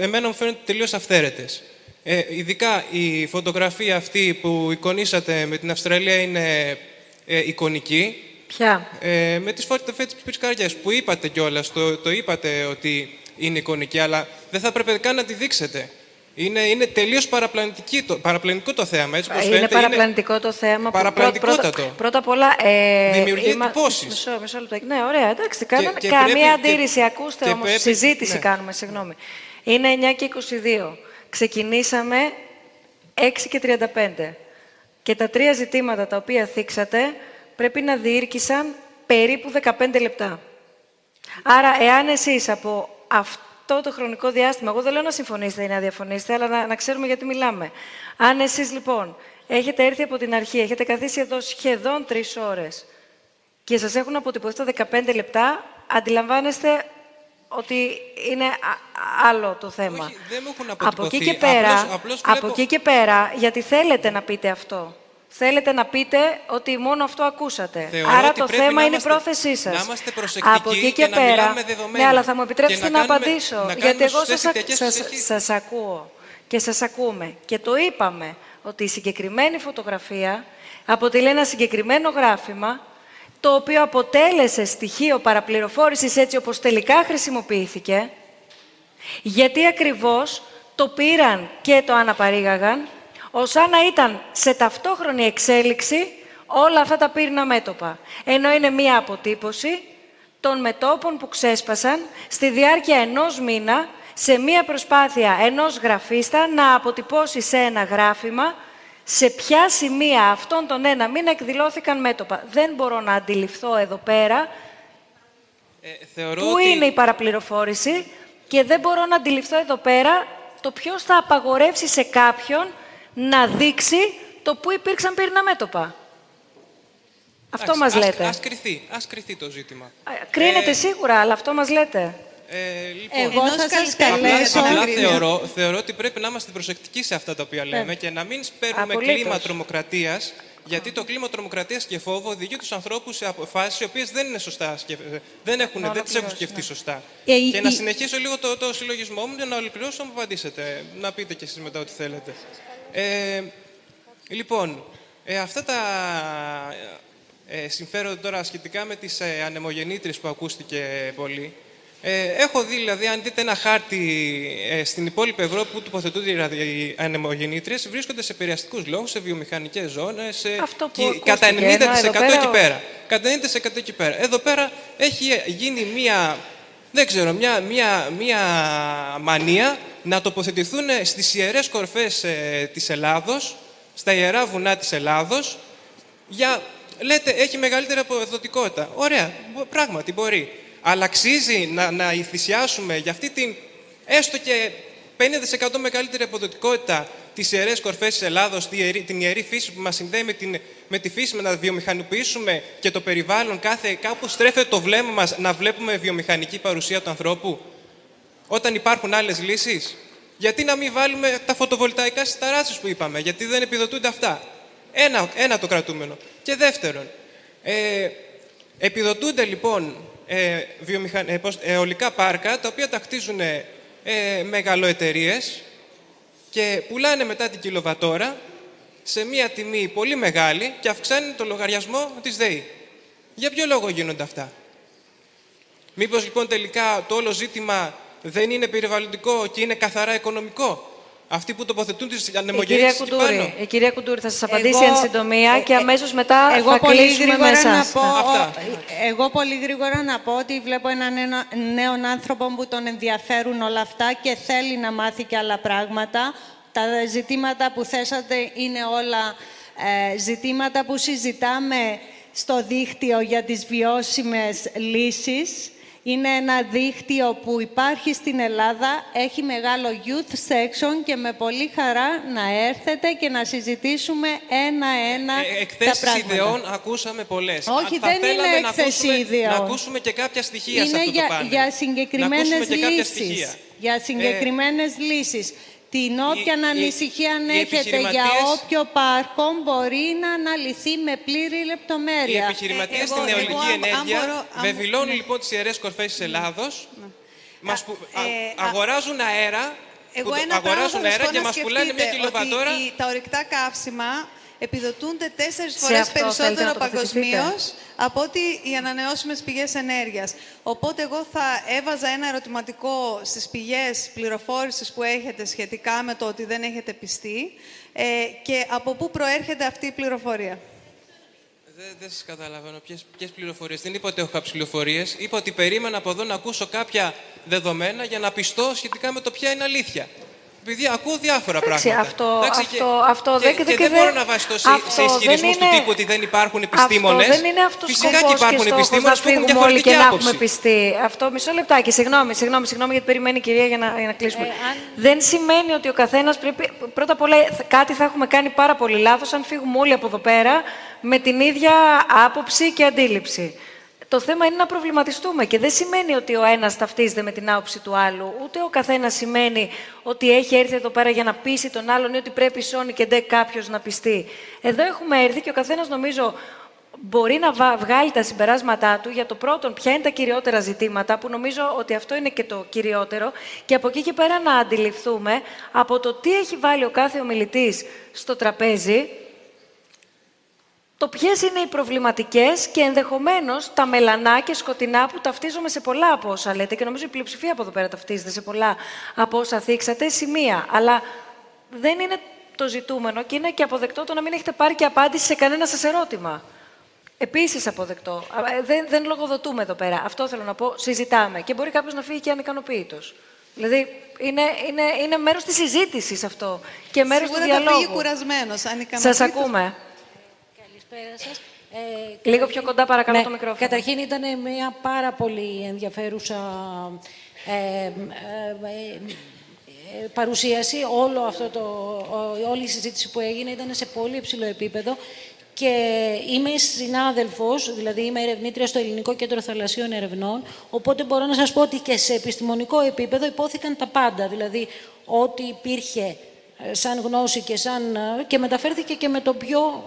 εμένα μου φαίνονται τελείως αυθαίρετες. Ε, ειδικά η φωτογραφία αυτή που εικονίσατε με την Αυστραλία είναι ε, εικονική. Ποια; Ε, με τις φωτογραφίες της που είπατε κιόλας, το, το είπατε ότι είναι εικονική, αλλά δεν θα έπρεπε καν να τη δείξετε. Είναι, είναι τελείως το, παραπλανητικό το θέμα, έτσι είναι φαίνεται. παραπλανητικό το θέμα. Παραπλανητικότατο. Πρώτα, πρώτα απ' όλα... Ε, Δημιουργεί είμα... εντυπώσεις. Μισό, μισό λεπτό. Ναι, ωραία, εντάξει, κάναμε καμία αντίρρηση. Ακούστε όμως, συζήτηση ναι. κάνουμε, συγγνώμη. Είναι 9 και 22. Ξεκινήσαμε 6 και 35. Και τα τρία ζητήματα τα οποία θίξατε πρέπει να διήρκησαν περίπου 15 λεπτά. Άρα, εάν εσείς από αυτό το χρονικό διάστημα, εγώ δεν λέω να συμφωνήσετε ή να διαφωνήσετε, αλλά να, να ξέρουμε γιατί μιλάμε. Αν εσείς λοιπόν έχετε έρθει από την αρχή, έχετε καθίσει εδώ σχεδόν τρεις ώρες και σας έχουν αποτυπωθεί τα 15 λεπτά, αντιλαμβάνεστε ότι είναι άλλο το θέμα. Όχι, δεν μου έχουν από εκεί, και πέρα, από εκεί και πέρα, γιατί θέλετε να πείτε αυτό. Θέλετε να πείτε ότι μόνο αυτό ακούσατε. Θεωρώ Άρα ότι το θέμα είναι η πρόθεσή σας. Να είμαστε προσεκτικοί Από εκεί και, και πέρα. να μιλάμε δεδομένα. Ναι, αλλά θα μου επιτρέψετε να, να, κάνουμε, απαντήσω. Να γιατί εγώ σας, σας, ακούω και σας ακούμε. Και το είπαμε ότι η συγκεκριμένη φωτογραφία αποτελεί ένα συγκεκριμένο γράφημα, το οποίο αποτέλεσε στοιχείο παραπληροφόρησης έτσι όπως τελικά χρησιμοποιήθηκε, γιατί ακριβώς το πήραν και το αναπαρήγαγαν, ως να ήταν σε ταυτόχρονη εξέλιξη όλα αυτά τα πύρνα μέτωπα. Ενώ είναι μία αποτύπωση των μετόπων που ξέσπασαν στη διάρκεια ενός μήνα σε μία προσπάθεια ενός γραφίστα να αποτυπώσει σε ένα γράφημα σε ποια σημεία αυτών των ένα μήνα εκδηλώθηκαν μέτωπα. Δεν μπορώ να αντιληφθώ εδώ πέρα ε, πού είναι η παραπληροφόρηση και δεν μπορώ να αντιληφθώ εδώ πέρα το ποιος θα απαγορεύσει σε κάποιον να δείξει το πού υπήρξαν πύρνα μέτωπα. Αυτό μας λέτε. Ας, κρυθεί, ας κρυθεί το ζήτημα. Κρίνεται ε, σίγουρα, αλλά αυτό μας λέτε. Ε, λοιπόν, Εγώ θα σας καλέσω... Απλά, θεωρώ, θεωρώ ότι πρέπει να είμαστε προσεκτικοί σε αυτά τα οποία λέμε και να μην σπέρνουμε κλίμα τρομοκρατίας γιατί το κλίμα τρομοκρατίας και φόβο οδηγεί τους ανθρώπους σε αποφάσεις οι οποίες δεν είναι σωστά. Δεν, έχουν, δεν τις έχουν σκεφτεί σωστά. Ε, και να συνεχίσω λίγο το, το συλλογισμό μου για να ολοκληρώσω να μου απαντήσετε. Να πείτε κι εσείς μετά ό,τι θέλετε. Ε, λοιπόν, ε, αυτά τα ε, συμφέρονται τώρα σχετικά με τις ε, ανεμογεννήτριες που ακούστηκε πολύ. Ε, έχω δει, δηλαδή, αν δείτε ένα χάρτη ε, στην υπόλοιπη Ευρώπη που τοποθετούνται οι ανεμογεννήτριες, βρίσκονται σε περιαστικού λόγους, σε βιομηχανικές ζώνες. κατά 90% εκεί πέρα. Κατά 90% εκεί πέρα. Εδώ πέρα έχει γίνει μία, δεν ξέρω, μία, μία, μία μανία να τοποθετηθούν στις ιερές κορφές ε, της Ελλάδος, στα ιερά βουνά της Ελλάδος, για, λέτε, έχει μεγαλύτερη αποδοτικότητα. Ωραία, πράγματι μπορεί. Αλλά αξίζει να, να θυσιάσουμε για αυτή την έστω και 50% μεγαλύτερη αποδοτικότητα τις ιερές κορφές της Ελλάδος, την ιερή φύση που μας συνδέει με, την, με τη φύση, με να βιομηχανοποιήσουμε και το περιβάλλον, κάθε, κάπου στρέφεται το βλέμμα μας να βλέπουμε βιομηχανική παρουσία του ανθρώπου, όταν υπάρχουν άλλες λύσεις. Γιατί να μην βάλουμε τα φωτοβολταϊκά στις ταράτσε που είπαμε, γιατί δεν επιδοτούνται αυτά. Ένα, ένα το κρατούμενο. Και δεύτερον, ε, επιδοτούνται λοιπόν ε, βιομηχαν... ε, αιωλικά πάρκα, τα οποία τα χτίζουν ε, μεγαλοεταιρείες και πουλάνε μετά την κιλοβατόρα σε μία τιμή πολύ μεγάλη και αυξάνει το λογαριασμό της ΔΕΗ. Για ποιο λόγο γίνονται αυτά; Μήπως λοιπόν τελικά το όλο ζήτημα δεν είναι περιβαλλοντικό και είναι καθαρά οικονομικό. Αυτοί που τοποθετούν τις ανεμογεννήσεις εκεί πάνω. Η κυρία Κουντούρη θα σας απαντήσει εν συντομία ε, και αμέσως μετά εγώ θα πολύ κλείσουμε με εσάς. Να πω, εγώ πολύ γρήγορα να πω ότι βλέπω έναν νέο άνθρωπο που τον ενδιαφέρουν όλα αυτά και θέλει να μάθει και άλλα πράγματα. Τα ζητήματα που θέσατε είναι όλα ε, ζητήματα που συζητάμε στο δίκτυο για τις βιώσιμες λύσεις. Είναι ένα δίκτυο που υπάρχει στην Ελλάδα, έχει μεγάλο youth section και με πολύ χαρά να έρθετε και να συζητήσουμε ένα-ένα ε, τα πράγματα. ιδεών ακούσαμε πολλές. Όχι, δεν είναι έκθεση ιδεών. Να ακούσουμε και κάποια στοιχεία είναι σε αυτό για, το πάνελ. για συγκεκριμένες λύσεις. Για συγκεκριμένες ε, λύσεις. Την όποια η, ανησυχία αν έχετε για όποιο πάρκο μπορεί να αναλυθεί με πλήρη λεπτομέρεια. Οι επιχειρηματίε ε, στην αιωλική ενέργεια βεβηλώνουν λοιπόν τις ιερές κορφές της Ελλάδος. Ναι. Ε, αγοράζουν αέρα εγώ ένα αγοράζουν αέρα και μας πουλάνε μια κιλοβατόρα. Τα ορυκτά καύσιμα επιδοτούνται τέσσερις φορές περισσότερο παγκοσμίως από ότι οι ανανεώσιμες πηγές ενέργειας. Οπότε εγώ θα έβαζα ένα ερωτηματικό στις πηγές πληροφόρησης που έχετε σχετικά με το ότι δεν έχετε πιστεί ε, και από πού προέρχεται αυτή η πληροφορία. Δεν, δεν σας καταλαβαίνω. Ποιες πληροφορίες. Δεν είπα ότι έχω κάποιες πληροφορίες. Είπα ότι περίμενα από εδώ να ακούσω κάποια δεδομένα για να πιστώ σχετικά με το ποια είναι αλήθεια. Επειδή ακούω διάφορα πράγματα. Αυτό, αυτό, και, αυτό και, και, και, δεν μπορώ να βασιστώ σε, σε ισχυρισμού του τύπου ότι δεν υπάρχουν επιστήμονες. Αυτό δεν είναι αυτός Φυσικά και υπάρχουν επιστήμονες που έχουν διαφορετική και άποψη. να έχουμε πιστεί. Αυτό μισό λεπτάκι. Συγγνώμη, συγγνώμη, συγγνώμη γιατί περιμένει η κυρία για να, για να κλείσουμε. Ε, αν... Δεν σημαίνει ότι ο καθένας πρέπει. Πρώτα απ' όλα κάτι θα έχουμε κάνει πάρα πολύ λάθος αν φύγουμε όλοι από εδώ πέρα με την ίδια άποψη και αντίληψη. Το θέμα είναι να προβληματιστούμε και δεν σημαίνει ότι ο ένας ταυτίζεται με την άποψη του άλλου, ούτε ο καθένας σημαίνει ότι έχει έρθει εδώ πέρα για να πείσει τον άλλον ή ότι πρέπει σώνει και ντε κάποιος να πιστεί. Εδώ έχουμε έρθει και ο καθένας νομίζω μπορεί να βγάλει τα συμπεράσματά του για το πρώτον ποια είναι τα κυριότερα ζητήματα, που νομίζω ότι αυτό είναι και το κυριότερο, και από εκεί και πέρα να αντιληφθούμε από το τι έχει βάλει ο κάθε ομιλητής στο τραπέζι, το ποιες είναι οι προβληματικές και ενδεχομένως τα μελανά και σκοτεινά που ταυτίζομαι σε πολλά από όσα λέτε και νομίζω η πλειοψηφία από εδώ πέρα ταυτίζεται σε πολλά από όσα θίξατε, σημεία. Αλλά δεν είναι το ζητούμενο και είναι και αποδεκτό το να μην έχετε πάρει και απάντηση σε κανένα σας ερώτημα. Επίσης αποδεκτό. Ε, δεν, δεν λογοδοτούμε εδώ πέρα. Αυτό θέλω να πω. Συζητάμε. Και μπορεί κάποιος να φύγει και ανικανοποιητός. Δηλαδή, είναι, είναι, είναι μέρος της συζήτησης αυτό. Και μέρος του διαλόγου. Σίγουρα θα φύγει κουρασμένος, Σας ακούμε. Καλησπέρα σας. Ε, Λίγο πιο κοντά παρακαλώ ναι, το μικρόφωνο. Καταρχήν ήταν μια πάρα πολύ ενδιαφέρουσα ε, ε, ε, παρουσίαση. Όλο αυτό το, όλη η συζήτηση που έγινε ήταν σε πολύ υψηλό επίπεδο και είμαι συνάδελφος, δηλαδή είμαι ερευνήτρια στο Ελληνικό Κέντρο Θαλασσίων Ερευνών, οπότε μπορώ να σας πω ότι και σε επιστημονικό επίπεδο υπόθηκαν τα πάντα, δηλαδή ό,τι υπήρχε ε, σαν γνώση και, σαν, ε, και μεταφέρθηκε και με τον πιο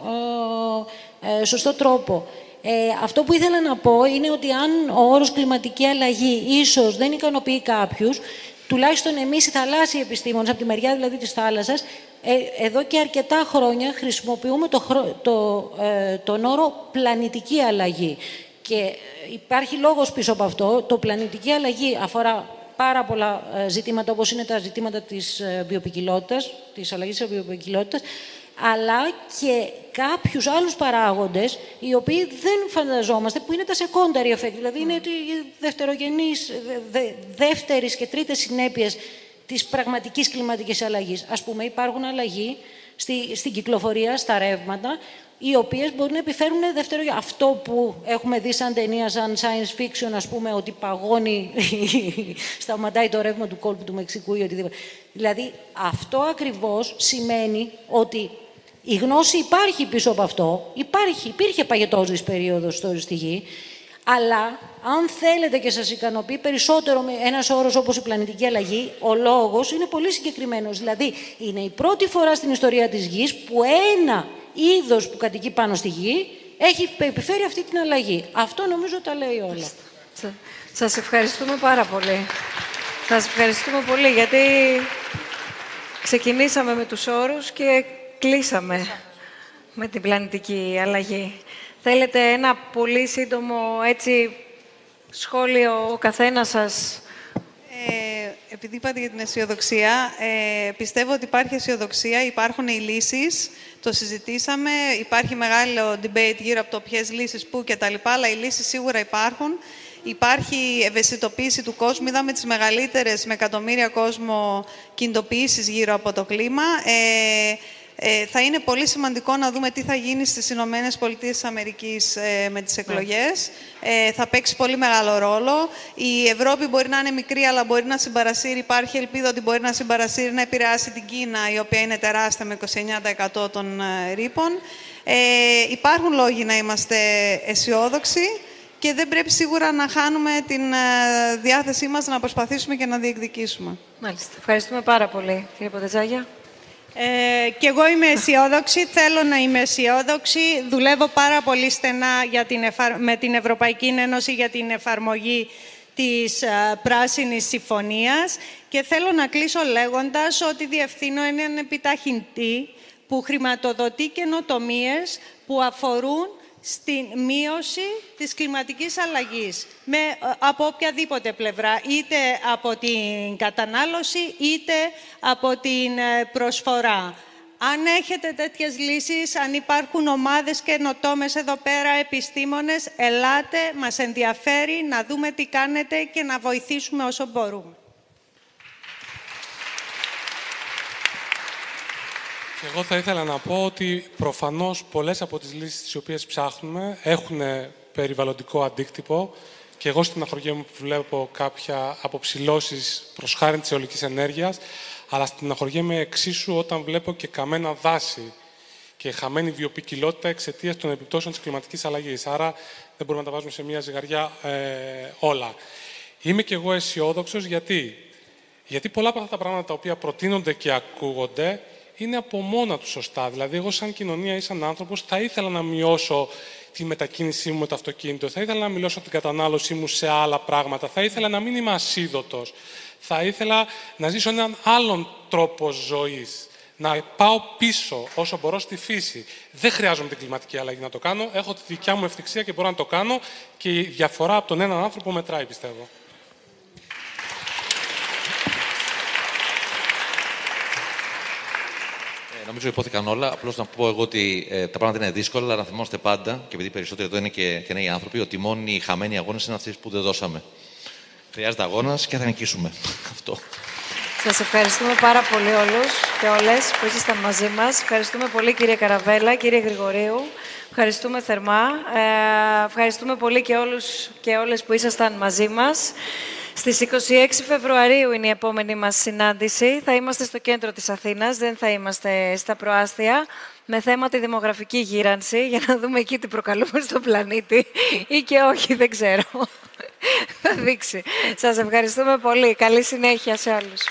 ε, σωστό τρόπο. Ε, αυτό που ήθελα να πω είναι ότι αν ο όρος κλιματική αλλαγή ίσως δεν ικανοποιεί κάποιους, τουλάχιστον εμείς οι θαλάσσιοι επιστήμονες, από τη μεριά δηλαδή της θάλασσας, ε, εδώ και αρκετά χρόνια χρησιμοποιούμε το, το, ε, τον όρο πλανητική αλλαγή. Και υπάρχει λόγος πίσω από αυτό. Το πλανητική αλλαγή αφορά πάρα πολλά ε, ζητήματα, όπως είναι τα ζητήματα της ε, βιοπικιλότητας, της αλλαγής της βιοπικιλότητας, αλλά και κάποιους άλλους παράγοντες, οι οποίοι δεν φανταζόμαστε, που είναι τα secondary effect, δηλαδή είναι οι δευτερογενείς, δε, δεύτερης και τρίτες συνέπειες της πραγματικής κλιματικής αλλαγής. Ας πούμε, υπάρχουν αλλαγή στη, στην κυκλοφορία, στα ρεύματα, οι οποίες μπορεί να επιφέρουν δεύτερο αυτό που έχουμε δει σαν ταινία, σαν science fiction, ας πούμε, ότι παγώνει, σταματάει το ρεύμα του κόλπου του Μεξικού ή οτιδήποτε. Δηλαδή, αυτό ακριβώς σημαίνει ότι η γνώση υπάρχει πίσω από αυτό, υπάρχει, υπήρχε παγετόζης περίοδος στη γη, αλλά αν θέλετε και σας ικανοποιεί περισσότερο με ένας όρος όπως η πλανητική αλλαγή, ο λόγος είναι πολύ συγκεκριμένος. Δηλαδή, είναι η πρώτη φορά στην ιστορία της γης που ένα είδος που κατοικεί πάνω στη γη έχει επιφέρει αυτή την αλλαγή. Αυτό νομίζω τα λέει όλα. Σας ευχαριστούμε πάρα πολύ. Σας ευχαριστούμε πολύ γιατί ξεκινήσαμε με τους όρους και κλείσαμε με την πλανητική αλλαγή. Θέλετε ένα πολύ σύντομο έτσι σχόλιο ο καθένας σας; Ε, επειδή είπατε για την αισιοδοξία, ε, πιστεύω ότι υπάρχει αισιοδοξία, υπάρχουν οι λύσεις, το συζητήσαμε, υπάρχει μεγάλο debate γύρω από το ποιες λύσεις, πού και τα λοιπά, αλλά οι λύσεις σίγουρα υπάρχουν. Υπάρχει ευαισθητοποίηση του κόσμου. Είδαμε τις μεγαλύτερες με εκατομμύρια κόσμο κινητοποιήσεις γύρω από το κλίμα. Ε, ε, θα είναι πολύ σημαντικό να δούμε τι θα γίνει στις Ηνωμένες Πολιτείες της Αμερικής ε, με τις εκλογές. Ε, θα παίξει πολύ μεγάλο ρόλο. Η Ευρώπη μπορεί να είναι μικρή, αλλά μπορεί να συμπαρασύρει. Υπάρχει ελπίδα ότι μπορεί να συμπαρασύρει, να επηρεάσει την Κίνα, η οποία είναι τεράστια με 29% των ε, ρήπων. Ε, υπάρχουν λόγοι να είμαστε αισιόδοξοι και δεν πρέπει σίγουρα να χάνουμε την ε, διάθεσή μας να προσπαθήσουμε και να διεκδικήσουμε. Μάλιστα. Ευχαριστούμε πάρα πολύ, κύριε Ποντεζάγια. Ε, και εγώ είμαι αισιόδοξη, θέλω να είμαι αισιόδοξη. Δουλεύω πάρα πολύ στενά για την με την Ευρωπαϊκή Ένωση για την εφαρμογή της α, Πράσινης Συμφωνίας και θέλω να κλείσω λέγοντας ότι διευθύνω έναν επιταχυντή που χρηματοδοτεί καινοτομίες που αφορούν στην μείωση της κλιματικής αλλαγής με, ε, από οποιαδήποτε πλευρά, είτε από την κατανάλωση, είτε από την ε, προσφορά. Αν έχετε τέτοιες λύσεις, αν υπάρχουν ομάδες καινοτόμες εδώ πέρα, επιστήμονες, ελάτε, μας ενδιαφέρει να δούμε τι κάνετε και να βοηθήσουμε όσο μπορούμε. Εγώ θα ήθελα να πω ότι προφανώς πολλές από τις λύσεις τις οποίες ψάχνουμε έχουν περιβαλλοντικό αντίκτυπο και εγώ στην αχωριέ μου βλέπω κάποια αποψηλώσεις προς χάρη της αιωλικής ενέργειας, αλλά στην με εξίσου όταν βλέπω και καμένα δάση και χαμένη βιοπικιλότητα εξαιτίας των επιπτώσεων της κλιματικής αλλαγής. Άρα δεν μπορούμε να τα βάζουμε σε μια ζυγαριά ε, όλα. Είμαι και εγώ αισιόδοξος γιατί, γιατί πολλά από αυτά τα πράγματα τα οποία προτείνονται και ακούγονται είναι από μόνα του σωστά. Δηλαδή, εγώ σαν κοινωνία ή σαν άνθρωπος θα ήθελα να μειώσω τη μετακίνησή μου με το αυτοκίνητο, θα ήθελα να μειώσω την κατανάλωσή μου σε άλλα πράγματα, θα ήθελα να μην είμαι ασίδωτος, θα ήθελα να ζήσω έναν άλλον τρόπο ζωής. να πάω πίσω όσο μπορώ στη φύση. Δεν χρειάζομαι την κλιματική αλλαγή να το κάνω. Έχω τη δικιά μου ευτυχία και μπορώ να το κάνω και η διαφορά από τον έναν άνθρωπο μετράει, πιστεύω. Νομίζω υπόθηκαν όλα. Απλώς να πω εγώ ότι ε, τα πράγματα είναι δύσκολα, αλλά να θυμόμαστε πάντα, και επειδή περισσότεροι εδώ είναι και, και νέοι άνθρωποι, ότι μόνοι οι χαμένοι αγώνες είναι αυτοί που δεν δώσαμε. Χρειάζεται αγώνας και θα νικήσουμε. Αυτό. Σας ευχαριστούμε πάρα πολύ όλους και όλες που ήσασταν μαζί μας. Ευχαριστούμε πολύ κύριε Καραβέλα, κύριε Γρηγορίου. Ευχαριστούμε θερμά. Ε, ευχαριστούμε πολύ και όλους και όλες που ήσασταν μαζί μας. Στις 26 Φεβρουαρίου είναι η επόμενη μας συνάντηση. Θα είμαστε στο κέντρο της Αθήνας, δεν θα είμαστε στα προάστια, με θέμα τη δημογραφική γύρανση, για να δούμε εκεί τι προκαλούμε στον πλανήτη ή και όχι, δεν ξέρω. θα δείξει. Σας ευχαριστούμε πολύ. Καλή συνέχεια σε όλους.